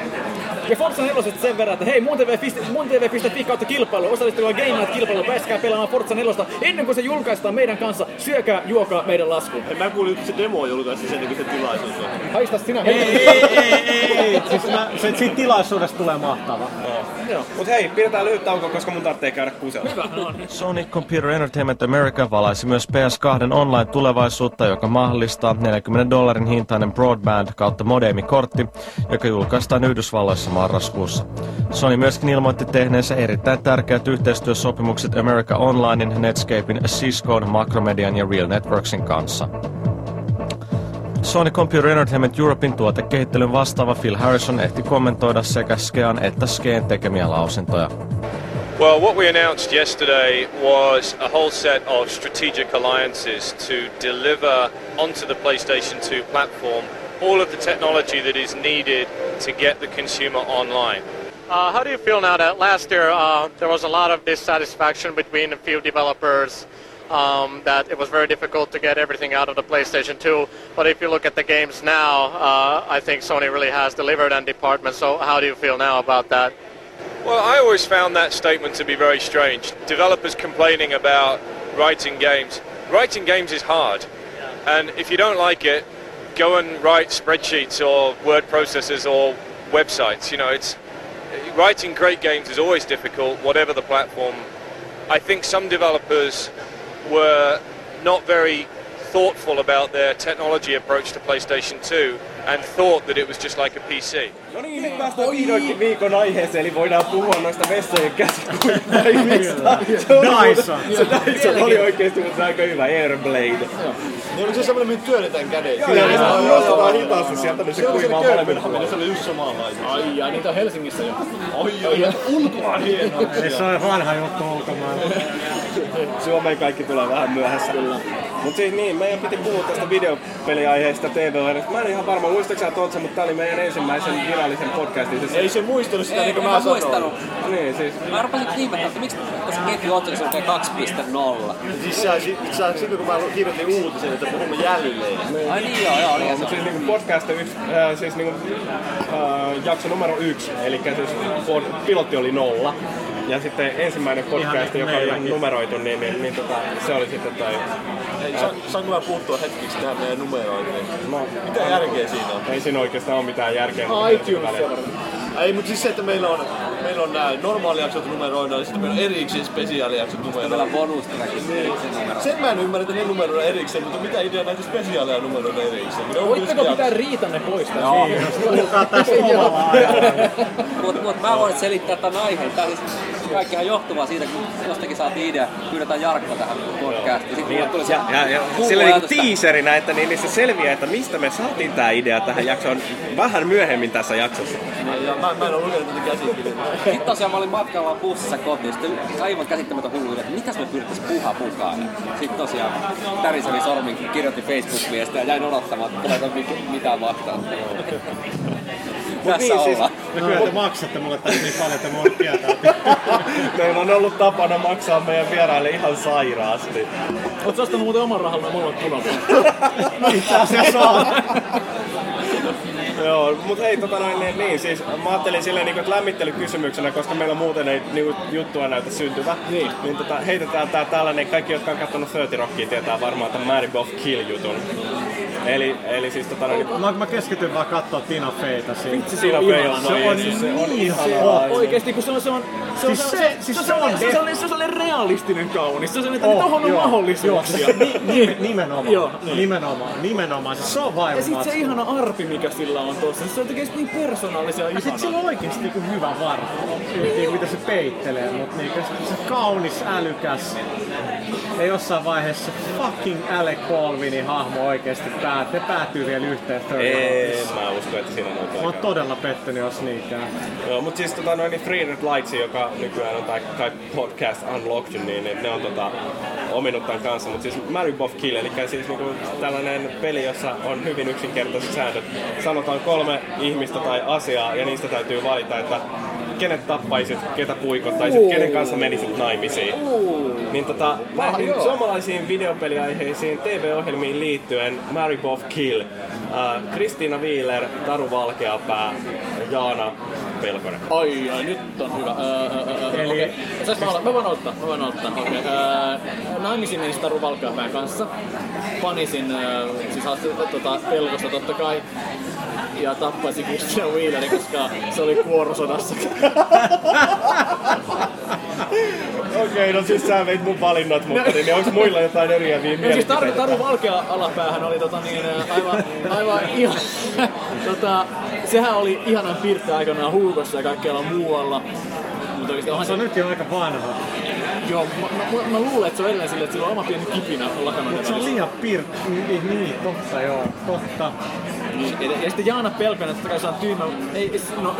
Ja Forza 4 sen verran, että hei, muuntv.fi kautta kilpailu, osallistukaa Game kilpailu, pääskää pelaamaan Forza 4 ennen kuin se julkaistaan meidän kanssa, syökää, juokaa meidän laskuun. En mä kuulin, että se demo julkaisi sen, kun se tilaisuus on. Haista sinä Ei, ei, ei, ei, ei. Siis mä, se, siitä tilaisuudesta tulee mahtava. Mut hei, pidetään lyhyt tauko, koska mun tarvitsee käydä kusella. Sony Computer Entertainment America valaisi myös PS2 online-tulevaisuutta, joka mahdollistaa 40 dollarin hintainen broadband kautta modemi-kortti, joka julkaistaan Yhdysvalloissa marraskuussa. Sony myöskin ilmoitti tehneensä erittäin tärkeät yhteistyösopimukset America Onlinein, Netscapein, Ciscoon, Macromedian ja Real Networksin kanssa. Sony Computer Entertainment Europein tuotekehittelyn vastaava Phil Harrison ehti kommentoida sekä Skean että Skeen tekemiä lausuntoja. Well, what we announced yesterday was a whole set of strategic alliances to deliver onto the PlayStation 2 platform all of the technology that is needed to get the consumer online. Uh, how do you feel now that last year uh, there was a lot of dissatisfaction between a few developers um, that it was very difficult to get everything out of the PlayStation 2? But if you look at the games now, uh, I think Sony really has delivered on department. So how do you feel now about that? Well, I always found that statement to be very strange. Developers complaining about writing games. Writing games is hard. And if you don't like it, go and write spreadsheets or word processors or websites. You know, it's writing great games is always difficult, whatever the platform. I think some developers were not very thoughtful about their technology approach to PlayStation 2 and thought that it was just like a PC. No niin, nyt päästään vihdoinkin viikon aiheeseen, eli voidaan puhua noista vessojen käsikuivaimista. Se on- Dyson. Se Dyson oli oikeesti mutta aika hyvä, Airblade. Niin oli se semmonen, mihin työnnetään kädet. Joo, joo, joo, nostetaan hitaasti sieltä, niin se kuivaa se Kööpenhamina, se oli just samanlainen. Ai, ai, niitä on Helsingissä jo. Oi, oi, ulkoa hienoa. Ei se on vanha juttu ulkomailla. Suomeen kaikki tulee vähän myöhässä. Kyllä. Mut siis niin, meidän piti puhua tästä videopeliaiheesta tv Mä en ihan varma, muistaaksä Tontsa, mutta tää oli meidän ensimmäisen virallisen podcastin. Siis Ei se muistanut sitä Ei, niin kuin en mä mä muistanut. sanoin. Niin, siis... Mä rupesin ihmettä, että miksi tässä ketju otsikossa lukee 2.0. Siis sit, sä, silloin kun mä kirjoitin uutisen, että puhumme jälleen. Ai niin joo, joo, niin Mutta siis niinku podcast yksi, äh, siis niinku, äh, jakso numero yksi, eli siis pod, pilotti oli nolla. Ja sitten ensimmäinen podcast, joka oli meilläkin. numeroitu, niin, niin, niin tota, se oli sitten toi... Hei, sa, saanko mä puuttua hetkeksi tähän meidän numerointiin? No, Mitä järkeä siinä on? Ei siinä oikeastaan ole mitään järkeä. iTunes. Ei, mutta siis se, että meillä on, meillä on nämä normaalijaksot numeroidaan ja sitten meillä on erikseen spesiaalijaksot numeroidaan. Meillä on bonustrackit. Sen mä en ymmärrä, että ne numeroidaan erikseen, mutta mitä idea näitä spesiaaleja numeroida erikseen? Ne on Voitteko pitää riitanne pois tästä? Joo, Niin. puhutaan tästä Joo. Mut, mut mä voin selittää tämän aiheen. Tää siis kaikkihan johtuvaa siitä, kun jostakin saatiin idea, pyydetään Jarkko tähän podcastiin. Sitten tuli Ja, ja, ja hullu sillä niinku ajatus, että- niin, niin se selviää, että mistä me saatiin tää idea tähän jaksoon vähän myöhemmin tässä jaksossa. Niin, ja mä, mä en ole lukenut tätä käsikirjaa. Sitten tosiaan mä olin matkalla bussissa kotiin, sitten aivan käsittämätön hullu että mitäs me pyrittäis puhaa mukaan. Sitten tosiaan täriseli sormin kirjoitti Facebook-viestiä ja jäin odottamaan, että tuleeko mi- mitään vastaan. Tässä niin, siis- ollaan. No kyllä te maksatte mulle tästä niin paljon, että voin tietää. Meillä on ollut tapana maksaa meidän vieraille ihan sairaasti. Oot sä ostanut muuten oman rahalla molemmat punat? Itse asiassa on. Joo, mutta hei, tota noin, niin, niin, siis mä ajattelin silleen, niin lämmittelykysymyksenä, koska meillä muuten ei niin juttua näytä syntyvä, niin, niin tota, heitetään tää tällainen, kaikki jotka on katsonut 30 Rockia tietää varmaan tämän Mary Boff Kill-jutun. Eli, eli siis tota noin, Mä, mä keskityn vaan kattoo Tina Feytä siinä. Vitsi, Tina Fey on Se on se on niin ihanaa. hot. Oikeesti, kun se on, se on, se on, Siis se, se- se, siis se, se on, on se, de- se, on, se on realistinen kaunis. Se on sellainen, että Oh, tohon on mahdollisuuksia. joo, ni- ni- nimenomaan, Joo, niin. nimenomaan, nimenomaan. Se on vaimo Ja sit se ihana arpi, mikä sillä on tossa. Se on oikeesti niin persoonallisia ja Ja sit sillä on oikeesti niinku hyvä. Niin, mitä se peittelee, mut niinku se, se kaunis, älykäs. Ja jossain vaiheessa fucking Alec Baldwinin hahmo oikeesti päät, ne päätyy vielä yhteen Ei, mä uskon, että siinä on ollut oon aikaa. todella pettynyt, jos niinkään. Joo, mutta siis tota, noin niin Free Red Lights, joka nykyään on tai kai podcast Unlocked, niin, niin ne on tota, ominut tämän kanssa. Mutta siis Mary Boff Kill, eli siis niinku tällainen peli, jossa on hyvin yksinkertaiset säännöt. Sanotaan kolme ihmistä tai asiaa, ja niistä täytyy valita, että kenet tappaisit, ketä puikottaisit, Ooh. kenen kanssa menisit naimisiin. Niin tota, näihin suomalaisiin videopeliaiheisiin TV-ohjelmiin liittyen Mary Kill, äh, Kristiina Wieler, Taru Valkeapää, Jaana Pelkonen. Ai, ai, nyt on hyvä. Öö, öö, Eli- Okei. Sais mä, olla, mä voin ottaa, mä voin ottaa. Okei. Öö, naimisiin menin Taru Valkeapään kanssa. Panisin, öö, siis haastin tota, pelkosta totta kai. Ja tappaisin Christian Wheelerin, koska se oli kuorosodassa. Okei, no siis sä veit mun valinnat, mutta niin onko muilla jotain eriäviä No siis Taru? Taru Valkea alapäähän oli tota niin, aivan, aivan ihan, tota, sehän oli ihanan piirte aikanaan Huukossa ja kaikkialla muualla. Mutta onhan Se on nyt jo aika vanha. Joo, mä, mä, mä, luulen, että se on edelleen silleen, että sillä on oma pieni kipinä lakanoiden Mut se on liian pirt... Niin, niin, totta joo, totta. Niin, ja, ja sitten Jaana Pelkonen, totta kai se on tyymä, ei, no,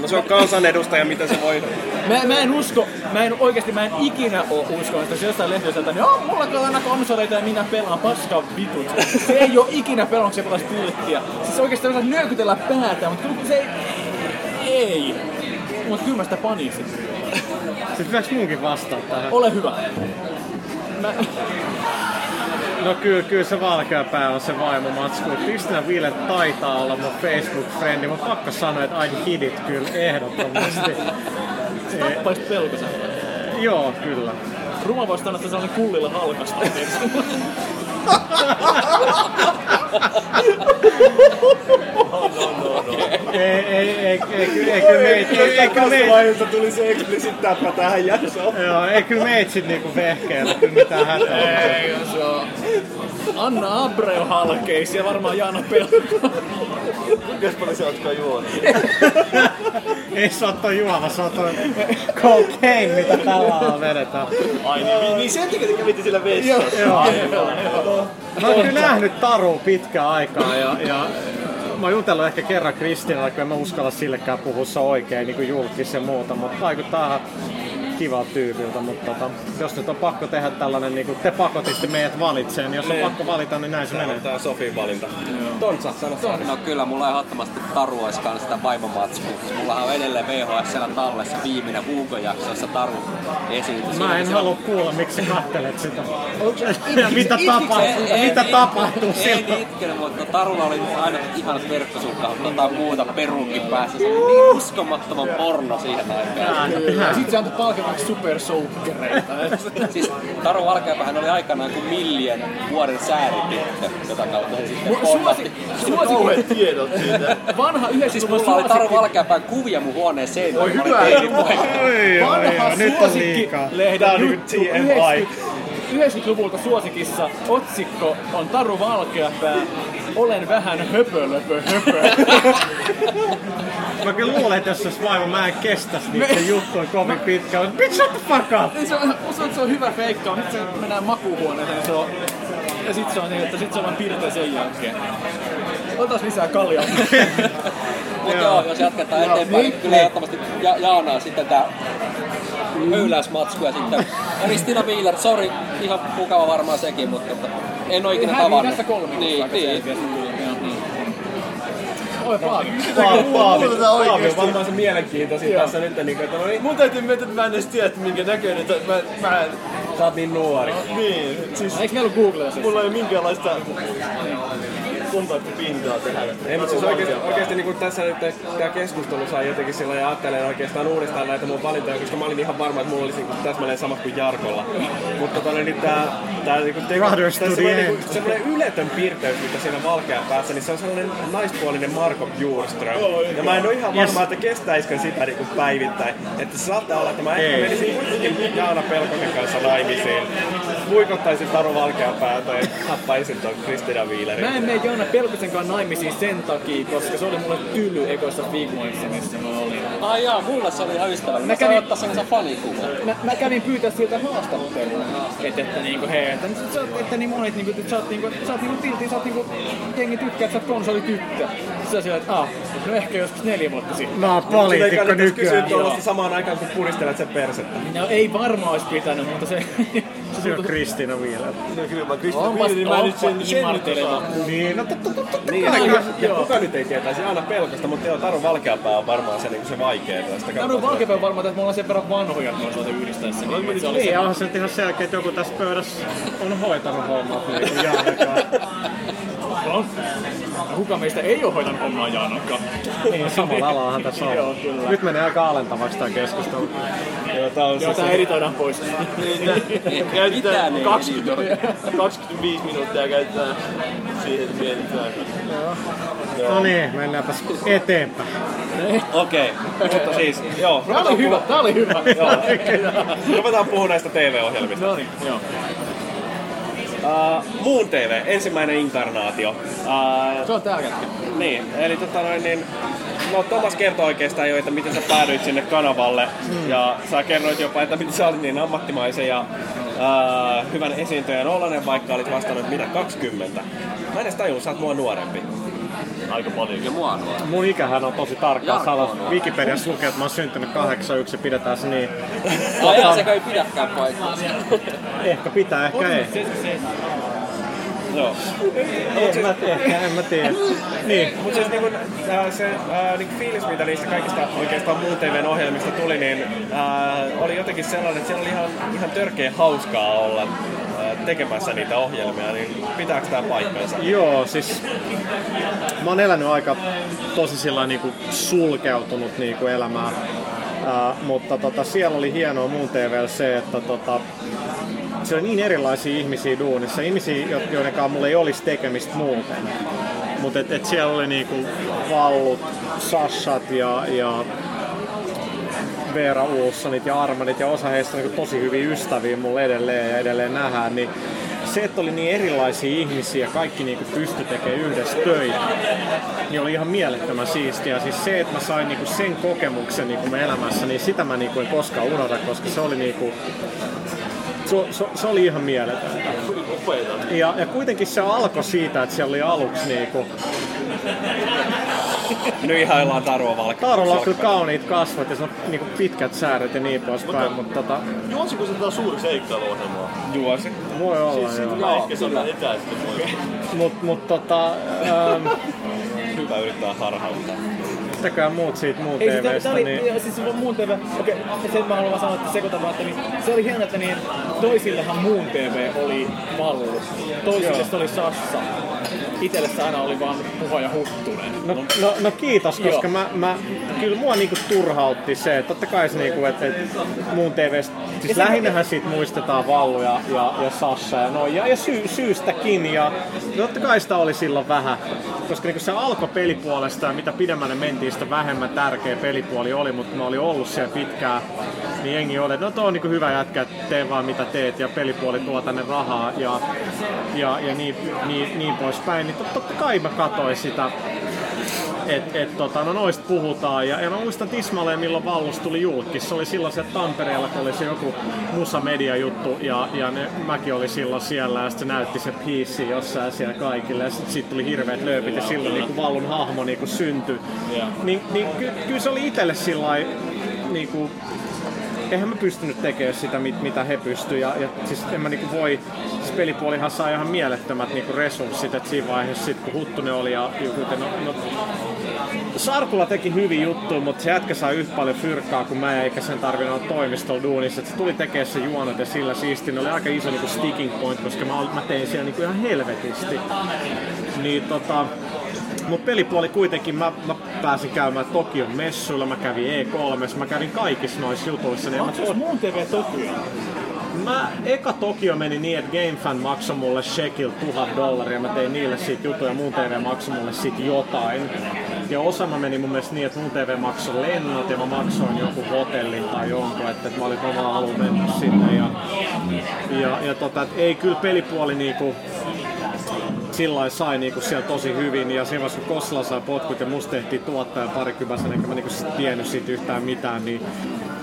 No se on kansanedustaja, mitä se voi... mä, mä en usko, mä en oikeesti, mä en ikinä oo uskonut, että jos jossain lehdessä, että joo, mulla on aina konsoleita ja minä pelaan paskaa vitut. Se ei oo ikinä pelannut, kun se pelasi pilttiä. Siis oikeesti osaa nyökytellä päätä, mutta se ei, ei. Mutta kyllä mä sitä panisin. Sitten pitääks munkin vastaa tähän? Ole hyvä. Mä, No kyllä, kyllä se valkeapää on se vaimo matsku. Kristina Wheeler taitaa olla mun Facebook-frendi. Mä pakko sanoa, että I hit it kyllä ehdottomasti. sä tappaisit pelkosen. Joo, kyllä. Ruma voisi sanoa, että se on kullilla halkasta. Ei, ei, ei, ei, kyllä, ei, ei, ei, kyllä meitä, vaiheessa tuli se explicit täppä tähän jaksoon. joo, ei kyllä meitä sit niinku vehkeellä, kyllä mitään hätää. Ei, se on. Anna Abreu halkeis ja varmaan Jaana Pelko. Kuinka paljon se ootkaan juonut? Ei se oo toi juoma, se on toi cocaine, mitä tällä vedetään. Ai niin, niin, sen takia te kävitte siellä vessassa. Joo. Mä oon kyllä nähnyt Taru pitkään aikaa ja, ja mä oon jutellut ehkä kerran Kristinalle, kun en mä uskalla sillekään puhua se oikein niin kuin julkis ja muuta, mutta vaikuttaa kivalta tyypiltä, mutta tota, jos nyt on pakko tehdä tällainen, niin kuin te pakotitte meidät valitseen, niin jos on Niin. pakko valita, niin näin se menee. Tää on Sofin valinta. Tontsa, sano sä. No kyllä, mulla ehdottomasti Taru olisi kans sitä vaimomatskua. Mullahan on edelleen VHS siellä tallessa viimeinen Hugo-jakso, jossa Taru esiintyi. Mä en on- halua kuulla, miksi sä kattelet sitä. Mitä tapahtuu, en- mitä en- tapahtuu en silloin? itkenyt, mutta Tarulla oli aina ihanat verkkosukkahat, jotain muuta perukin päässä. Se oli niin uskomattoman porno siihen aikaan. Ja sit se antoi palkinnoksi supersoukkereita. siis Taru Valkeapähän oli aikanaan kuin Millien vuoden säärityttö, jota kautta se sitten pommatti. suosi- suosi- Kauheat tiedot siitä. Vanha 90-luvun Siis mulla oli suosikki. Valkeapään kuvia mun huoneen seinällä. Oi, hyvä. Vanha suosikki lehden on juttu. 90-luvulta suosikissa otsikko on Taru Valkeapää. Olen vähän höpölöpö höpö. Mä kyllä luulen, että jos se olisi vaimo, mä en kestäisi niitä juttuja kovin pitkään. Bitch, shut the fuck up! Ei, se on, uskon, että se on hyvä feikka. Sitten se mennään makuuhuoneeseen niin se on, ja sitten se on niin, että sit se on vaan pirteä sen jälkeen. Otas lisää kaljaa. Mutta joo, jos jatketaan eteenpäin, Niin, niin, kyllä niin. ehdottomasti ja, Jaana sitten tää höyläysmatsku ja sitten Ristina Wheeler, sori, ihan mukava varmaan sekin, mutta tota, en oo ikinä niin tavannut. Niin, aika niin. niin. Oi Paavi. Paavi, on varmaan se mielenkiintoisin tässä nyt. Niin, että no niin, Mun täytyy miettiä, että mä en edes tiedä, että minkä näköinen. että Mä, mä en... Sä oot niin nuori. Niin, siis... Eikö meillä ole Googlessa? Mulla ei ole minkäänlaista kontaktipintaa tähän. Ei, mutta siis oikeasti, oikeasti niin kuin tässä nyt tämä keskustelu sai jotenkin sillä ja ajattelen oikeastaan uudestaan näitä mun valintoja, koska mä olin ihan varma, että mulla olisi niin täsmälleen sama kuin Jarkolla. Mutta tota, niin tää, tää niin kuin te, Brothers to the semmoinen, end. niin semmoinen yletön piirteys, mitä siinä valkean päässä, niin se on sellainen naispuolinen Marko Bjurström. Ja mä en ole ihan varma, että kestäisikö sitä niin kuin päivittäin. Että se saattaa olla, että mä ehkä Ei. menisin kuitenkin Jaana Pelkonen kanssa naimisiin. Muikottaisin Taru valkean päätä ja tappaisin ton Kristina Wheelerin. Mä en mene Joona Pelkosen kanssa naimisiin sen takia, koska se oli mulle tyly ekoissa Figmoissa, missä mä olin. Ai jaa, mulle se oli ihan ystävällinen. Mä kävin- ottaa sen kanssa fanikuvan. Mä, mä kävin pyytää siltä haastattelua, että, että niinku hei, että, nyt sä, oot- että niin monet niinku, että sä oot niinku, sä oot niinku tilti, sä oot niinku, jengi tykkää, että sä oot konsolityttö. Sä sillä, että ah, no ehkä joskus neljä vuotta sitten. Mä oon poliitikko kannattaisi kysyä nykyään. tuollaista samaan aikaan, kun puristelet sen persettä. No ei varmaan olisi pitänyt, mutta se... Se on Kristiina vielä. No kyllä mä Kristina Onpas, Wheelerin mä nyt sen, sen imarteleva. Niin, no totta, Niin, kai. ja, kuka nyt ei tietäisi aina pelkosta, mutta joo, Taru Valkeapää on varmaan se, niin se vaikea tästä Taru Valkepää on varmaan, että me ollaan sen verran vanhoja, että me osataan yhdistää sen. Niin, että se oli Niin, onhan se nyt ihan selkeä, että joku tässä pöydässä on hoitanut hommat niin Jaanakaan. On. Ja Kuka meistä ei ole hoitanut hommaa Jaanokkaan? Niin, samalla alahan tässä Joo, on. kyllä. Nyt menee aika alentavaksi tää keskustelu. Joo, tää on Joo, se- editoidaan pois. Niin, käytetään 20, 25 minuuttia käytetään siihen, että mietitään. No niin, mennäänpäs eteenpäin. Okei, mutta siis, joo. Tää oli hyvä, tää oli hyvä. Joo. Ruvetaan puhumaan näistä TV-ohjelmista. No niin, joo. Uh, Moon TV, ensimmäinen inkarnaatio. Uh, Se on tää kätkä. niin, eli tota noin, niin, no Thomas kertoi oikeastaan jo, että miten sä päädyit sinne kanavalle. Mm. Ja sä kerroit jopa, että miten sä olit niin ammattimaisen ja uh, hyvän esiintyjän oloinen, vaikka olit vastannut mitä 20. Mä en edes tajunnut, sä oot mua nuorempi. Aika paljon. Ja mua nuo. Mun ikähän on tosi salas. on. Wikipediassa lukee, että mä oon syntynyt 81 ja pidetään se niin. Ai jaa, sekö ei pidäkään paikkaa. Ehkä pitää, ehkä ei. Joo. En mä, ehkä, en mä tiedä. Niin. Mutta siis niinku, äh, se äh, niinku fiilis, mitä niistä kaikista oikeastaan muun TVn ohjelmista tuli, niin äh, oli jotenkin sellainen, että siellä oli ihan, ihan törkeä hauskaa olla äh, tekemässä niitä ohjelmia, niin pitääkö tämä paikkansa? Joo, siis mä oon elänyt aika tosi sillä niinku sulkeutunut niinku elämää. Ää, mutta tota, siellä oli hienoa muun TVllä se, että tota, siellä oli niin erilaisia ihmisiä duunissa, ihmisiä, jo- joiden kanssa mulla ei olisi tekemistä muuten. Mutta et, et siellä oli niinku Vallut, Sashat ja, ja Veera Ulssonit ja Armanit ja osa heistä on niin tosi hyviä ystäviä mulle edelleen ja edelleen nähdään, niin se, että oli niin erilaisia ihmisiä ja kaikki niin pysty tekemään yhdessä töitä, niin oli ihan mielettömän siistiä. Siis se, että mä sain niin sen kokemuksen niin mun elämässä, niin sitä mä niin en koskaan unohda, koska se oli niin kuin, se, se, se oli ihan mieletöntä. Ja, ja kuitenkin se alkoi siitä, että siellä oli aluksi niinku, Nyt ihaillaan Tarua valkka. Tarulla on kyllä kauniit kasvot ja se on niinku pitkät sääret ja niin poispäin, mutta tota, Juonsiko se tätä suuri seikkailuohjelmaa? Juosi. voi olla Siis joo. kyllä ehkä sillä etäisesti voi. Mut, mut tota, ähm, Hyvä yrittää harhauttaa. Mitäkään muut siitä muun Ei, siis TVstä, tää oli, niin niin... siis se muun TV, okei, okay, sen mä haluan vaan sanoa, että sekoitan vaan, että niin, se oli hienoa, että niin, toisillehan muun TV oli Vallu, toisille se oli Sassa, itelle se aina oli vaan Puha ja Huttunen. No, no, no kiitos, koska Joo. mä, mä, kyllä mua niinku turhautti se, että totta kai se niinku, että et muun TV, siis se- lähinnähän siitä muistetaan Vallu ja, ja, ja Sassa ja noin, ja, ja sy, syystäkin, ja totta kai sitä oli silloin vähän, koska niinku se alkoi pelipuolesta ja mitä pidemmälle mentiin, sitä vähemmän tärkeä pelipuoli oli, mutta mä olin ollut siellä pitkään, niin jengi oli, että no tuo on niinku hyvä jätkä, tee vaan mitä teet, ja pelipuoli tuo tänne rahaa, ja, ja, ja niin, niin, niin poispäin, niin tot- totta kai mä katsoin sitä, et, et, tota, no noista puhutaan. Ja, ja mä muistan tismalleen, milloin Vallus tuli julkis. Se oli silloin se Tampereella, kun oli se joku musa media juttu ja, ja ne, mäkin oli silloin siellä ja sitten se näytti se piisi jossain siellä kaikille ja sitten siitä tuli hirveät lööpit ja silloin niin Vallun hahmo niin kuin syntyi. Niin, niin ky, kyllä se oli itselle sillä niin kuin, eihän mä pystynyt tekemään sitä, mit, mitä he pystyivät. Ja, ja siis en mä niinku voi, siis pelipuolihan saa ihan mielettömät niinku resurssit, että siinä vaiheessa sit, kun Huttunen oli ja joku, no, no, Sarkula teki hyvin juttu, mutta se jätkä sai yhtä paljon fyrkkaa kuin mä, eikä sen tarvinnut olla toimistolla duunissa. Et se tuli tekemään se juonot ja sillä siisti. Ne oli aika iso niinku sticking point, koska mä, mä tein siellä niinku ihan helvetisti. Niin tota, Mut pelipuoli kuitenkin, mä, mä pääsin käymään Tokion messuilla, mä kävin E3, mä kävin kaikissa noissa jutuissa. Niin en mä Onko muun TV Tokio? Mä, eka Tokio meni niin, että GameFan maksoi mulle Shekil 1000 dollaria. Mä tein niille siitä jutuja, muun TV maksoi mulle siitä jotain. Ja osa mä meni mun mielestä niin, että mun TV maksoi lennot ja mä maksoin jonkun hotellin tai jonkun, että, että mä olin vaan halunnut mennä sinne. Ja, ja, ja tota, ei kyllä pelipuoli niinku, sillä sai niinku siellä tosi hyvin. Ja siinä vaiheessa kun Kosla sai potkut ja musta tehtiin tuottaja parikymäsen, enkä mä niinku tiennyt siitä yhtään mitään, niin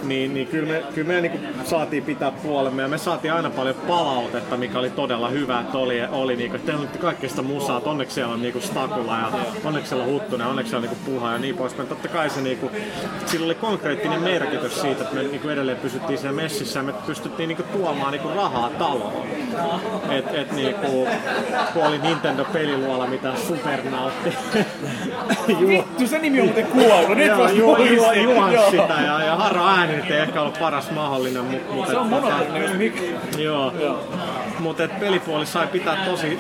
niin, niin kyllä me, kyllä me niinku saatiin pitää puolemme ja me saatiin aina paljon palautetta, mikä oli todella hyvä, että oli, oli niinku, että teillä on kaikkea sitä musaa, että onneksi siellä on niinku Stakula ja onneksi siellä on Huttunen, onneksi siellä on niinku Puha ja niin poispäin. Totta kai se niinku, sillä oli konkreettinen merkitys siitä, että me niinku edelleen pysyttiin siellä messissä ja me pystyttiin niinku tuomaan niinku rahaa taloon. Et, et niinku, kun oli Nintendo-peliluola, mitä Super nautti. Vittu, se nimi on muuten kuollut. Nyt vasta ju, ju, muistin. juon Joo. sitä ja, ja Harro ääni nyt ei ehkä ollut paras mahdollinen, mutta mut, Se on monotoninen mikä. Joo. Mutta pelipuoli sai pitää tosi,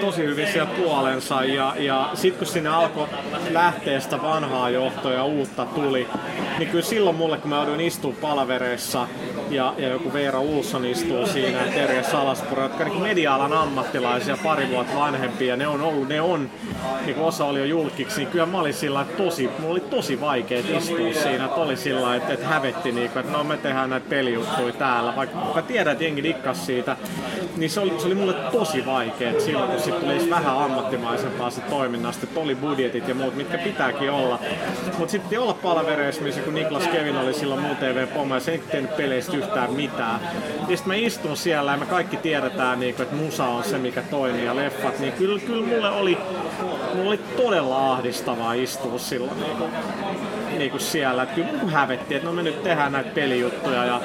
tosi hyvin siellä puolensa. Ja, ja sitten kun sinne alkoi lähteä sitä vanhaa johtoa ja uutta tuli, niin kyllä silloin mulle, kun mä jouduin istua palavereissa ja, ja joku Veera Ulsson istuu siinä ja Terje Salaspuro, jotka niin media-alan ammattilaisia pari vuotta vanhempia, ne on ollut, ne on, niin kuin osa oli jo julkiksi, niin kyllä mä olin sillä tosi, mulla oli tosi vaikea istua siinä, että oli sillä että, että hävetti niinku, että no me tehdään näitä pelijuttuja täällä, vaikka mä tiedän, että jengi dikkas siitä, niin se oli, se oli mulle tosi vaikea, silloin kun sitten tuli edes vähän ammattimaisempaa se toiminnasta, oli budjetit ja muut, mitkä pitääkin olla. Mutta sitten olla palavereissa, missä kun Niklas Kevin oli silloin muun TV Poma ja se ei tehnyt peleistä yhtään mitään. Ja sitten mä istun siellä ja me kaikki tiedetään, niinku, että musa on se, mikä toimii ja leffat, niin kyllä, kyllä mulle oli, mulle oli todella ahdistavaa istua silloin Niinku siellä. Että kyllä hävettiin, että no me nyt tehdään näitä pelijuttuja ja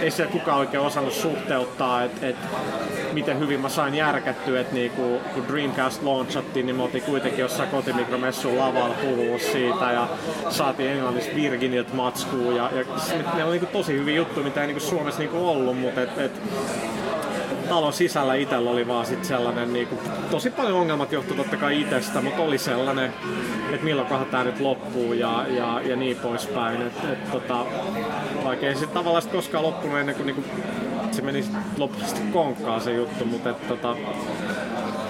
ei siellä kukaan oikein osannut suhteuttaa, että, että miten hyvin mä sain järkättyä, että niinku kun Dreamcast launchattiin, niin me oltiin kuitenkin jossain kotimikromessun lavalla puhua siitä ja saatiin englannista Virginiat matskuun ja, ja siis ne on niinku tosi hyviä juttuja, mitä ei niinku Suomessa niinku ollut, mutta et, et, talon sisällä itsellä oli vaan sit sellainen, niinku, tosi paljon ongelmat johtui totta kai itsestä, mutta oli sellainen, että milloinkohan tämä nyt loppuu ja, ja, ja niin poispäin. Et, et, tota, vaikka ei se tavallaan sit koskaan loppunut ennen kuin niinku, se meni lopullisesti konkkaan se juttu, mutta et, tota,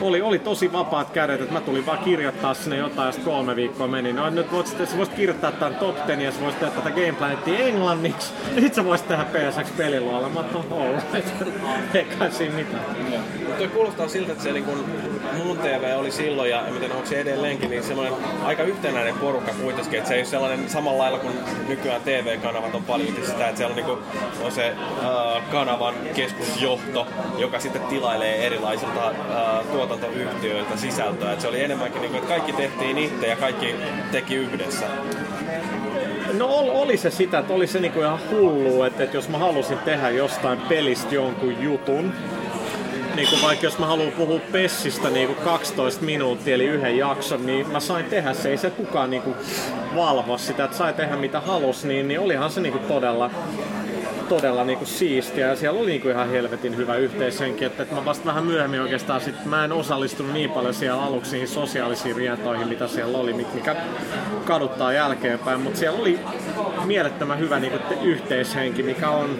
oli, oli tosi vapaat kädet, että mä tulin vaan kirjoittaa sinne jotain, ja kolme viikkoa meni. No nyt voit, sä voisit kirjoittaa tämän top 10 ja sä voisit tehdä tätä Game Planetia englanniksi. Sit sä voisit tehdä PSX peliluolla. Mä oon. Ei kai siinä mitään. toi kuulostaa siltä, että se niin kun muun TV oli silloin ja en tiedä onko se edelleenkin, niin semmoinen aika yhtenäinen porukka kuitenkin, että se ei ole sellainen samalla lailla kuin nykyään TV-kanavat on paljon sitä, että siellä on, niin kun, on se äh, kanavan keskusjohto, joka sitten tilailee erilaisilta äh, tuotantoyhtiöiltä sisältöä. Et se oli enemmänkin, niin kuin, että kaikki tehtiin itse ja kaikki teki yhdessä. No ol, oli se sitä, että oli se niinku ihan hullu, että, että jos mä halusin tehdä jostain pelistä jonkun jutun, niin kuin vaikka jos mä haluan puhua Pessistä niin kuin 12 minuuttia eli yhden jakson, niin mä sain tehdä se. Ei se kukaan niin kuin valvo sitä, että sai tehdä mitä halus, niin, niin olihan se niin kuin todella, todella niin kuin siistiä. Ja siellä oli niin kuin ihan helvetin hyvä yhteishenki, että, että mä vasta vähän myöhemmin oikeastaan sit, mä en osallistunut niin paljon siellä aluksi niihin sosiaalisiin rientoihin, mitä siellä oli, mikä kaduttaa jälkeenpäin, mutta siellä oli mielettömän hyvä niin kuin yhteishenki, mikä on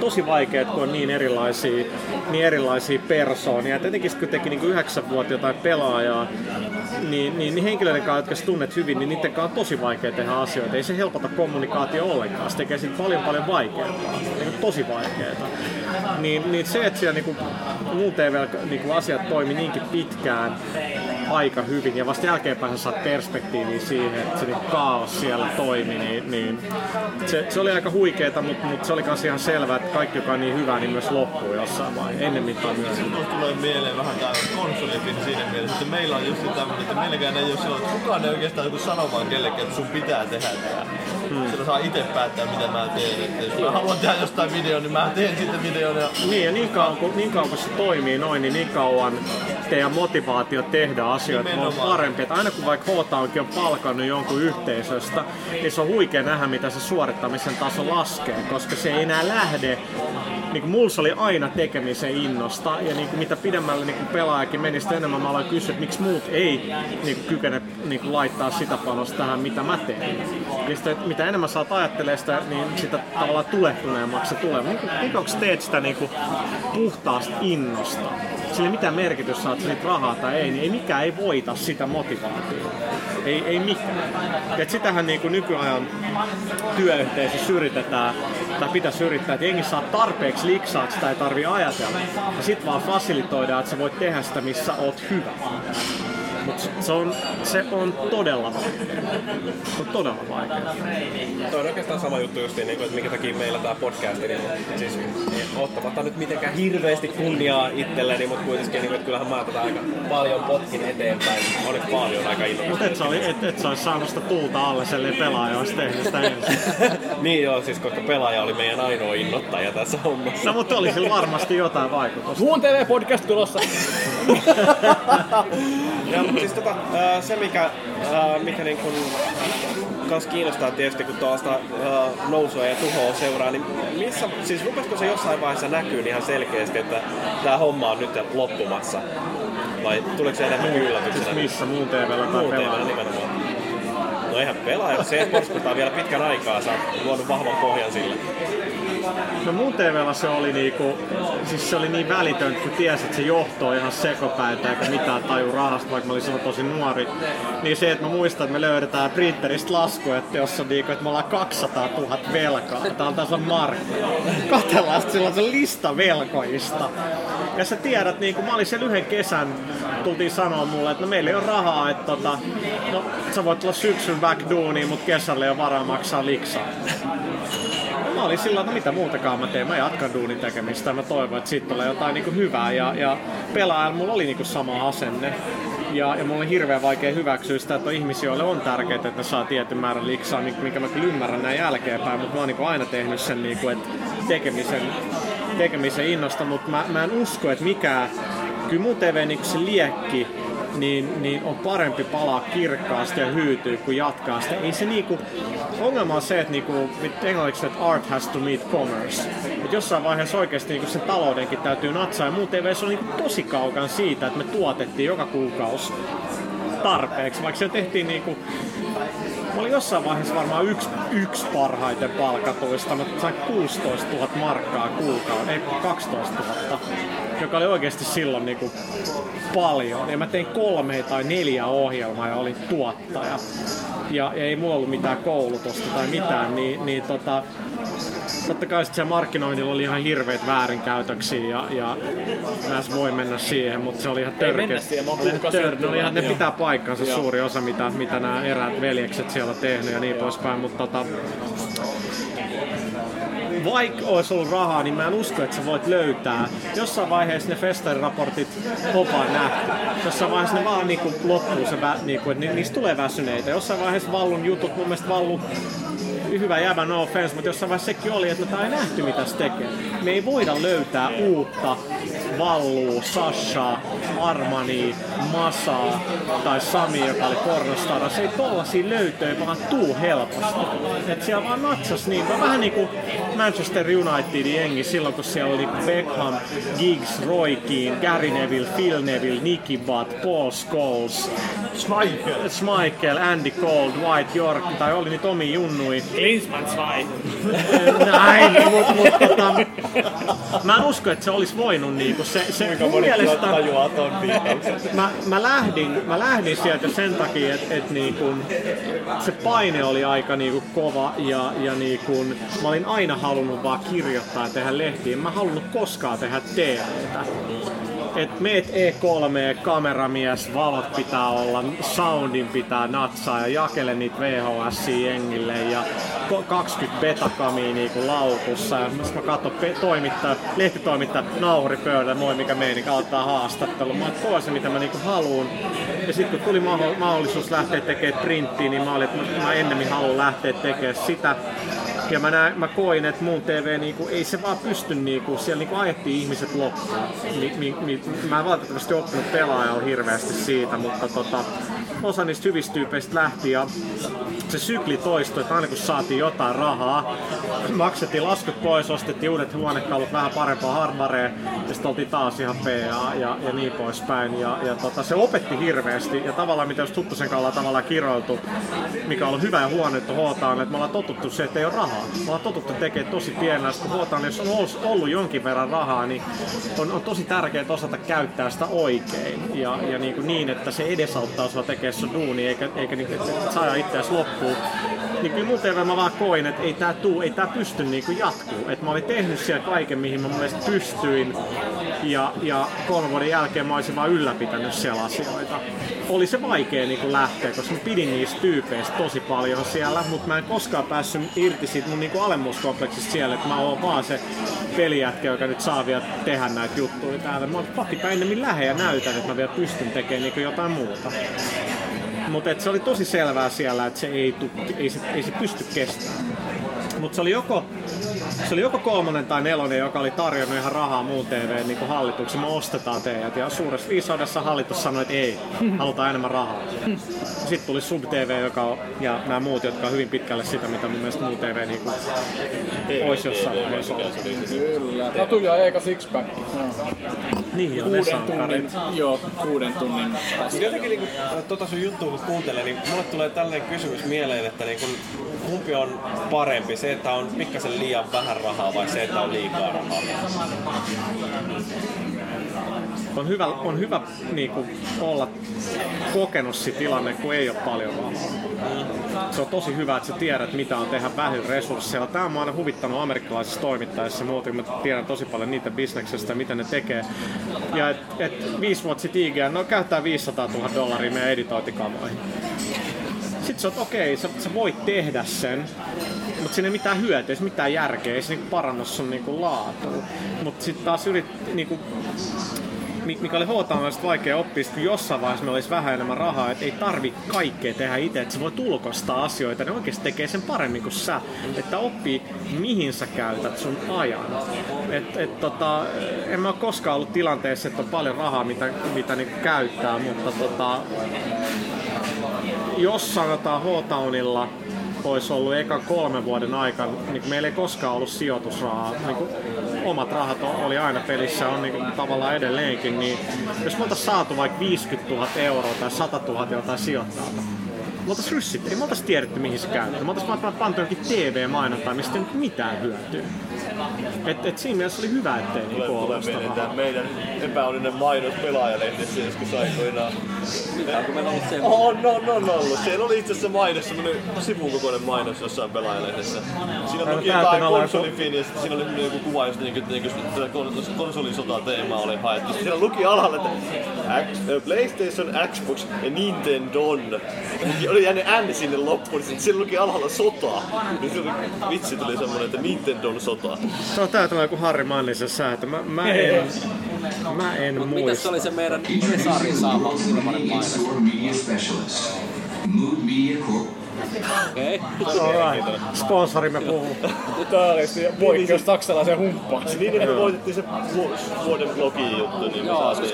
tosi vaikea, kun on niin erilaisia, niin erilaisia persoonia. Et etenkin kun teki niin yhdeksänvuotiaita tai pelaajaa, niin, niin, niin henkilöiden kanssa, jotka tunnet hyvin, niin niiden kanssa on tosi vaikea tehdä asioita. Ei se helpota kommunikaatio ollenkaan. Se tekee siitä paljon paljon vaikeampaa. Niin tosi vaikeaa. Niin, niin se, että siellä niin muun TV niin asiat toimi niinkin pitkään, aika hyvin ja vasta jälkeenpäin sä saat perspektiiviä siihen, että se niin kaos siellä toimi, niin, niin se, se, oli aika huikeeta, mutta, mutta se oli myös ihan selvää, että kaikki joka on niin hyvä, niin myös loppuu jossain vaiheessa, ennen tai myöhemmin. Mulla tulee mieleen vähän tää konsolifin siinä mielessä, että meillä on just tämmöinen, että meilläkään ei ole silloin, että kukaan ei oikeastaan joku sanomaan kellekään, että sun pitää tehdä tää. Hmm. Sillä saa itse päättää, mitä mä teen. Että jos mä haluan tehdä jostain videon, niin mä teen sitten videon. Ja... Niin, ja niin kauan, kun, niin kauan kun se toimii noin, niin niin kauan teidän motivaatio tehdä asioita on parempi. Että aina kun vaikka H-Townkin on palkannut jonkun yhteisöstä, niin se on huikea nähdä, mitä se suorittamisen taso laskee, koska se ei enää lähde niin kuin mulla oli aina tekemisen innosta ja niin kuin mitä pidemmälle niin kuin pelaajakin meni, sitä enemmän mä aloin kysyä, että miksi muut ei niin kykene niin laittaa sitä panosta tähän, mitä mä teen. Ja sitä, mitä enemmän sä ajattelee sitä, niin sitä tavallaan tulehtuneemmaksi se tulee. Niin onko teet sitä niin kuin puhtaasta innosta? Sillä mitä merkitys saat siitä rahaa tai ei, niin ei mikään ei voita sitä motivaatiota. Ei, ei mikään. Et sitähän niin kuin nykyajan työyhteisössä yritetään, tai pitäisi yrittää, että jengi saa tarpeeksi liksaa, että sitä ei tarvi ajatella. Ja sit vaan fasilitoidaan, että sä voit tehdä sitä, missä oot hyvä. Mutta se on, se on todella vaikea. Se on todella vaikea. Tuo on oikeastaan sama juttu just niin, että minkä takia meillä tämä podcast, niin siis ottamatta nyt mitenkään hirveästi kunniaa itselleni, mutta kuitenkin niin, että kyllähän mä tätä aika paljon potkin eteenpäin. Onneksi paljon aika innokas. Mutta et, sä oli, et, et sä olisi saanut sitä tuulta alle, selleen pelaaja olisi tehnyt sitä ensin. niin joo, siis koska pelaaja oli meidän ainoa innoittaja tässä hommassa. No mutta oli sillä varmasti jotain vaikutusta. Muun TV-podcast tulossa. ja, siis tota, se mikä, mikä niin kun, kans kiinnostaa tietysti, kun tuosta nousua ja tuhoa seuraa, niin missä, siis rupesiko se jossain vaiheessa näkyy niin ihan selkeästi, että tämä homma on nyt loppumassa? Vai tuleeko se enemmän yllätyksenä? Siis missä, muun TVllä tai muun TVllä nimenomaan. No eihän pelaaja, se porskutaan vielä pitkän aikaa, sä oot luonut vahvan pohjan sille. No mun TVllä se oli niinku, siis se oli niin välitön, kun tiesi, että se johtoo ihan sekopäitä eikä mitään taju rahasta, vaikka mä olin silloin tosi nuori. Niin se, että mä muistan, että me löydetään printeristä lasku, että jos on niinku, että me ollaan 200 000 velkaa, tää on taas markka. Katellaan silloin se lista velkoista. Ja sä tiedät, niin kun mä olin siellä yhden kesän, tultiin sanoa mulle, että no meillä ei ole rahaa, että tota, no, sä voit tulla syksyn back duuniin, mutta kesällä ei ole varaa maksaa liksaa. No, mä olin sillä että no mitä muutakaan mä teen, mä jatkan duunin tekemistä ja mä toivon, että siitä tulee jotain niinku hyvää. Ja, ja pelaajalla mulla oli niinku sama asenne. Ja, ja mulla oli hirveän vaikea hyväksyä sitä, että on ihmisiä, joille on tärkeää, että ne saa tietyn määrän liksaa, mikä mä kyllä ymmärrän näin jälkeenpäin, mutta mä oon niinku aina tehnyt sen, niinku, että tekemisen, tekemisen innosta, mutta mä, mä en usko, että mikään, kyllä mun TV niinku se liekki, niin, niin on parempi palaa kirkkaasti ja hyytyä kuin jatkaa sitä. Ei se niinku, ongelma on se, että niinku, englanniksi että art has to meet commerce. Et jossain vaiheessa oikeasti niinku sen taloudenkin täytyy natsaa. Ja muu TV on niinku tosi kaukan siitä, että me tuotettiin joka kuukausi tarpeeksi. Vaikka se tehtiin niinku, Mä olin jossain vaiheessa varmaan yksi, yksi parhaiten palkatuista. Mä sain 16 000 markkaa kuukauden, ei 12 000 joka oli oikeasti silloin niinku paljon. Ja mä tein kolme tai neljä ohjelmaa ja olin tuottaja. Ja, ja ei mulla ollut mitään koulutusta tai mitään, niin, niin tota, totta kai sit siellä markkinoinnilla oli ihan hirveät väärinkäytöksiä ja, ja mä edes voi mennä siihen, mutta se oli ihan Ei törkeä. mennä siihen, mä oon Oli ihan kuullut tör- oli ihan, ne pitää paikkansa Joo. suuri osa, mitä, mitä nämä eräät veljekset siellä on tehnyt ja niin poispäin, mutta tota, vaikka olisi ollut rahaa, niin mä en usko, että sä voit löytää. Jossain vaiheessa ne festariraportit opaan nähty. Jossain vaiheessa ne vaan niinku loppuu, se vä, niinku, että ni- niistä tulee väsyneitä. Jossain vaiheessa Vallun jutut, mun mielestä Vallu hyvä jäbä, no offense, mutta jossain vaiheessa sekin oli, että tää ei nähty mitä se tekee. Me ei voida löytää uutta Valluu, Sasha, Armani, Masaa tai Sami, joka oli pornostara. Se ei tollasia löytöjä vaan tuu helposti. Et siellä vaan natsas niin, vähän niinku Manchester Unitedin jengi silloin, kun siellä oli Beckham, Giggs, Roy Keane, Gary Neville, Phil Neville, Nicky Butt, Paul Scholes, Schmeichel, Schmeichel Andy Cole, Dwight York, tai oli niitä omi junnui. Klinsmann sai. Näin, mutta mut, tota, mä en usko, että se olisi voinut niinku se, se mun mielestä, tajuaa ton mä, mä, lähdin, mä lähdin sieltä sen takia, että et niinku, se paine oli aika niinku kova ja, ja niinku, mä olin aina halunnut vaan kirjoittaa ja tehdä lehtiä. En Mä halunnut koskaan tehdä TVtä. Et meet E3, kameramies, valot pitää olla, soundin pitää natsaa ja jakele niitä VHS jengille ja ko- 20 betakamia niinku laukussa. Ja mä katson pe- toimittaja, lehtitoimittaja nauri pöydällä, moi mikä meni, aloittaa haastattelu. Mä oon se mitä mä niinku haluun. Ja sitten kun tuli mahdollisuus lähteä tekemään printtiä, niin mä olin, että mä ennemmin haluan lähteä tekemään sitä. Ja mä, näin, mä koin, että mun TV niinku, ei se vaan pysty, niinku, siellä niinku ajettiin ihmiset loppuun. Mi, mi, mi, mä en valitettavasti oppinut pelaajalla hirveästi siitä, mutta tota, osa niistä hyvistä tyypeistä lähti ja se sykli toistui, että aina kun saatiin jotain rahaa, maksettiin laskut pois, ostettiin uudet huonekalut, vähän parempaa hardwarea ja sitten oltiin taas ihan PA ja, ja niin poispäin. Ja, ja tota, se opetti hirveästi ja tavallaan mitä jos Tuttusen kanssa tavallaan kiroiltu, mikä on ollut hyvä ja huono juttu Hootaan, että me ollaan totuttu se, että ei ole rahaa. Me ollaan totuttu tekemään tosi pienellä, kun Hootaan, jos on ollut- jonkin verran rahaa, niin on, on tosi tärkeää osata käyttää sitä oikein ja, ja niin, kuin niin, että se edesauttaa sua tekemään sun duuni, eikä, eikä niin, että et saa itseäsi loppuun. Niin kyllä mun TV mä vaan koin, että ei tää, tuu, ei tää pysty niin kuin jatkuu. Että mä olin tehnyt siellä kaiken, mihin mä mielestä pystyin. Ja, ja kolmen vuoden jälkeen mä olisin vaan ylläpitänyt siellä asioita. Oli se vaikea niin lähteä, koska mä pidin niistä tyypeistä tosi paljon siellä, mutta mä en koskaan päässyt irti siitä mun niin alemmuuskompleksista siellä, että mä oon vaan se pelijätkä, joka nyt saa vielä tehdä näitä juttuja täällä. Mä pakipä ennemmin lähde ja näytän, että mä vielä pystyn tekemään niin jotain muuta. Mutta se oli tosi selvää siellä, että se ei, tu, ei, se, ei se pysty kestämään. Mutta se oli joko se oli joko kolmonen tai nelonen, joka oli tarjonnut ihan rahaa muun TV niin kuin hallituksen, me ostetaan teidät. Ja suuressa viisaudessa hallitus sanoi, että ei, halutaan enemmän rahaa. Sitten tuli Sub TV joka on, ja nämä muut, jotka on hyvin pitkälle sitä, mitä mun mielestä muu TV niin kuin, olisi jossain vaiheessa. Kyllä. Tatu ja Eeka Sixpack. Niin on ne kuuden tunnin, joo, kuuden tunnin Mutta jotenkin niinku, tota sun juttua kun kuuntelee, niin mulle tulee tällainen kysymys mieleen, että niinku, kumpi on parempi, se, että on pikkasen liian vähän rahaa vai se, että on liikaa rahaa? On hyvä, on hyvä niin kuin, olla kokenut se tilanne, kun ei ole paljon rahaa. Se on tosi hyvä, että sä tiedät, mitä on tehdä vähän resursseilla. Tämä on aina huvittanut amerikkalaisissa toimittajissa muuta, kun mä tiedän tosi paljon niitä bisneksestä, mitä ne tekee. Ja et, et viisi vuotta sitten IGN, no käyttää 500 000 dollaria meidän editointikamoihin. Sitten sä oot, okei, sä, sä voit tehdä sen, mutta siinä ei mitään hyötyä, ei mitään järkeä, ei se niinku paranna sun niinku laatua. Mutta sitten taas yrit, niinku, mi- mikä oli H-taamasta vaikea oppia, kun jossain vaiheessa meillä olisi vähän enemmän rahaa, että ei tarvi kaikkea tehdä itse, että sä voit ulkoistaa asioita, ne oikeasti tekee sen paremmin kuin sä. Että oppii, mihin sä käytät sun ajan. Et, et, tota, en mä ole koskaan ollut tilanteessa, että on paljon rahaa, mitä, mitä niinku käyttää, mutta tota, jos sanotaan H-Townilla olisi ollut ekan kolmen vuoden aikana, niin kuin meillä ei koskaan ollut sijoitusrahaa. Niin kuin omat rahat oli aina pelissä, on niin kuin tavallaan edelleenkin, niin jos me oltaisiin saatu vaikka 50 000 euroa tai 100 000 jotain sijoittaa, me oltaisiin ryssitty, ei me oltaisiin tiedetty mihin se käytetään. Me oltaisiin vaan pantu jonkin TV-mainontaan, mistä ei ole mitään hyötyä. Et, et siinä mielessä oli hyvä, ettei mieleen rahaa. tää meidän epäonninen mainos pelaajalehdessä joskus aikoinaan. Onko meillä ollut se? On, on, on ollut. Siellä oli itse asiassa mainos, semmonen sivun kokoinen mainos jossain pelaajalehdessä. Siinä täytyy jotain konsolifin ja sitten siinä oli joku kuva, josta niinku, niinku konsolisota teemaa oli haettu. Sitten Siellä luki alhaalla, että X, PlayStation, Xbox ja Nintendon. Ja oli jäänyt N sinne loppuun, niin siellä luki alhaalla sota. Niin vitsi tuli semmonen, että Nintendon sota. Se on tää joku Harri Mannisen säätö. Mä, mä en, mä en Mut mitäs se muista. oli se meidän Hesarin saama ilmanen mainos? Okei. Alright. Sponsorimme puhuu. Tää oli se poikkeus saksalaisen humppaan. Niin, että me voitettiin se vu- vuoden blogi juttu. Niin Joo, joskus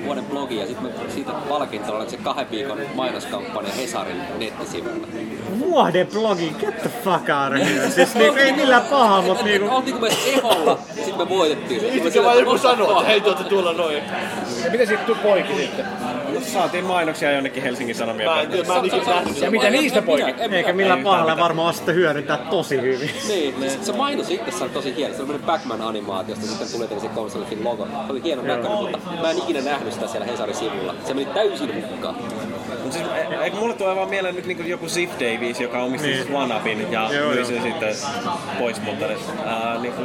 2008-2009 vuoden blogi ja sitten siitä palkintona oli se kahden viikon mainoskampanja Hesarin nettisivuilla. Vuoden blogi, get the fuck out of here. Siis niinku ei millään paha, mut niinku... Oltiinko me eholla, sit me voitettiin. Niin, se vaan joku sanoo, että hei, te tuolla noin. Ja miten siitä tuli poiki sitten? Saatiin mainoksia jonnekin Helsingin Sanomien Mä en tiedä, mä en ikinä nähnyt Ja mitä niistä poiki? Eikä millään pahalla varmaan sitten hyödyntää tosi hyvin. Niin, niin se mainos itsessään oli tosi hieno. Se oli Pac-Man-animaatiosta, sitten tuli tietysti konsolifin logo. Se oli hieno näköinen, mutta mä en ikinä nähnyt sitä siellä Hesarin sivulla. Se meni täysin hukkaan. Mut siis, e- eikö mulle tulee vaan mieleen nyt niinku joku Ziff Davies, joka omisti Niin. siis OneUpin ja Joo, myi sen sitten pois, mutta ne, ää, niinku,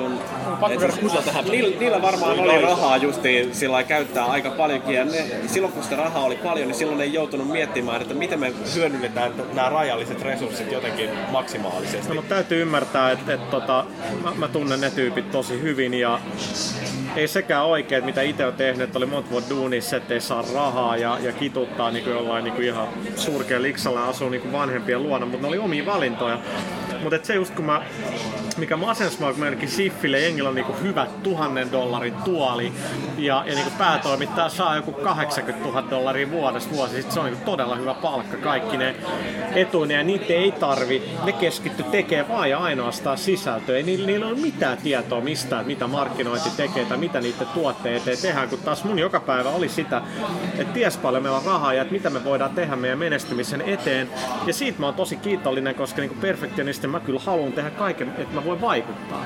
Pakko et käydä siis- tähän. niillä, niillä varmaan oli rahaa justiin sillä käyttää aika paljonkin ja ne, silloin kun sitä rahaa oli paljon, niin silloin ei joutunut miettimään, että miten me hyödynnetään nämä rajalliset resurssit jotenkin maksimaalisesti. No, mutta täytyy ymmärtää, että, että tota, mä, mä tunnen ne tyypit tosi hyvin ja ei sekään oikein, mitä itse on tehnyt, että oli monta vuotta duunissa, ettei saa rahaa ja, ja kituttaa niin kuin jollain niin kuin ihan surkea liksalla asuu niin kuin vanhempien luona, mutta ne oli omia valintoja. Mutta se just kun mä, mikä masensi mua, kun meidänkin Siffille jengillä on niinku hyvät tuhannen dollarin tuoli ja, ja niinku päätoimittaja saa joku 80 000 dollaria vuodessa vuosi, sit se on niinku todella hyvä palkka. Kaikki ne etuineen ja niitä ei tarvi, ne keskitty tekee vaan ja ainoastaan sisältöä, ei niillä, niillä ole mitään tietoa mistään, mitä markkinointi tekee tai mitä niiden tuotteet tehdään, kun taas mun joka päivä oli sitä, että ties paljon meillä on rahaa ja että mitä me voidaan tehdä meidän menestymisen eteen ja siitä mä oon tosi kiitollinen, koska niinku perfektionisti mä kyllä haluan tehdä kaiken, että mä voin vaikuttaa.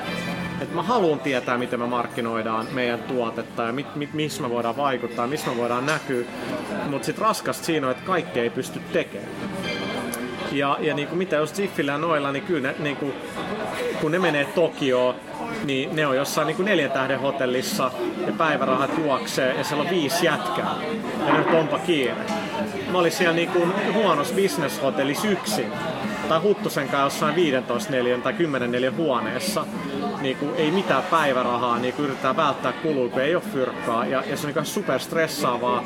Et mä haluan tietää, miten me markkinoidaan meidän tuotetta ja mit, mit, missä me voidaan vaikuttaa, missä me voidaan näkyä. Mutta sitten raskasta siinä on, että kaikkea ei pysty tekemään. Ja, ja niin kuin mitä jos Ziffillä ja noilla, niin kyllä ne, niin kuin, kun ne menee Tokioon, niin ne on jossain niin kuin neljän tähden hotellissa ja päivärahat juoksee ja siellä on viisi jätkää. Ja nyt onpa kiire. Mä olin siellä niin kuin huonossa business-hotellissa yksin. Tai Huttusen kanssa jossain 15 neliön tai 10 neliön huoneessa. Niin kuin ei mitään päivärahaa, niin kuin yritetään välttää kuluja, kun ei ole fyrkkaa. Ja, ja se on niin super stressaavaa,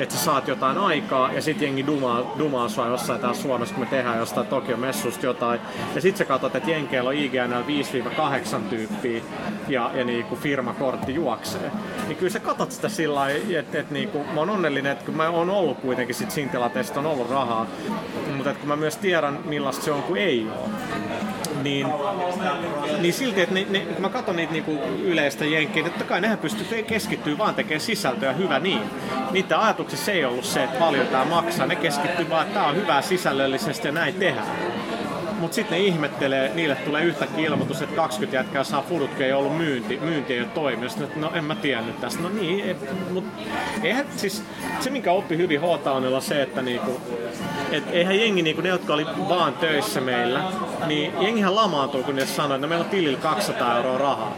että sä saat jotain aikaa ja sit jengi dumaa, dumaa sua jossain täällä Suomessa, kun me tehdään jostain Tokio messusta jotain. Ja sit sä katsot, että jenkeillä on IGNL 5-8 tyyppiä ja, ja niinku firmakortti juoksee. Niin kyllä sä katsot sitä sillä lailla, että et niinku, mä oon onnellinen, että kun mä oon ollut kuitenkin sit siinä tilanteessa, että on ollut rahaa. Mutta kun mä myös tiedän millaista se on, kun ei oo niin, niin silti, että ne, ne, kun mä katson niitä niinku yleistä jenkkiä, niin totta kai nehän pystyy keskittyy vaan tekemään sisältöä hyvä niin. Niiden ajatuksessa ei ollut se, että paljon tää maksaa. Ne keskittyy vaan, että tää on hyvää sisällöllisesti ja näin tehdään. Mut sitten ne ihmettelee, niille tulee yhtäkkiä ilmoitus, että 20 jätkää saa fudut, kun ei ollut myynti, myynti ei ole toiminut. Sitten, no en mä tiennyt tästä. No niin, ei, mut eihän siis, se minkä oppi hyvin h on se, että niinku, et eihän jengi, niinku ne jotka oli vaan töissä meillä, niin jengihän lamaantuu, kun ne sanoo, että no meillä on tilillä 200 euroa rahaa.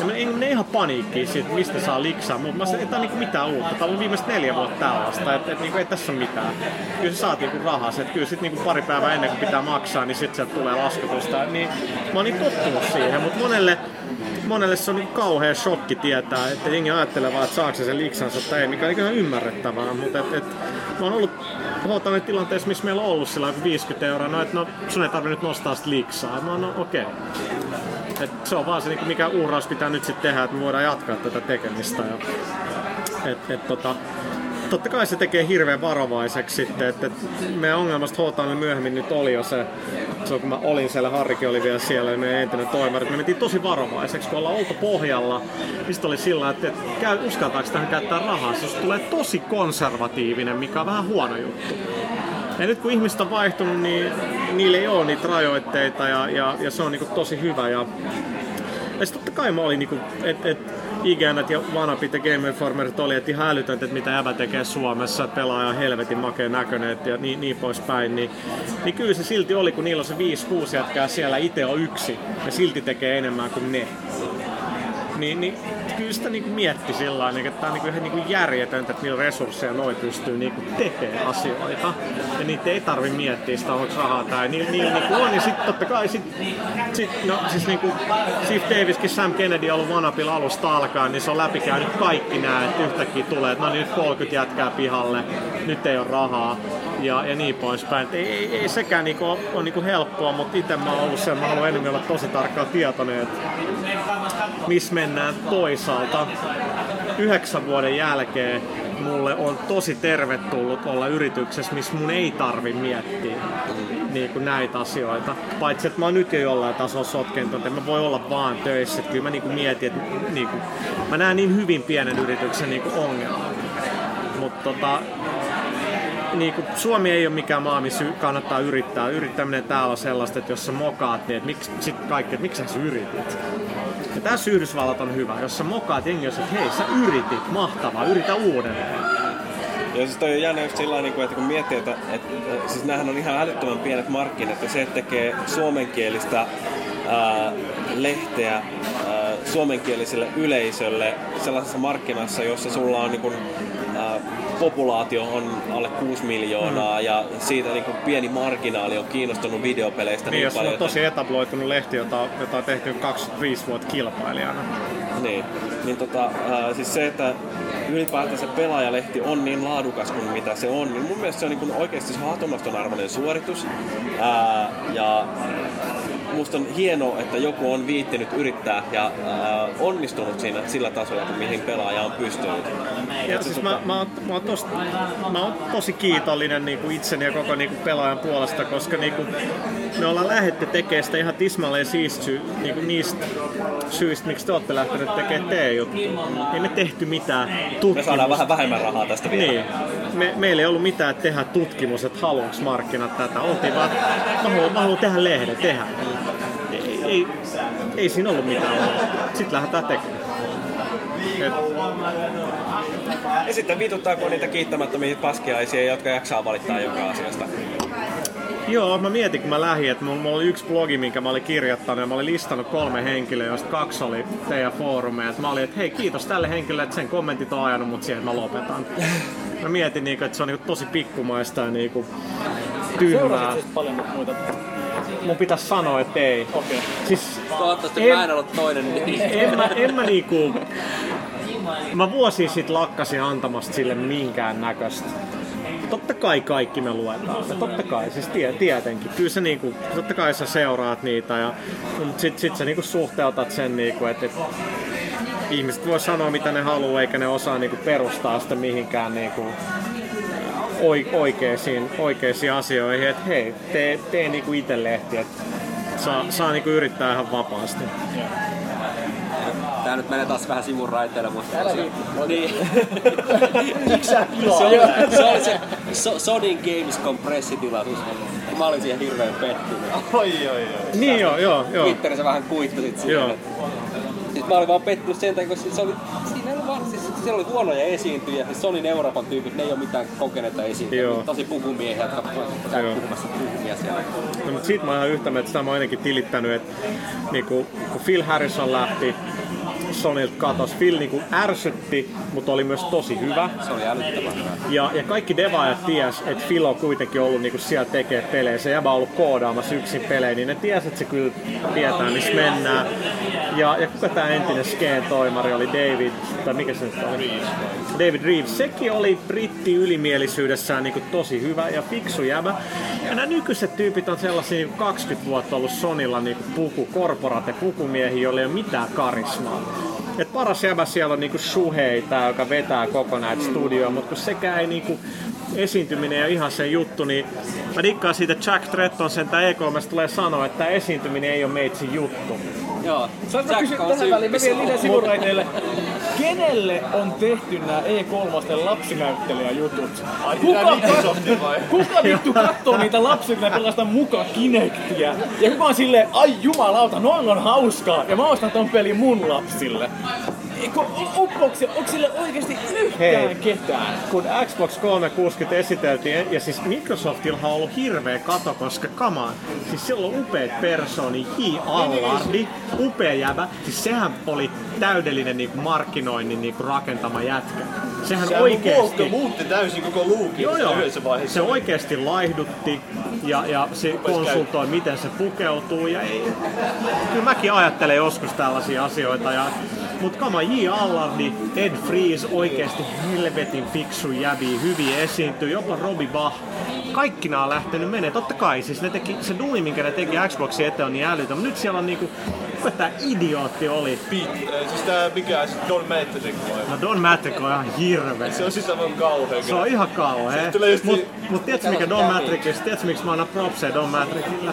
Ja me, ne ihan paniikkiin siitä, mistä saa liksaa, mutta mä sanoin, että ei niinku mitään uutta. Tää on viimeiset neljä vuotta tällaista, että et, niinku, ei tässä ole mitään. Kyllä sä saat niinku rahaa, että kyllä sit niinku pari päivää ennen kuin pitää maksaa, niin sit sieltä tulee laskutusta. Niin mä oon niin tottunut siihen, mutta monelle monelle se on niin kauhea shokki tietää, että jengi ajattelee vaan, että saako se sen liksansa tai ei, mikä on ihan ymmärrettävää, mutta et, et, mä oon ollut huotainen tilanteessa, missä meillä on ollut sillä joku 50 euroa, no että no sun ei tarvitse nyt nostaa sitä liksaa. Mä oon, no okei. Okay. Et se on vaan se, niin mikä uhraus pitää nyt sitten tehdä, että me voidaan jatkaa tätä tekemistä. Ja, et, et, tota, totta kai se tekee hirveän varovaiseksi sitten, että meidän ongelmasta Hotaille myöhemmin nyt oli jo se, se kun mä olin siellä, Harrikin oli vielä siellä ja meidän entinen toimari, me mentiin tosi varovaiseksi, kun ollaan oltu pohjalla, niin sitten oli sillä, että, että käy, uskaltaako tähän käyttää rahaa, se tulee tosi konservatiivinen, mikä on vähän huono juttu. Ja nyt kun ihmiset on vaihtunut, niin niillä ei ole niitä rajoitteita ja, ja, ja se on niin tosi hyvä. Ja kai mä olin niinku, että et, IGNät ja Vanapit ja Game Informerit oli, että ihan älytöntä, että mitä jäbä tekee Suomessa, että pelaa ihan helvetin makeen näköinen ja niin, niin poispäin. Niin, niin kyllä se silti oli, kun niillä on se 5-6 jätkää siellä, itse on yksi ja silti tekee enemmän kuin ne. Niin, niin kyllä sitä niinku mietti sillä lailla, että tämä on niinku ihan niinku järjetöntä, että millä resursseja noi pystyy niinku tekemään asioita. Ja niitä ei tarvi miettiä sitä, onko rahaa tai niillä, niillä niinku on. Ja sitten totta kai sit, sit, no, siis niinku Steve Daviskin, Sam Kennedy on ollut Vanapilla alusta alkaen, niin se on läpikäynyt kaikki nämä, että yhtäkkiä tulee, että no niin nyt 30 jätkää pihalle, nyt ei ole rahaa ja, ja niin poispäin. Et ei, ei, ei sekään niinku ole, ole niinku helppoa, mutta itse mä oon ollut sen, mä haluan enemmän olla tosi tarkkaan tietoinen, että missä mennään toisaalta. Yhdeksän vuoden jälkeen mulle on tosi tervetullut olla yrityksessä, missä mun ei tarvi miettiä niin kuin näitä asioita. Paitsi, että mä oon nyt jo jollain tasolla sotkenut, että mä voi olla vaan töissä. Kyllä mä niin kuin mietin, että niin kuin, mä näen niin hyvin pienen yrityksen niin ongelman. Mutta tota, niin kuin, Suomi ei ole mikään maa, missä kannattaa yrittää. Yrittäminen täällä on sellaista, että jos sä mokaat, niin että miksi, sit kaikki, että miksi sä yritit? Ja tässä Yhdysvallat on hyvä. Jos sä mokaat jengi, jos että hei, sä yritit, mahtavaa, yritä uudelleen. Ja siis toi on jännä just sillä lailla, että kun miettii, että, että siis näähän on ihan älyttömän pienet markkinat ja se, että tekee suomenkielistä ää, lehteä ää, suomenkieliselle yleisölle sellaisessa markkinassa, jossa sulla on niin kun, ää, populaatio on alle 6 miljoonaa mm. ja siitä niin kun pieni marginaali on kiinnostunut videopeleistä Niin, niin, jos paljon. on tosi etabloitunut lehti, jota, jota on tehty 25 vuotta kilpailijana. Niin, niin tota, ää, siis se, että ylipäätään se pelaajalehti on niin laadukas kuin mitä se on, niin mun mielestä se on niin kuin oikeasti se hatunnoston arvoinen suoritus. Ää, ja musta on hienoa, että joku on viittinyt yrittää ja ää, onnistunut siinä sillä tasolla, kun mihin pelaaja on pystynyt. Ja siis mä, mä, oon, mä, oon tos, mä oon tosi kiitollinen niin kuin itseni ja koko niin kuin pelaajan puolesta, koska niin kuin, me ollaan lähdetty tekemään sitä ihan tismalleen siistä sy, niin kuin niistä syistä, miksi te olette lähteneet tekemään teidän juttuja. Ei me tehty mitään tutkimusta. Me saadaan vähän vähemmän rahaa tästä vielä. Niin. Me, meillä ei ollut mitään tehdä tutkimus, että haluanko markkinat tätä. Oltiin vaan, mä haluan, mä haluan tehdä lehden, tehdä. Ei, ei, ei siinä ollut mitään. Sitten lähdetään tekemään. Et, Ja sitten vituttaako niitä kiittämättömiä paskiaisia, jotka jaksaa valittaa joka asiasta. Joo, mä mietin kun mä lähdin, että mulla, mulla oli yksi blogi, minkä mä olin kirjoittanut ja mä olin listannut kolme henkilöä, joista kaksi oli teidän foorumeja. Mä olin, että hei kiitos tälle henkilölle, että sen kommentit on ajanut mut siihen, mä lopetan. Mä mietin, niinku, että se on niinku tosi pikkumaista ja niinku tyhmää. Siis paljon muita? Mun pitäisi sanoa, että ei. Okei. Siis, Toivottavasti mä en ollut toinen. niin- en mä, en mä niinku... Mä vuosi sitten lakkasin antamasta sille minkään näköistä. Totta kai kaikki me luetaan. Ja totta kai, siis tie, tietenkin. Kyllä se niinku, totta kai sä seuraat niitä ja mut sit, sit sä niinku suhteutat sen niinku, että et, ihmiset voi sanoa mitä ne haluaa eikä ne osaa niinku perustaa sitä mihinkään niinku oi- oikeisiin, oikeisiin asioihin. Että hei, tee, tee niinku itse lehti, että saa, saa niinku yrittää ihan vapaasti. Tää nyt menee taas vähän sivun raiteille, mutta... Älä. Niin. Miksi sä se, oli, se oli se so, Sonin Games kompressitilaisuus. Mä olin siihen hirveän pettynyt. Oi, oi, oi. Niin joo, joo, joo. Twitterissä vähän kuittasit Joo. siihen. Sitten mä olin vaan pettynyt sen takia, koska se oli, siinä oli vaan, siis siellä oli huonoja esiintyjiä. Siis Sonin Euroopan tyypit, ne ei ole mitään kokeneita esiintyjiä. Joo. Tosi pukumiehiä, jotka käy puhumassa puhumia siellä. No, mutta siitä mä oon ihan yhtä mieltä, sitä mä oon ainakin tilittänyt, että niinku, kun Phil Harrison lähti, Sonilta katos. Phil niinku ärsytti, mutta oli myös tosi hyvä. Se oli älyttömän hyvä. Ja, ja kaikki devaajat ties, että Phil on kuitenkin ollut niinku siellä tekee pelejä. Se jäbä on ollut koodaamassa yksin pelejä, niin ne ties, että se kyllä tietää, missä mennään. Ja, ja kuka tämä entinen skeen toimari oli David, tai mikä se nyt oli? David Reeves. Sekin oli britti ylimielisyydessään niinku tosi hyvä ja fiksu jäbä. Ja nämä nykyiset tyypit on sellaisia niinku 20 vuotta ollut Sonilla niinku puku, korporate pukumiehiä, joilla ei ole mitään karismaa. Et paras jäbä siellä on niinku Shuhei, tää, joka vetää koko näitä studioa, mutta kun sekään ei niinku esiintyminen ja ihan se juttu, niin mä dikkaan siitä Jack Tretton sen tää E3 tulee sanoa, että esiintyminen ei ole meitsin juttu. Joo, Saanko mä kysyä tähän väliin? Mä vien liian sivuraiteille. kenelle on tehty nämä E3 lapsinäyttelijäjutut? Ai, Kuka, vai? kuka vittu kattoo niitä lapsia, kun ne pelastaa muka Kinectia? Ja kuka on silleen, ai jumalauta, noin on hauskaa, ja mä ostan ton pelin mun lapsille. Eikö, uppoako onko sille oikeesti yhtään Hei. ketään? kun Xbox 360 esiteltiin, ja siis Microsoftilla on ollut hirveä kato, koska kamaan, siis sillä on upeat personi, J. Allardi, upea jäbä, siis sehän oli täydellinen niinku markkinoinnin niinku rakentama jätkä. Sehän Sehän oikeesti... Muutti täysin koko luukin Joo, joo. yhdessä vaiheessa. Se oikeasti laihdutti ja, ja se konsultoi, miten se pukeutuu. Ja ei, kyllä mäkin ajattelen joskus tällaisia asioita. Ja, mutta kama J. Allardi, Ed Freeze, oikeasti helvetin fiksu jäbi, hyvin esiintyy, jopa Robbie Bach. Kaikki nämä on lähtenyt menee. Totta kai, siis ne teki, se duuni, minkä ne teki Xboxin eteen on niin älytön. Mutta nyt siellä on niinku, kuka tää idiootti oli? Pete, äh, siis tää mikä, siis Don Matrix vai? No Don Matrick on ihan hirveä. Se on siis aivan kauhea. Se on ihan kauhea. Just Mut, niin- mut tiedätkö mikä Don Matrixista, tiedätkö miksi mä annan propseja Don Matrixille?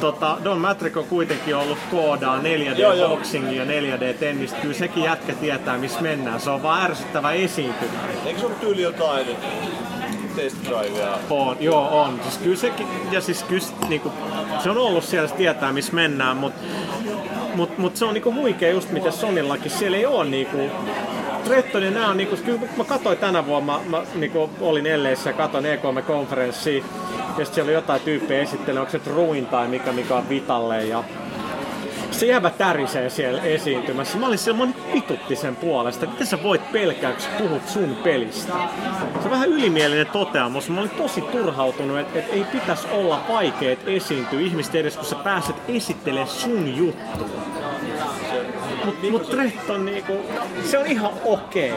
Tota, Don Matrick on kuitenkin ollut koodaa 4D Joo, joo. boxingia ja 4D tennistä. Kyllä sekin jätkä tietää missä mennään. Se on vaan ärsyttävä esiintymä. Eikö se ollut tyyli jotain test drivea? On, joo on. Siis kyllä sekin, ja siis kyllä niinku, se on ollut siellä, se tietää missä mennään, mutta mut, mut se on niinku huikea just miten Sonillakin, siellä ei oo niinku. Tretton ja nää on niinku, kyllä mä katsoin tänä vuonna, mä, mä niinku olin Elleissä ja katsoin E3-konferenssia, ja sit siellä oli jotain tyyppejä esittelee, onko se Ruin tai mikä, mikä on Vitalle, ja se jäbä tärisee siellä esiintymässä. Mä olin siellä, mä olin vitutti sen puolesta. Miten sä voit pelkää, kun puhut sun pelistä? Se on vähän ylimielinen toteamus. Mä olin tosi turhautunut, että et ei pitäisi olla vaikeet esiintyä ihmisten edes, kun sä pääset esittelemään sun juttu. Mut, mut Tretton niinku, se on ihan okei.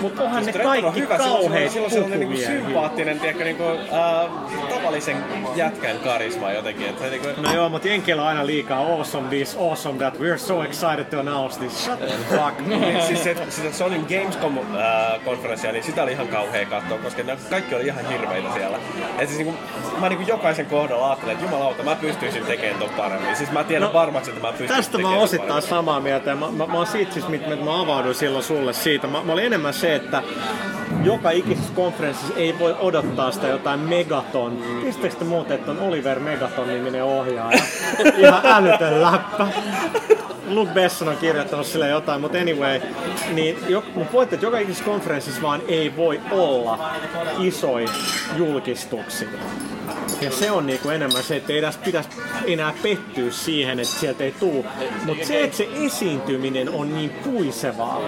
Mut onhan Siis ne Tretton on kaikki hyvä, se on- kauheet silloin se on niinku puhumiehiä. sympaattinen, tiedätkö, niinku, äh, tavallisen jätkän karisma jotenkin. Että, niinku, No joo, mutta Jenkillä on aina liikaa awesome this, awesome that, we're so excited to announce this. Shut the fuck. Niin, siis se, sitä Sonin Gamescom-konferenssia, niin sitä oli ihan kauhea katsoa, koska ne kaikki oli ihan hirveitä siellä. Et siis niinku, mä niinku jokaisen kohdalla ajattelen, että jumalauta, mä pystyisin tekemään ton paremmin. Siis mä tiedän No, varmaksi, että mä pystyisin Tästä mä oon osittain paremmin. samaa mieltä ja mä, mä, mä oon siitä siis, mit, mit mä avauduin silloin sulle siitä. Mä, mä olin enemmän se, että joka ikisessä konferenssissa ei voi odottaa sitä jotain Megaton. Tiedättekö te muuten, että on Oliver Megaton niminen ohjaaja? Ihan älytön läppä. Luke Besson on kirjoittanut sille jotain, mutta anyway, niin jo, mun pointti, että joka ikisessä konferenssissa vaan ei voi olla isoja julkistuksia. Ja se on niinku enemmän se, että ei edes pitäisi enää pettyä siihen, että sieltä ei tuu. Mutta se, että se esiintyminen on niin puisevaa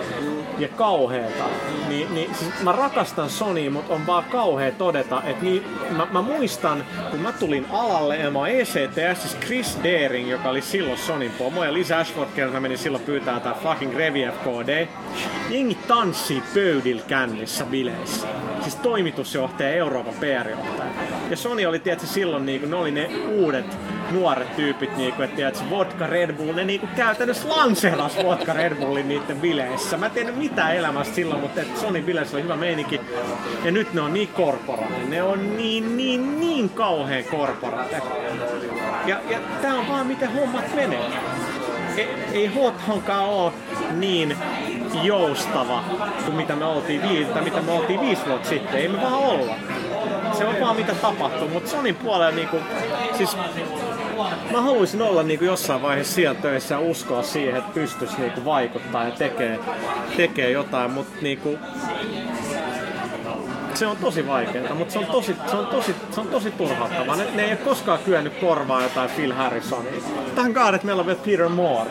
ja kauheeta, niin, niin siis mä rakastan Sonya, mutta on vaan kauhea todeta, että niin, mä, mä, muistan, kun mä tulin alalle ja mä oon ECTS, siis Chris Daring, joka oli silloin Sonin pomo, ja Liz Ashford, kerran mä menin silloin pyytää tää fucking Revief KD. Jengi tanssii pöydillä kännissä bileissä. Siis toimitusjohtaja ja Euroopan PR-johtaja. Ja Sony oli tietysti silloin niinku, ne oli ne uudet nuoret tyypit, niinku, että tiedätkö, vodka Red Bull, ne niinku käytännössä lanseeras vodka Red Bullin niiden bileissä. Mä en tiedä mitään elämästä silloin, mutta et Sony bileissä oli hyvä meininki. Ja nyt ne on niin korporaati, ne on niin, niin, niin kauhean korporaati. Ja, ja tää on vaan miten hommat menee. Ei, ei Hothankaan oo niin joustava kuin mitä me oltiin, tai mitä me oltiin viisi vuotta sitten. Ei me vaan olla. Se on vaan mitä tapahtuu, mutta Sonin puolella niinku, siis mä haluaisin olla niinku jossain vaiheessa siellä töissä ja uskoa siihen, että pystyisi niinku vaikuttaa ja tekee, tekee jotain, mutta niinku, se on tosi vaikeaa, mutta se on tosi, se on tosi, se on tosi turhauttavaa. Ne, ne ei ole koskaan kyennyt korvaa jotain Phil Harrisonia. Tähän että meillä on vielä Peter Moore.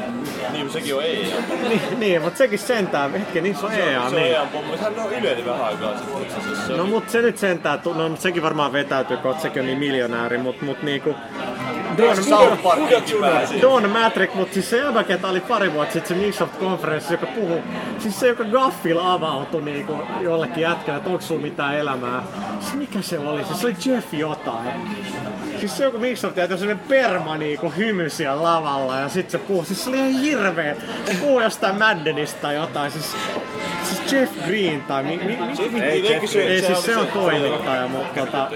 Niin, sekin on EA. niin, niin, mutta sekin sentään, hetken, niin se on EA. Se on niin. EA. Sehän on yleni vähän aikaa sitten. No mut se nyt sentään, no sekin varmaan vetäytyy, kun sekin on niin miljonääri, mut, mut niinku... Don. Don Matrick, mut siis se jäbä, ketä oli pari vuotta sitten se Microsoft-konferenssi, joka puhuu, siis se, joka gaffil avautui niinku jollekin jätkälle, että onko sulla mitään elämää. Mikä se oli? Se oli Jeff jotain. Siis se joku Microsoft jätti sellainen perma niinku hymy siellä lavalla ja sit se puhuu, siis se oli ihan hirveä. Se puhuu jostain Maddenista tai jotain, siis Siis Jeff Green tai mi, mi, mi, Jeff mi, Green, ei, se- ei siis se on toimittaja, mutta tota,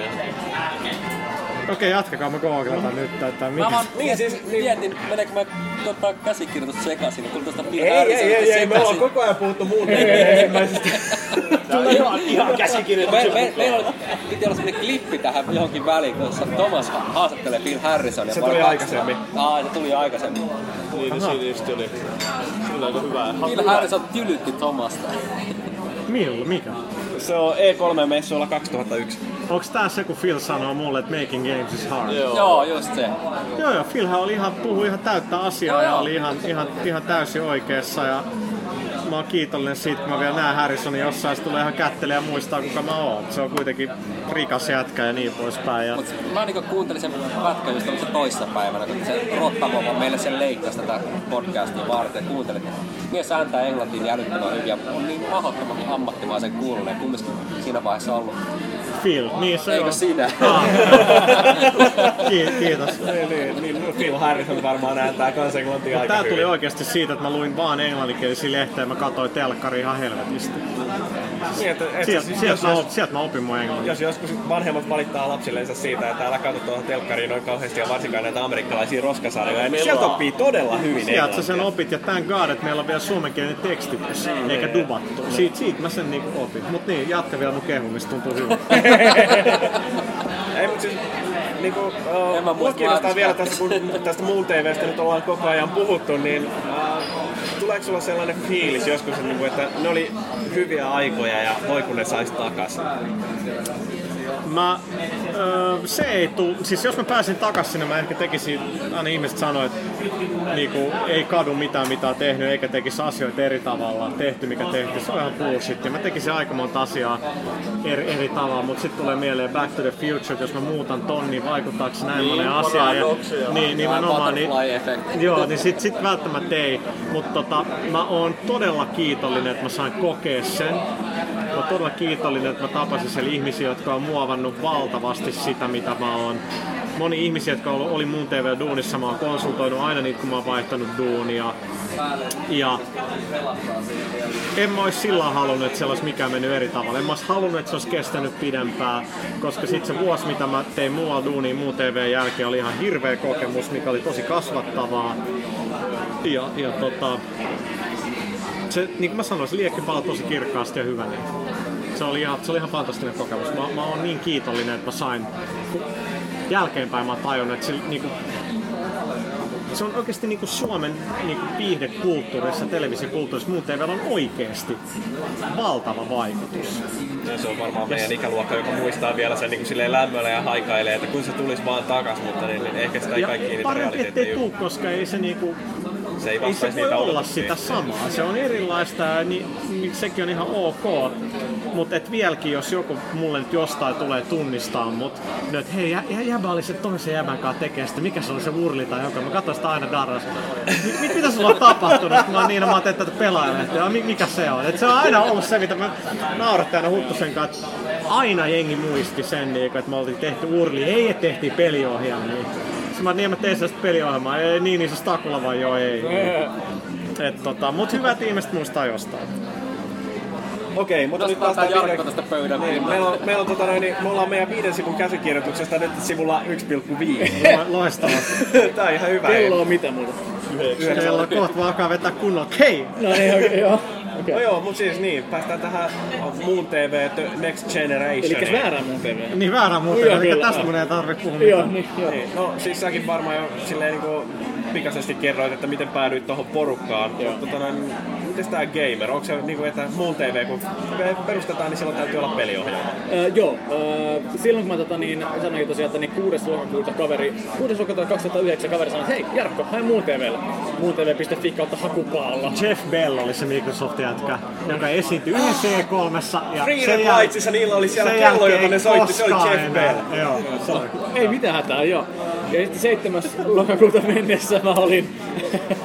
Okei, jatkakaa, mä googletan nyt, että Mä mikä... vaan niin, siis, mietin, meneekö mä tota, käsikirjoitus sekaisin, niin tuli tuosta Bill Ei, ei, ei, ei, ei, me ollaan koko ajan puhuttu muun ensimmäisestä. Tää on ihan, ihan käsikirjoitus. Me, me, meillä oli, piti olla semmonen klippi tähän johonkin väliin, jossa Thomas ha- haastattelee Phil Harrisonia. Se tuli 2000. aikaisemmin. Aa, se tuli aikaisemmin. Niin, siinä just oli. Sillä aika hyvää. Phil Harrison tylytti Thomasta. Milloin? Mikä? Se on E3-messuilla 2001. Onks tää se, kun Phil sanoo mulle, että making games is hard? Joo. Joo, just se. Joo, joo, Philhän oli ihan, puhui ihan täyttä asiaa ja oli ihan, ihan, ihan täysin oikeassa ja mä oon kiitollinen siitä, kun mä vielä näen Harrisonin jossain, se tulee ihan kättelee ja muistaa kuka mä oon. Se on kuitenkin rikas jätkä ja niin poispäin. Ja... Mut mä niinku kuuntelin sen pätkän just tämmöisen toissa päivänä, kun se Rottamo vaan meille sen leikkasi tätä podcastia varten. Kuuntelin, että mies ääntää englantiin niin älyttömän hyvin ja on niin mahdottoman ammattimaisen kuulunut. Ja kumminkin siinä vaiheessa ollut. Phil, niin se Eikö on. sinä? Ah. Ki- Kiitos. Niin, niin, niin, Phil Harrison varmaan ääntää kans englantia Mut aika tää tuli hyvin. oikeasti siitä, että mä luin vaan englanninkielisiä lehtejä ja mä katsoin telkkari ihan helvetisti. Niin, että, että Sieltä siis, sielt jos, mä, jos, op- sielt mä opin mun englannin. jos joskus vanhemmat valittaa lapsillensa siitä, että älä katso tuohon telkkariin noin kauheasti ja varsinkaan näitä amerikkalaisia roskasarjoja, niin sieltä oppii todella hyvin Sieltä sä sen opit ja thank god, että meillä on vielä suomenkielinen tekstitys, eikä dubattu. Siitä, siitä mä sen niinku opin. Mut niin, jatka vielä mun kehumista, tuntuu hyvä. Ei, mutta siis niinku, En mä uh, mua muista kiinnostaa vielä tästä, kun tästä muun TVstä nyt ollaan koko ajan puhuttu, niin uh, tuleeko sulla sellainen fiilis joskus, että, niinku, että ne oli hyviä aikoja ja voi kun ne sais takas? Mä, öö, se ei tuu, siis jos mä pääsin takas sinne, mä ehkä tekisin, aina ihmiset sanoo, että niinku, ei kadu mitään mitä on tehnyt, eikä tekisi asioita eri tavalla, tehty mikä tehty, se on ihan bullshit. Ja mä tekisin aika monta asiaa eri, eri tavalla, mutta sitten tulee mieleen Back to the Future, että jos mä muutan ton, niin vaikuttaako näin Niin, monen asiaan. Ja, niin, nimenomaan. Niin. Joo, niin sit, sit välttämättä ei. Mutta tota, mä oon todella kiitollinen, että mä sain kokea sen. Mä todella kiitollinen, että mä tapasin siellä ihmisiä, jotka on muovannut valtavasti sitä, mitä mä oon. Moni ihmisiä, jotka oli, mun TV-duunissa, mä oon konsultoinut aina niitä, kun mä oon vaihtanut duunia. Ja en mä ois sillä halunnut, että siellä olisi mikään mennyt eri tavalla. En mä ois halunnut, että se olisi kestänyt pidempään, koska sitten se vuosi, mitä mä tein muualla duunia muu TV jälkeen, oli ihan hirveä kokemus, mikä oli tosi kasvattavaa. Ja, ja tota, se, niin kuin mä sanoin, se liekki palaa tosi kirkkaasti ja hyvä. Niin. Se oli ihan, se oli ihan fantastinen kokemus. Mä, mä oon niin kiitollinen, että mä sain. Jälkeenpäin mä tajunnut, että se, niin kuin, se on oikeasti niin kuin Suomen niin kuin viihdekulttuurissa, televisiokulttuurissa, muun TVllä on oikeasti valtava vaikutus. Ja se on varmaan meidän ikäluokka, joka muistaa vielä sen niin kuin lämmöllä ja haikailee, että kun se tulisi vaan takas, mutta niin, niin ehkä sitä ei kaikki niitä parempi, ettei tuu, koska ei se niinku Se ei ei se voi olla sitä samaa. Se on erilaista ja niin, niin sekin on ihan ok. Mutta et vieläkin, jos joku mulle nyt jostain tulee tunnistaa mut, no et hei, jä, jä, jäbä oli se toisen jäbän kanssa tekee sitä, mikä se oli se urli tai joka, mä katsoin sitä aina darras. Mit, mit, mitä sulla on tapahtunut? Mä niin, mä tätä pelaajalehtiä, ja mi- mikä se on? Et se on aina ollut se, mitä mä naurattiin aina Huttusen kanssa, että aina jengi muisti sen, niin, että me oltiin tehty urli, ei tehtiin peliohjelmia. Sitten mä, niin mä tein sellaista peliohjelmaa, ei niin, niin se Stakula vai joo, ei. Et, tota, mut hyvät ihmiset muistaa jostain. Okei, mutta nyt päästään tää Jarkko tästä pöydän niin, meillä, on, meillä on, tota noin, niin, me ollaan meidän viiden sivun käsikirjoituksesta nyt sivulla 1,5. Loistavaa. Tää on ihan hyvä. Kello on mitä muuta? Kello kohta vaan alkaa vetää kunnolla. Hei! No niin, okei, joo. Okei. No joo, mut siis niin, päästään tähän Moon TV The Next Generation. Elikkä väärään mun TV. Niin väärä muuten, Joo, eli tästä mun ei tarvitse puhua Joo, mitään. niin, joo. Niin, no siis säkin varmaan jo silleen niinku pikaisesti kerroit, että miten päädyit tuohon porukkaan. Mutta tota, miten tää gamer? Onko se niinku, että Moon TV kun perustetaan, niin silloin täytyy olla peliohjelma? Öö, joo, öö, silloin kun mä tota, niin, sanoin tosiaan, että niin 6. lokakuuta kaveri, 6. lokakuuta 2009 kaveri sanoi, että hei Jarkko, hae muun TVlle. Muuntv.fi kautta hakupaalla. Jeff Bell oli se Microsoft-jätkä, joka esiintyi yhden C3. Ja Free sen jäl- Lightsissa niillä oli siellä kello, jota ne soitti, se oli Jeff enää. Bell. Joo, sorry. Ei mitään hätää, joo. Ja sitten 7. lokakuuta mennessä mä olin,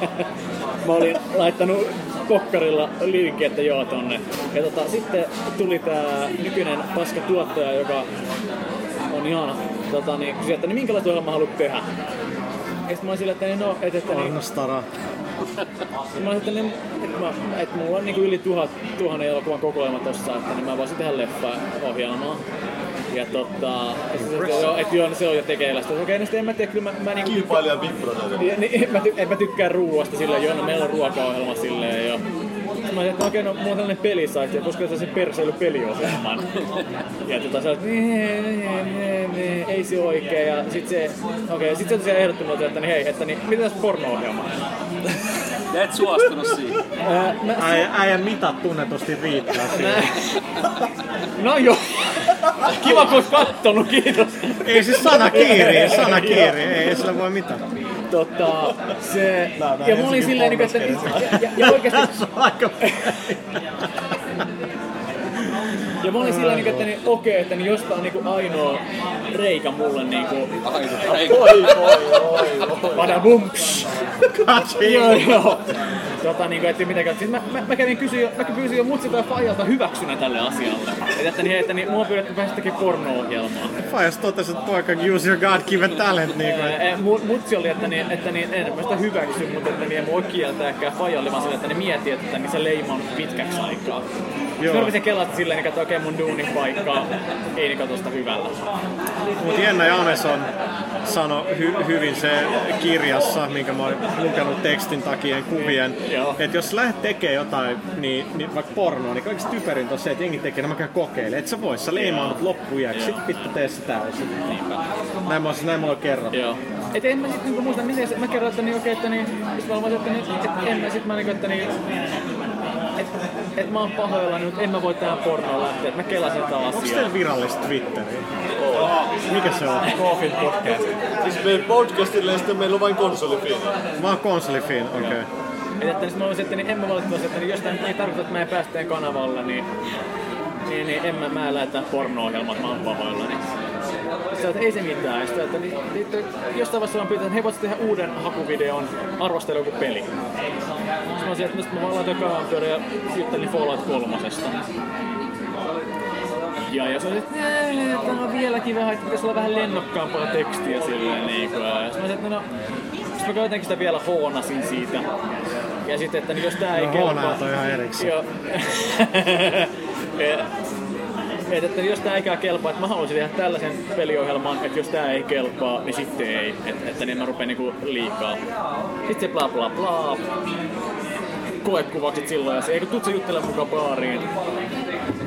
mä olin laittanut kokkarilla linkki, että joo tonne. Ja tota, sitten tuli tää nykyinen paska tuottaja, joka on ihana, tota, niin kysyi, että niin minkälaista ohjelmaa haluat tehdä. Ja sitten mä olin silleen, että niin, no, et, että niin, Arno Stara. Mä olin, että, niin, että, mä, että mulla on niinku yli tuhat, tuhannen elokuvan kokoelma tossa, että niin mä voisin tehdä leffa-ohjelmaa. Ja tota, se, se, joo, että joo, se on jo tekeillä. Okei, okay, no sitten en mä tiedä, kyllä mä, mä niinku... Kilpailija Big Brother. Niin, en, mä, ty, en mä tykkää ruuasta silleen, joo, no meillä on ruokaohjelma silleen jo. Mä ajattelin, että okei, no mulla on tällainen pelisaitti, että voisiko tässä perseily peliohjelman. Ja tota sä oot, nee, nee, nee, nee, ei se oikein. Ja sit se, okei, okay, sit se on tosiaan ehdottanut, että niin hei, että niin, mitä tässä porno-ohjelma? Ja et suostunut siihen. Ää, mä, Äijä, äijä mitat tunnetusti viittaa siihen. no joo. Kiva kun oot kattonut, kiitos. Ei siis sana kiiri, sana kiiri, ei sillä voi mitään. Tota, se... Ja mä olin silleen, niinku, että... Ja, ja, ja oikeesti... Ja mä olin silleen, niinku, että niin, okei, että niin jos tää on niinku ainoa reikä mulle niinku... Ainoa reikä. Oi, oi, oi, oi. Badabumps. Joo, joo. Tota, niinku, että mitenkään. Siis mä, mä, mä, kävin kysyä, jo- mä pyysin jo mutsilta ja Fajalta hyväksynä tälle asialle. Et, että, niin, että niin, mua on pyydetty päästä tekemään porno-ohjelmaa. Fajas totesi, että poika use your God given talent. Niin kuin. Mu- Mutsi oli, että, niin, että niin, en mä sitä hyväksy, mutta että niin, en voi kieltääkään. Faija oli vaan silleen, että ne miettii, että niin se leima on pitkäksi aikaa. Joo. Mä rupesin kelata silleen, niin, että okei mun duunin paikkaa ei niin tosta hyvällä. Mutta Jenna Jameson sanoi hy- hyvin se kirjassa, minkä mä oon lukenut tekstin takia ja kuvien, että jos lähdet tekemään jotain, niin, niin vaikka pornoa, niin kaikista typerin on se, että jengi tekee, niin mä käyn kokeilemaan. Et sä voi, sä leimaanut loppujaksi, sit pitää tee se täysin. Näin mä, näin mä oon kerrottu. Joo. Et en mä sit niinku muista, miten se, mä kerron, että niin okei, että niin, sit mä olin, että niin, et, en mä sit mä niinku, että niin, et, et mä oon pahoillani, mutta en mä voi tähän pornoon lähteä, mä kelasin tätä Onko asiaa. teillä virallista Twitteriä? Mikä se on? Coffin podcast. Siis meidän podcastille ja sitten meillä on vain konsolifiini. Vaan konsolifiin, okei. Okay. Et, että niin mä olisin, että niin en mä valitettavasti, että niin jos tämä ei tarkoita, että mä en päästä teidän kanavalle, niin, niin, niin en mä, mä lähetä porno-ohjelmat, mä oon pahoillani. Sä että ei se mitään. Sitten, että niin, niin, jostain vaiheessa vaan pyytää, että hei voitko tehdä uuden hakuvideon, arvostella joku peli. Sitten mä olisin, että nyt mä vaan laitoin kanavan pyörän ja juttelin Fallout kolmosesta. Ja, ja se oli, että "Nee, tämä on vieläkin vähän, että pitäisi olla vähän lennokkaampaa tekstiä silleen. Niin kuin, ja sitten mä että no, sitten mä jotenkin sitä vielä hoonasin siitä. Ja sitten, että niin jos tää ei No, kelpaa... on ihan erikseen. Joo. Ja- et, että jos tää ei kelpaa, että mä haluaisin tehdä tällaisen peliohjelman, että jos tää ei kelpaa, niin sitten ei. Et, että niin mä rupean niinku liikaa. Sitten se bla bla bla. Koekuvaukset silloin ja se, eikö tuut sä juttelemaan mukaan baariin?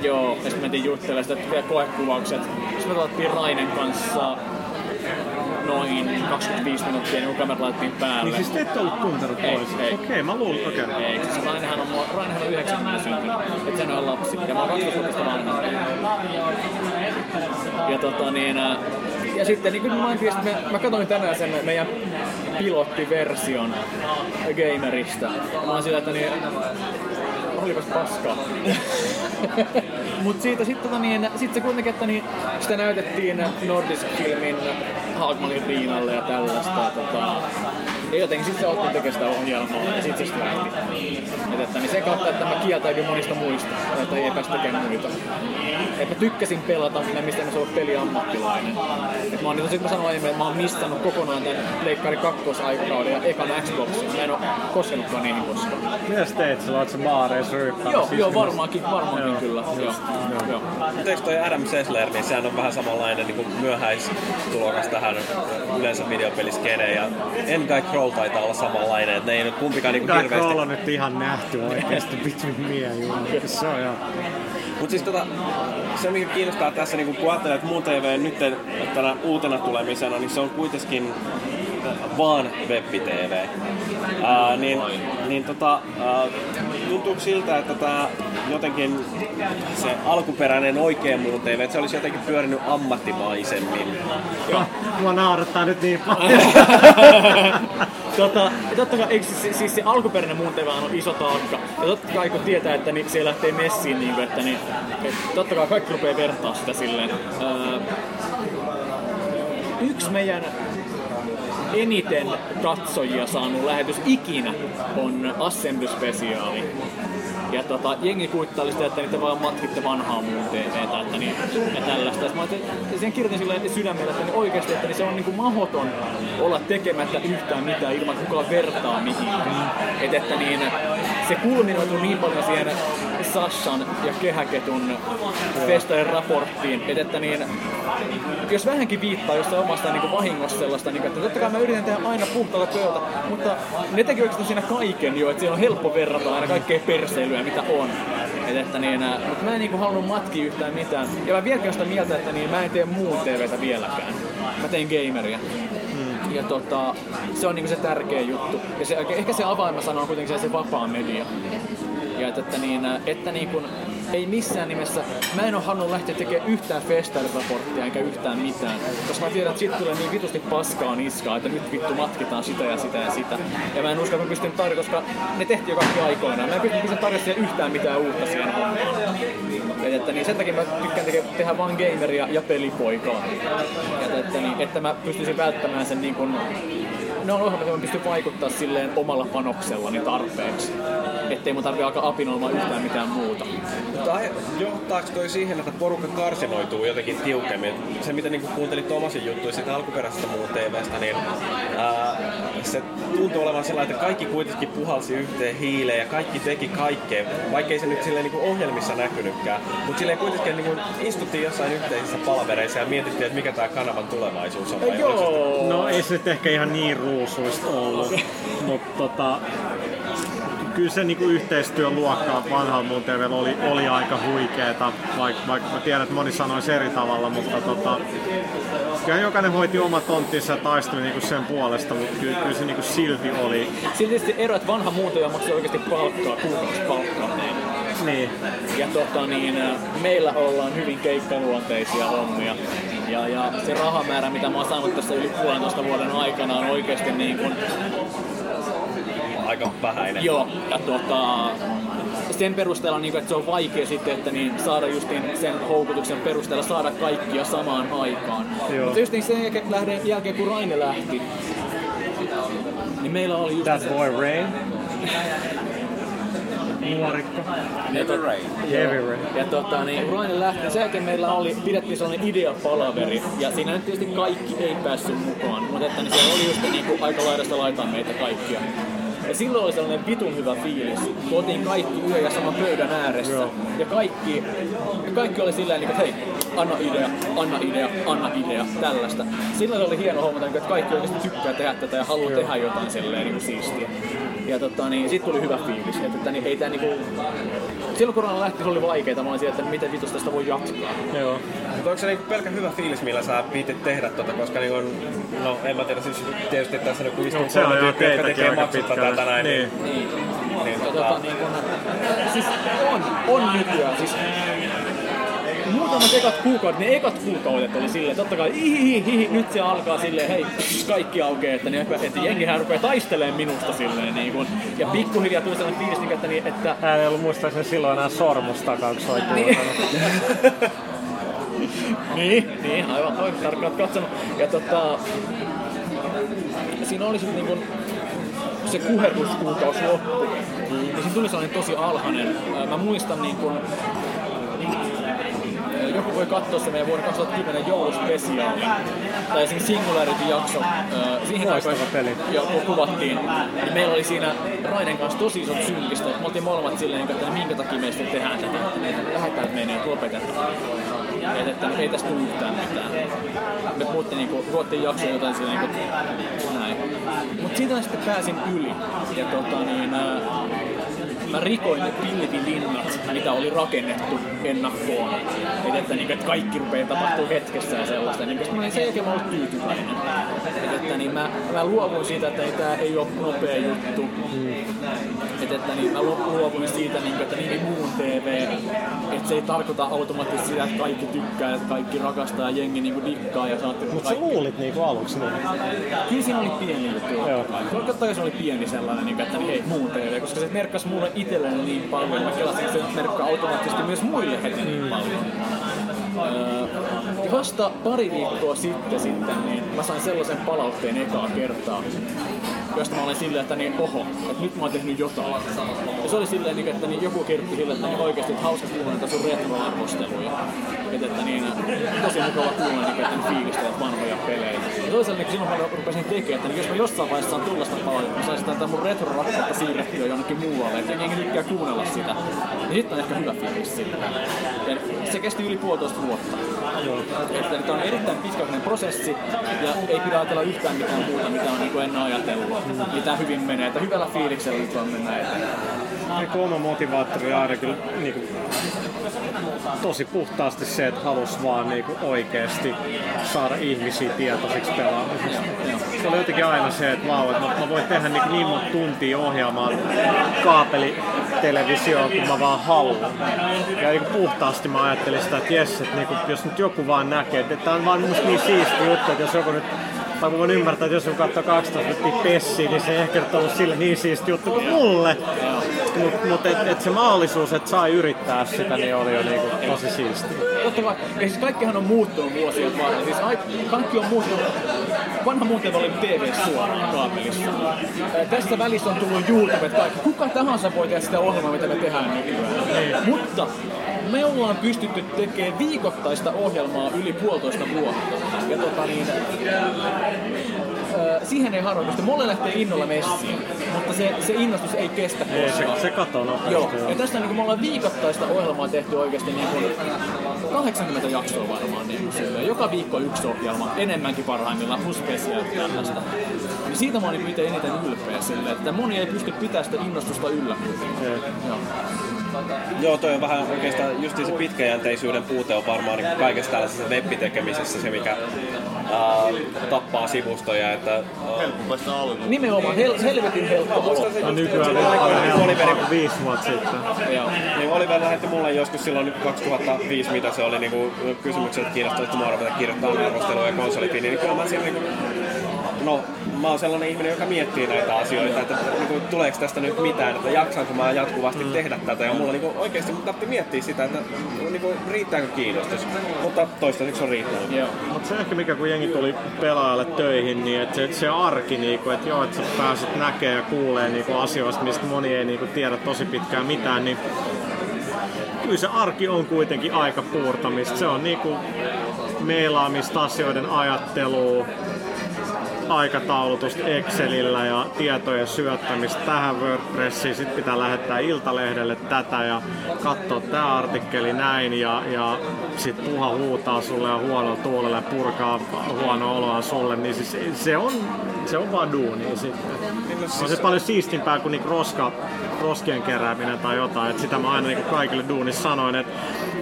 Joo, ja sitten mentiin juttelemaan sitä koekuvaukset. Sitten me tavattiin Rainen kanssa noin 25 minuuttia, niin kun kamera laitettiin päälle. Niin siis te ette ollut tuntenut ei. Okei, mä luulin, okei. Ei, siis Rainehan on, Rainehan on 90 syntynyt, että sen on lapsi. Ja mä oon 12 vuotta vanhempi. Ja tota niin, ja sitten niin kuin mä, että mä, mä katsoin tänään sen meidän pilottiversion gamerista. Mä oon sillä, että niin, olipas paskaa. Mut siitä sitten tota niin, sit se kuitenkin, että niin, sitä näytettiin Nordisk Filmin Hagmanin riinalle ja tällaista. Tota, ja jotenkin sitten se otti tekemään sitä ohjelmaa ja sitten se lähti. Et, että, niin sen kautta, että mä kieltäydyin monista muista, että ei päästä tekemään muita. Et mä tykkäsin pelata, mutta mistä mä ollut peliammattilainen. Et mä oon niin mä sanoin aiemmin, että mä oon missannut kokonaan tämän Leikkari kakkosaikauden ja ekan Xboxin. Mä en oo koskenutkaan niihin koskaan. Mitäs teet sillä? Oot sä baareissa ryyppäämässä? Joo, joo, varmaankin, varmaankin kyllä. Joo, joo. Eikö toi Adam Sessler, niin sehän on vähän samanlainen niin kuin myöhäistulokas tähän yleensä videopeliskeneen. Ja Edgar Kroll taitaa olla samanlainen, että ne ei nyt kumpikaan niin Guy hirveästi... Kroll on nyt ihan nähty me and you. Se on ihan... Mutta siis tota, se mikä kiinnostaa tässä, niin kun ajattelee, että muun TV nyt tänä uutena tulemisena, niin se on kuitenkin vaan web-tv. Ää, niin, niin tota, ää, tuntuuko siltä, että tämä jotenkin se alkuperäinen TV, että se olisi jotenkin pyörinyt ammattimaisemmin. Mua naurattaa nyt niin paljon. tota, totta kai, eikö siis, siis se alkuperäinen muun TV on iso taakka. Ja totta kai kun tietää, että niin, se lähtee messiin, niin että niin, et, totta kai kaikki rupeaa vertaa sitä silleen. Ää, yksi meidän eniten katsojia saanut lähetys ikinä on Assembly-spesiaali. Ja tota, jengi kuittaili sitä, että niitä vaan matkitte vanhaa muun TVtä, että niin, ja tällaista. Ja mä sen kirjoitin silleen sydämellä, että niin oikeasti, että niin se on niin kuin mahdoton olla tekemättä yhtään mitään ilman, kukaan vertaa mihinkään. Et, että niin, se kulminoituu niin paljon siihen Sashan ja Kehäketun festarin raporttiin, että, että niin, jos vähänkin viittaa jostain omasta niin vahingossa sellaista, niin, että totta kai mä yritän tehdä aina puhtaalta pöydältä, mutta ne teki oikeastaan siinä kaiken jo, että siinä on helppo verrata aina kaikkea perseilyä, mitä on. Et, että niin, ää, mutta mä en niin halunnut matkia yhtään mitään. Ja mä vieläkin sitä mieltä, että niin, mä en tee muun TVtä vieläkään. Mä teen gameria. Ja tota, se on niinku se tärkeä juttu. Ja se, ehkä se avaimena on kuitenkin se, se vapaa media. Ja että, että, niin, että niin kun, ei missään nimessä, mä en oo halunnut lähteä tekemään yhtään festariraporttia enkä yhtään mitään. Koska mä tiedän, että sit tulee niin vitusti paskaa niskaa, että nyt vittu matkitaan sitä ja sitä ja sitä. Ja mä en usko, että mä pystyn tarjoamaan, koska ne tehtiin jo kaikki aikoinaan. Mä en pysty tarjoamaan yhtään mitään uutta siihen. Et, että niin sen takia mä tykkään teke, tehdä vaan gameria ja pelipoikaa. Ja että, niin, että mä pystyisin välttämään sen niin kun, ne on ohjelmat, joihin mä pystyn vaikuttaa silleen omalla panoksellani tarpeeksi. Ettei mun tarvi alkaa apinoimaan yhtään mitään muuta. Mutta johtaako toi siihen, että porukka karsinoituu jotenkin tiukemmin? Se mitä niin kuuntelit Tomasin juttuja siitä alkuperäisestä muun TVstä, niin ää, se tuntuu olevan sellainen, että kaikki kuitenkin puhalsi yhteen hiileen ja kaikki teki kaikkea, vaikkei se nyt silleen niin ohjelmissa näkynytkään. Mutta silleen kuitenkin niin istuttiin jossain yhteisissä palvereissa ja mietittiin, että mikä tämä kanavan tulevaisuus on. vai se- No ei se nyt ehkä ihan niin ruusuista ollut, mutta tota, kyllä se niinku yhteistyöluokka vanhalla muun TVllä oli, oli aika huikeeta, vaikka vaik mä tiedän, että moni sanoisi eri tavalla, mutta tota, kyllä jokainen hoiti omat tonttinsa ja taisteli niinku sen puolesta, mutta kyllä, kyllä se niinku silti oli. Tietysti ero, että vanha muuntoja maksoi oikeasti palkkaa, kuukausipalkkaa. Niin. Ja tota niin, ä, meillä ollaan hyvin keikkaluonteisia hommia. Ja, ja se rahamäärä, mitä mä oon saanut tässä yli puolentoista vuoden aikana, on oikeasti niin kuin, aika vähäinen. Joo, ja tota, sen perusteella, niin kuin, että se on vaikea sitten, että niin saada justiin sen houkutuksen perusteella saada kaikkia samaan aikaan. Joo. Mutta just niin sen jälkeen, lähden, jälkeen, kun Raine lähti, niin meillä oli just That boy Rain. Nuorikko. Heavy Rain. Heavy Rain. Ja tota, niin, Raine lähti, sen jälkeen meillä oli, pidettiin sellainen ideapalaveri, ja siinä nyt tietysti kaikki ei päässyt mukaan, mutta että niin siellä oli just niin kuin, aika laidasta laitaan meitä kaikkia. Ja silloin oli sellainen vitun hyvä fiilis, kun oltiin kaikki yö ja saman pöydän ääressä. Joo. Ja kaikki, ja kaikki oli silleen, niin että hei, anna idea, anna idea, anna idea, tällaista. Silloin oli hieno huomata, että kaikki oikeasti tykkää tehdä tätä ja haluaa tehdä jotain silleen niin kuin siistiä. Ja tota, niin, sit tuli hyvä fiilis. Että, että niin, ei tää niinku... Silloin kun Rana lähti, se oli vaikeeta. Mä olin siellä, että miten vitus tästä voi jatkaa. Joo. Mutta onko se niinku pelkä hyvä fiilis, millä sä viitit tehdä tota, koska niinku, on- no en mä tiedä, siis tietysti tässä niinku istuu Mut se on kolme jo tyyppiä, jotka teitäkin tekee maksutta pitkälle. Tätä näin, niin, Niin. niin Ja tota, tota, niin kun, siis on, on nykyään. Siis, muutamat ekat kuukaudet, ne ekat kuukaudet oli silleen, totta kai hihi, hihi, nyt se alkaa silleen, hei, kaikki aukeaa, että, niin, että jengihän rupeaa taistelemaan minusta silleen, niin kun, ja pikkuhiljaa tuli sellainen fiilis, niin, että, niin, että Hän ei ollut muistaakseni silloin enää sormustakaan, kun se oli Niin. niin, niin, aivan oikein tarkkaan katsonut. Ja tota, siinä oli sitten niin se kuherruskuukausi loppu, niin siinä tuli sellainen tosi alhainen. Mä muistan niin kun, joku voi katsoa se meidän vuoden 2010 jouluspesiaali, tai sen Singularity-jakso, ää, siihen aikaan, peli. jo, kun kuvattiin, niin meillä oli siinä Rainen kanssa tosi isot synkistöt. Me oltiin molemmat silleen, että minkä takia me sitten tehdään tätä, että lähdetään että lopetetaan. Et, että ei tästä tule yhtään mitään. Me puhuttiin niinku, ruottiin jaksoja jotain silleen niinku, näin. Mut siitä mä sitten pääsin yli. Ja tota niin, ää, mä rikoin ne pilvilinnat, mitä oli rakennettu ennakkoon. Et, että, niin, että kaikki rupeaa tapahtuu hetkessä ja sellaista. Niin, mä olin sen jälkeen mä ollut tyytyväinen. Et, että, niin, mä, mä luovuin siitä, että ei, tää ei ole nopea juttu. Et, että, niin, mä lu- luovuin siitä, niin, että nimi muun TV, että se ei tarkoita automaattisesti sitä, että kaikki tykkää, että kaikki rakastaa ja jengi niin dikkaa ja saatte Mut sä luulit niinku aluksi niin. Kyllä siinä oli pieni juttu. Joo. Totta kai se oli pieni sellainen, niin että hei, muun TV, koska se merkkasi mulle itselleni niin paljon. Mä kelasin, että se merkkaa automaattisesti myös muille heti niin paljon. Öö, vasta pari viikkoa sitten, sitten niin mä sain sellaisen palautteen ekaa kertaa, josta mä olen silleen, että niin, oho, että nyt mä oon tehnyt jotain. Ja se oli silleen, niin, että niin, joku kirjoitti silleen, että niin, oikeasti että hauska kuulla näitä sun retro-arvosteluja. Että, että niin, tosi mukava kuulla, niin, että niin, fiilistelet vanhoja pelejä. Ja toisaalta niin, silloin mä rupesin tekemään, että niin, jos mä jossain vaiheessa saan tullasta paljon, mä saisin tätä mun retro-rakkautta siirrettyä jonnekin muualle, että jengi tykkää kuunnella sitä, niin sitten on ehkä hyvä fiilis sillä. Ja se kesti yli puolitoista vuotta. Että tämä on erittäin pitkäaikainen prosessi ja ei pidä ajatella yhtään mitään muuta, mitä on niin ennen ajatellut. Niin tämä hyvin menee, että hyvällä fiiliksellä nyt vaan mennään eteenpäin. Niin oma motivaattori on aina kyllä niin kuin, tosi puhtaasti se, että halus vaan niin kuin, oikeasti saada ihmisiä tietoisiksi pelaamisesta. Se oli jotenkin aina se, että vau, että mä, voin tehdä niin, niin monta tuntia ohjaamaan kaapelitelevisioon, kun mä vaan haluan. Ja niin puhtaasti mä ajattelin sitä, että jes, että niin kuin, jos nyt joku vaan näkee, että tämä on vaan musta niin siisti juttu, että jos joku nyt tai mä voin ymmärtää, että jos joku katsoo 12 minuuttia pessiä, niin se ei ehkä nyt ollut sille niin siisti juttu kuin mulle. Mutta mut, et, et se mahdollisuus, että sai yrittää sitä, niin oli jo niinku tosi siisti. Totta kai, ja siis kaikkihan on muuttunut vuosien varrella. Siis ai- kaikki on muuttunut. Vanha muuten oli TV suoraan kaapelissa. Tässä välissä on tullut YouTube, kaikki. Kuka tahansa voi tehdä sitä ohjelmaa, mitä me tehdään nykyään. Mutta me ollaan pystytty tekemään viikoittaista ohjelmaa yli puolitoista vuotta. Ja tota niin, siihen ei harvoin pysty. Mulle lähtee innolla messiin, mutta se, se innostus ei kestä Ei, se, se katoo nopeasti. Joo, joo. ja tästä niin me ollaan viikoittaista ohjelmaa tehty oikeasti niin kuin 80 jaksoa varmaan niin kuin. Joka viikko yksi ohjelma, enemmänkin parhaimmillaan, plus spesiaalit ja tällaista. Niin siitä mä oon niin eniten ylpeä silleen, että moni ei pysty pitämään sitä innostusta yllä. Joo. Joo, toi on vähän oikeastaan just se pitkäjänteisyyden puute on varmaan niin kaikessa tällaisessa webbitekemisessä se, mikä ää, tappaa sivustoja. Että, Helppo päästä alkuun. Nimenomaan hel- helvetin helppo aloittaa. No nykyään helpompaa kuin viisi vuotta sitten. Joo. Niin Oliver lähetti mulle joskus silloin 2005, mitä se oli niin kysymykset, että kiinnostaisiko mua ruveta kirjoittaa arvosteluja konsolikin, niin kyllä mä siellä niin kuin, no mä oon sellainen ihminen, joka miettii näitä asioita, että niin kuin, tuleeko tästä nyt mitään, että jaksaanko mä jatkuvasti mm. tehdä tätä. Ja mulla niin kuin, oikeasti mun tarvitsi miettiä sitä, että niin kuin, riittääkö kiinnostus. Mutta toistaiseksi on riittänyt. Joo. Mutta se ehkä mikä kun jengi tuli pelaajalle töihin, niin että se, se arki, niinku, että joo, että sä pääset näkemään ja kuulee niinku asioista, mistä moni ei niinku tiedä tosi pitkään mitään, niin kyllä se arki on kuitenkin aika puurtamista. Se on niinku meilaamista, asioiden ajattelua, aikataulutusta Excelillä ja tietojen syöttämistä tähän WordPressiin. Sitten pitää lähettää Iltalehdelle tätä ja katsoa tämä artikkeli näin ja, ja sitten puha huutaa sulle ja huonolla tuulella ja purkaa huono oloa sulle. Niin siis se on, se on vaan duunia sitten. On se paljon siistimpää kuin niinku roska, roskien kerääminen tai jotain. Et sitä mä aina niinku kaikille duunissa sanoin, että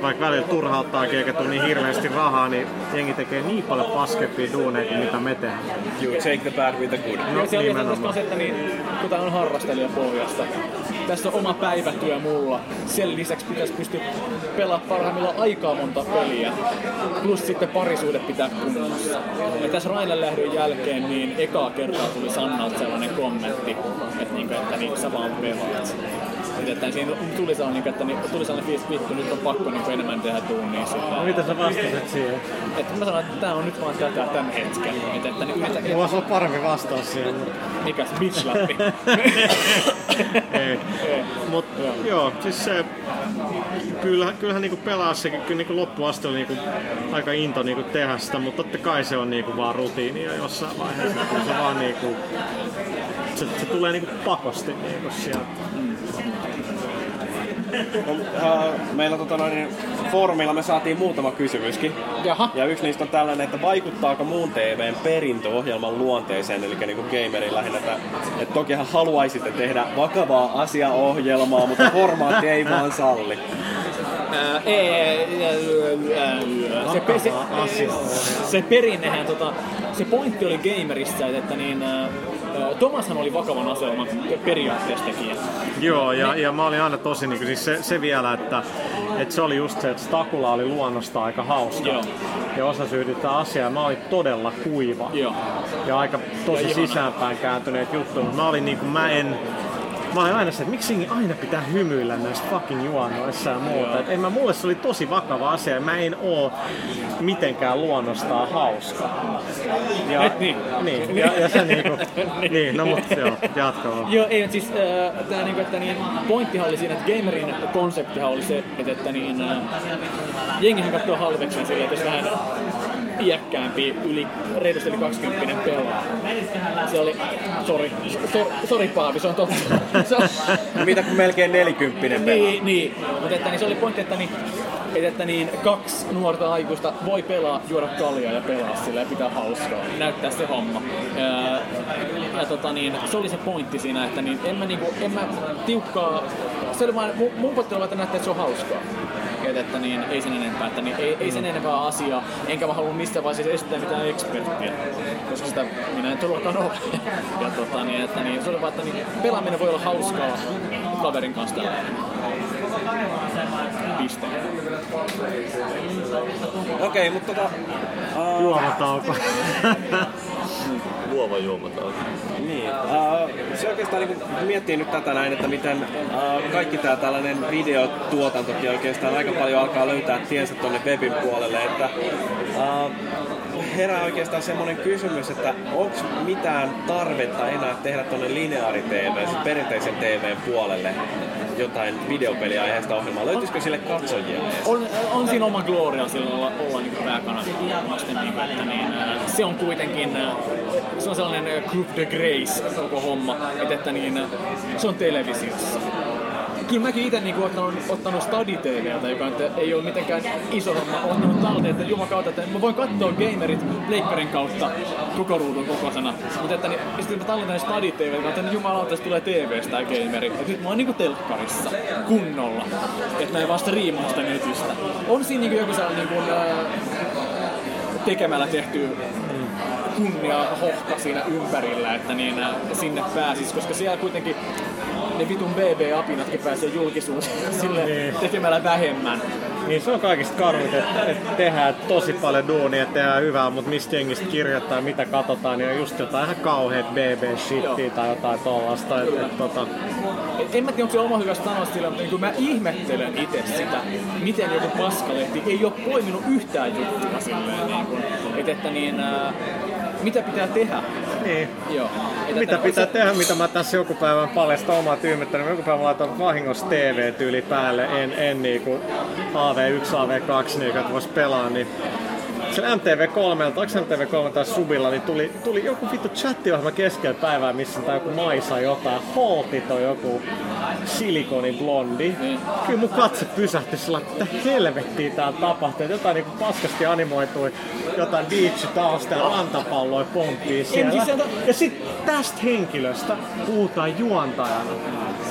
vaikka välillä turhauttaa eikä tule niin hirveästi rahaa, niin jengi tekee niin paljon paskempia duuneja kuin mitä me tehdään. You take the bad with the good. No, se on koska se, että niin, kun tää on harrastelijapohjasta. Tässä on oma päivätyö mulla. Sen lisäksi pitäisi pystyä pelaamaan parhaimmillaan aikaa monta peliä. Plus sitten parisuudet pitää kunnossa. Ja tässä Rainan lähdön jälkeen niin ekaa kertaa tuli Sannalta sellainen kommentti, että, niin, että niin, sä vaan pelaat. Että, siinä tuli sellainen, niin, että niin, tuli sellainen fiilis, vittu, nyt on pakko niin enemmän tehdä duunia. Sillä. No mitä sä vastasit siihen? Että mä sanoin, että tää on nyt vaan tätä tämän hetken. Että, että niin yritä, Mulla voisi olla parempi vastaus siihen. mutta- mikä se bitch-läppi? Mut joo, siis se, kyllähän, kyllähän niinku pelaa sekin, kyllä niinku loppuasti oli niinku aika into niinku tehdä sitä, mutta totta kai se on niinku vaan rutiinia jossain vaiheessa. Kyllä se vaan niinku, se, se tulee niinku pakosti niinku sieltä. Äh, meillä tota noin, foorumilla me saatiin muutama kysymyskin. Jaha. Ja yksi niistä on tällainen, että vaikuttaako muun TVn perintö-ohjelman luonteeseen, eli niin kuin gamerin lähinnä, että, että tokihan haluaisitte tehdä vakavaa asiaohjelmaa, mutta formaatti ei vaan salli. Ää, ei, se, pe- se, se perinnehän, tota, se pointti oli gamerissa, että niin, ää, Tomashan oli vakavan aseman periaatteessa tekijä. Joo, ja, ja mä olin aina tosi, niin siis se, se vielä, että, että se oli just se, että Stakula oli luonnosta aika hauska. Joo. Ja osa syydyttää asiaa. Mä olin todella kuiva. Joo. Ja aika Ja tosi ihana. sisäänpäin kääntyneet juttuja, mä olin niin kuin, mä en, mä olin aina se, että miksi jengi aina pitää hymyillä näissä fucking juonnoissa ja muuta. Et en mä, mulle se oli tosi vakava asia ja mä en oo mitenkään luonnostaan hauska. Ja, Et niin. niin. Ja, ja se niinku, niin, no mut joo, jatka vaan. Joo, ei, siis äh, tää niinku, että niin, pointtihan oli siinä, että gamerin konseptihan oli se, että, että niin, äh, jengihän katsoo halveksen sillä, että jos vähän iäkkäämpi, yli, reilusti yli 20 pelaa. Se oli, sori, sori, sori Paavi, se on totta. Se on, Mitä kun melkein 40 pelaa? niin, niin. Mutta että, niin se oli pointti, että, niin, että, että niin, kaksi nuorta aikuista voi pelaa, juoda kaljaa ja pelaa sillä ja pitää hauskaa. Näyttää se homma. Ja, ja tota, niin, se oli se pointti siinä, että niin, en, mä, niinku, en mä tiukkaa... Se oli vaan, mun, mun pointti oli, että näyttää, että se on hauskaa. Et, että niin, ei sen enempää, että niin, ei, ei sen enempää asiaa, enkä mä halua missään vaiheessa esittää mitään eksperttiä, koska sitä minä en todellakaan ole. Ja tota, niin, että niin, se oli vaan, että niin, pelaaminen voi olla hauskaa kaverin kanssa tällä. Piste. Okei, mutta tota... Uh, Juomatauko. Luova juomatauko. Niin, uh, se oikeastaan niin miettii nyt tätä näin, että miten uh, kaikki tämä tällainen videotuotantokin oikeastaan aika paljon alkaa löytää tiensä tuonne webin puolelle, että uh, herää oikeastaan semmoinen kysymys, että onko mitään tarvetta enää tehdä tuonne lineaari TV, siis perinteisen TVn puolelle jotain videopeliaiheesta ohjelmaa? Löytyisikö sille katsojia? On, on siinä oma gloria silloin olla, olla niin pääkanava niin, että niin, ää, se on kuitenkin ää, se on sellainen ää, Group de Grace koko homma, että, että niin, se on televisiossa. Kyllä mäkin itse niin ottanut, ottanut Stadi TVltä, joka ei ole mitenkään iso homma, ottanut talteen, että juman kautta, että mä voin katsoa gamerit pleikkarin kautta koko ruudun kokoisena. Mutta että niin, sitten mä tallentan Stadi TVltä, että niin se tulee TVstä tää gameri. Et nyt mä oon niinku telkkarissa, kunnolla. Että mä en vaan striimaa sitä netystä. On siinä niinku joku sellainen niinku, ää, tekemällä tehty kunnia hohka siinä ympärillä, että niin ää, sinne pääsis, koska siellä kuitenkin ne vitun BB-apinatkin pääsee julkisuuteen sille Niin. tekemällä vähemmän. Niin se on kaikista karmit, että, että tehdään tosi paljon duunia, että tehdään hyvää, mutta mistä jengistä kirjoittaa, mitä katsotaan, niin on just jotain ihan kauheat BB-shittiä tai jotain tollasta. Et, et, tota, Et en mä tiedä, onko se oma hyvä sanoa sillä, mutta niin mä ihmettelen itse sitä, miten joku paskalehti ei ole poiminut yhtään juttua silleen. Niin kuin, että, että niin, ää, mitä pitää tehdä? Niin. Joo. Et, mitä että- pitää se- tehdä, mitä mä tässä joku päivän paljastan omaa tyhmättä, niin joku päivä laitan vahingossa TV-tyyli päälle, en, en niinku AV1, AV2, niin, että vois pelaa, niin se MTV3, onko MTV3 tai Subilla, niin tuli, tuli joku vittu chattiohjelma keskellä päivää, missä tää joku Maisa jotain, Holtit on joku silikoniblondi. Kyllä mun katse pysähtyi sillä, että helvettiä täällä tapahtuu, että jotain niinku paskasti animoitui, jotain beach tausta ja rantapalloja pomppii siellä. Ja sitten tästä henkilöstä puhutaan juontajana.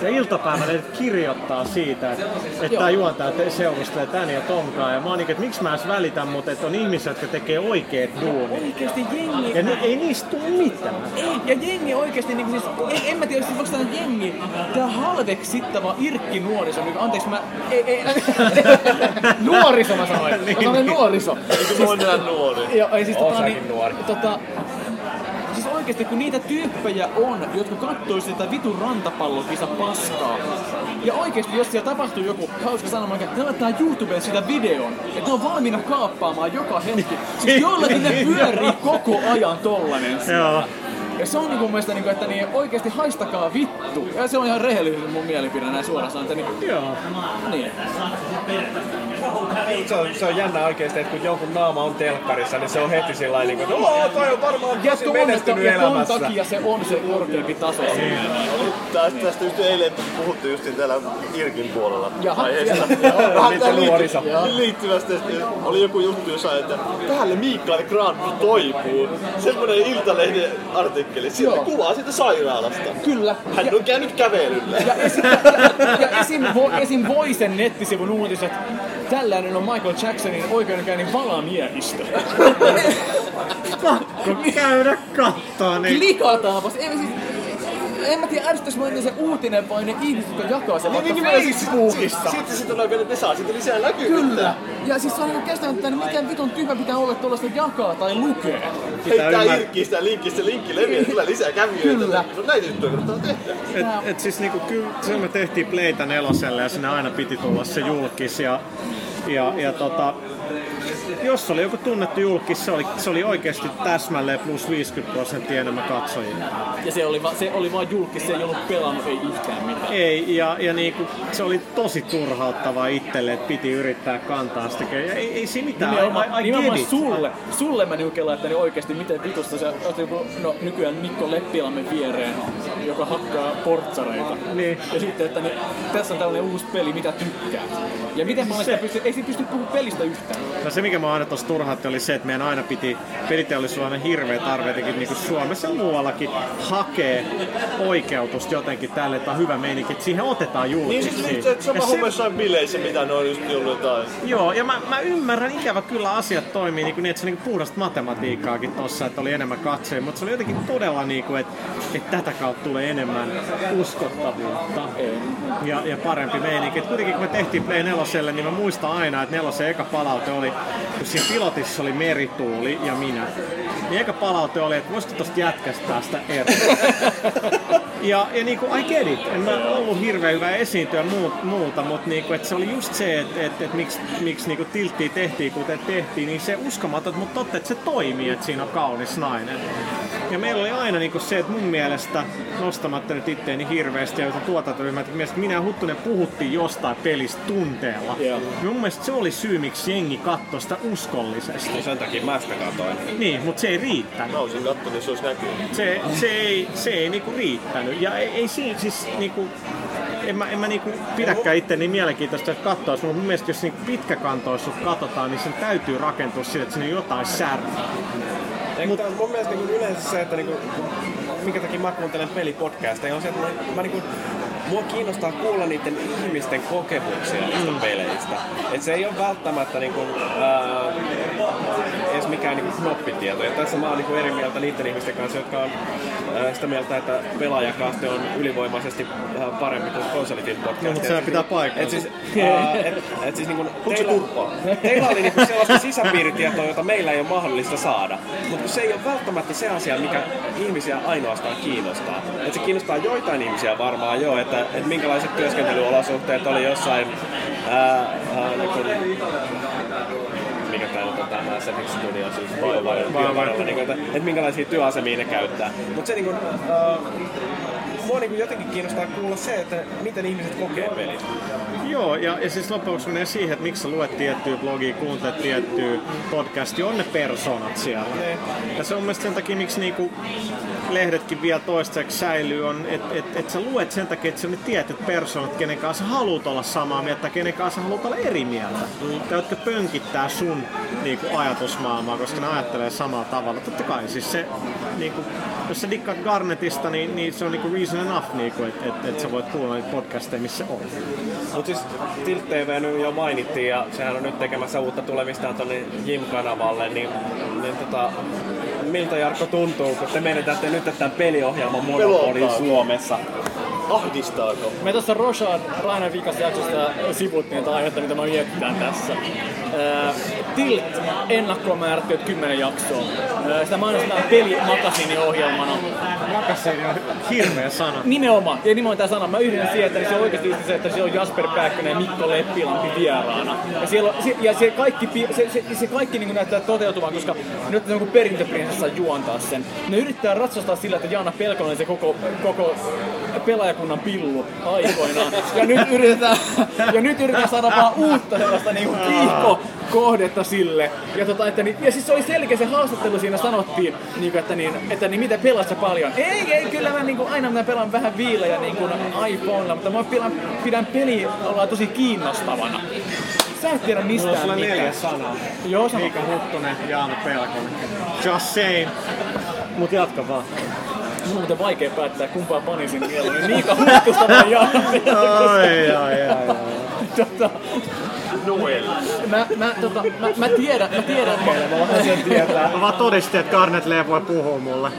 Ja iltapäivällä kirjoittaa siitä, että, että tämä juontaja te- seurustelee tän ja tonkaan. Ja mä oon niin, että miksi mä edes välitän, mutta että on ihmisiä, jotka tekee oikeet duunit. Oikeesti jengi... Ja ne, ei niistä tule mitään. Ei, ja jengi oikeesti niinku siis, en, en mä tiedä, siis onko tää jengi, tää halveksittava irkki nuoriso, niin, anteeksi mä, ei, ei, nuoriso mä sanoin, mä sanoin nuoriso. Eikö mä oon enää nuori? Joo, ei siis tota, Osakin niin, nuori. tota, oikeesti kun niitä tyyppejä on, jotka kattoo sitä vitun rantapallokisa paskaa, ja oikeesti jos siellä tapahtuu joku hauska sanoma, että ne laittaa YouTubeen sitä videon, että ne on valmiina kaappaamaan joka hetki. Siis jollakin ne pyörii koko ajan tollanen. Joo. Ja se on niinku mun mielestä, niinku, että niin oikeesti haistakaa vittu. Ja se on ihan rehellinen mun mielipide näin suoraan sanoen. Että niin, Joo. Niin. Se on, se on jännä oikeesti, että kun jonkun naama on telkkarissa, niin se on heti sillä lailla, niin kuin, että "Oo, toi on varmaan Ja tosi menestynyt ja ton takia se on se korkeampi taso. siinä. Tästä, tästä just eilen puhuttiin just täällä Irkin puolella Jaha, aiheesta. Vähän tähän että oli joku juttu jossa, että tälle Mikael Granlund toipuu. Semmoinen Iltalehden artikkeli. Siellä Joo. kuvaa siitä sairaalasta. Kyllä. Hän on käynyt kävelyllä. Ja esim, ja, ja esim, vo, esim Voisen nettisivun uutiset. Tällainen on Michael Jacksonin oikeudenkäynnin valamiehistö. Pakko käydä kattoo. Niin. Klikataanpas. Ei, siis, en mä tiedä, ärsyttäis mua se uutinen vai ne ihmiset, jotka jakaa sen vaikka Niin, niin, niin, Facebookissa. Sitten se tulee vielä, että ne saa sitten lisää näkyvyyttä. Kyllä. Ja siis se on niinku kestämättä, niin mikä vitun tyhmä pitää olla, että tuollaista jakaa tai lukea. Heittää irkkiä sitä linkistä, se linkki leviää, tulee lisää kävijöitä. Kyllä. No näitä juttuja kannattaa tehdä. Et, et siis niinku, kyllä se me tehtiin Playta neloselle ja sinne aina piti tulla se julkis ja, ja, ja tota, jos oli joku tunnettu julkis, se oli, se oli oikeasti täsmälleen plus 50 prosenttia enemmän katsojia. Ja se oli, va, se oli vaan julkis, se ei ollut pelannut, ei yhtään mitään. Ei, ja, ja niinku, se oli tosi turhauttavaa itselle, että piti yrittää kantaa sitä. Ja ei, ei siinä mitään, Nimenomaan, I, I, nimenomaan sulle. Sulle mä niinku laittani oikeesti, miten vitusta sä oot joku, no nykyään Mikko Leppilammen viereen, joka hakkaa portsareita. Niin. Ja sitten, että niin, tässä on tällainen uusi peli, mitä tykkää. Ja miten paljon sitä pystyy, ei siitä pysty puhumaan pelistä yhtään. No se mikä mä aina tuossa turhautti oli se, että meidän aina piti peliteollisuuden hirveä tarve jotenkin niin kuin Suomessa ja muuallakin hakee oikeutusta jotenkin tälle, että on hyvä meininki, että siihen otetaan Niin julkiksi. siis niin, se sama Ja homma jossain bileissä, mitä ne on just ollut jotain. Joo, ja mä, mä ymmärrän ikävä kyllä asiat toimii niin, kuin niin että se on niin puhdasta matematiikkaakin tossa, että oli enemmän katsoja, mutta se oli jotenkin todella niin kuin, että, että tätä kautta tulee enemmän uskottavuutta ja, ja parempi meininki. Et kuitenkin kun me tehtiin Play 4, niin mä muistan aina, että nelosen eka palaute oli, kun siinä pilotissa oli Merituuli ja minä. Niin eka palaute oli, että voisiko tosta jätkästä päästä eroon. Ja, ja niin kuin, I get it. En mä ollut hirveän hyvä esiintyä muut, muuta, mutta niin kuin, että se oli just se, että, että, että miksi, miksi niin kuin tilttiä tehtiin kuten tehtiin, niin se uskomaton, mutta totta, että se toimii, että siinä on kaunis nainen. Ja meillä oli aina niin kuin se, että mun mielestä, nostamatta nyt itteeni hirveästi ja tuotantoryhmät, mielestä minä Huttunen puhuttiin jostain pelistä tunteella. Ja mun mielestä se oli syy, miksi jengi katsoi sitä uskollisesti. No sen takia mä sitä katoin. Niin, mutta se ei riittänyt. Mä olisin kattonut, niin se olisi näkynyt. Se, se ei, se ei niinku riittänyt. Ja ei, ei siinä siis niinku, en mä, en mä niinku pidäkään itse niin mielenkiintoista, että katsoa, mutta mun mielestä jos niinku pitkäkantoisuus katsotaan, niin sen täytyy rakentua sille, että siinä on jotain särmää. Mutta mun mielestä niin yleensä se, että niinku, minkä takia mä kuuntelen pelipodcasteja, on se, että mä, mä niinku, mua kiinnostaa kuulla niiden ihmisten kokemuksia niistä Mm. peleistä. Et se ei ole välttämättä niinku, ää, edes mikään niinku knoppitieto. Ja tässä mä oon niinku eri mieltä niiden ihmisten kanssa, jotka on ää, sitä mieltä, että pelaajakaaste on ylivoimaisesti ää, parempi kuin konsolifilm podcast. No, mutta sehän pitää paikkansa. Et siis, ää, et, et siis niinku, teillä, teillä oli niinku sellaista sisäpiiritietoa, jota meillä ei ole mahdollista saada. Mutta se ei ole välttämättä se asia, mikä ihmisiä ainoastaan kiinnostaa. Et se kiinnostaa joitain ihmisiä varmaan jo, että et minkälaiset työskentelyolosuhteet oli jossain ää, ää, niinku, mikä tää nyt on tämä Sepix Studio, siis työvaralla, niin että, et minkälaisia työasemia ne käyttää. Mutta se niinku, ää, mua niinku jotenkin kiinnostaa kuulla se, että miten ihmiset kokee pelit. Joo, ja, ja siis lopuksi menee siihen, että miksi sä luet tiettyä blogia, kuuntelet tiettyä podcastia, on ne persoonat siellä. Ja se on mielestäni sen takia, miksi niinku lehdetkin vielä toistaiseksi säilyy, on, että et, et sä luet sen takia, että sä ne tietyt persoonat, kenen kanssa haluat olla samaa mieltä, tai kenen kanssa haluat olla eri mieltä. Tai jotka pönkittää sun niinku, ajatusmaailmaa, koska ne ajattelee samalla tavalla. Totta kai, siis se, niinku, jos sä dikkaat Garnetista, niin, niin se on niinku reason enough, niinku, että et, et sä voit kuulla niitä podcasteja, missä on. Mutta siis Tilt TV nyt jo mainittiin ja sehän on nyt tekemässä uutta tulemistaan tonne Jim-kanavalle, niin, niin tota, miltä Jarkko tuntuu, kun te menetätte nyt tämän peliohjelman monopolin. Suomessa? Ahdistaako? Me tuossa Roshan Rainan viikassa jaksosta sivuttiin tätä aihetta, mitä me mietitään tässä. Ää, Tilt ennakkoon määrätty, että 10 jaksoa. Ää, Sitä mainostetaan pelimakasiiniohjelmana. Makasiini on hirveä sana. Nimenomaan, ja nimenomaan tämä sana. Mä yhdyn siihen, että se on oikeasti se, että siellä on Jasper Pääkkönen ja Mikko Leppilampi vieraana. Ja, siellä on, se, ja se kaikki, se, se, se kaikki niin näyttää toteutuvan, koska nyt on perintöprinsessa juontaa sen. Ne yrittää ratsastaa sillä, että Jaana Pelkonen se koko, koko pelaajakunnan pillu aikoinaan. Ja nyt yritetään, ja nyt yritetään saada vaan uutta sellaista niin kuin kiihko kohdetta sille. Ja, tota, että niin, ja siis se oli selkeä se haastattelu siinä sanottiin, niin kuin, että, niin, että niin, miten pelaat sä paljon? Ei, ei, kyllä mä niin kuin, aina mä pelaan vähän viilejä niin kuin iPhonella, mutta mä pidän, pidän peliä ollaan tosi kiinnostavana. Sä et tiedä mistään Mulla on neljä sanaa. Joo, sano. Miika Huttunen, Jaana Pelkonen. Just saying. Mut jatka vaan. Mun on muuten vaikea päättää kumpaa panisin mieluummin. Miika Huttusta vai Jaana. Ai, ai, ai, ai. tota, Noel. Mä, mä, tota, mä, mä tiedän, mä tiedän meillä, mä vähän sen tietää. Mä vaan todistin, että Garnet Lee voi puhua mulle.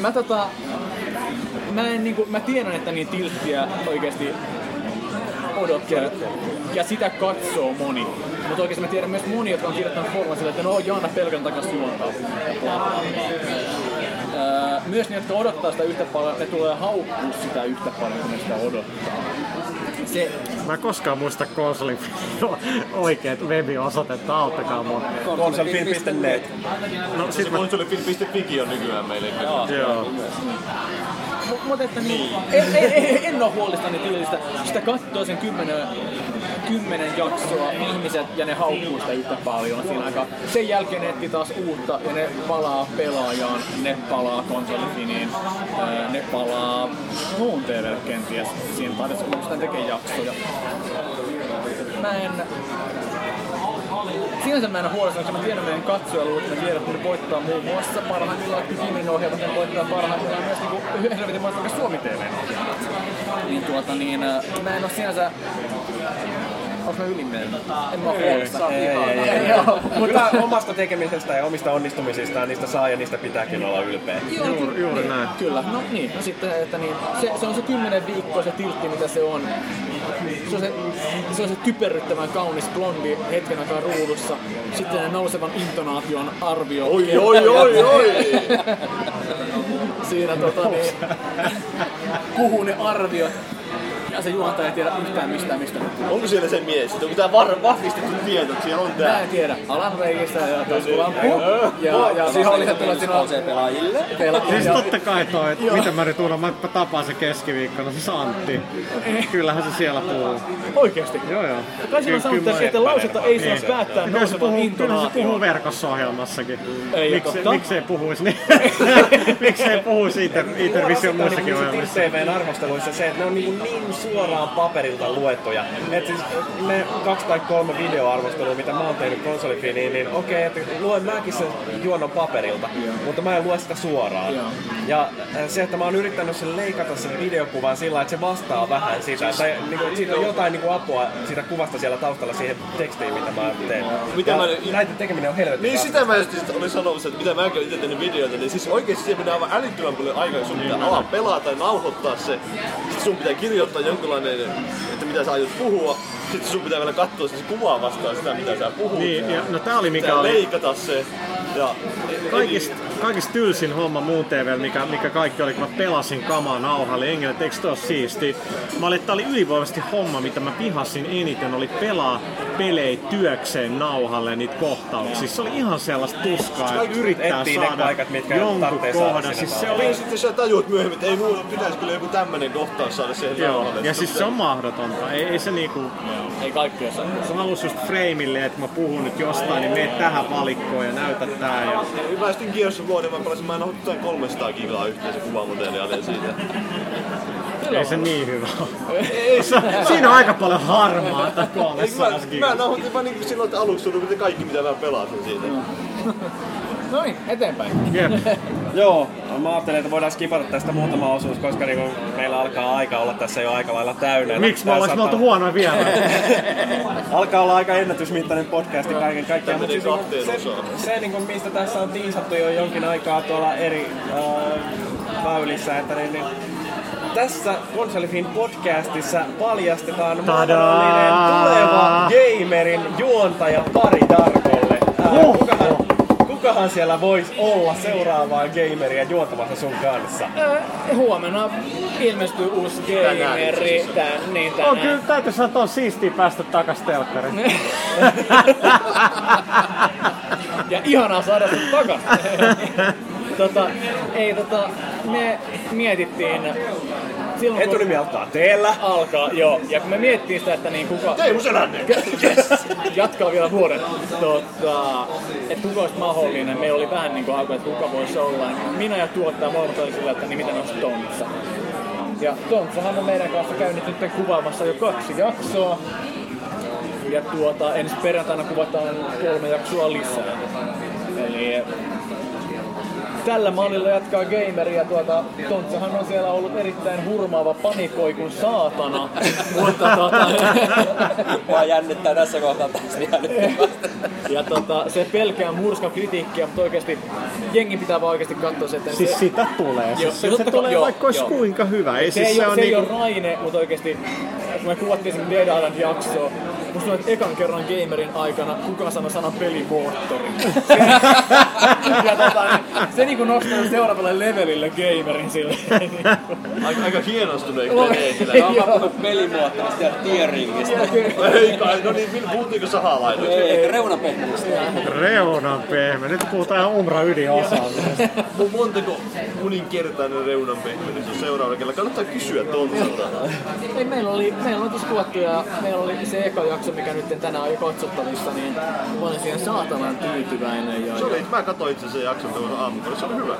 mä tota... Mä, en, niinku, mä tiedän, että niin tilttiä oikeasti odottaa. Ja sitä katsoo moni. Mutta oikeasti mä tiedän myös moni, jotka on kirjoittanut formaa sille, että no Jaana pelkän takas juontaa. Öö, myös ne, jotka odottaa sitä yhtä paljon, ne tulee haukkua sitä yhtä paljon, kun ne sitä odottaa. Se, Mä en koskaan muista konsolin oikeet web-osoitetta, auttakaa mua. Konsolifin.net. No sit mä... Konsolifin.fi on nykyään meille. Joo. Mutta että niin, en, en, en, en ole huolissani tyylistä. Sitä katsoo sen kymmenen, kymmenen jaksoa ihmiset ja ne haukkuu sitä yhtä paljon siinä aikaa. Sen jälkeen ne taas uutta ja ne palaa pelaajaan, ne palaa konsolifiniin, ne palaa muun TV kenties. Siinä taidettu uudestaan tekee jaksoja. Mä en, Sinänsä mä en ole huolestunut, koska mä tiedän meidän katsojaluvut, mä tiedän, että ne voittaa muun muassa parhaimmillaan Kimin ohjelmat, ne voittaa parhaimmillaan myös niinku helvetin vaikka Suomi TVn ohjelmat. Niin tuota niin, mä en oo sinänsä Onko mä yli mennyt? En mä. Kyllä omasta tekemisestä ja omista onnistumisistaan niistä saa ja niistä pitääkin olla ylpeä. Juuri, juuri näin. Kyllä, no niin. No sitten, että niin, se, se on se kymmenen viikkoa se tiltti, mitä se on. Se on se, se, on se typerryttävän kaunis blondi hetken aikaa ruudussa. Sitten ne nousevan intonaation arvio. Oi, oi, oi, oi! Siinä tota niin, puhuu ne arviot. Ja se juontaja ei tiedä yhtään mistään mistä. Onko siellä se mies? Onko tää var- vahvistettu tieto, että siellä on Mä tää? en tiedä. Alan Reikistä ja taskulampu. Ja, ja siihen oli se tulee siinä pelaajille. Siis totta kai toi, että mitä mä nyt uudon, mä tapaan se keskiviikkona, se Antti. Kyllähän se siellä puhuu. Oikeesti? Joo joo. Kai siinä on sanottu, että- lausetta ei saa päättää Kyllä se nousevan puhuu, kyllä se puhuu verkossa ohjelmassakin. Ei, miksei puhuisi niin? miksei puhuisi Inter, Intervision muissakin ohjelmissa? TVn arvosteluissa se, että ne on niin, niin suoraan paperilta luettuja. Et siis ne kaksi tai kolme videoarvostelua, mitä mä oon tehnyt konsolifiniin, niin okei, että luen mäkin sen juonon paperilta, mutta mä en lue sitä suoraan. Ja äh, se, että mä oon yrittänyt sen leikata sen videokuvan sillä, että se vastaa vähän sitä, tai niin kuin, siitä on jotain niin kuin apua siitä kuvasta siellä taustalla siihen tekstiin, mitä mä teen. Mitä ja mä- näiden tekeminen on helvetin Niin sitä mä just olin sanomassa, että mitä mäkin itse tehnyt videoita, niin siis oikeesti siihen menee aivan älyttömän paljon aikaa, sun pitää alaa pelata ja nauhoittaa se. Sitten sun pitää kirjoittaa jonkinlainen, että mitä sä aiot puhua. Sitten sun pitää vielä katsoa se kuvaa vastaan sitä, mitä sä puhut. Niin, ja, no tää oli mikä oli leikata se. Ja kaikista, kaikista tylsin homma muun TV, mikä, mikä kaikki oli, kun mä pelasin kamaa nauhalle. Engel, että eikö siisti? Mä olin, että oli ylivoimaisesti homma, mitä mä pihasin eniten, oli pelaa pelejä työkseen nauhalle niitä kohtauksia. Se oli ihan sellaista tuskaa, että yrittää ne saada paikat, mitkä jonkun kohdan. Siis se oli niin sitten sä tajuut myöhemmin, että ei mulla pitäisi kyllä joku tämmönen kohtaus saada siihen nauhalle. ja siis se on mahdotonta. Ei, ei se niinku... Ei kaikki osaa. Se halus just frameille, että mä puhun nyt jostain, niin mene tähän valikkoon ja näytä tää. Ja... Mä sitten Gears of War, mä pelasin, mä en ole jotain 300 gigaa yhteensä kuvamateriaalia siitä. Ei se niin hyvä ole. Se- Siinä on aika paljon harmaata Eikö kolmessa mä, mä nauhoitin vaan niinku silloin, että aluksi tuli kaikki mitä mä pelasin siitä. No niin, eteenpäin. Jep. Joo, mä ajattelin, että voidaan skipata tästä muutama osuus, koska niinku meillä alkaa aika olla tässä jo aika lailla täynnä. Miksi me ollaan saattaa- huonoja vielä? Alkaa olla aika ennätysmittainen podcasti kaiken kaikkiaan. Mutta siis se, osaan. se niinku, mistä tässä on tiisattu jo jonkin aikaa tuolla eri äh, väylissä, että niin, niin, tässä Konsolifin podcastissa paljastetaan mahdollinen tuleva gamerin juontaja pari Darkolle. Äh, kukahan, kukahan siellä voisi olla seuraavaa gameria juontamassa sun kanssa? Äh, huomenna ilmestyy uusi gameri. Tän, niin tänään. On kyllä, täytyy sanoa, että on siistiä päästä takas telkkariin. ja ihanaa saada sen takas. tota, ei tota, me mietittiin silloin kun Etunimi alkaa teellä. alkaa, joo. Ja kun me mietittiin sitä, että niin kuka... Teemu Selänne! yes. Jatkaa vielä vuoden. Tota, että kuka olisi mahdollinen. Meillä oli vähän niin kuin alkoi, että kuka voisi olla. Minä ja tuottaja molemmat oli sillä, että niin mitä olisi Tontsa. Ja Tontsahan on meidän kanssa käynyt nyt kuvaamassa jo kaksi jaksoa. Ja tuota, ensi perjantaina kuvataan kolme jaksoa lisää. Eli tällä mallilla jatkaa gameria. Tuota, Tontsahan on siellä ollut erittäin hurmaava panikoi kuin saatana. Mutta tota, Mua jännittää tässä kohtaa taas ja tota, se pelkää murska kritiikkiä, mutta oikeasti jengi pitää vaan oikeasti katsoa se, että Siis se, sitä tulee. Joo, Siis se, totta se kai- tulee joo, vaikka olisi joo. kuinka hyvä. Ei se, siis ei, se ole, on se ei niinku... ole Raine, mutta oikeasti kun me kuvattiin sen Dead Island jaksoa, musta tuntuu, että ekan kerran gamerin aikana kukaan sanoi sanan pelimoottori. Se, ja tota, niin, se niinku nostaa seuraavalle levelille gamerin sille. Aika, aika menee kyllä. joo. Mä puhun pelimuottorista ja tieringistä. Ei kai, no niin, puhuttiinko sahalaitosta? Ei, reunapehmeistä. Reunan pehme. Nyt puhutaan ihan Umra ydinosaamisesta. Mun montako uninkertainen reunan pehmenys on seuraavalla kerralla? Kannattaa kysyä Tontsalta. Ei, meillä oli, meillä oli tuossa kuvattu ja meillä oli se eka jakso, mikä nyt tänään on jo katsottavissa, niin mä olin siihen saatanan tyytyväinen. Ja, Se oli, mä katsoin itse sen jakson tuossa aamukodissa, se oli hyvä.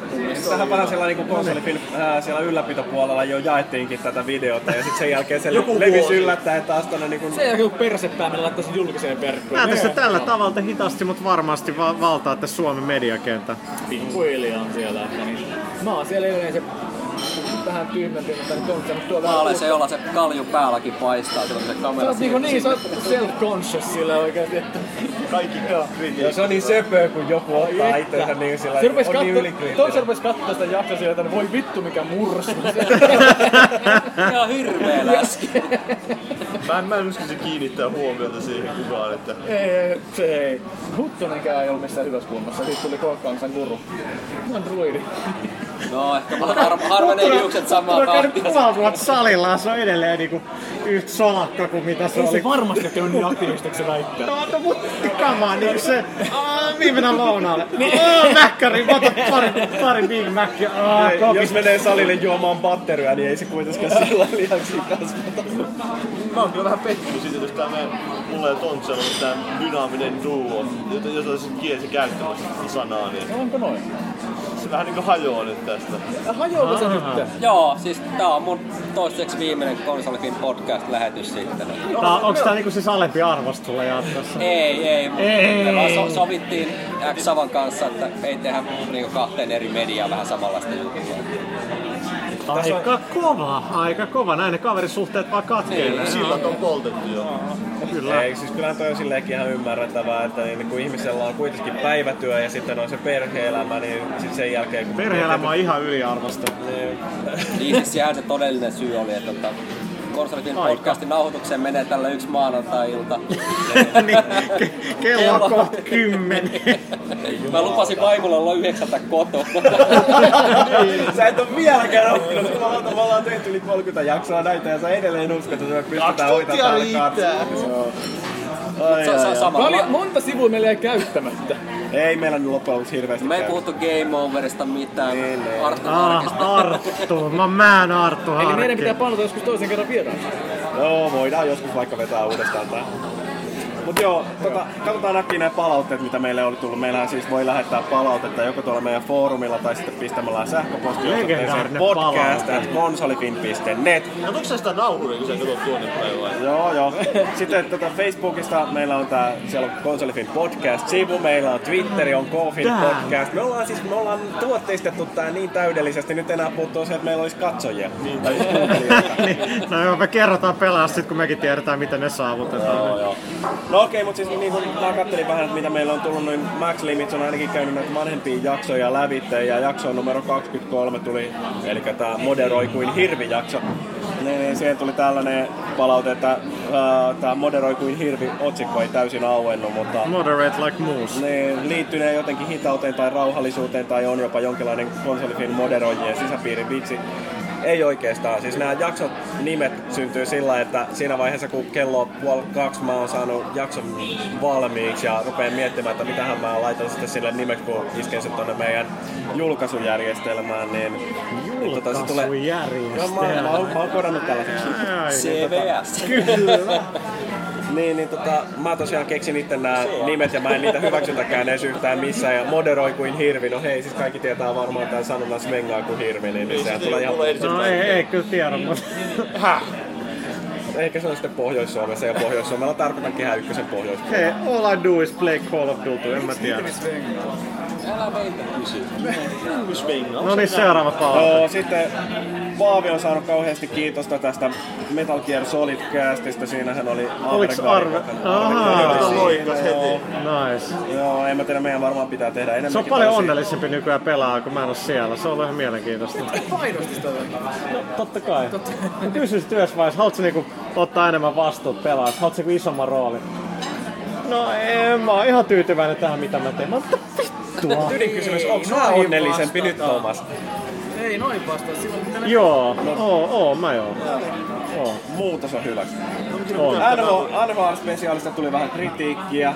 Tähän vähän siellä niinku konsolifilm, ää, siellä ylläpitopuolella jo jaettiinkin tätä videota ja sitten sen jälkeen se Joku levisi vuosi. yllättäen taas tonne niinku... Sen jälkeen kun persepääminen laittaisi julkiseen verkkoon. Mä tässä tällä tavalla te hitaasti, mutta varmasti va- valtaatte Suomen mediakenttä. Pikkuhiljaa on siellä. Että niin. Mä oon siellä edelleen se vähän tyhmempi, mutta nyt on semmoista tuo Mä olen se, jolla se kalju päälläkin paistaa, silloin kun se Sä kamera oot niinku niin, sä oot self-conscious sillä oikeesti. että- Kaikki Ja se on niin söpöä, kun joku ottaa itsensä niin sillä Se rupes on niin katsoa, ylikriittinen. Tontsa rupes katsoa sitä jaksoa sillä, että voi vittu mikä mursu. Ihan hirveä läski. Mä en, mä en usko, se kiinnittää huomiota siihen kukaan, että ei, se ei. Huttunenkään ei ollut missään hyvässä kunnossa. Siitä tuli Kolkkaamisen guru. Mä oon druidi. No ehkä mulla har, harvenee hiukset samaa Mä oon käynyt tahtia. vuotta salilla, se on edelleen niinku yhtä solakka kuin mitä se Ei oli. se varmasti ole niin aktiivista, kun se väittää. No, no mutta kamaa, niin se, aah, mihin mennään lounaalle? Aah, mäkkäri, mä otan pari, pari Big Macia, aah. Jos menee salille juomaan batteria, niin ei se kuitenkaan sillä lihaksia kasvata. Mä oon kyllä vähän pettynyt siitä, että tää meidän, mulla ja Tontsalla on tää dynaaminen duo, jota, jota se kielsi käyttämässä sanaa, niin Onko noin? Se vähän niinku hajoaa nyt tästä. Hajoako se nyt? Joo, siis tää on mun toistaiseksi viimeinen konsolifin podcast-lähetys sitten. Tää, onks tää niinku siis alempi arvosta sulle jatkossa? Ei, ei. Ei. Me vaan so- sovittiin X-Savan kanssa, että ei tehdä niinku kahteen eri mediaan vähän samanlaista juttua. Aika kova, aika kova. Näin ne kaverisuhteet vaan katkeilee. Niin, sillat on poltettu jo. Kyllä. Ei, siis kyllähän toi on silleenkin ihan ymmärrettävää, että niin kun ihmisellä on kuitenkin päivätyö ja sitten on se perhe-elämä, niin sit sen jälkeen kun... Perhe-elämä on ihan yliarvosta. Niin, siis sehän se todellinen syy oli, että Aika. podcastin nauhoitukseen menee tällä yksi maanantai-ilta. niin, ke- kello on kohta kymmenen. Mä lupasin vaimolle olla yhdeksältä kotona. Sä et ole vieläkään oppinut, kun me ollaan- me ollaan tehty yli 30 jaksoa näitä ja sä edelleen uskot, että me pystytään hoitamaan täällä katsoa. Ai, ai, ai. monta sivua meillä jäi käyttämättä. Ei meillä nyt loppujen lopuksi hirveästi Me ei käy. puhuttu Game Overista mitään. Niin, niin. Arttu. Ah, Arttu. Mä mään Arttu Eli meidän Harkki. pitää palata joskus toisen kerran vieraan. Joo, voidaan joskus vaikka vetää uudestaan tää. Mut joo, tota, katsotaan äkkiä nämä palautteet, mitä meille oli tullut. Meillähän siis voi lähettää palautetta joko tuolla meidän foorumilla tai sitten pistämällä sähköpostia Legendaarinen podcast at konsolifin.net. Katsoitko sä sitä nauhuria, kun sä katsot tuonne päin? Joo, joo. Sitten tota Facebookista meillä on tää, siellä on Konsolifin podcast-sivu, meillä on Twitteri, on Kofin podcast. Me ollaan siis, me ollaan tuotteistettu tää niin täydellisesti, nyt enää puuttuu se, että meillä olisi katsojia. Niin, tai kuuntelijoita. Niin, no joo, me kerrotaan pelaa sit, kun mekin tiedetään, miten ne saavutetaan. Joo, joo. No okei, mutta siis niin kun mä kattelin vähän, että mitä meillä on tullut, noin Max Limits on ainakin käynyt näitä vanhempia jaksoja lävitse, ja jakso numero 23 tuli, eli tää Moderoi kuin hirvi-jakso. Niin, niin siihen tuli tällainen palaute, että uh, tämä Moderoi kuin hirvi otsikko ei täysin auennut, mutta Moderate like moose. niin, liittyneen jotenkin hitauteen tai rauhallisuuteen tai on jopa jonkinlainen konsolifin moderoijien sisäpiirin vitsi. Ei oikeastaan. Siis nämä jaksot nimet syntyy sillä, että siinä vaiheessa kun kello on puoli kaksi mä oon saanut jakson valmiiksi ja rupean miettimään, että mitähän mä laitan sitten sille nimeksi, kun isken sen tonne meidän julkaisujärjestelmään, niin... niin tota, se tulee... Joo, mä, oon- mä, oon- mä oon kodannut tällaiseksi. Niin, tota, CVS. Kyllä. Niin, niin tota, mä tosiaan keksin itse nämä nimet ja mä en niitä hyväksytäkään edes yhtään missään ja moderoi kuin hirvi. No hei, siis kaikki tietää varmaan tämän sanonnan smengaa kuin hirvi, niin, niin sehän tulee ihan... No ei, ei kyllä tiedä, mutta... Häh? Ehkä se on sitten Pohjois-Suomessa ja Pohjois-Suomella tarkoitan Kehä Ykkösen pohjois Hei, all I do is play Call of Duty, en mä tiedä. No niin, seuraava pala. Joo, sitten Paavi on saanut kauheasti kiitosta tästä Metal Gear Solid Castista. Siinähän oli Oliks Arve? Ahaa. Nice. Joo, en mä tiedä, meidän varmaan pitää tehdä enemmän. Se on paljon onnellisempi nykyään pelaa, kun mä en oo siellä. Se on ollut ihan mielenkiintoista. Painosti sitä. No, totta kai. Totta. Mä kysyin työsvaiheessa, haluatko niinku ottaa enemmän vastuut pelaa? Haluatko niinku isomman roolin? No en, mä oon ihan tyytyväinen tähän mitä mä teen. Mä oon, mitä vittua? Ydinkysymys, onko mä onnellisempi nyt, Thomas? Ei noin vastaa. Silloin pitää Joo, oo, oo, mä joo. Oo. Muutos on hyväksi. On. NHL, NHL-spesiaalista tuli vähän kritiikkiä.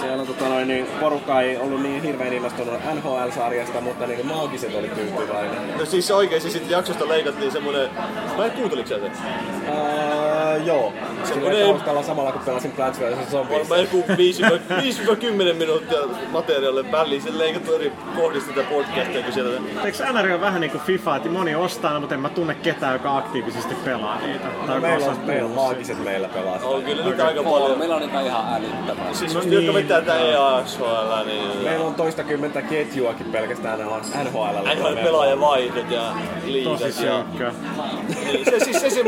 Siellä tota noin, niin porukka ei ollut niin hirveän innostunut NHL-sarjasta, mutta niin maagiset oli tyytyväinen. No siis oikeesti sitten jaksosta leikattiin semmonen... Mä en kuunteliko sä sen? Ää, joo. Semmoinen taustalla samalla kun pelasin Plants vs. Zombies. Varmaan joku 5-10 minuuttia materiaalia väliin. Sen leikattu eri kohdista tätä podcastia, kun siellä... Eikö NR on vähän niinku FIFA, että moni ostaa, mutta en mä tunne ketään, joka aktiivisesti pelaa niitä. Tai joka meillä on, meillä maagiset meillä pelaa. On kyllä niitä aika paljon. Meillä on niitä ihan älyttömästi. Siis No just jotka niin. vetää tää EASHL, niin... Meillä on toista kymmentä ketjuakin pelkästään NHL. NHL-pelaajavaihdot ja liigat Tosi. Niin, se, siis, se, se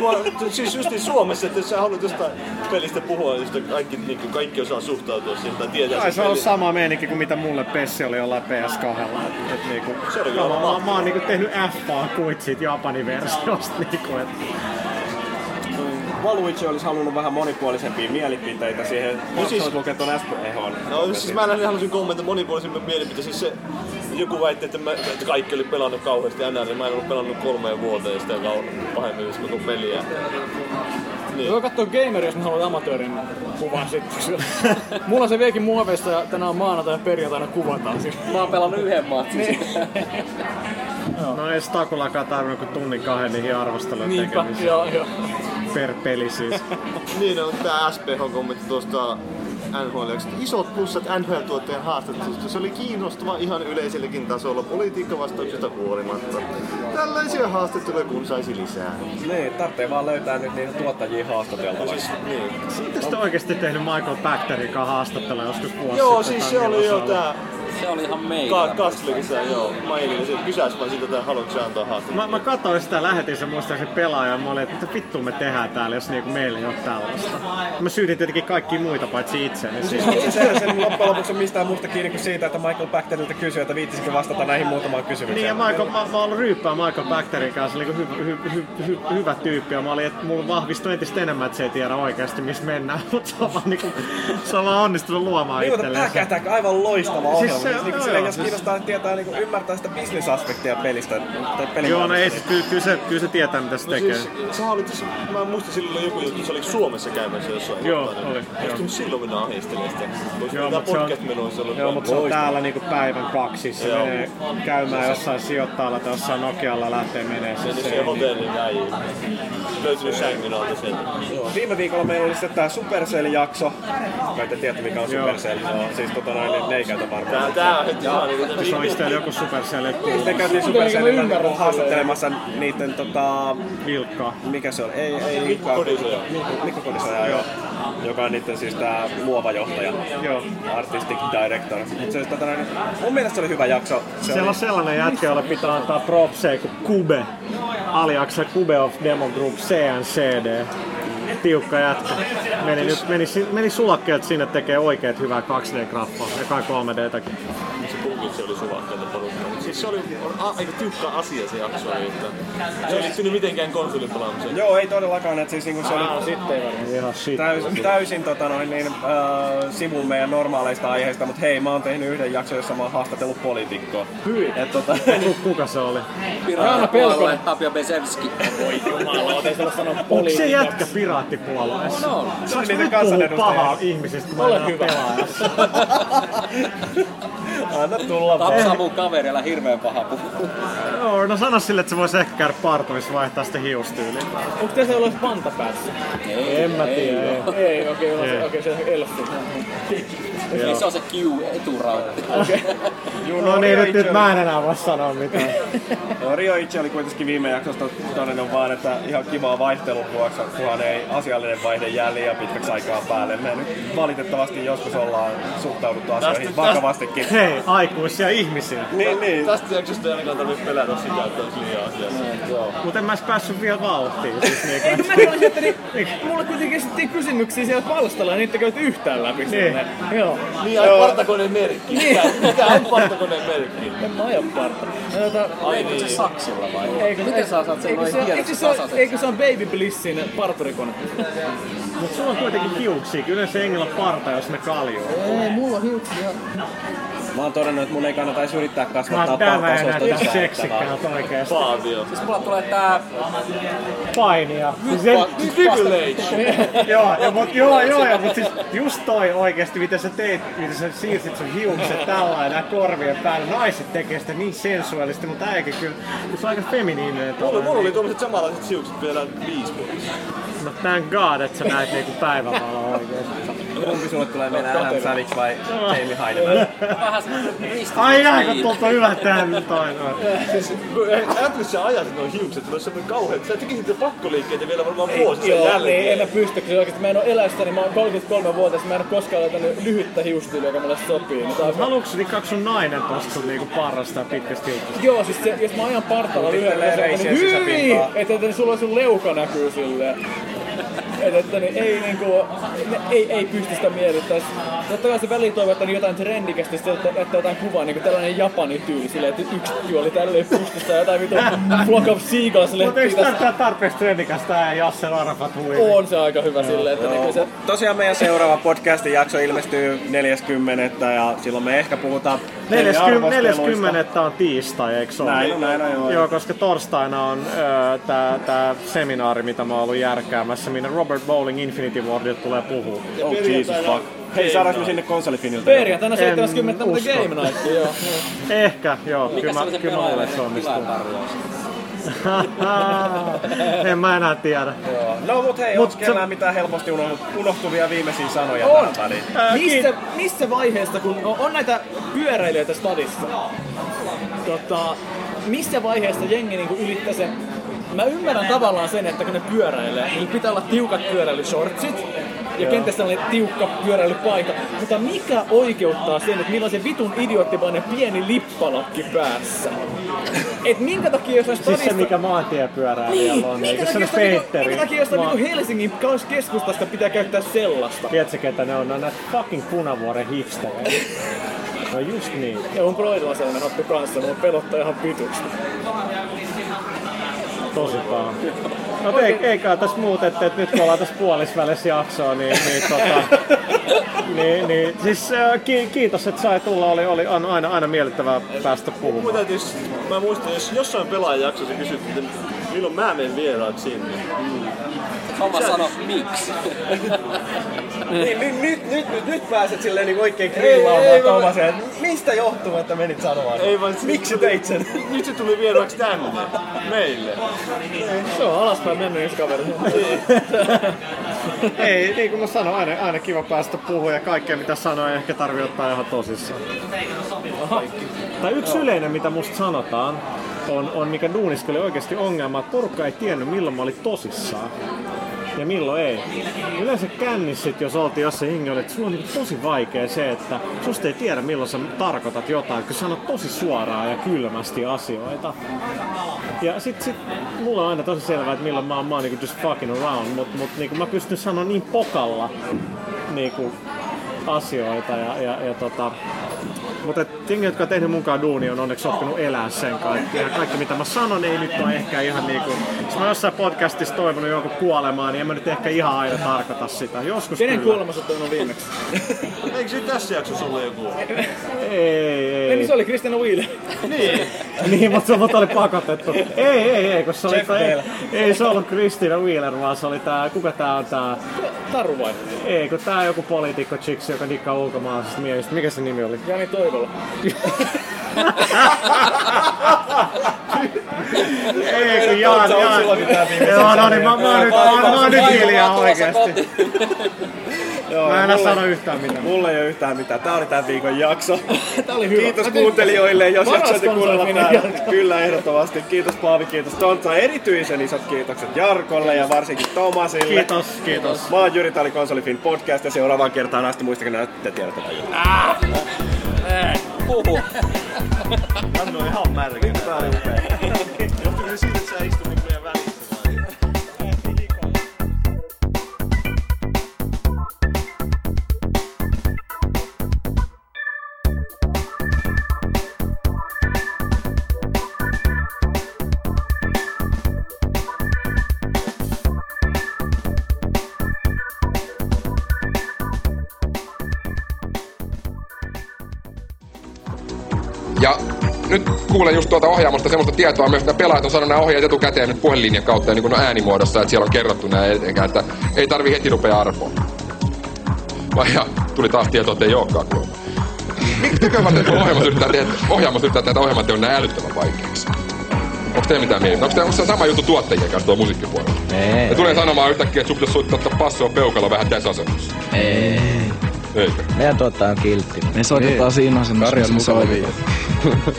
siis just niin Suomessa, että jos sä haluat jostain pelistä puhua, niin sitä kaikki, niin kuin, kaikki osaa suhtautua siihen tai tietää Kai se on ollut sama meininki kuin mitä mulle Pessi oli jollain PS2. Et, et niinku, Se oli kyllä mä, mä, oon niinku tehnyt FA kuit siitä Japanin versiosta. Niinku, et, Valuichi olisi halunnut vähän monipuolisempia mielipiteitä siihen. No siis- lukee tuon SPHn. No siis mä lähdin halusin kommentoida monipuolisemmin mielipiteen. Siis se, joku väitti, että, mä, että kaikki oli pelannut kauheasti NR, niin mä en ollut pelannut kolmeen vuoteen sitä pahemmin jos koko peliä. Niin. Voi katsoa Gamer, jos mä haluat amatöörin kuvan sitten. Mulla se viekin muoveissa ja tänään on maanantai ja perjantaina kuvataan siis. Mä oon pelannut yhden matsin. no ei Stakulakaan tarvinnut kuin tunnin kahden niihin arvostelujen Niinpä, tekemiseen. joo, joo. Per peli siis. niin on tää SPH-kommentti tuosta NHL. Isot plussat NHL-tuottajan haastattelusta. Se oli kiinnostava ihan yleiselläkin tasolla politiikkavastauksista huolimatta. Tällaisia haastatteluja kun saisi lisää. Niin, tarvitsee vaan löytää nyt niitä tuottajia haastateltavaksi. Niin. Sitten sitten oikeesti tehnyt Michael Bacterin kanssa haastattelua joskus vuosi Joo, sitten siis se oli jo tää... Se oli ihan meidän. Ka- Kastlikissa, joo. Mailille se kysäs vaan sitä, että haluatko sä antaa haastattelua. Mä, mä katsoin sitä, lähetin sen muistaakseni pelaajan, mä olin, että mitä vittu me tehdään täällä, jos niinku meillä ei ole tällaista. Mä syytin tietenkin kaikki muita paitsi itseäni. Siis se, se loppujen lopuksi on mistään muusta kiinni kuin siitä, että Michael Bacterilta kysyy, että viittisikö vastata näihin muutamaan kysymykseen. Niin ja Michael, mä, mä ollut ryyppää Michael Bacterin kanssa, niin hy, hy, hy, hy, hyvä tyyppi. Ja mä olin, että mulla vahvistui entistä enemmän, että se ei tiedä oikeasti missä mennään. Mutta se on vaan, niinku, se on vaan onnistunut luomaan Niin, mutta itselleen. kähtää aivan loistava Siis ohjelma. se- Siis, niin, joo, silleen, joo, jos kiinnostaa tietää, niin ymmärtää sitä bisnesaspektia pelistä. Tai pelin Joo, no ei, siis, kyllä, kyllä, se, kyllä se tietää mitä se No tekee. siis, sä olit, siis, mä muistin silloin joku juttu, se oli Suomessa käymässä jossain. Joo, kohtaa, oli, niin joo. Olisiko silloin mennä ahistelemaan sitä? Olisiko Joo, mutta se on, podcast-menoissa ollut? joo, mutta se on täällä niinku päivän kaksi. Se Joo. menee käymään jossain sijoittajalla tai jossain Nokialla lähtee menee. Se, Se, se, hotellin väihin. Löytynyt sängyn alta sieltä. Viime viikolla meillä oli sitten tää Supercell-jakso. Kai te tiedätte mikä on Joo. Supercell. Siis tota noin, niin ne ei käytä varmaan. Tää, on heti ihan niinku... Tässä oliko teillä joku Supercell? Sitten käytiin Supercellillä haastattelemassa niiden tota... Vilkkaa. Mikä se on? Ei, ei Mikko Kodisoja. Mikko, Kodisoja, joo. Joka on niiden siis tää luova johtaja. Joo. Artistic director. Mut se, tota, mun mielestä se oli hyvä jakso. Se Siellä oli, on sellainen jätkä, jolle pitää antaa propseja kuin Kube. Aliaksa Kube of Demo Group CNCD. Tiukka jätkä. Meni, nyt, meni, meni sulakkeet sinne tekee oikeet hyvää 2D-graffaa ja kai 3D-täkin. Se punkitsi oli suvakkeita porukkaa. Siis se oli on a, aika tiukka asia se jakso. Että se ei liittynyt mitenkään konsolipelaamiseen. Joo, ei todellakaan. Et siis niinku se oli Ah, sitten ei varmaan. Ihan shit. täysin, täysin tota noin, niin, äh, sivun meidän normaaleista aiheista, mutta hei, mä oon tehnyt yhden jakson, jossa mä oon haastatellut poliitikkoa. Hyi. Et, tota, Ku- Kuka se oli? Raana Pelkonen. Tapio Besevski. Voi jumala, ei sillä sanoa Onko se poliitikko. jätkä piraattipuolueessa? No, se Saanko niiden nyt puhua kansanedustajia. pahaa ihmisistä, kun mä Ole en ole hyvä. pelaajassa? Anna tulla vaan. Tapsaa mun kaverilla hirveen paha puhua. Joo, no sano sille, että se voisi ehkä käydä parturissa vaihtaa sitä hiustyyliä. Onko tässä ollut panta päässä? En mä tiedä, ei. Ei, okei, Ei. okei, se elfi. Niin se on se Q-eturautti. No niin, nyt, nyt mä en enää voi sanoa mitään. No, Rio itse oli kuitenkin viime jaksosta todennut vaan, että ihan kivaa vaihtelun vuoksi, kunhan ei asiallinen vaihde jää liian pitkäksi aikaa päälle. Me nyt valitettavasti joskus ollaan suhtauduttu asioihin Tästä- vakavastikin. Hei, aikuisia ihmisiä. Niin, niin. Tästä jaksosta ei ainakaan tarvitse pelätä sitä, että olisi liian asiassa. Mutta en mä päässyt vielä vauhtiin. Siis niinku. Eikö mä että niin, mulle kuitenkin esitettiin kysymyksiä siellä palstalla ja niitä käyty yhtään läpi. silleen. Joo. Niin, ai partakoneen merkki. Niin. Mikä, mikä on partakoneen merkki? En mä aja parta. No, tota, Ai niin. se saksilla vai? Eikö, Miten sä osaat sen eikö noin se, hienosti eikö se, ole- tasaiseksi? eikö se on Baby Blissin parturikone? Mut sulla on kuitenkin hiuksia. Kyllä se jengillä on parta, jos ne kaljuu. Ei, mulla on hiuksia. Mä oon todennut, että mun ei kannata edes yrittää kasvattaa partaosastoa näytä lisää. seksikkäältä oikeesti. Paavio. Siis mulla tulee tää... Painia. Privilege. joo, ja, mut, joo, joo, ja, mut siis just toi oikeesti, miten sä teit, miten sä siirsit sun hiukset tällä ja nää korvien päälle. Naiset tekee sitä niin sensuaalisesti, mutta äikin kyllä, se on aika feminiininen. Mulla, mulla oli tuommoiset samanlaiset siukset vielä viisi vuotta. No thank god, että sä näet niinku päivävaloa oikeesti. Kumpi sulle tulee mennä Adam Savage vai Jamie Heidemann? Vähän. Ai ai, kun tuolta on hyvä tää nyt toi. Siis, sä ajasit noin hiukset, se olisi semmoinen kauhean. Sä tekisit jo pakkoliikkeitä vielä varmaan vuosi sen jälkeen. niin, en mä pysty, koska oikeesti mä en oo elästä, niin mä oon 33-vuotias, mä en oo koskaan laitanut lyhyttä hiustyyliä, joka mulle sopii. Niin on... Haluatko nikkaako sun nainen tosta sun niinku parrasta ja pitkästä hiuksesta? Joo, siis se, jos mä ajan partalla lyhyellä, niin se on reisiä niin hyvin, että, että sulla sun leuka näkyy silleen. Että, että niin, ei, niinku, ne, ei, ei pysty sitä miellyttää. Totta kai se väliin toivottaa niin jotain trendikästä, että, että jotain kuvaa, niin kuin tällainen Japani tyyli, silleen, että yksi työ oli tälleen pustussa ja jotain vitu Flock of Seagulls, Mutta eikö tää tarpeeksi trendikästä ja Jasser Arafat hui? on se aika hyvä silleen, että niinku se, Tosiaan meidän seuraava podcastin jakso ilmestyy 40. ja silloin me ehkä puhutaan 40, arvosteluista. 40 on tiistai, eikö se ole? Näin on, näin on, joo. Joo, koska torstaina on öö, tää, tää seminaari, mitä mä oon ollut järkäämässä, minne Robert Bowling Infinity Wardilta tulee puhua. Oh Jesus fuck. Hei, saadaanko me sinne konsolifinilta? perjantaina En 70. usko. Game Night, joo. Ehkä, joo. Mikä kyllä se mä, kyllä mä luulen, että se onnistuu. en mä enää tiedä. Joo. No mut hei, Mut onko se- kellään mitään helposti uno- unohtuvia viimeisiä sanoja On. tähän väliin? Ää, Missä, missä vaiheessa, kun on, on näitä pyöräilijöitä stadissa, tota, missä vaiheessa jengi niinku ylittää sen Mä ymmärrän tavallaan sen, että kun ne pyöräilee, niin pitää olla tiukat pyöräilyshortsit ja kenties sellainen tiukka pyöräilypaita. Mutta mikä oikeuttaa sen, että millaisen vitun idioottimainen pieni lippalakki päässä? Et minkä takia jossain Siis se, mikä maantiepyöräilijällä on, minkä eikö se ole jostain, Petteri? minkä takia jostain Maa- niinku Helsingin keskustasta pitää käyttää sellaista? Tiedätkö ketä ne on? Ne on näitä fucking punavuoren hipstereitä. No just niin. Ja mun broidilla sellainen hattu kanssa, mua pelottaa ihan vitusti. Tosi paha. No ei, eikä tässä muut, että, että nyt kun ollaan tässä puolisvälissä jaksoa, niin, niin, tota, niin, niin siis äh, ki, kiitos, että sai tulla. Oli, oli on aina, aina miellyttävää päästä puhumaan. täytyis, mä muistan, jos jossain pelaajajaksossa kysyttiin, milloin mä menen vieraat sinne. Mm. Sano, miksi? Niin, nyt, nyt, nyt, nyt, nyt pääset silleen niin oikein Ei, ei, grillaamaan Tomaseen. Mistä johtuu, että menit sanomaan? Ei vaan Miksi teit sen? Nyt se tuli vieraaksi tänne, meille. Se on alaspäin mennyt yksi kaveri. Ei, niin kuin mä sanoin, aina, aina kiva päästä puhumaan ja kaikkea mitä sanoin ehkä tarvii ottaa ihan tosissaan. Tai yksi yleinen, mitä musta sanotaan, on, on mikä duuniska oli oikeasti ongelma, että porukka ei tiennyt milloin mä olin tosissaan. Ja milloin ei. Yleensä kännissit, jos oltiin jossain hingoilla, että sulla on niin tosi vaikea se, että susta ei tiedä milloin sä tarkoitat jotain, kun sanot tosi suoraan ja kylmästi asioita. Ja sit, sit mulla on aina tosi selvää, että milloin mä oon, mä oon niinku just fucking around, mut, mut niinku mä pystyn sanoa niin pokalla niinku asioita ja, ja, ja tota, mutta jengi, jotka on tehnyt mukaan duuni, on onneksi oppinut elää sen kaikki. Ja kaikki mitä mä sanon ei nyt ole ehkä ihan niinku... Jos mä jossain podcastissa toivonut jonkun kuolemaan, niin en mä nyt ehkä ihan aina tarkoita sitä. Joskus Kenen kyllä. kuolema sä toivonut viimeksi? Eikö siinä tässä jaksossa ollut joku? Ei, ei. Ei, niin se oli Christian Wheeler. Niin. niin, mutta se mut oli pakotettu. Ei, ei, ei, kun se oli... Ei, ei, se ollut Christina Wheeler, vaan se oli tää... Kuka tää on tää... Taru vai? Ei, kun tää on joku poliitikko chicks, joka dikkaa ulkomaalaisista miehistä. Mikä se nimi oli? Jani Toivola. Ei, kun Jaan, Jaan. Joo, no niin, mä, mä, oon nyt, mä, oon- mä oon nyt hiljaa oikeesti. Joo, Mä en enää mulle- sano yhtään mitään. Mulla ei ole yhtään mitään. Tää oli tämän viikon jakso. Tää oli hyvä. Kiitos Mä kuuntelijoille, jos jaksoitte kuunnella tää. Kyllä, ehdottomasti. Kiitos Paavi, kiitos Tontsa. Erityisen isot kiitokset Jarkolle ja varsinkin Tomasille. Kiitos, kiitos. Mä oon Jyri, tää oli Konsolifin podcast ja seuraavaan kertaan asti muistakaa näyttää tiedätte tämän jutun. Puhu. Anno on ihan märkä. Tää oli upea. Johtuuko kuulen just tuolta ohjaamosta semmoista tietoa myös, että pelaajat on saanut nämä ohjeet etukäteen nyt puhelinlinjan kautta ja niin kuin äänimuodossa, että siellä on kerrottu nämä etenkään, että ei tarvi heti rupea arpoon. Vai ja, tuli taas tieto, että ei olekaan kuulemma. Miksi varten tuolla ohjelmassa yrittää tehdä, ohjelmassa yrittää tehdä ohjelmat on näin älyttömän vaikeaksi? Onko teillä mitään mieltä? Onko teillä sama juttu tuottajien kanssa tuolla musiikkipuolella? Ei. Ja tulee sanomaan yhtäkkiä, että sun pitäisi soittaa ottaa passoa peukalo vähän tässä asennossa. Ei. Eikö? Meidän tuottaja on kiltti. Me soitetaan siinä asennossa, missä me soitetaan.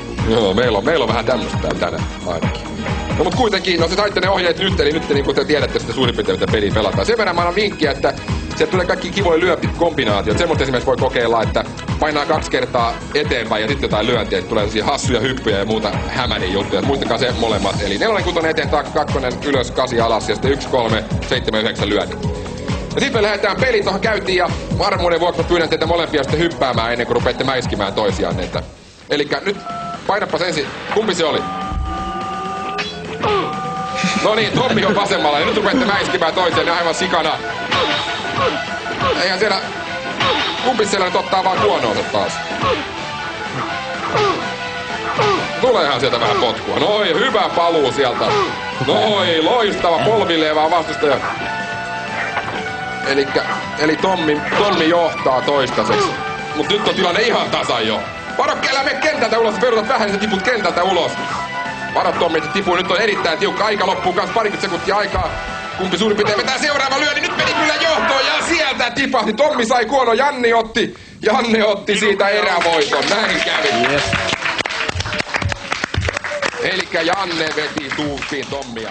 Joo, meillä on, meillä on vähän tämmöistä tänään ainakin. No mut kuitenkin, no se saitte ne ohjeet nyt, eli nyt niin kuin te tiedätte sitten suurin piirtein, mitä peliä pelataan. Sen verran mä annan vinkkiä, että sieltä tulee kaikki kivoja lyöpikombinaatiot. Semmoista esimerkiksi voi kokeilla, että painaa kaksi kertaa eteenpäin ja sitten jotain lyöntiä, että tulee hassuja hyppyjä ja muuta hämäni juttuja. Muistakaa se molemmat. Eli nelonen, kutonen eteen, taakse, kakkonen, ylös, kasi alas ja sitten yksi, kolme, seitsemän, yhdeksän lyönnit. Ja sitten me lähdetään peliin tuohon käyntiin ja varmuuden vuoksi pyydän teitä molempia sitten hyppäämään ennen kuin rupeatte mäiskimään toisiaan. Että... Elikkä nyt painapas ensin, kumpi se oli? No niin, Tommi on vasemmalla ja nyt rupeatte mäiskimään toisiaan aivan sikana. Eihän siellä... Kumpi siellä nyt ottaa vaan kuonoonsa taas? Tuleehan sieltä vähän potkua. Noi, hyvä paluu sieltä. Noi, loistava polvilevää vastustaja. Elikkä, eli Tommi, Tommi johtaa toistaiseksi. Mut nyt on tilanne ihan tasan jo. Varo, älä mene kentältä ulos, perutat vähän, niin sä tiput kentältä ulos. Varo Tommi, että tipuu, nyt on erittäin tiukka aika loppuu kans parikymmentä sekuntia aikaa. Kumpi suurin piirtein vetää seuraava lyönti, nyt meni kyllä johtoon ja sieltä tipahti. Tommi sai kuono, Janni otti, Janne otti siitä erävoiton, näin kävi. Yes. Elikkä Janne veti tuupiin Tommia.